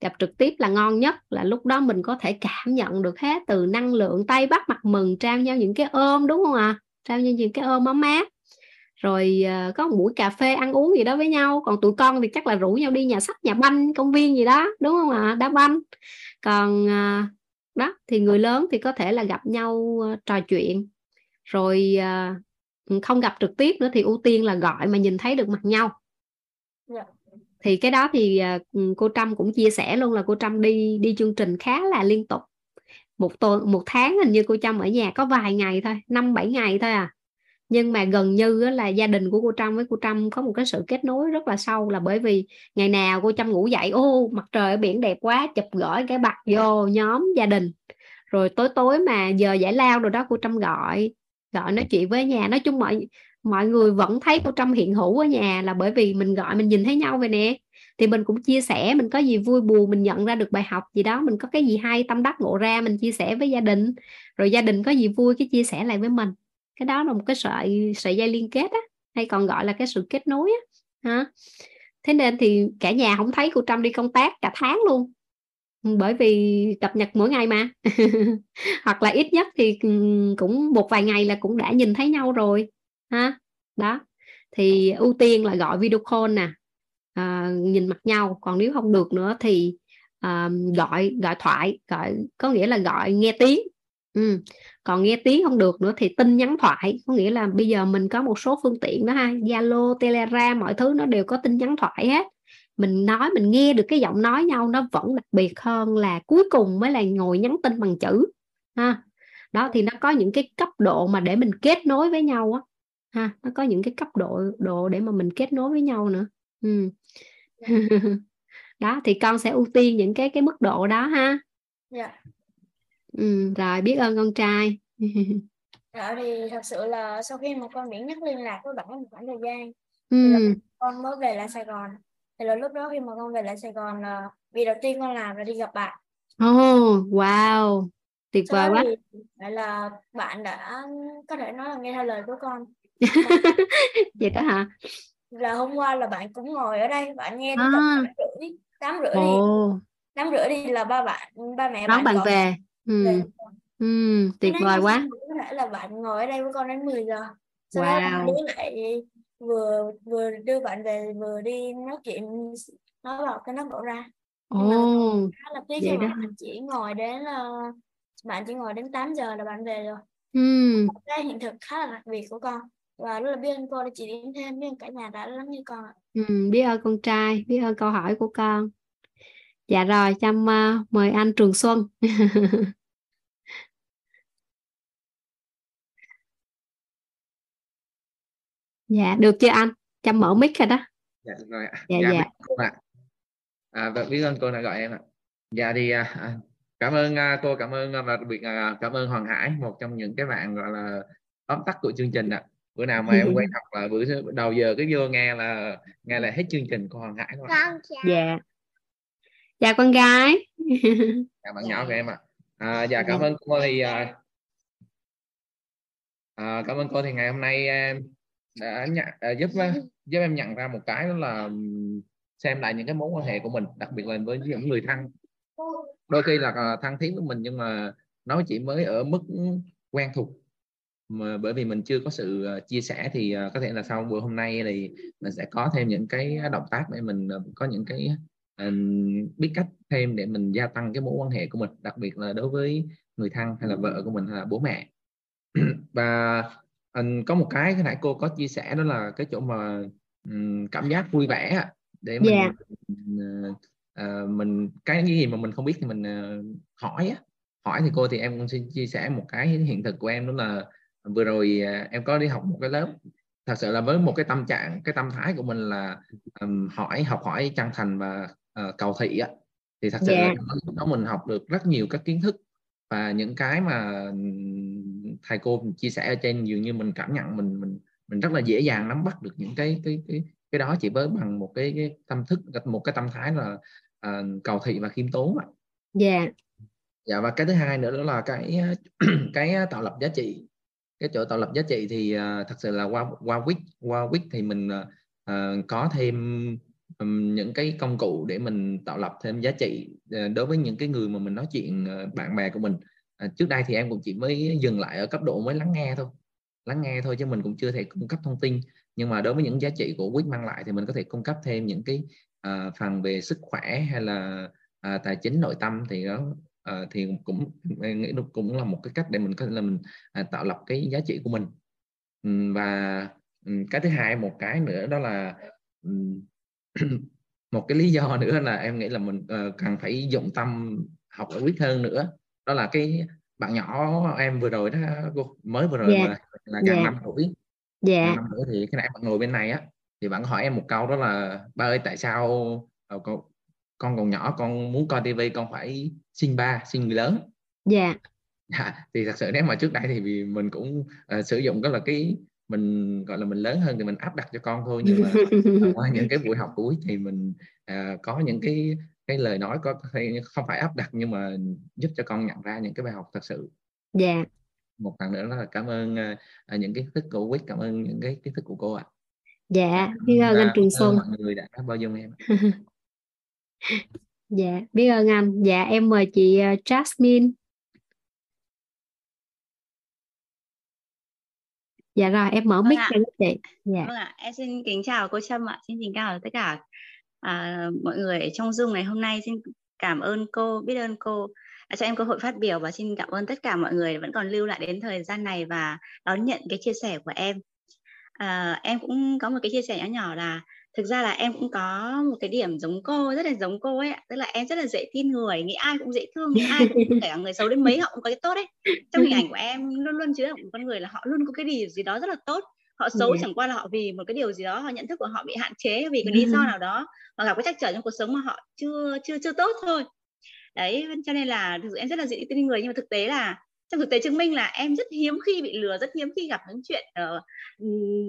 gặp trực tiếp là ngon nhất, là lúc đó mình có thể cảm nhận được hết từ năng lượng tay bắt mặt mừng, trao nhau những cái ôm, đúng không ạ à? trao nhau những cái ôm ấm áp rồi ờ, có một buổi cà phê ăn uống gì đó với nhau còn tụi con thì chắc là rủ nhau đi nhà sách, nhà banh, công viên gì đó, đúng không ạ à? đá banh còn ờ, đó, thì người lớn thì có thể là gặp nhau ờ, trò chuyện rồi không gặp trực tiếp nữa thì ưu tiên là gọi mà nhìn thấy được mặt nhau yeah. Thì cái đó thì à, ừ, cô Trâm cũng chia sẻ luôn là cô Trâm đi đi chương trình khá là liên tục. Một tuần, một tháng hình như cô Trâm ở nhà có vài ngày thôi, năm bảy ngày thôi à. Nhưng mà gần như là gia đình của cô Trâm với cô Trâm có một cái sự kết nối rất là sâu là bởi vì ngày nào cô Trâm ngủ dậy, ô, mặt trời ở biển đẹp quá, chụp gửi cái bạc vô nhóm gia đình. Rồi tối tối mà giờ giải lao rồi đó, cô Trâm gọi gọi nói chuyện với nhà. Nói chung mọi mọi người vẫn thấy cô Trâm hiện hữu ở nhà là bởi vì mình gọi, mình nhìn thấy nhau vậy nè. Thì mình cũng chia sẻ, mình có gì vui buồn mình nhận ra được bài học gì đó, mình có cái gì hay tâm đắc ngộ ra mình chia sẻ với gia đình. Rồi gia đình có gì vui cái chia sẻ lại với mình. Cái đó là một cái sợi sợi dây liên kết á, hay còn gọi là cái sự kết nối á. Ha. Thế nên thì cả nhà không thấy cô Trâm đi công tác cả tháng luôn. Ừ, bởi vì cập nhật mỗi ngày mà. [LAUGHS] Hoặc là ít nhất thì ừ, cũng một vài ngày là cũng đã nhìn thấy nhau rồi ha? Đó. Thì ưu tiên là gọi video call nè. À, nhìn mặt nhau. Còn nếu không được nữa thì à, gọi gọi thoại. Gọi có nghĩa là gọi nghe tiếng. Ừ. Còn nghe tiếng không được nữa thì tin nhắn thoại. Có nghĩa là bây giờ mình có một số phương tiện đó ha. Zalo Telegram mọi thứ nó đều có tin nhắn thoại hết. Mình nói mình nghe được cái giọng nói nhau nó vẫn đặc biệt hơn là cuối cùng mới là ngồi nhắn tin bằng chữ ha? Đó thì nó có những cái cấp độ mà để mình kết nối với nhau á ha nó có những cái cấp độ độ để mà mình kết nối với nhau nữa ừ. [LAUGHS] đó thì con sẽ ưu tiên những cái cái mức độ đó ha yeah. Dạ. Ừ, rồi biết ơn con trai. [LAUGHS] Dạ thì thật sự là sau khi mà con biển nhắc liên lạc với bạn một khoảng thời gian thì ừ. con mới về lại Sài Gòn thì là lúc đó khi mà con về lại Sài Gòn là việc đầu tiên con làm là đi gặp bạn Oh, wow. Tuyệt vời quá. Vậy là bạn đã có thể nói là nghe theo lời của con. [LAUGHS] Vậy đó hả? Là hôm qua là bạn cũng ngồi ở đây, bạn nghe à. tầm rưỡi, tám rưỡi đi. Tám rưỡi đi là ba bạn, ba mẹ Đón bạn, bạn về ừ. ừ tuyệt vời quá có thể là bạn ngồi ở đây với con đến 10 giờ sau wow. đó đứa lại vừa vừa đưa bạn về vừa đi nói chuyện nói vào cái nó đổ ra Ồ, oh, là tiếc khi mà bạn chỉ ngồi đến uh, bạn chỉ ngồi đến 8 giờ là bạn về rồi ừ. cái hiện thực khá là đặc biệt của con và rất là biết ơn cô đã chỉ điểm thêm biết ơn cả nhà đã lắng nghe con ừ, biết ơn con trai biết ơn câu hỏi của con. Dạ rồi chăm uh, mời anh Trường Xuân. [LAUGHS] Dạ được chưa anh? Chăm mở mic rồi đó. Dạ rồi dạ dạ, dạ. Cô ạ. À, và biết ơn cô đã gọi em ạ. Dạ thì à, à cảm ơn à, cô cảm ơn và đặc biệt là cảm ơn Hoàng Hải một trong những cái bạn gọi là tóm tắt của chương trình ạ bữa nào mà em quen học [LAUGHS] là bữa đầu giờ cái vô nghe là nghe là hết chương trình của Hoàng Hải thôi. Dạ. Chào con gái. [LAUGHS] Chào bạn nhỏ của em ạ. À. à, dạ cảm ơn cô thì à, à, cảm ơn cô thì ngày hôm nay em đã nhận, à, giúp giúp em nhận ra một cái đó là xem lại những cái mối quan hệ của mình đặc biệt là với những người thân. Đôi khi là à, thân thiết với mình nhưng mà nó chỉ mới ở mức quen thuộc mà bởi vì mình chưa có sự à, chia sẻ thì có thể là sau buổi hôm nay thì mình sẽ có thêm những cái động tác để mình có những cái biết cách thêm để mình gia tăng cái mối quan hệ của mình đặc biệt là đối với người thân hay là vợ của mình hay là bố mẹ [CLEARS THROAT] và có một cái cái nãy cô có chia sẻ đó là cái chỗ mà cảm giác vui vẻ để mình yeah. uh, mình cái gì mà mình không biết thì mình uh, hỏi á hỏi thì cô thì em cũng xin chia sẻ một cái hiện thực của em đó là vừa rồi uh, em có đi học một cái lớp thật sự là với một cái tâm trạng cái tâm thái của mình là um, hỏi học hỏi chân thành và uh, cầu thị á thì thật sự yeah. là đó mình học được rất nhiều các kiến thức và những cái mà thầy cô chia sẻ ở trên dường như mình cảm nhận mình mình mình rất là dễ dàng nắm bắt được những cái cái cái cái đó chỉ với bằng một cái, cái tâm thức một cái tâm thái là uh, cầu thị và khiêm tốn ạ. Dạ. Dạ và cái thứ hai nữa đó là cái [CLEARS THROAT] cái tạo lập giá trị. Cái chỗ tạo lập giá trị thì uh, thật sự là qua qua Quick qua Quick thì mình uh, có thêm um, những cái công cụ để mình tạo lập thêm giá trị uh, đối với những cái người mà mình nói chuyện uh, bạn bè của mình. Uh, trước đây thì em cũng chỉ mới dừng lại ở cấp độ mới lắng nghe thôi lắng nghe thôi chứ mình cũng chưa thể cung cấp thông tin nhưng mà đối với những giá trị của Quick mang lại thì mình có thể cung cấp thêm những cái uh, phần về sức khỏe hay là uh, tài chính nội tâm thì đó uh, thì cũng em nghĩ cũng là một cái cách để mình có thể là mình uh, tạo lập cái giá trị của mình um, và um, cái thứ hai một cái nữa đó là um, [CLEARS THROAT] một cái lý do nữa là em nghĩ là mình uh, cần phải dụng tâm học ở quyết hơn nữa đó là cái bạn nhỏ em vừa rồi đó mới vừa rồi yeah. mà là gần yeah. năm tuổi dạ năm nữa thì cái nãy bạn ngồi bên này á thì bạn hỏi em một câu đó là ba ơi tại sao ờ, con còn nhỏ con muốn coi tivi con phải xin ba xin người lớn. Dạ. Yeah. thì thật sự nếu mà trước đây thì vì mình cũng uh, sử dụng đó là cái mình gọi là mình lớn hơn thì mình áp đặt cho con thôi nhưng mà [LAUGHS] qua những cái buổi học cuối thì mình uh, có những cái cái lời nói có không phải áp đặt nhưng mà giúp cho con nhận ra những cái bài học thật sự. Dạ. Yeah một lần nữa là cảm ơn uh, những kiến thức của Quyết cảm ơn những cái kiến thức của cô ạ. Dạ biết ơn anh Trường Xuân. mọi người đã bao dung em [LAUGHS] dạ biết ơn anh. Dạ em mời chị uh, Jasmine. Dạ rồi em mở vâng mic cho chị. Dạ. Vâng ạ em xin kính chào cô Trâm ạ. Xin kính chào tất cả à, mọi người ở trong Zoom ngày hôm nay. Xin cảm ơn cô biết ơn cô. Đã cho em cơ hội phát biểu và xin cảm ơn tất cả mọi người vẫn còn lưu lại đến thời gian này và đón nhận cái chia sẻ của em. À, em cũng có một cái chia sẻ nhỏ nhỏ là thực ra là em cũng có một cái điểm giống cô rất là giống cô ấy tức là em rất là dễ tin người nghĩ ai cũng dễ thương nghĩ ai cũng [LAUGHS] kể cả người xấu đến mấy họ cũng có cái tốt ấy. Trong hình ảnh của em luôn luôn chứa một con người là họ luôn có cái điều gì đó rất là tốt. Họ xấu yeah. chẳng qua là họ vì một cái điều gì đó họ nhận thức của họ bị hạn chế vì cái lý do [LAUGHS] nào đó hoặc gặp cái trắc trở trong cuộc sống mà họ chưa chưa chưa tốt thôi. Đấy cho nên là thực sự em rất là dễ tin người nhưng mà thực tế là trong thực tế chứng minh là em rất hiếm khi bị lừa rất hiếm khi gặp những chuyện uh,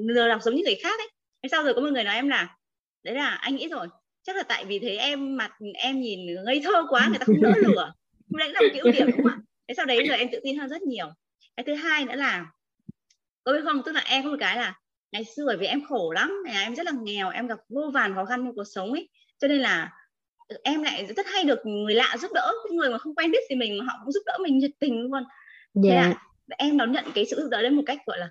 lừa đảo giống như người khác ấy thế sau rồi có một người nói em là đấy là anh nghĩ rồi chắc là tại vì thấy em mặt em nhìn ngây thơ quá người ta không đỡ lừa. [LAUGHS] Đấy là một cái ưu điểm đúng không ạ? Thế sau đấy giờ em tự tin hơn rất nhiều. Cái thứ hai nữa là có biết không? Tức là em có một cái là ngày xưa bởi vì em khổ lắm nhà em rất là nghèo em gặp vô vàn khó khăn trong cuộc sống ấy. Cho nên là em lại rất hay được người lạ giúp đỡ những người mà không quen biết gì mình mà họ cũng giúp đỡ mình nhiệt tình luôn. Yeah. thế là dạ. em đón nhận cái sự giúp đỡ đấy một cách gọi là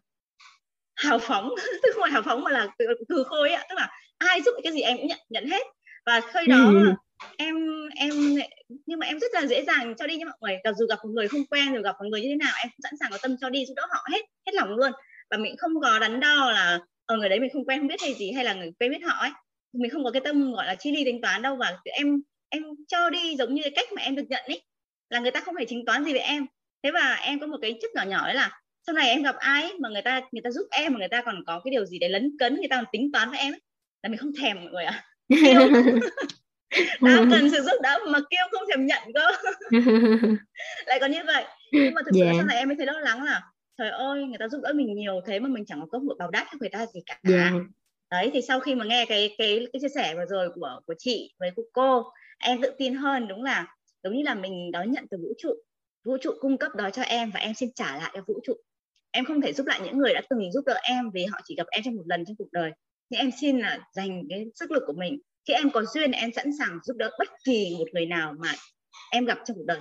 hào phóng [LAUGHS] tức không phải hào phóng mà là từ, từ khôi ạ. Tức là ai giúp cái gì em cũng nhận nhận hết. Và khơi đó ừ. em em nhưng mà em rất là dễ dàng cho đi cho mọi người. Mặc dù gặp một người không quen rồi gặp một người như thế nào em cũng sẵn sàng có tâm cho đi giúp đỡ họ hết hết lòng luôn. Và mình không có đắn đo là ở người đấy mình không quen không biết hay gì hay là người quen biết họ ấy. Mình không có cái tâm gọi là chi ly tính toán đâu. Và em em cho đi giống như cái cách mà em được nhận ấy là người ta không phải tính toán gì với em. Thế và em có một cái chức nhỏ nhỏ đấy là sau này em gặp ai mà người ta người ta giúp em mà người ta còn có cái điều gì để lấn cấn người ta còn tính toán với em ấy, là mình không thèm mọi người ạ. À. [LAUGHS] đang cần sự giúp đỡ mà kêu không thèm nhận cơ. [LAUGHS] Lại còn như vậy. Nhưng mà thực sự yeah. sau này em mới thấy lo lắng là trời ơi người ta giúp đỡ mình nhiều thế mà mình chẳng có cơ hội báo đáp cho người ta gì cả. Yeah đấy thì sau khi mà nghe cái cái cái chia sẻ vừa rồi của của chị với của cô em tự tin hơn đúng là giống như là mình đón nhận từ vũ trụ. Vũ trụ cung cấp đó cho em và em xin trả lại cho vũ trụ em không thể giúp lại những người đã từng giúp đỡ em vì họ chỉ gặp em trong một lần trong cuộc đời nhưng em xin là dành cái sức lực của mình khi em có duyên em sẵn sàng giúp đỡ bất kỳ một người nào mà em gặp trong cuộc đời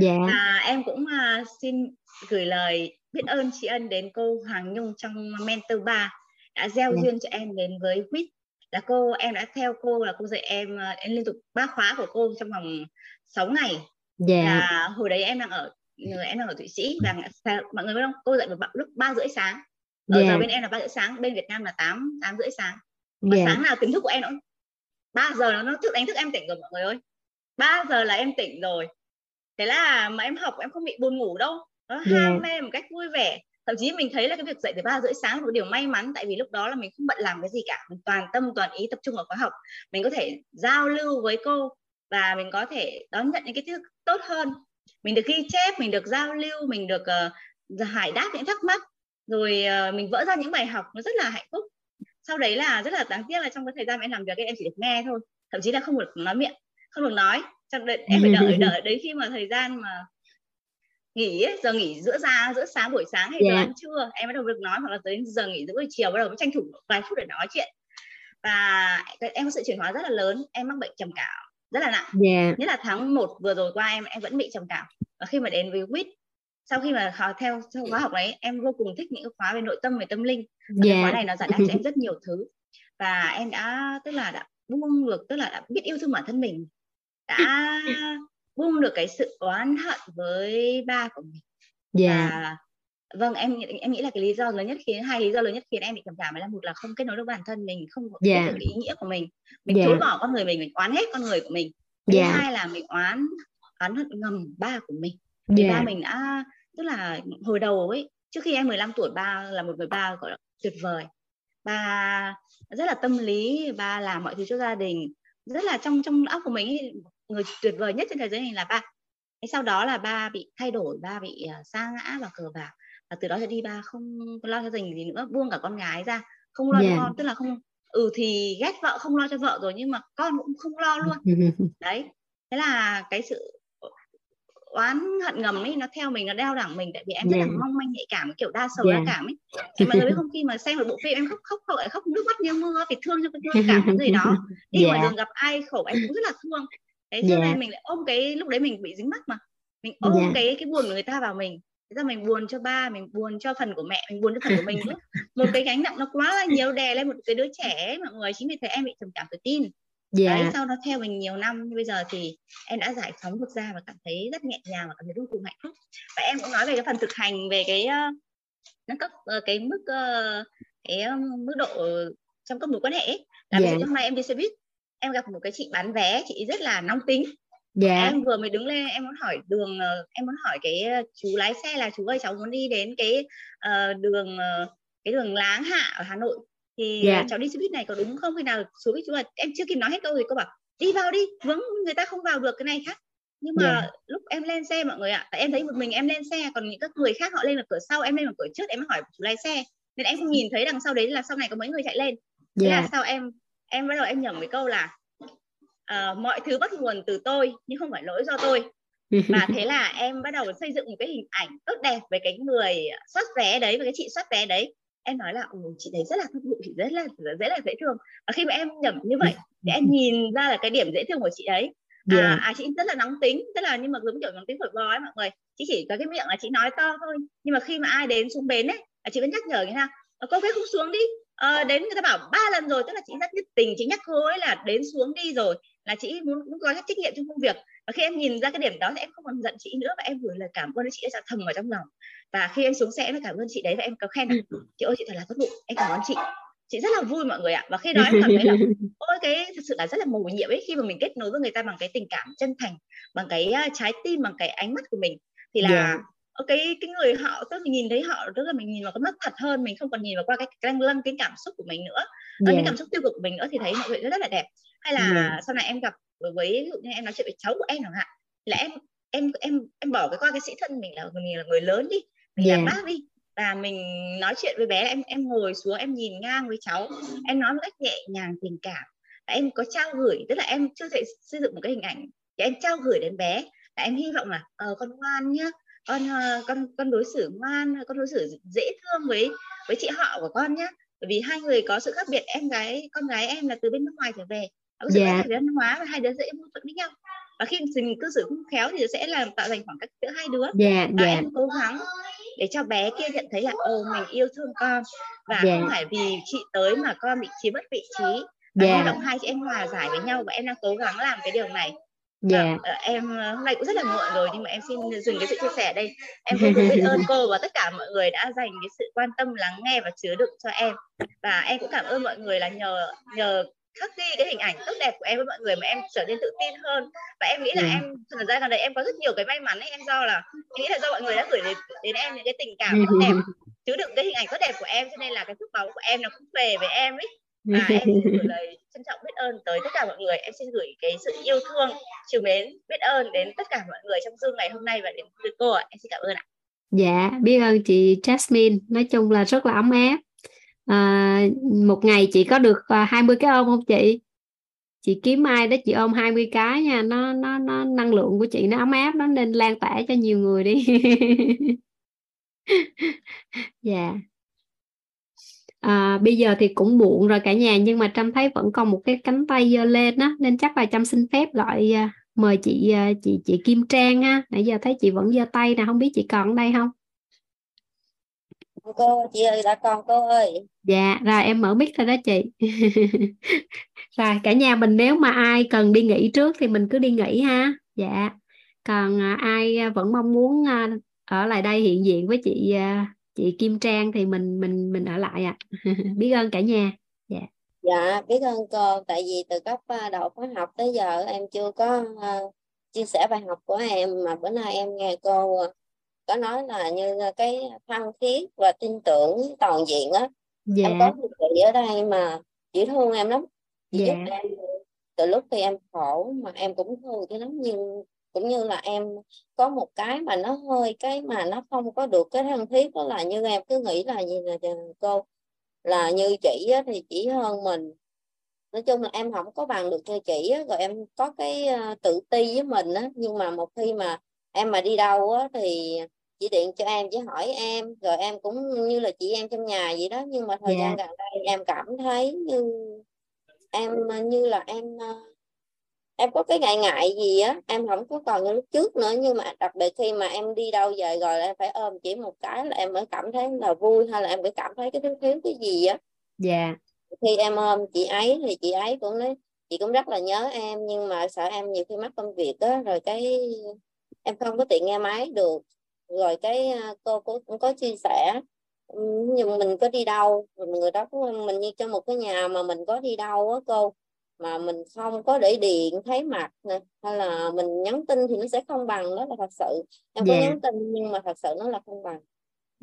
dạ. và em cũng uh, xin gửi lời biết ơn tri ân đến cô Hoàng Nhung trong mentor 3 đã gieo yeah. duyên cho em đến với quýt là cô em đã theo cô là cô dạy em ờ, em liên tục ba khóa của cô trong vòng 6 ngày yeah. là hồi đấy em đang ở em đang ở thụy sĩ và mọi người biết không? Cô dạy vào lúc ba rưỡi sáng. Ở yeah. giờ bên em là ba rưỡi sáng bên việt nam là tám tám rưỡi sáng. Và yeah. sáng nào tỉnh thức của em nó ba giờ nó, nó thức đánh thức em tỉnh rồi mọi người ơi. Ba giờ là em tỉnh rồi. Thế là mà em học em không bị buồn ngủ đâu. Nó yeah. ham mê một cách vui vẻ. Thậm chí mình thấy là cái việc dậy từ ba rưỡi sáng là một điều may mắn tại vì lúc đó là mình không bận làm cái gì cả. Mình toàn tâm toàn ý tập trung vào khóa học. Mình có thể giao lưu với cô và mình có thể đón nhận những cái thức tốt hơn mình được ghi chép mình được giao lưu mình được uh, giải đáp những thắc mắc. Rồi uh, mình vỡ ra những bài học nó rất là hạnh phúc. Sau đấy là rất là đáng tiếc là trong cái thời gian em làm việc em chỉ được nghe thôi. Thậm chí là không được nói miệng không được nói. Trong đợi, em phải đợi đợi đến khi mà thời gian mà nghỉ ấy, giờ nghỉ giữa ra giữa sáng buổi sáng hay yeah. giờ dạ. ăn trưa em bắt đầu được nói hoặc là tới giờ nghỉ giữa buổi chiều bắt đầu mới tranh thủ vài phút để nói chuyện. Và em có sự chuyển hóa rất là lớn. Em mắc bệnh trầm cảm rất là nặng yeah. Dạ. nhất là tháng 1 vừa rồi qua em em vẫn bị trầm cảm và khi mà đến với WIT sau khi mà theo, theo khóa học đấy em vô cùng thích những khóa về nội tâm về tâm linh và yeah. khóa này nó giải đáp cho em rất nhiều thứ và em đã tức là đã buông được tức là đã biết yêu thương bản thân mình đã [LAUGHS] buông được cái sự oán hận với ba của mình yeah. và vâng em em nghĩ là cái lý do lớn nhất khiến hai lý do lớn nhất khiến em bị trầm cảm là một là không kết nối được bản thân mình không biết yeah. được ý nghĩa của mình mình yeah. chối bỏ con người mình mình oán hết con người của mình thứ yeah. hai là mình oán oán hận ngầm ba của mình vì yeah. ba mình đã tức là hồi đầu ấy trước khi em 15 tuổi ba là một người ba gọi là tuyệt vời ba rất là tâm lý ba làm mọi thứ cho gia đình rất là trong trong óc của mình ấy, người tuyệt vời nhất trên thế giới này là ba sau đó là ba bị thay đổi ba bị uh, sa ngã vào cờ bạc và từ đó trở đi ba không lo cho gia gì nữa buông cả con gái ra không lo yeah. cho con tức là không ừ thì ghét vợ không lo cho vợ rồi nhưng mà con cũng không lo luôn [LAUGHS] đấy thế là cái sự oán hận ngầm ấy nó theo mình nó đeo đẳng mình tại vì em yeah. rất là mong manh nhạy cảm kiểu đa sầu yeah. đa cảm ấy [LAUGHS] thì mọi người biết không khi mà xem một bộ phim em khóc khóc khóc khóc nước mắt như mưa vì thương cho cái cảm cái gì đó [LAUGHS] đi yeah. ngoài đường gặp ai khổ em cũng rất là thương thế cho yeah. nên mình lại ôm cái lúc đấy mình bị dính mắt mà mình ôm yeah. cái cái buồn của người ta vào mình thế ra mình buồn cho ba mình buồn cho phần của mẹ mình buồn cho phần của mình nữa một cái gánh nặng nó quá là nhiều đè lên một cái đứa trẻ mọi người chính vì thế em bị trầm cảm tự tin yeah. đấy sau nó theo mình nhiều năm bây giờ thì em đã giải phóng được ra và cảm thấy rất nhẹ nhàng và cảm thấy vô cùng hạnh phúc và em cũng nói về cái phần thực hành về cái uh, nâng cấp uh, cái mức uh, cái mức độ trong các mối quan hệ ấy. là yeah. dụ hôm nay em đi xe buýt em gặp một cái chị bán vé chị rất là nóng tính dạ. em vừa mới đứng lên em muốn hỏi đường em muốn hỏi cái chú lái xe là chú ơi cháu muốn đi đến cái uh, đường cái đường láng hạ ở hà nội thì yeah. cháu đi xe buýt này có đúng không khi nào xuống chú là em chưa kịp nói hết câu thì cô bảo đi vào đi vướng người ta không vào được cái này khác nhưng mà yeah. lúc em lên xe mọi người ạ tại em thấy một mình em lên xe còn những các người khác họ lên ở cửa sau em lên ở cửa trước em hỏi chú lái xe nên em không nhìn thấy đằng sau đấy là sau này có mấy người chạy lên thế yeah. là sau em em bắt đầu em nhầm cái câu là uh, mọi thứ bắt nguồn từ tôi nhưng không phải lỗi do tôi. [LAUGHS] Và thế là em bắt đầu xây dựng một cái hình ảnh tốt đẹp về cái người soát vé đấy và cái chị soát vé đấy. Em nói là ừ, chị đấy rất là thân vụ chị rất là rất là dễ thương. Và khi mà em nhẩm như vậy thì em nhìn ra là cái điểm dễ thương của chị ấy à, yeah. à chị rất là nóng tính tức là nhưng mà giống kiểu nóng tính phổi bò ấy mọi người. Chị chỉ có cái miệng là chị nói to thôi. Nhưng mà khi mà ai đến xuống bến ấy chị vẫn nhắc nhở như nào cô biết không xuống đi. À, đến người ta bảo ba lần rồi tức là chị rất nhất tình chị nhắc cô ấy là đến xuống đi rồi là chị muốn muốn có trách nhiệm trong công việc và khi em nhìn ra cái điểm đó thì em không còn giận chị nữa và em gửi lời cảm ơn chị đã thầm vào trong lòng và khi em xuống xe em cảm ơn chị đấy và em có khen là chị ơi chị thật là tốt bụng em cảm ơn chị chị rất là vui mọi người ạ và khi đó em cảm thấy là [LAUGHS] ôi cái thật sự là rất là mầu nhiệm ấy khi mà mình kết nối với người ta bằng cái tình cảm chân thành bằng cái trái tim bằng cái ánh mắt của mình thì là yeah. Dạ. cái cái người họ tức mình nhìn thấy họ tức là mình nhìn vào cái mắt thật hơn mình không còn nhìn vào qua cái lăng lăng cái cảm xúc của mình nữa yeah. cái dạ. cảm xúc tiêu cực của mình nữa thì thấy mọi người rất là đẹp hay là. Dạ. sau này em gặp với ví dụ như em nói chuyện với cháu của em chẳng hạn là em em em em bỏ cái qua cái sĩ thân mình là mình là người lớn đi mình yeah. là bác đi và mình nói chuyện với bé em em ngồi xuống em nhìn ngang với cháu em nói một cách nhẹ nhàng tình cảm và em có trao gửi tức là em chưa thể xây dựng một cái hình ảnh thì em trao gửi đến bé và em hy vọng là ờ, con ngoan nhá con uh, con con đối xử ngoan con đối xử dễ thương với với chị họ của con nhá bởi vì hai người có sự khác biệt em gái con gái em là từ bên nước ngoài trở về có sự yeah. văn hóa và hai đứa dễ mâu thuẫn với nhau và khi mình cư xử không khéo thì sẽ làm tạo thành khoảng cách giữa hai đứa yeah, và yeah. em cố gắng để cho bé kia nhận thấy là ồ mình yêu thương con và yeah. không phải vì chị tới mà con bị chiếm mất vị trí yeah. hoạt động hai chị em hòa giải với nhau và em đang cố gắng làm cái điều này dạ yeah. em hôm nay cũng rất là muộn rồi nhưng mà em xin dừng cái sự chia sẻ đây em vô cùng biết ơn [LAUGHS] cô và tất cả mọi người đã dành cái sự quan tâm lắng nghe và chứa đựng cho em và em cũng cảm ơn mọi người là nhờ nhờ khắc ghi cái hình ảnh tốt đẹp của em với mọi người mà em trở nên tự tin hơn. Và em nghĩ là ừ. em thời gian gần đây em có rất nhiều cái may mắn ấy em do là em nghĩ là do mọi người đã gửi đến, đến em những cái tình cảm tốt đẹp [LAUGHS] chứa đựng cái hình ảnh tốt đẹp của em cho nên là cái phước báu của em nó cũng về với em ấy. Và em xin gửi [LAUGHS] lời trân trọng biết ơn tới tất cả mọi người. Em xin gửi cái sự yêu thương chiều mến biết ơn đến tất cả mọi người trong zoom ngày hôm nay và đến cô ạ. Em xin cảm ơn ạ. Dạ biết ơn chị Jasmine. Nói chung là rất là ấm áp à, một ngày chị có được à, 20 cái ôm không chị? Chị kiếm ai đó chị ôm 20 cái nha nó nó nó năng lượng của chị nó ấm áp nó nên lan tỏa cho nhiều người đi. [LAUGHS] Dạ. À, bây giờ thì cũng muộn rồi cả nhà nhưng mà trâm thấy vẫn còn một cái cánh tay giơ lên á nên chắc là trâm xin phép gọi à, mời chị à, chị chị Kim Trang á. Nãy giờ thấy chị vẫn giơ tay nè không biết chị còn ở đây không? Cô chị ơi đã còn cô ơi. Dạ rồi em mở mic thôi đó chị. [LAUGHS] Rồi cả nhà mình nếu mà ai cần đi nghỉ trước thì mình cứ đi nghỉ ha. Dạ. Còn à, ai à, vẫn mong muốn à, ở lại đây hiện diện với chị chị Kim Trang thì mình mình mình ở lại ạ. À. [LAUGHS] biết ơn cả nhà. Dạ. Dạ biết ơn cô. Tại vì từ cấp đầu khóa học tới giờ em chưa có uh, chia sẻ bài học của em. Mà bữa nay em nghe cô có nói là như cái thân thiết và tin tưởng toàn diện á. Dạ. em có một chị ở đây mà chỉ thương em lắm. Chị dạ. giúp em từ lúc khi em khổ mà em cũng thương cái lắm. Nhưng cũng như là em có một cái mà nó hơi cái mà nó không có được cái thân thiết đó là như em cứ nghĩ là gì là cô là như chị á, thì chỉ hơn mình. Nói chung là em không có bằng được như chị á, rồi em có cái uh, tự ti với mình á. Nhưng mà một khi mà em mà đi đâu á thì chị điện cho em chỉ hỏi em rồi em cũng như là chị em trong nhà vậy đó nhưng mà thời yeah. gian dạ. gần đây em cảm thấy như em như là em ờ, em có cái ngại ngại gì á em không có còn như lúc trước nữa nhưng mà đặc biệt khi mà em đi đâu về rồi em phải ôm chỉ một cái là em mới cảm thấy là vui hay là em phải cảm thấy cái thiếu thiếu cái gì á dạ yeah. khi em ôm chị ấy thì chị ấy cũng nói chị cũng rất là nhớ em nhưng mà sợ em nhiều khi mắc công việc á rồi cái em không có tiện nghe máy được rồi cái à, cô cũng có chia sẻ nhưng mình có đi đâu người đó cũng mình như trong một cái nhà mà mình có đi đâu á cô mà mình không có để điện thấy mặt nè hay là mình nhắn tin thì nó sẽ không bằng đó là thật sự em yeah. có dạ. nhắn tin nhưng mà thật sự nó là không bằng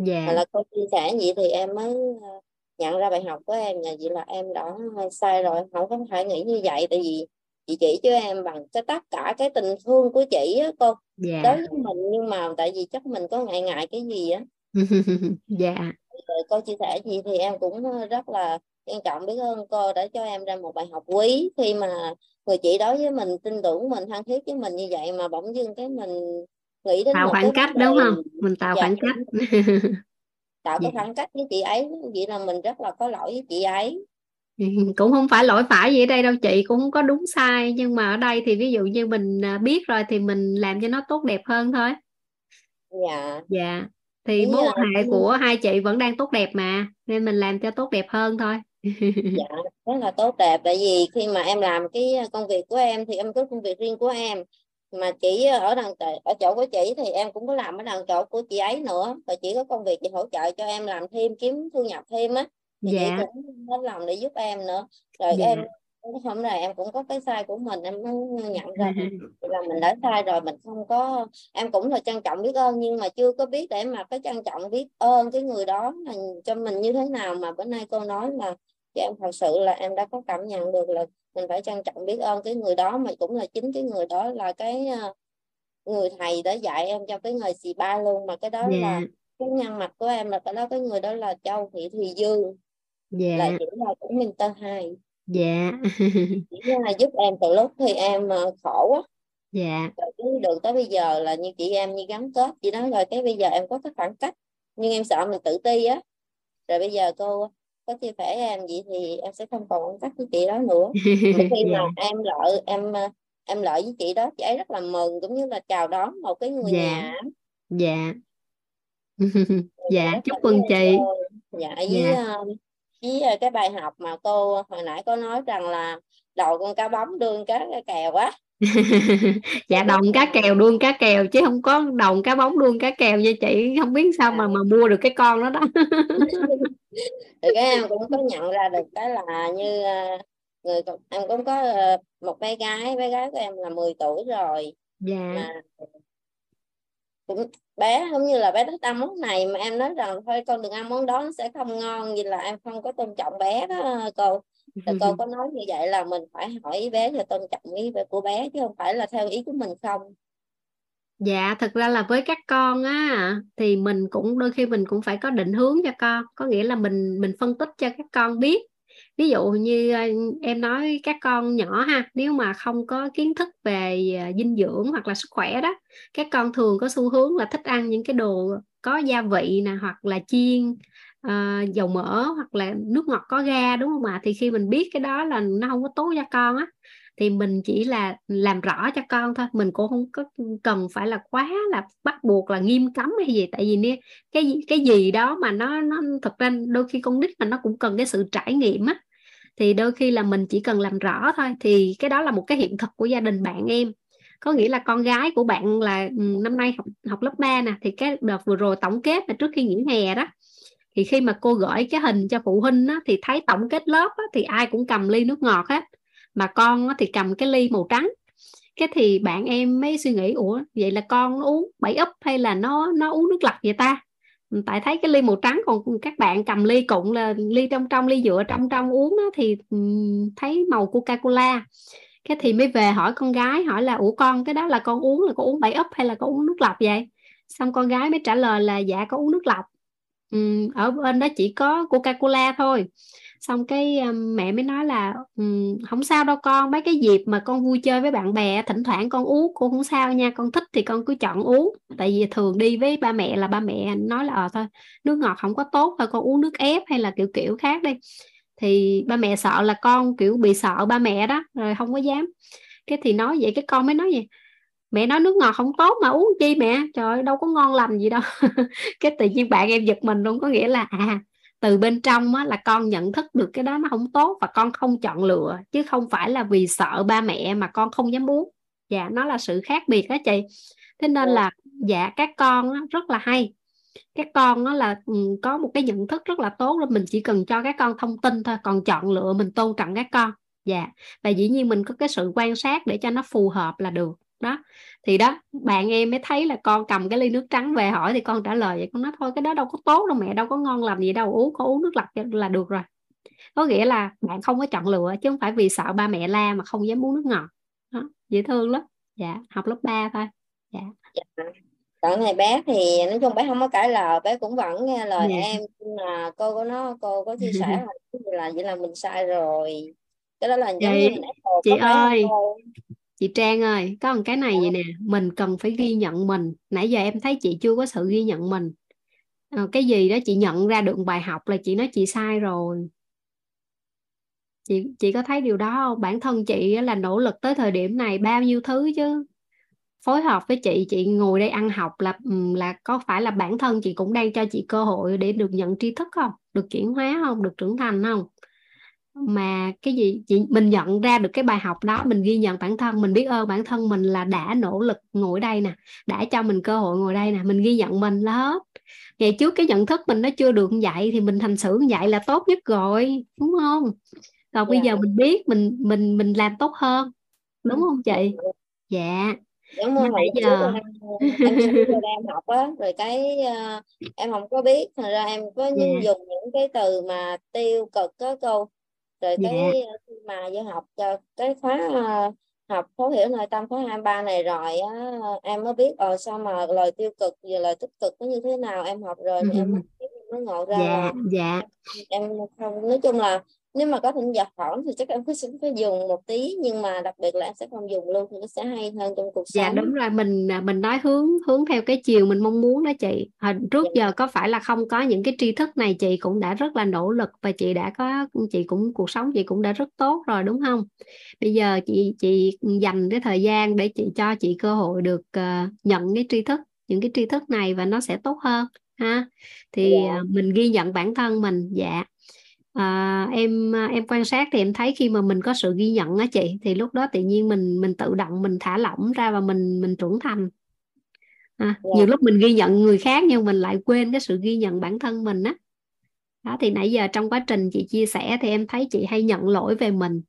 yeah. Dạ. là cô chia sẻ gì thì em mới à, nhận ra bài học của em là vậy là em đã sai rồi không có phải nghĩ như vậy tại vì chị chỉ cho em bằng cái tất cả cái tình thương của chị á cô yeah. Dạ. đối với mình nhưng mà tại vì chắc mình có ngại ngại cái gì á [LAUGHS] dạ yeah. cô chia sẻ gì thì em cũng rất là trân trọng biết ơn cô đã cho em ra một bài học quý khi mà người chị đối với mình tin tưởng mình thân thiết với mình như vậy mà bỗng dưng cái mình nghĩ đến tạo khoảng cách đúng không mình tạo dạ, khoảng cách tạo cái [LAUGHS] dạ. khoảng cách với chị ấy vậy là mình rất là có lỗi với chị ấy cũng không phải lỗi phải gì ở đây đâu chị cũng không có đúng sai nhưng mà ở đây thì ví dụ như mình à, biết rồi thì mình làm cho nó tốt đẹp hơn thôi. Dạ. Dạ thì mối quan hệ của hai chị vẫn đang tốt đẹp mà nên mình làm cho tốt đẹp hơn thôi. Dạ rất là tốt đẹp tại vì khi mà em làm cái công việc của em thì em có công việc riêng của em. Mà chỉ ở đằng ở chỗ của chị thì em cũng có làm ở đằng chỗ của chị ấy nữa và chỉ có công việc chị hỗ trợ cho em làm thêm kiếm thu nhập thêm á thì dạ. chị cũng hết lòng để giúp em nữa rồi dạ. em hôm nay em cũng có cái sai của mình em mới nhận ra [LAUGHS] là mình đã sai rồi mình không có em cũng là trân trọng biết ơn nhưng mà chưa có biết để mà cái trân trọng biết ơn cái người đó là cho mình như thế nào mà bữa nay cô nói là thì em thật sự là em đã có cảm nhận được là mình phải trân trọng biết ơn cái người đó mà cũng là chính cái người đó là cái ờ, người thầy đã dạy em trong cái nghề xì ba luôn mà cái đó yeah. là dạ. cái nhân mặt của em là cái đó cái người đó là Châu Thị Thùy Dương yeah. là chỉ là của Mentor hai dạ. [LAUGHS] Chỉ là giúp em từ lúc thì em ờ, khổ á dạ. Rồi cái được tới bây giờ là như chị em như gắn kết chị nói rồi cái bây giờ em có cái khoảng cách. Nhưng em sợ mình tự ti á. Rồi bây giờ cô có chia sẻ em vậy thì em sẽ không còn khoảng cách với chị đó nữa. [LAUGHS] Mà khi mà dạ. em lợi em ờ, em lợi với chị đó chị ấy rất là mừng cũng như là chào đón một cái người dạ. nhà. Dạ. [LAUGHS] Dạ chúc mừng chị. dạ với dạ. Với cái bài học mà cô hồi nãy có nói rằng là đầu con cá bóng đương cá kèo quá [LAUGHS] dạ đồng cá kèo đuông cá kèo chứ không có đồng cá bóng đuông cá kèo nha chị. Không biết sao mà mà mua được cái con đó đó. [LAUGHS] Thì cái em cũng có nhận ra được cái là như ờ, người em cũng có ờ, một bé gái bé gái của em là 10 tuổi rồi. Dạ. Mà bé giống như là bé thích ăn món này mà em nói rằng thôi con đừng ăn món đó nó sẽ không ngon. Vì là em không có tôn trọng bé đó cô. Thì cô có nói như vậy là mình phải hỏi ý bé và tôn trọng ý của bé chứ không phải là theo ý của mình không. Dạ, thật ra là với các con á thì mình cũng đôi khi mình cũng phải có định hướng cho con, có nghĩa là mình mình phân tích cho các con biết. Ví dụ như à, em nói các con nhỏ ha, nếu mà không có kiến thức về à, dinh dưỡng hoặc là sức khỏe đó, các con thường có xu hướng là thích ăn những cái đồ có gia vị nè hoặc là chiên uh, dầu mỡ hoặc là nước ngọt có ga đúng không ạ? Thì khi mình biết cái đó là nó không có tốt cho con á thì mình chỉ là làm rõ cho con thôi mình cũng không có cần phải là quá là bắt buộc là nghiêm cấm hay gì tại vì nè cái cái gì đó mà nó nó thật ra đôi khi con nít mà nó cũng cần cái sự trải nghiệm á thì đôi khi là mình chỉ cần làm rõ thôi thì cái đó là một cái hiện thực của gia đình bạn em. Có nghĩa là con gái của bạn là ừ, năm nay học học lớp 3 nè thì cái đợt vừa rồi tổng kết là trước khi nghỉ hè đó thì khi mà cô gửi cái hình cho phụ huynh á, thì thấy tổng kết lớp á, thì ai cũng cầm ly nước ngọt hết mà con thì cầm cái ly màu trắng. Cái thì bạn em mới suy nghĩ ủa vậy là con nó uống bảy úp hay là nó nó uống nước lọc vậy ta? Tại thấy cái ly màu trắng còn các bạn cầm ly cụm là ly trong trong ly dựa trong trong uống đó, thì thấy màu coca cola cái thì mới về hỏi con gái hỏi là ủa con cái đó là con uống là con uống bảy úp hay là con uống nước lọc vậy? Xong con gái mới trả lời là dạ có uống nước lọc. Ừ, ở bên đó chỉ có coca cola thôi xong cái um, mẹ mới nói là um, không sao đâu con mấy cái dịp mà con vui chơi với bạn bè thỉnh thoảng con uống cô không sao nha con thích thì con cứ chọn uống. Tại vì thường đi với ba mẹ là ba mẹ nói là ờ thôi nước ngọt không có tốt thôi con uống nước ép hay là kiểu kiểu khác đi. Thì ba mẹ sợ là con kiểu bị sợ ba mẹ đó rồi không có dám. Cái thì nói vậy cái con mới nói vậy mẹ nói nước ngọt không tốt mà uống chi mẹ? Trời đâu có ngon lành gì đâu. [LAUGHS] Cái tự nhiên bạn em giật mình luôn có nghĩa là à từ bên trong á, là con nhận thức được cái đó nó không tốt và con không chọn lựa chứ không phải là vì sợ ba mẹ mà con không dám uống dạ nó là sự khác biệt đó chị. Thế nên là dạ các con á, rất là hay. Các con á là ừ, có một cái nhận thức rất là tốt là mình chỉ cần cho các con thông tin thôi còn chọn lựa mình tôn trọng các con. Dạ và dĩ nhiên mình có cái sự quan sát để cho nó phù hợp là được đó. Thì đó bạn em mới thấy là con cầm cái ly nước trắng về hỏi thì con trả lời vậy. Con nói thôi cái đó đâu có tốt đâu mẹ đâu có ngon làm gì đâu uống có uống nước lọc là được rồi. Có nghĩa là bạn không có chọn lựa chứ không phải vì sợ ba mẹ la mà không dám uống nước ngọt. Đó, dễ thương lắm. Dạ học lớp 3 thôi. Dạ, dạ. Này bé thì nói chung bé không có cãi lời bé cũng vẫn nghe lời yeah. Dạ. em. Nhưng mà cô có nó cô có chia sẻ [LAUGHS] là vậy là mình sai rồi. Cái đó là chị, chị ơi chị Trang ơi có một cái này vậy nè mình cần phải ghi nhận mình. Nãy giờ em thấy chị chưa có sự ghi nhận mình. À, cái gì đó chị nhận ra được bài học là chị nói chị sai rồi. Chị chị có thấy điều đó không? Bản thân chị là nỗ lực tới thời điểm này bao nhiêu thứ chứ? Phối hợp với chị chị ngồi đây ăn học là là có phải là bản thân chị cũng đang cho chị cơ hội để được nhận tri thức không? Được chuyển hóa không? Được trưởng thành không mà cái gì chị mình nhận ra được cái bài học đó mình ghi nhận bản thân mình biết ơn bản thân mình là đã nỗ lực ngồi đây nè đã cho mình cơ hội ngồi đây nè mình ghi nhận mình là hết ngày trước cái nhận thức mình nó chưa được vậy thì mình thành như vậy là tốt nhất rồi đúng không còn yeah. bây dạ. giờ mình biết mình mình mình làm tốt hơn đúng không chị dạ giống như hồi giờ em, em học á rồi cái uh, em không có biết thành ra em có. Dạ. dùng những cái từ mà tiêu cực có câu rồi dạ. cái khi mà vô học cho cái khóa uh, học thấu hiểu nội tâm khóa 23 này rồi á, em mới biết ờ sao mà lời tiêu cực và lời tích cực nó như thế nào em học rồi thì em mới ngộ ra dạ, là dạ. em không nói chung là nếu mà có thỉnh giật hỏi thì chắc em phải phải dùng một tí nhưng mà đặc biệt là em sẽ không dùng luôn thì nó sẽ hay hơn trong cuộc dạ, sống. dạ đúng rồi mình à, mình nói hướng hướng theo cái chiều mình mong muốn đó chị. Hồi trước dạ. giờ có phải là không có những cái tri thức này chị cũng đã rất là nỗ lực và chị đã có chị cũng cuộc sống chị cũng đã rất tốt rồi đúng không? Bây giờ chị chị dành cái thời gian để chị cho chị cơ hội được uh, nhận cái tri thức những cái tri thức này và nó sẽ tốt hơn ha? Thì dạ. uh, mình ghi nhận bản thân mình dạ à, em em quan sát thì em thấy khi mà mình có sự ghi nhận á chị thì lúc đó tự nhiên mình mình tự động mình thả lỏng ra và mình mình trưởng thành. À, yeah. nhiều lúc mình ghi nhận người khác nhưng mình lại quên cái sự ghi nhận bản thân mình á. Đó thì nãy giờ trong quá trình chị chia sẻ thì em thấy chị hay nhận lỗi về mình.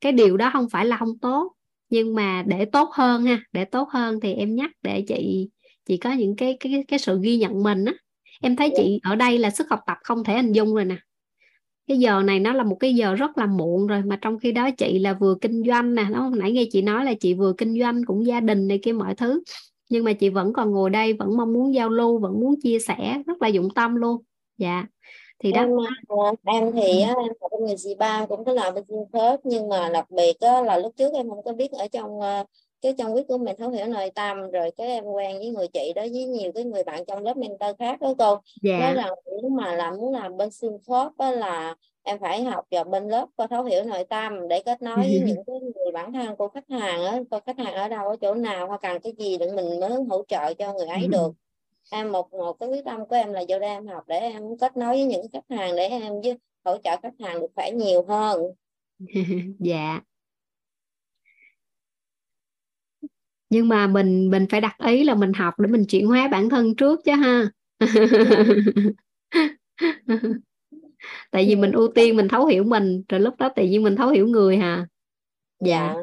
Cái điều đó không phải là không tốt nhưng mà để tốt hơn ha để tốt hơn thì em nhắc để chị chị có những cái cái cái sự ghi nhận mình á. Em thấy chị ở đây là sức học tập không thể hình dung rồi nè cái giờ này nó là một cái giờ rất là muộn rồi mà trong khi đó chị là vừa kinh doanh nè nó nãy nghe chị nói là chị vừa kinh doanh cũng gia đình này kia mọi thứ. Nhưng mà chị vẫn còn ngồi đây vẫn mong muốn giao lưu vẫn muốn chia sẻ rất là dụng tâm luôn. Dạ thì đó. Em, em thì em học bên người ba cũng có làm bên xin khớp nhưng mà đặc biệt là lúc trước em không có biết ở trong ờ, cái trong quyết của mình thấu hiểu nội tâm rồi cái em quen với người chị đó với nhiều cái người bạn trong lớp mentor khác đó cô. Dạ. nói rằng nếu mà làm muốn làm bên xương khớp á là em phải học vào bên lớp có thấu hiểu nội tâm để kết nối với [LAUGHS] những cái người bản thân của khách hàng á. Cô khách hàng ở đâu ở chỗ nào hoặc cần cái gì để mình mới hỗ trợ cho người ấy được. [LAUGHS] Em một một cái quyết tâm của em là vô đây em học để em kết nối với những khách hàng để em với hỗ trợ khách hàng được phải nhiều hơn. [LAUGHS] Dạ nhưng mà mình mình phải đặt ý là mình học để mình chuyển hóa bản thân trước chứ ha. [LAUGHS] Tại vì mình ưu tiên mình thấu hiểu mình rồi lúc đó tự nhiên mình thấu hiểu người hà. Dạ, dạ.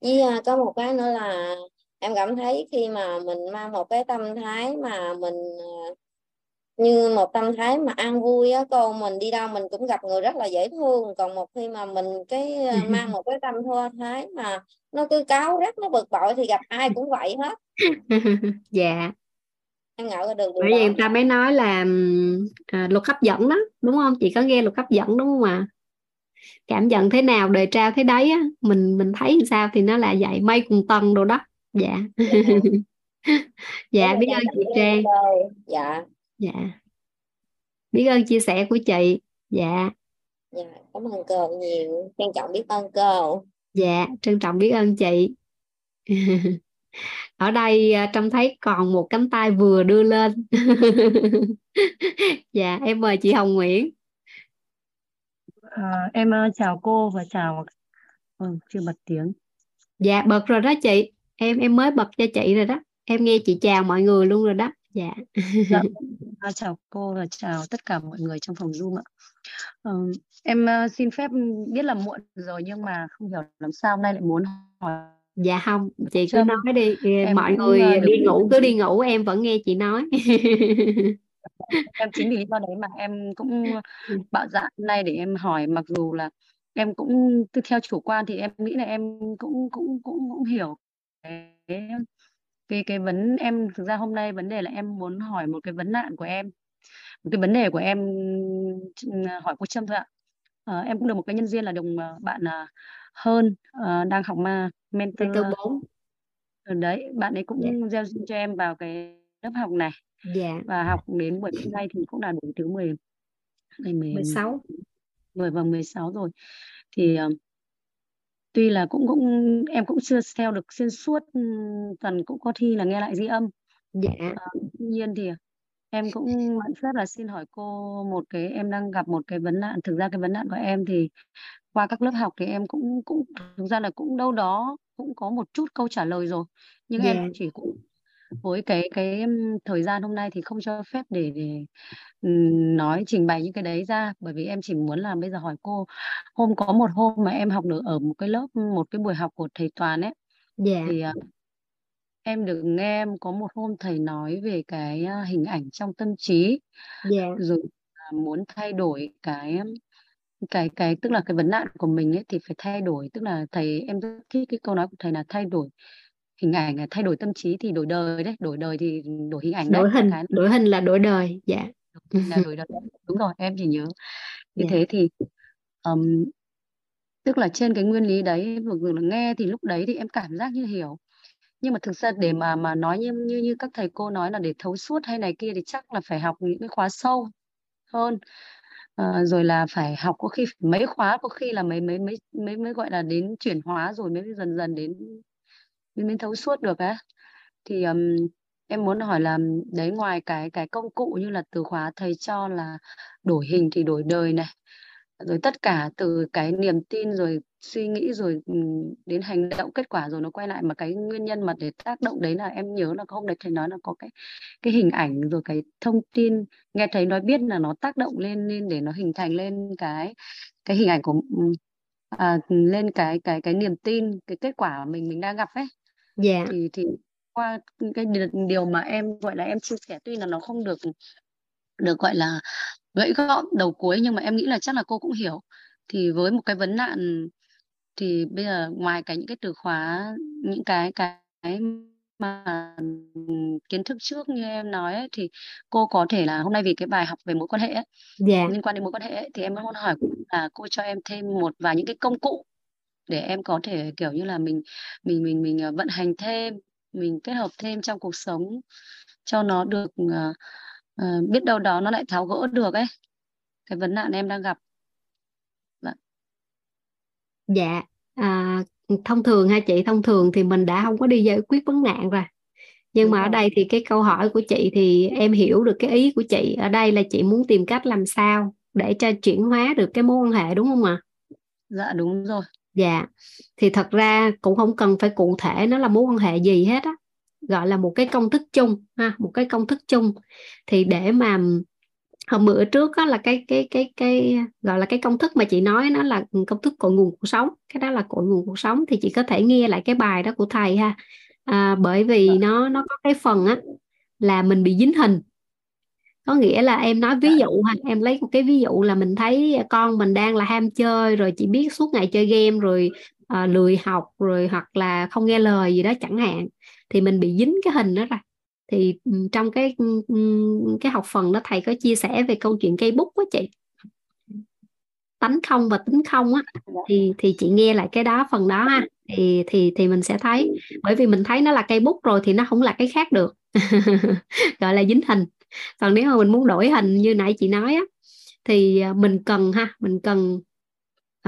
với à, có một cái nữa là em cảm thấy khi mà mình mang một cái tâm thái mà mình à, như một tâm thái mà an vui á cô mình đi đâu mình cũng gặp người rất là dễ thương. Còn một khi mà mình cái ờ, [LAUGHS] mang một cái tâm thua thái mà nó cứ cáo rất nó bực bội thì gặp ai cũng vậy hết. [LAUGHS] Dạ. Em ra được bởi vì người ta mới nói là à, luật hấp dẫn đó đúng không? Chị có nghe luật hấp dẫn đúng không ạ? À? cảm nhận thế nào đời trao thế đấy á mình mình thấy làm sao thì nó là vậy mây cùng tầng đồ đó. Dạ. Dạ. [LAUGHS] Biết ơn chị trang. dạ dạ. Biết ơn chia sẻ của chị. Dạ. Dạ cảm ơn cô nhiều. Trân trọng biết ơn cô. Dạ trân trọng biết ơn chị. [LAUGHS] Ở đây à, trông thấy còn một cánh tay vừa đưa lên. [LAUGHS] Dạ em mời chị Hồng Nguyễn. À, em uh, chào cô và chào ừ, chưa bật tiếng. Dạ bật rồi đó chị. Em em mới bật cho chị rồi đó. Em nghe chị chào mọi người luôn rồi đó dạ, dạ. [LAUGHS] À, chào cô và chào tất cả mọi người trong phòng Zoom ạ. Ừ, em uh, xin phép biết là muộn rồi nhưng mà không hiểu làm sao hôm nay lại muốn hỏi. Dạ không, chị cứ nói đi, em mọi người uh, đi ngủ cứ đi ngủ em vẫn nghe chị nói. [LAUGHS] em chính vì lý do đấy mà em cũng ừ. bảo dạ hôm nay để em hỏi mặc dù là em cũng theo chủ quan thì em nghĩ là em cũng cũng cũng cũng hiểu cái cái cái vấn em thực ra hôm nay vấn đề là em muốn hỏi một cái vấn nạn của em một cái vấn đề của em hỏi cô Trâm thôi ạ à, em cũng được một cái nhân viên là đồng ờ, bạn uh, hơn uh, đang học ma mentor bốn đấy bạn ấy cũng yeah. Dạ. gieo cho em vào cái lớp học này yeah. Dạ. và học đến buổi hôm nay thì cũng là buổi thứ 10 ngày 10, 16 10 và 16 rồi thì uh, tuy là cũng cũng em cũng chưa theo được xuyên suốt tuần cũng có thi là nghe lại ghi âm. Dạ. À, tuy nhiên thì em cũng mạn phép là xin hỏi cô một cái em đang gặp một cái vấn nạn thực ra cái vấn nạn của em thì qua các lớp học thì em cũng cũng thực ra là cũng đâu đó cũng có một chút câu trả lời rồi. Nhưng yeah. em chỉ cũng với cái cái thời gian hôm nay thì không cho phép để để nói trình bày những cái đấy ra bởi vì em chỉ muốn là bây giờ hỏi cô hôm có một hôm mà em học được ở một cái lớp một cái buổi học của thầy Toàn ấy yeah. thì uh, em được nghe em có một hôm thầy nói về cái hình ảnh trong tâm trí yeah. rồi uh, muốn thay đổi cái cái cái tức là cái vấn nạn của mình ấy thì phải thay đổi tức là thầy em rất thích cái câu nói của thầy là thay đổi hình ảnh là thay đổi tâm trí thì đổi đời đấy đổi đời thì đổi hình ảnh đổi đấy hình cái... đổi hình là đổi đời dạ. Là đổi đời đúng rồi em chỉ nhớ. Như yeah. thế thì um, tức là trên cái nguyên lý đấy vừa là nghe thì lúc đấy thì em cảm giác như hiểu. Nhưng mà thực ra để mà mà nói như như như các thầy cô nói là để thấu suốt hay này kia thì chắc là phải học những cái khóa sâu hơn. À, rồi là phải học có khi mấy khóa có khi là mấy mấy mấy mấy mới gọi là đến chuyển hóa rồi mới dần dần đến mình mới thấu suốt được á. Thì um, em muốn hỏi là đấy ngoài cái cái công cụ như là từ khóa thầy cho là đổi hình thì đổi đời này rồi tất cả từ cái niềm tin rồi suy nghĩ rồi đến hành động kết quả rồi nó quay lại mà cái nguyên nhân mà để tác động đấy là em nhớ là hôm đấy thầy nói là có cái cái hình ảnh rồi cái thông tin nghe thấy nói biết là nó tác động lên lên để nó hình thành lên cái cái hình ảnh của à, lên cái cái cái niềm tin cái kết quả mình mình đang gặp ấy dạ. Thì thì qua cái điều mà em gọi là em chia sẻ tuy là nó không được được gọi là gãy gọn đầu cuối nhưng mà em nghĩ là chắc là cô cũng hiểu. Thì với một cái vấn nạn thì bây giờ ngoài cái những cái từ khóa những cái cái mà kiến thức trước như em nói ấy, thì cô có thể là hôm nay vì cái bài học về mối quan hệ ấy, dạ. liên quan đến mối quan hệ ấy, thì em muốn hỏi là cô cho em thêm một vài những cái công cụ để em có thể kiểu như là mình mình mình mình ờ, vận hành thêm mình kết hợp thêm trong cuộc sống cho nó được uh, uh, biết đâu đó nó lại tháo gỡ được ấy. Cái vấn nạn em đang gặp. Dạ. dạ à, thông thường ha chị thông thường thì mình đã không có đi giải quyết vấn nạn rồi. Nhưng đúng mà ở đây thì cái câu hỏi của chị thì em hiểu được cái ý của chị. Ở đây là chị muốn tìm cách làm sao để cho chuyển hóa được cái mối quan hệ đúng không ạ? Dạ đúng rồi dạ. Thì thật ra cũng không cần phải cụ thể nó là mối quan hệ gì hết á. Gọi là một cái công thức chung ha một cái công thức chung. Thì để mà hôm bữa trước đó là cái cái cái cái gọi là cái công thức mà chị nói nó là công thức cội nguồn cuộc sống. Cái đó là cội nguồn cuộc sống thì chị có thể nghe lại cái bài đó của thầy ha. À, bởi vì nó nó có cái phần á là mình bị dính hình có nghĩa là em nói ví dụ ha em lấy một cái ví dụ là mình thấy con mình đang là ham chơi rồi chỉ biết suốt ngày chơi game rồi à, lười học rồi hoặc là không nghe lời gì đó chẳng hạn thì mình bị dính cái hình đó rồi thì ừ, trong cái ừ, ừ, cái học phần đó thầy có chia sẻ về câu chuyện cây bút á chị. Tánh không và tính không á thì thì chị nghe lại cái đó phần đó ha thì thì thì mình sẽ thấy. Bởi vì mình thấy nó là cây bút rồi thì nó không là cái khác được. [LAUGHS] Gọi là dính hình còn nếu mà mình muốn đổi hình như nãy chị nói á thì à, mình cần ha mình cần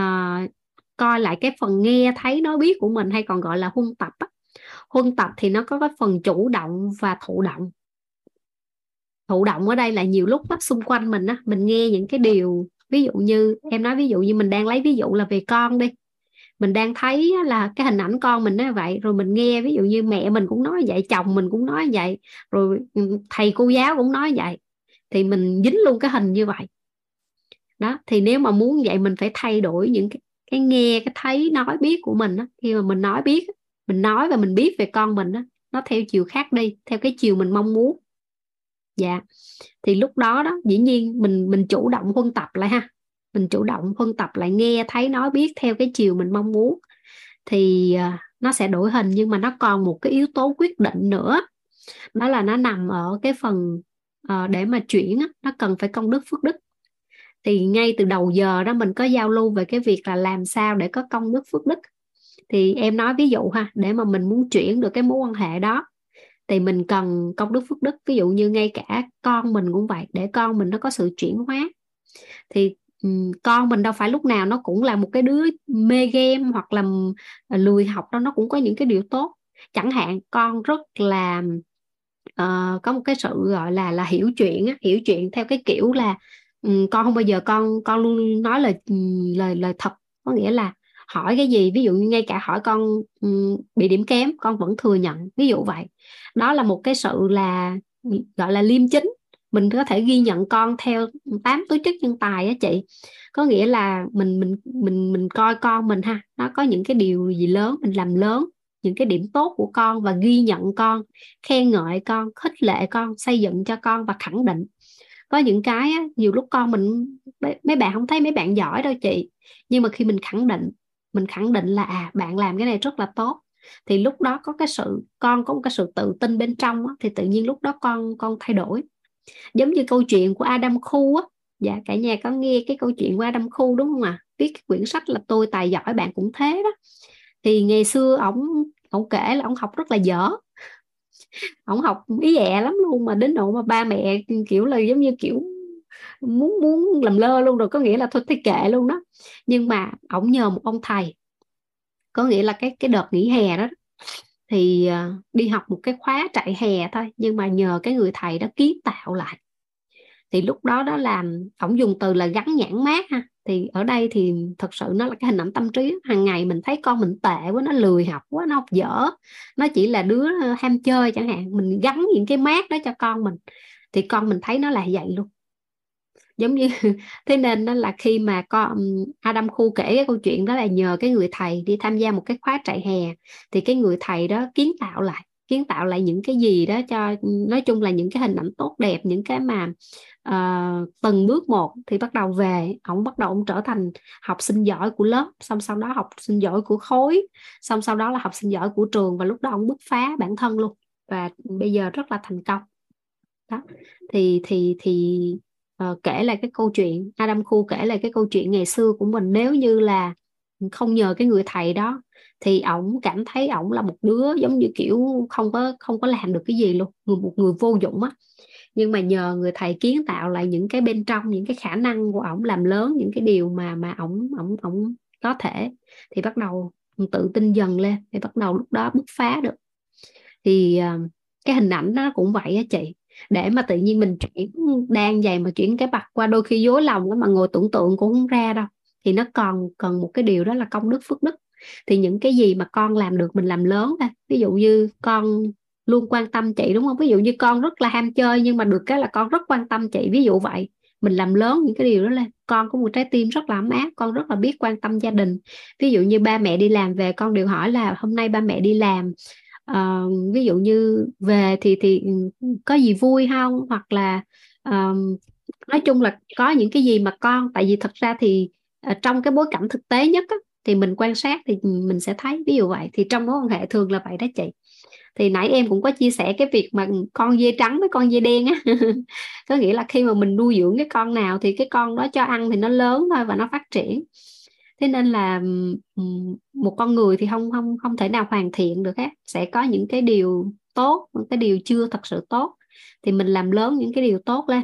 uh, coi lại cái phần nghe thấy nói biết của mình hay còn gọi là huân tập á. Huân tập thì nó có cái phần chủ động và thụ động. Thụ động ở đây là nhiều lúc á, xung quanh mình á mình nghe những cái điều ví dụ như em nói ví dụ như mình đang lấy ví dụ là về con đi mình đang thấy là cái hình ảnh con mình nó vậy rồi mình nghe ví dụ như mẹ mình cũng nói vậy chồng mình cũng nói vậy rồi ừ, thầy cô giáo cũng nói vậy thì mình dính luôn cái hình như vậy. Đó thì nếu mà muốn vậy mình phải thay đổi những cái, cái nghe cái thấy nói biết của mình đó. khi mà mình nói biết mình nói và mình biết về con mình đó, nó theo chiều khác đi theo cái chiều mình mong muốn. Dạ. Thì lúc đó đó dĩ nhiên mình mình chủ động huân tập lại ha mình chủ động phân tập lại nghe thấy nói biết theo cái chiều mình mong muốn. Thì à, nó sẽ đổi hình nhưng mà nó còn một cái yếu tố quyết định nữa. Đó là nó nằm ở cái phần uh, để mà chuyển nó cần phải công đức phước đức. Thì ngay từ đầu giờ đó mình có giao lưu về cái việc là làm sao để có công đức phước đức. Thì em nói ví dụ ha để mà mình muốn chuyển được cái mối quan hệ đó thì mình cần công đức phước đức. Ví dụ như ngay cả con mình cũng vậy để con mình nó có sự chuyển hóa. Thì con mình đâu phải lúc nào nó cũng là một cái đứa mê game hoặc là ờ, lười học đâu nó cũng có những cái điều tốt. Chẳng hạn con rất là uh, có một cái sự gọi là là hiểu chuyện hiểu chuyện theo cái kiểu là um, con không bao giờ con con luôn nói lời lời lời thật. Có nghĩa là hỏi cái gì ví dụ như ngay cả hỏi con um, bị điểm kém con vẫn thừa nhận ví dụ vậy. Đó là một cái sự là gọi là liêm chính mình có thể ghi nhận con theo tám tố chất nhân tài á chị. Có nghĩa là mình mình mình mình coi con mình ha nó có những cái điều gì lớn mình làm lớn những cái điểm tốt của con và ghi nhận con khen ngợi con khích lệ con xây dựng cho con và khẳng định. Có những cái á, nhiều lúc con mình mấy bạn không thấy mấy bạn giỏi đâu chị. Nhưng mà khi mình khẳng định mình khẳng định là à bạn làm cái này rất là tốt thì lúc đó có cái sự con có một cái sự tự tin bên trong á, thì tự nhiên lúc đó con con thay đổi giống như câu chuyện của Adam Khu á. Dạ cả nhà có nghe cái câu chuyện của Adam Khu đúng không ạ? À? viết cái quyển sách là tôi tài giỏi bạn cũng thế đó. Thì ngày xưa ổng ổng kể là ổng học rất là dở. Ổng học ý ẹ lắm luôn mà đến độ mà ba mẹ, kiểu là giống như kiểu muốn muốn làm lơ luôn rồi, có nghĩa là thôi thì kệ luôn đó. Nhưng mà ổng nhờ một ông thầy. Có nghĩa là cái cái đợt nghỉ hè đó thì ờ, đi học một cái khóa trại hè thôi, nhưng mà nhờ cái người thầy đó kiến tạo lại. Thì lúc đó đó làm ổng dùng từ là gắn nhãn mát ha. Thì ở đây thì thật sự nó là cái hình ảnh tâm trí. Hàng ngày mình thấy con mình tệ quá, nó lười học quá, nó học dở. Nó chỉ là đứa ờ, ham chơi chẳng hạn. Mình gắn những cái mát đó cho con mình. Thì con mình thấy nó là vậy luôn giống như [LAUGHS] thế nên đó là khi mà con Adam Khu kể cái câu chuyện đó là nhờ cái người thầy đi tham gia một cái khóa trại hè thì cái người thầy đó kiến tạo lại kiến tạo lại những cái gì đó cho nói chung là những cái hình ảnh tốt đẹp những cái mà uh, từng bước một thì bắt đầu về. Ông bắt đầu ông trở thành học sinh giỏi của lớp xong sau đó học sinh giỏi của khối xong sau đó là học sinh giỏi của trường và lúc đó ông bứt phá bản thân luôn và bây giờ rất là thành công. Đó. Thì thì thì uh, kể lại cái câu chuyện Adam Khu kể lại cái câu chuyện ngày xưa của mình. Nếu như là không nhờ cái người thầy đó thì ổng cảm thấy ổng là một đứa giống như kiểu không có không có làm được cái gì luôn người một người vô dụng á. Nhưng mà nhờ người thầy kiến tạo lại những cái bên trong những cái khả năng của ổng làm lớn những cái điều mà mà ổng ổng ổng có thể thì bắt đầu tự tin dần lên thì bắt đầu lúc đó bứt phá được. Thì ờ, cái hình ảnh đó cũng vậy á chị để mà tự nhiên mình chuyển, đang dày mà chuyển cái bạc qua đôi khi dối lòng mà ngồi tưởng tượng cũng không ra đâu. Thì nó còn cần một cái điều đó là công đức phước đức. Thì những cái gì mà con làm được mình làm lớn ra ví dụ như con luôn quan tâm chị đúng không? Ví dụ như con rất là ham chơi nhưng mà được cái là con rất quan tâm chị. Ví dụ vậy. Mình làm lớn những cái điều đó lên. Con có một trái tim rất là ấm áp, con rất là biết quan tâm gia đình. Ví dụ như ba mẹ đi làm về, con đều hỏi là hôm nay ba mẹ đi làm à, ví dụ như về thì thì có gì vui không? Hoặc là à, nói chung là có những cái gì mà con tại vì thật ra thì ờ, trong cái bối cảnh thực tế nhất á, thì mình quan sát thì mình sẽ thấy ví dụ vậy. Thì trong mối quan hệ thường là vậy đó chị. Thì nãy em cũng có chia sẻ cái việc mà con dê trắng với con dê đen á. [LAUGHS] Có nghĩa là khi mà mình nuôi dưỡng cái con nào thì cái con đó cho ăn thì nó lớn thôi và nó phát triển thế nên là một con người thì không không không thể nào hoàn thiện được hết. Sẽ có những cái điều tốt những cái điều chưa thật sự tốt. Thì mình làm lớn những cái điều tốt lên.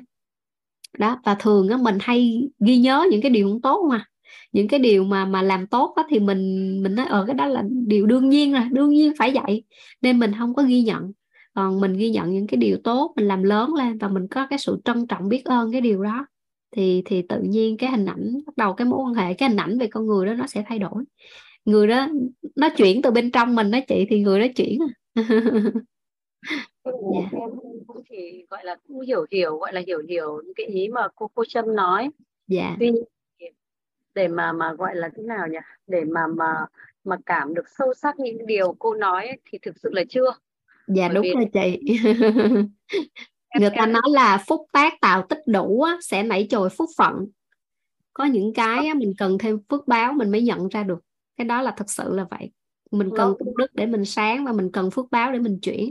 Đó và thường á mình hay ghi nhớ những cái điều không tốt mà. Những cái điều mà mà làm tốt á, thì mình mình nói ở cái đó là điều đương nhiên rồi đương nhiên phải vậy. Nên mình không có ghi nhận. Còn mình ghi nhận những cái điều tốt mình làm lớn lên và mình có cái sự trân trọng biết ơn cái điều đó thì thì tự nhiên cái hình ảnh bắt đầu cái mối quan hệ cái hình ảnh về con người đó nó sẽ thay đổi. Người đó nó chuyển từ bên trong mình đó chị thì người đó chuyển à. Yeah. [LAUGHS] em cũng chỉ gọi là cũng hiểu hiểu gọi là hiểu hiểu những cái ý mà cô cô Trâm nói. Dạ. Tuy nhiên để mà mà gọi là thế nào nhỉ? Để mà mà mà cảm được sâu sắc những điều cô nói thì thực sự là chưa. Dạ Bởi đúng vì... rồi chị [LAUGHS] người ta nói là phúc tác tạo tích đủ á, sẽ nảy trồi phúc phận. Có những cái á, mình cần thêm phước báo mình mới nhận ra được. Cái đó là thật sự là vậy. Mình cần phước đức để mình sáng và mình cần phước báo để mình chuyển.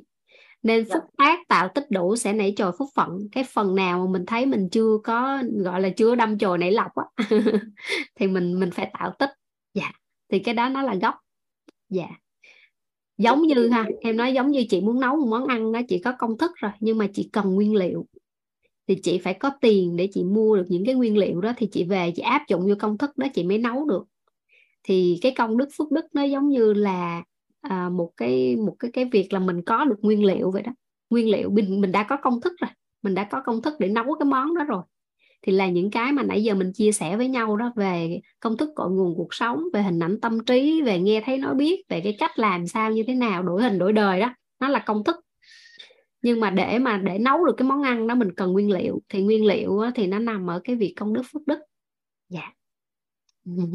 Nên dạ. phúc tác tạo tích đủ sẽ nảy trồi phúc phận. Cái phần nào mà mình thấy mình chưa có gọi là chưa đâm chồi nảy lọc á [LAUGHS] thì mình mình phải tạo tích. Dạ. Thì cái đó nó là gốc. Dạ giống như ha em nói giống như chị muốn nấu một món ăn đó chị có công thức rồi nhưng mà chị cần nguyên liệu. Thì chị phải có tiền để chị mua được những cái nguyên liệu đó thì chị về chị áp dụng vô công thức đó chị mới nấu được. Thì cái công đức phước đức nó giống như là à, một cái một cái cái việc là mình có được nguyên liệu vậy đó. Nguyên liệu mình mình đã có công thức rồi mình đã có công thức để nấu cái món đó rồi thì là những cái mà nãy giờ mình chia sẻ với nhau đó về công thức cội nguồn cuộc sống về hình ảnh tâm trí về nghe thấy nói biết về cái cách làm sao như thế nào đổi hình đổi đời đó nó là công thức nhưng mà để mà để nấu được cái món ăn đó mình cần nguyên liệu thì nguyên liệu thì nó nằm ở cái việc công đức phước đức dạ yeah.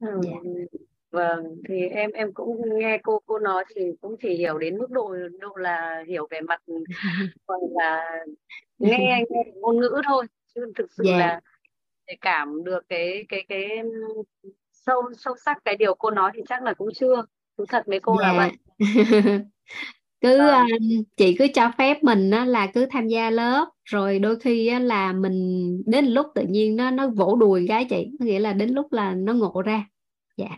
[LAUGHS] yeah. Vâng, thì em em cũng nghe cô cô nói thì cũng chỉ hiểu đến mức độ độ là hiểu về mặt [LAUGHS] gọi là nghe nghe ngôn ngữ thôi chứ thực sự Dạ. là để cảm được cái cái cái sâu sâu sắc cái điều cô nói thì chắc là cũng chưa. Thú thật với cô là Dạ. vậy. [LAUGHS] cứ à, chị cứ cho phép mình á, là cứ tham gia lớp rồi đôi khi á, là mình đến lúc tự nhiên nó nó vỗ đùi cái chị nghĩa là đến lúc là nó ngộ ra dạ Dạ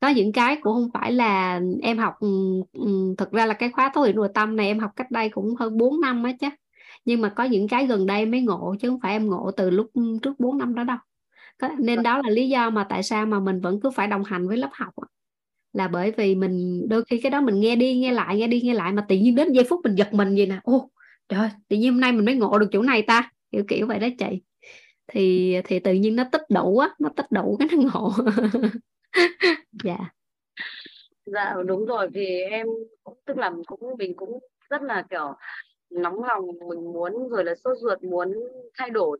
có những cái cũng không phải là em học ừ, ừ, thực ra là cái khóa thấu hiểu nội tâm này em học cách đây cũng hơn 4 năm á chứ. Nhưng mà có những cái gần đây mới ngộ chứ không phải em ngộ từ lúc trước 4 năm đó đâu. Nên đó là lý do mà tại sao mà mình vẫn cứ phải đồng hành với lớp học là bởi vì mình, đôi khi cái đó mình nghe đi, nghe lại, nghe đi, nghe lại mà tự nhiên đến giây phút mình giật mình gì nè. Ô trời tự nhiên hôm nay mình mới ngộ được chỗ này ta. Kiểu kiểu vậy đó chị. Thì thì tự nhiên nó tích đủ á, nó tích đủ cái nó ngộ. [LAUGHS] dạ. Dạ đúng rồi vì em cũng tức là cũng mình cũng rất là kiểu nóng lòng mình muốn rồi là sốt ruột muốn thay đổi.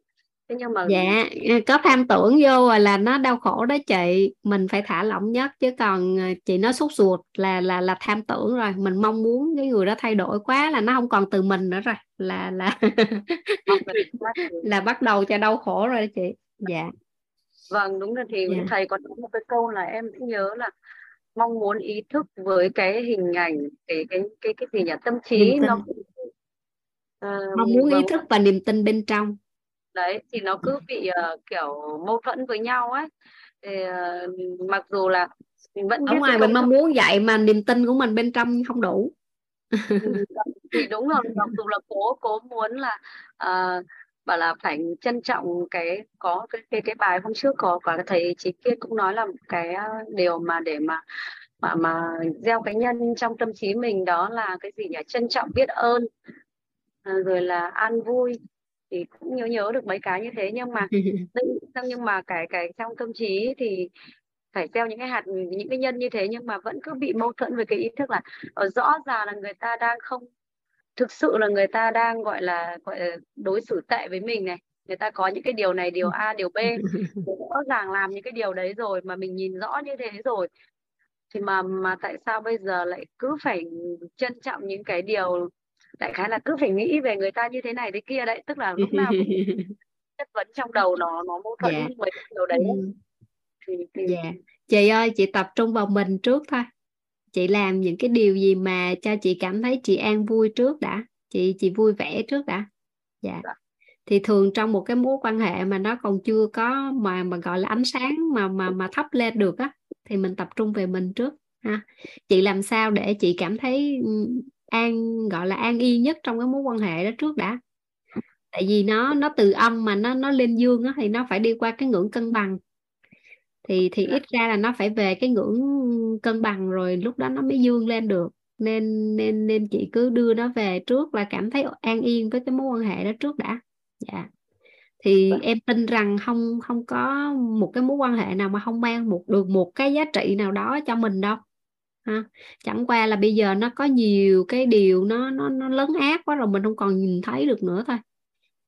Thế nhưng mà dạ có tham tưởng vô rồi là nó đau khổ đó chị. Mình phải thả lỏng nhất chứ còn ờ, chị nói sốt ruột là là là tham tưởng rồi. Mình mong muốn cái người đó thay đổi quá là nó không còn từ mình nữa rồi. Là là [LAUGHS] là bắt đầu cho đau khổ rồi đó chị. Dạ vâng đúng là thì dạ. thầy có một cái câu là em cũng nhớ là mong muốn ý thức với cái hình ảnh cái cái cái cái gì nhỉ tâm trí nó uh, mong muốn vâng. ý thức và niềm tin bên trong đấy thì nó cứ bị uh, kiểu mâu thuẫn với nhau ấy thì, uh, mặc dù là mình vẫn ở ngoài mình mong muốn vậy mà niềm tin của mình bên trong không đủ thì đúng rồi mặc dù là cố cố muốn là uh, bảo là phải trân trọng cái có cái cái, cái bài hôm trước có cả thầy chị kia cũng nói là cái điều mà để mà mà mà gieo cái nhân trong tâm trí mình đó là cái gì nhỉ? Trân trọng biết ơn à, rồi là an vui. Thì cũng nhớ nhớ được mấy cái như thế. Nhưng mà [LAUGHS] nhưng mà cái cái trong tâm trí thì phải gieo những cái hạt những cái nhân như thế. Nhưng mà vẫn cứ bị mâu thuẫn với cái ý thức là ờ, rõ ràng là người ta đang không thực sự là người ta đang gọi là gọi là đối xử tệ với mình này người ta có những cái điều này điều A điều B rõ ràng làm những cái điều đấy rồi mà mình nhìn rõ như thế rồi thì mà mà tại sao bây giờ lại cứ phải trân trọng những cái điều đại khái là cứ phải nghĩ về người ta như thế này thế kia đấy tức là lúc nào cũng [LAUGHS] chất vấn trong đầu nó nó mâu thuẫn yeah. với điều đấy ừ. thì, thì... Yeah. chị ơi chị tập trung vào mình trước thôi chị làm những cái điều gì mà cho chị cảm thấy chị an vui trước đã? Chị chị vui vẻ trước đã? Dạ. Dạ. Thì thường trong một cái mối quan hệ mà nó còn chưa có mà mà gọi là ánh sáng mà mà mà thắp lên được á thì mình tập trung về mình trước ha. Chị làm sao để chị cảm thấy an gọi là an yên nhất trong cái mối quan hệ đó trước đã? Tại vì nó nó từ âm mà nó nó lên dương á thì nó phải đi qua cái ngưỡng cân bằng thì thì ít ra là nó phải về cái ngưỡng cân bằng rồi lúc đó nó mới dương lên được. Nên nên nên chị cứ đưa nó về trước là cảm thấy an yên với cái mối quan hệ đó trước đã. Dạ. Thì vâng. em tin rằng không không có một cái mối quan hệ nào mà không mang một được một cái giá trị nào đó cho mình đâu ha. Chẳng qua là bây giờ nó có nhiều cái điều nó nó nó lấn át quá rồi mình không còn nhìn thấy được nữa thôi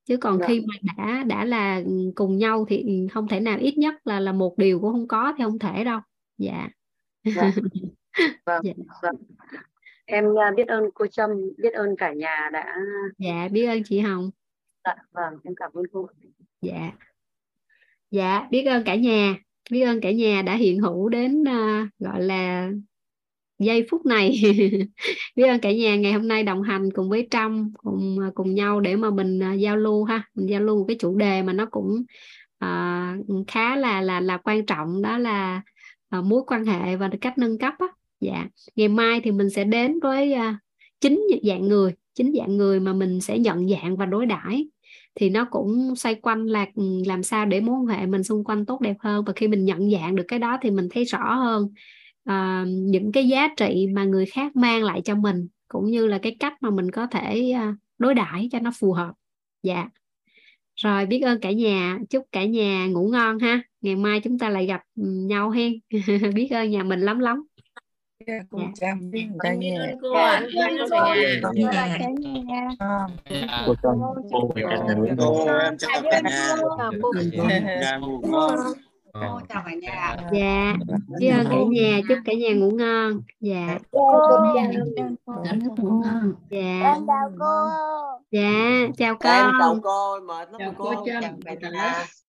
chứ còn dạ. khi mà đã đã là cùng nhau thì không thể nào ít nhất là là một điều cũng không có thì không thể đâu dạ, dạ. vâng, [LAUGHS] dạ. vâng. em à, biết ơn cô Trâm biết ơn cả nhà đã dạ biết ơn chị Hồng dạ vâng em cảm ơn cô dạ dạ biết ơn cả nhà biết ơn cả nhà đã hiện hữu đến uh, gọi là giây phút này [LAUGHS] biết ơn cả nhà ngày hôm nay đồng hành cùng với Trâm cùng à, cùng nhau để mà mình à, giao lưu ha. Mình giao lưu một cái chủ đề mà nó cũng uh, khá là là là quan trọng đó là uh, mối quan hệ và cách nâng cấp á. Dạ. Ngày mai thì mình sẽ đến với uh, chính dạng người chính dạng người mà mình sẽ nhận dạng và đối đãi. Thì nó cũng xoay quanh là ừ, làm sao để mối quan hệ mình xung quanh tốt đẹp hơn. Và khi mình nhận dạng được cái đó thì mình thấy rõ hơn uh, những cái giá trị mà người khác mang lại cho mình cũng như là cái cách mà mình có thể uh, đối đãi cho nó phù hợp. Dạ. Rồi biết ơn cả nhà. Chúc cả nhà ngủ ngon ha. Ngày mai chúng ta lại gặp ừ, nhau hen. [LAUGHS] Biết ơn nhà mình lắm lắm. Dạ. cô chăm biết cả nhà. cô ạ. cả nhà. cô cô. Cả nhà. Cô chào cả nhà. Dạ, biết ơn cả nhà, chúc cả nhà ngủ ngon. Dạ. Cô. ngủ ngon. Dạ. Chào cô. Dạ, chào con. Em chào cô, mệt lắm chào cô. Chào cả nhà.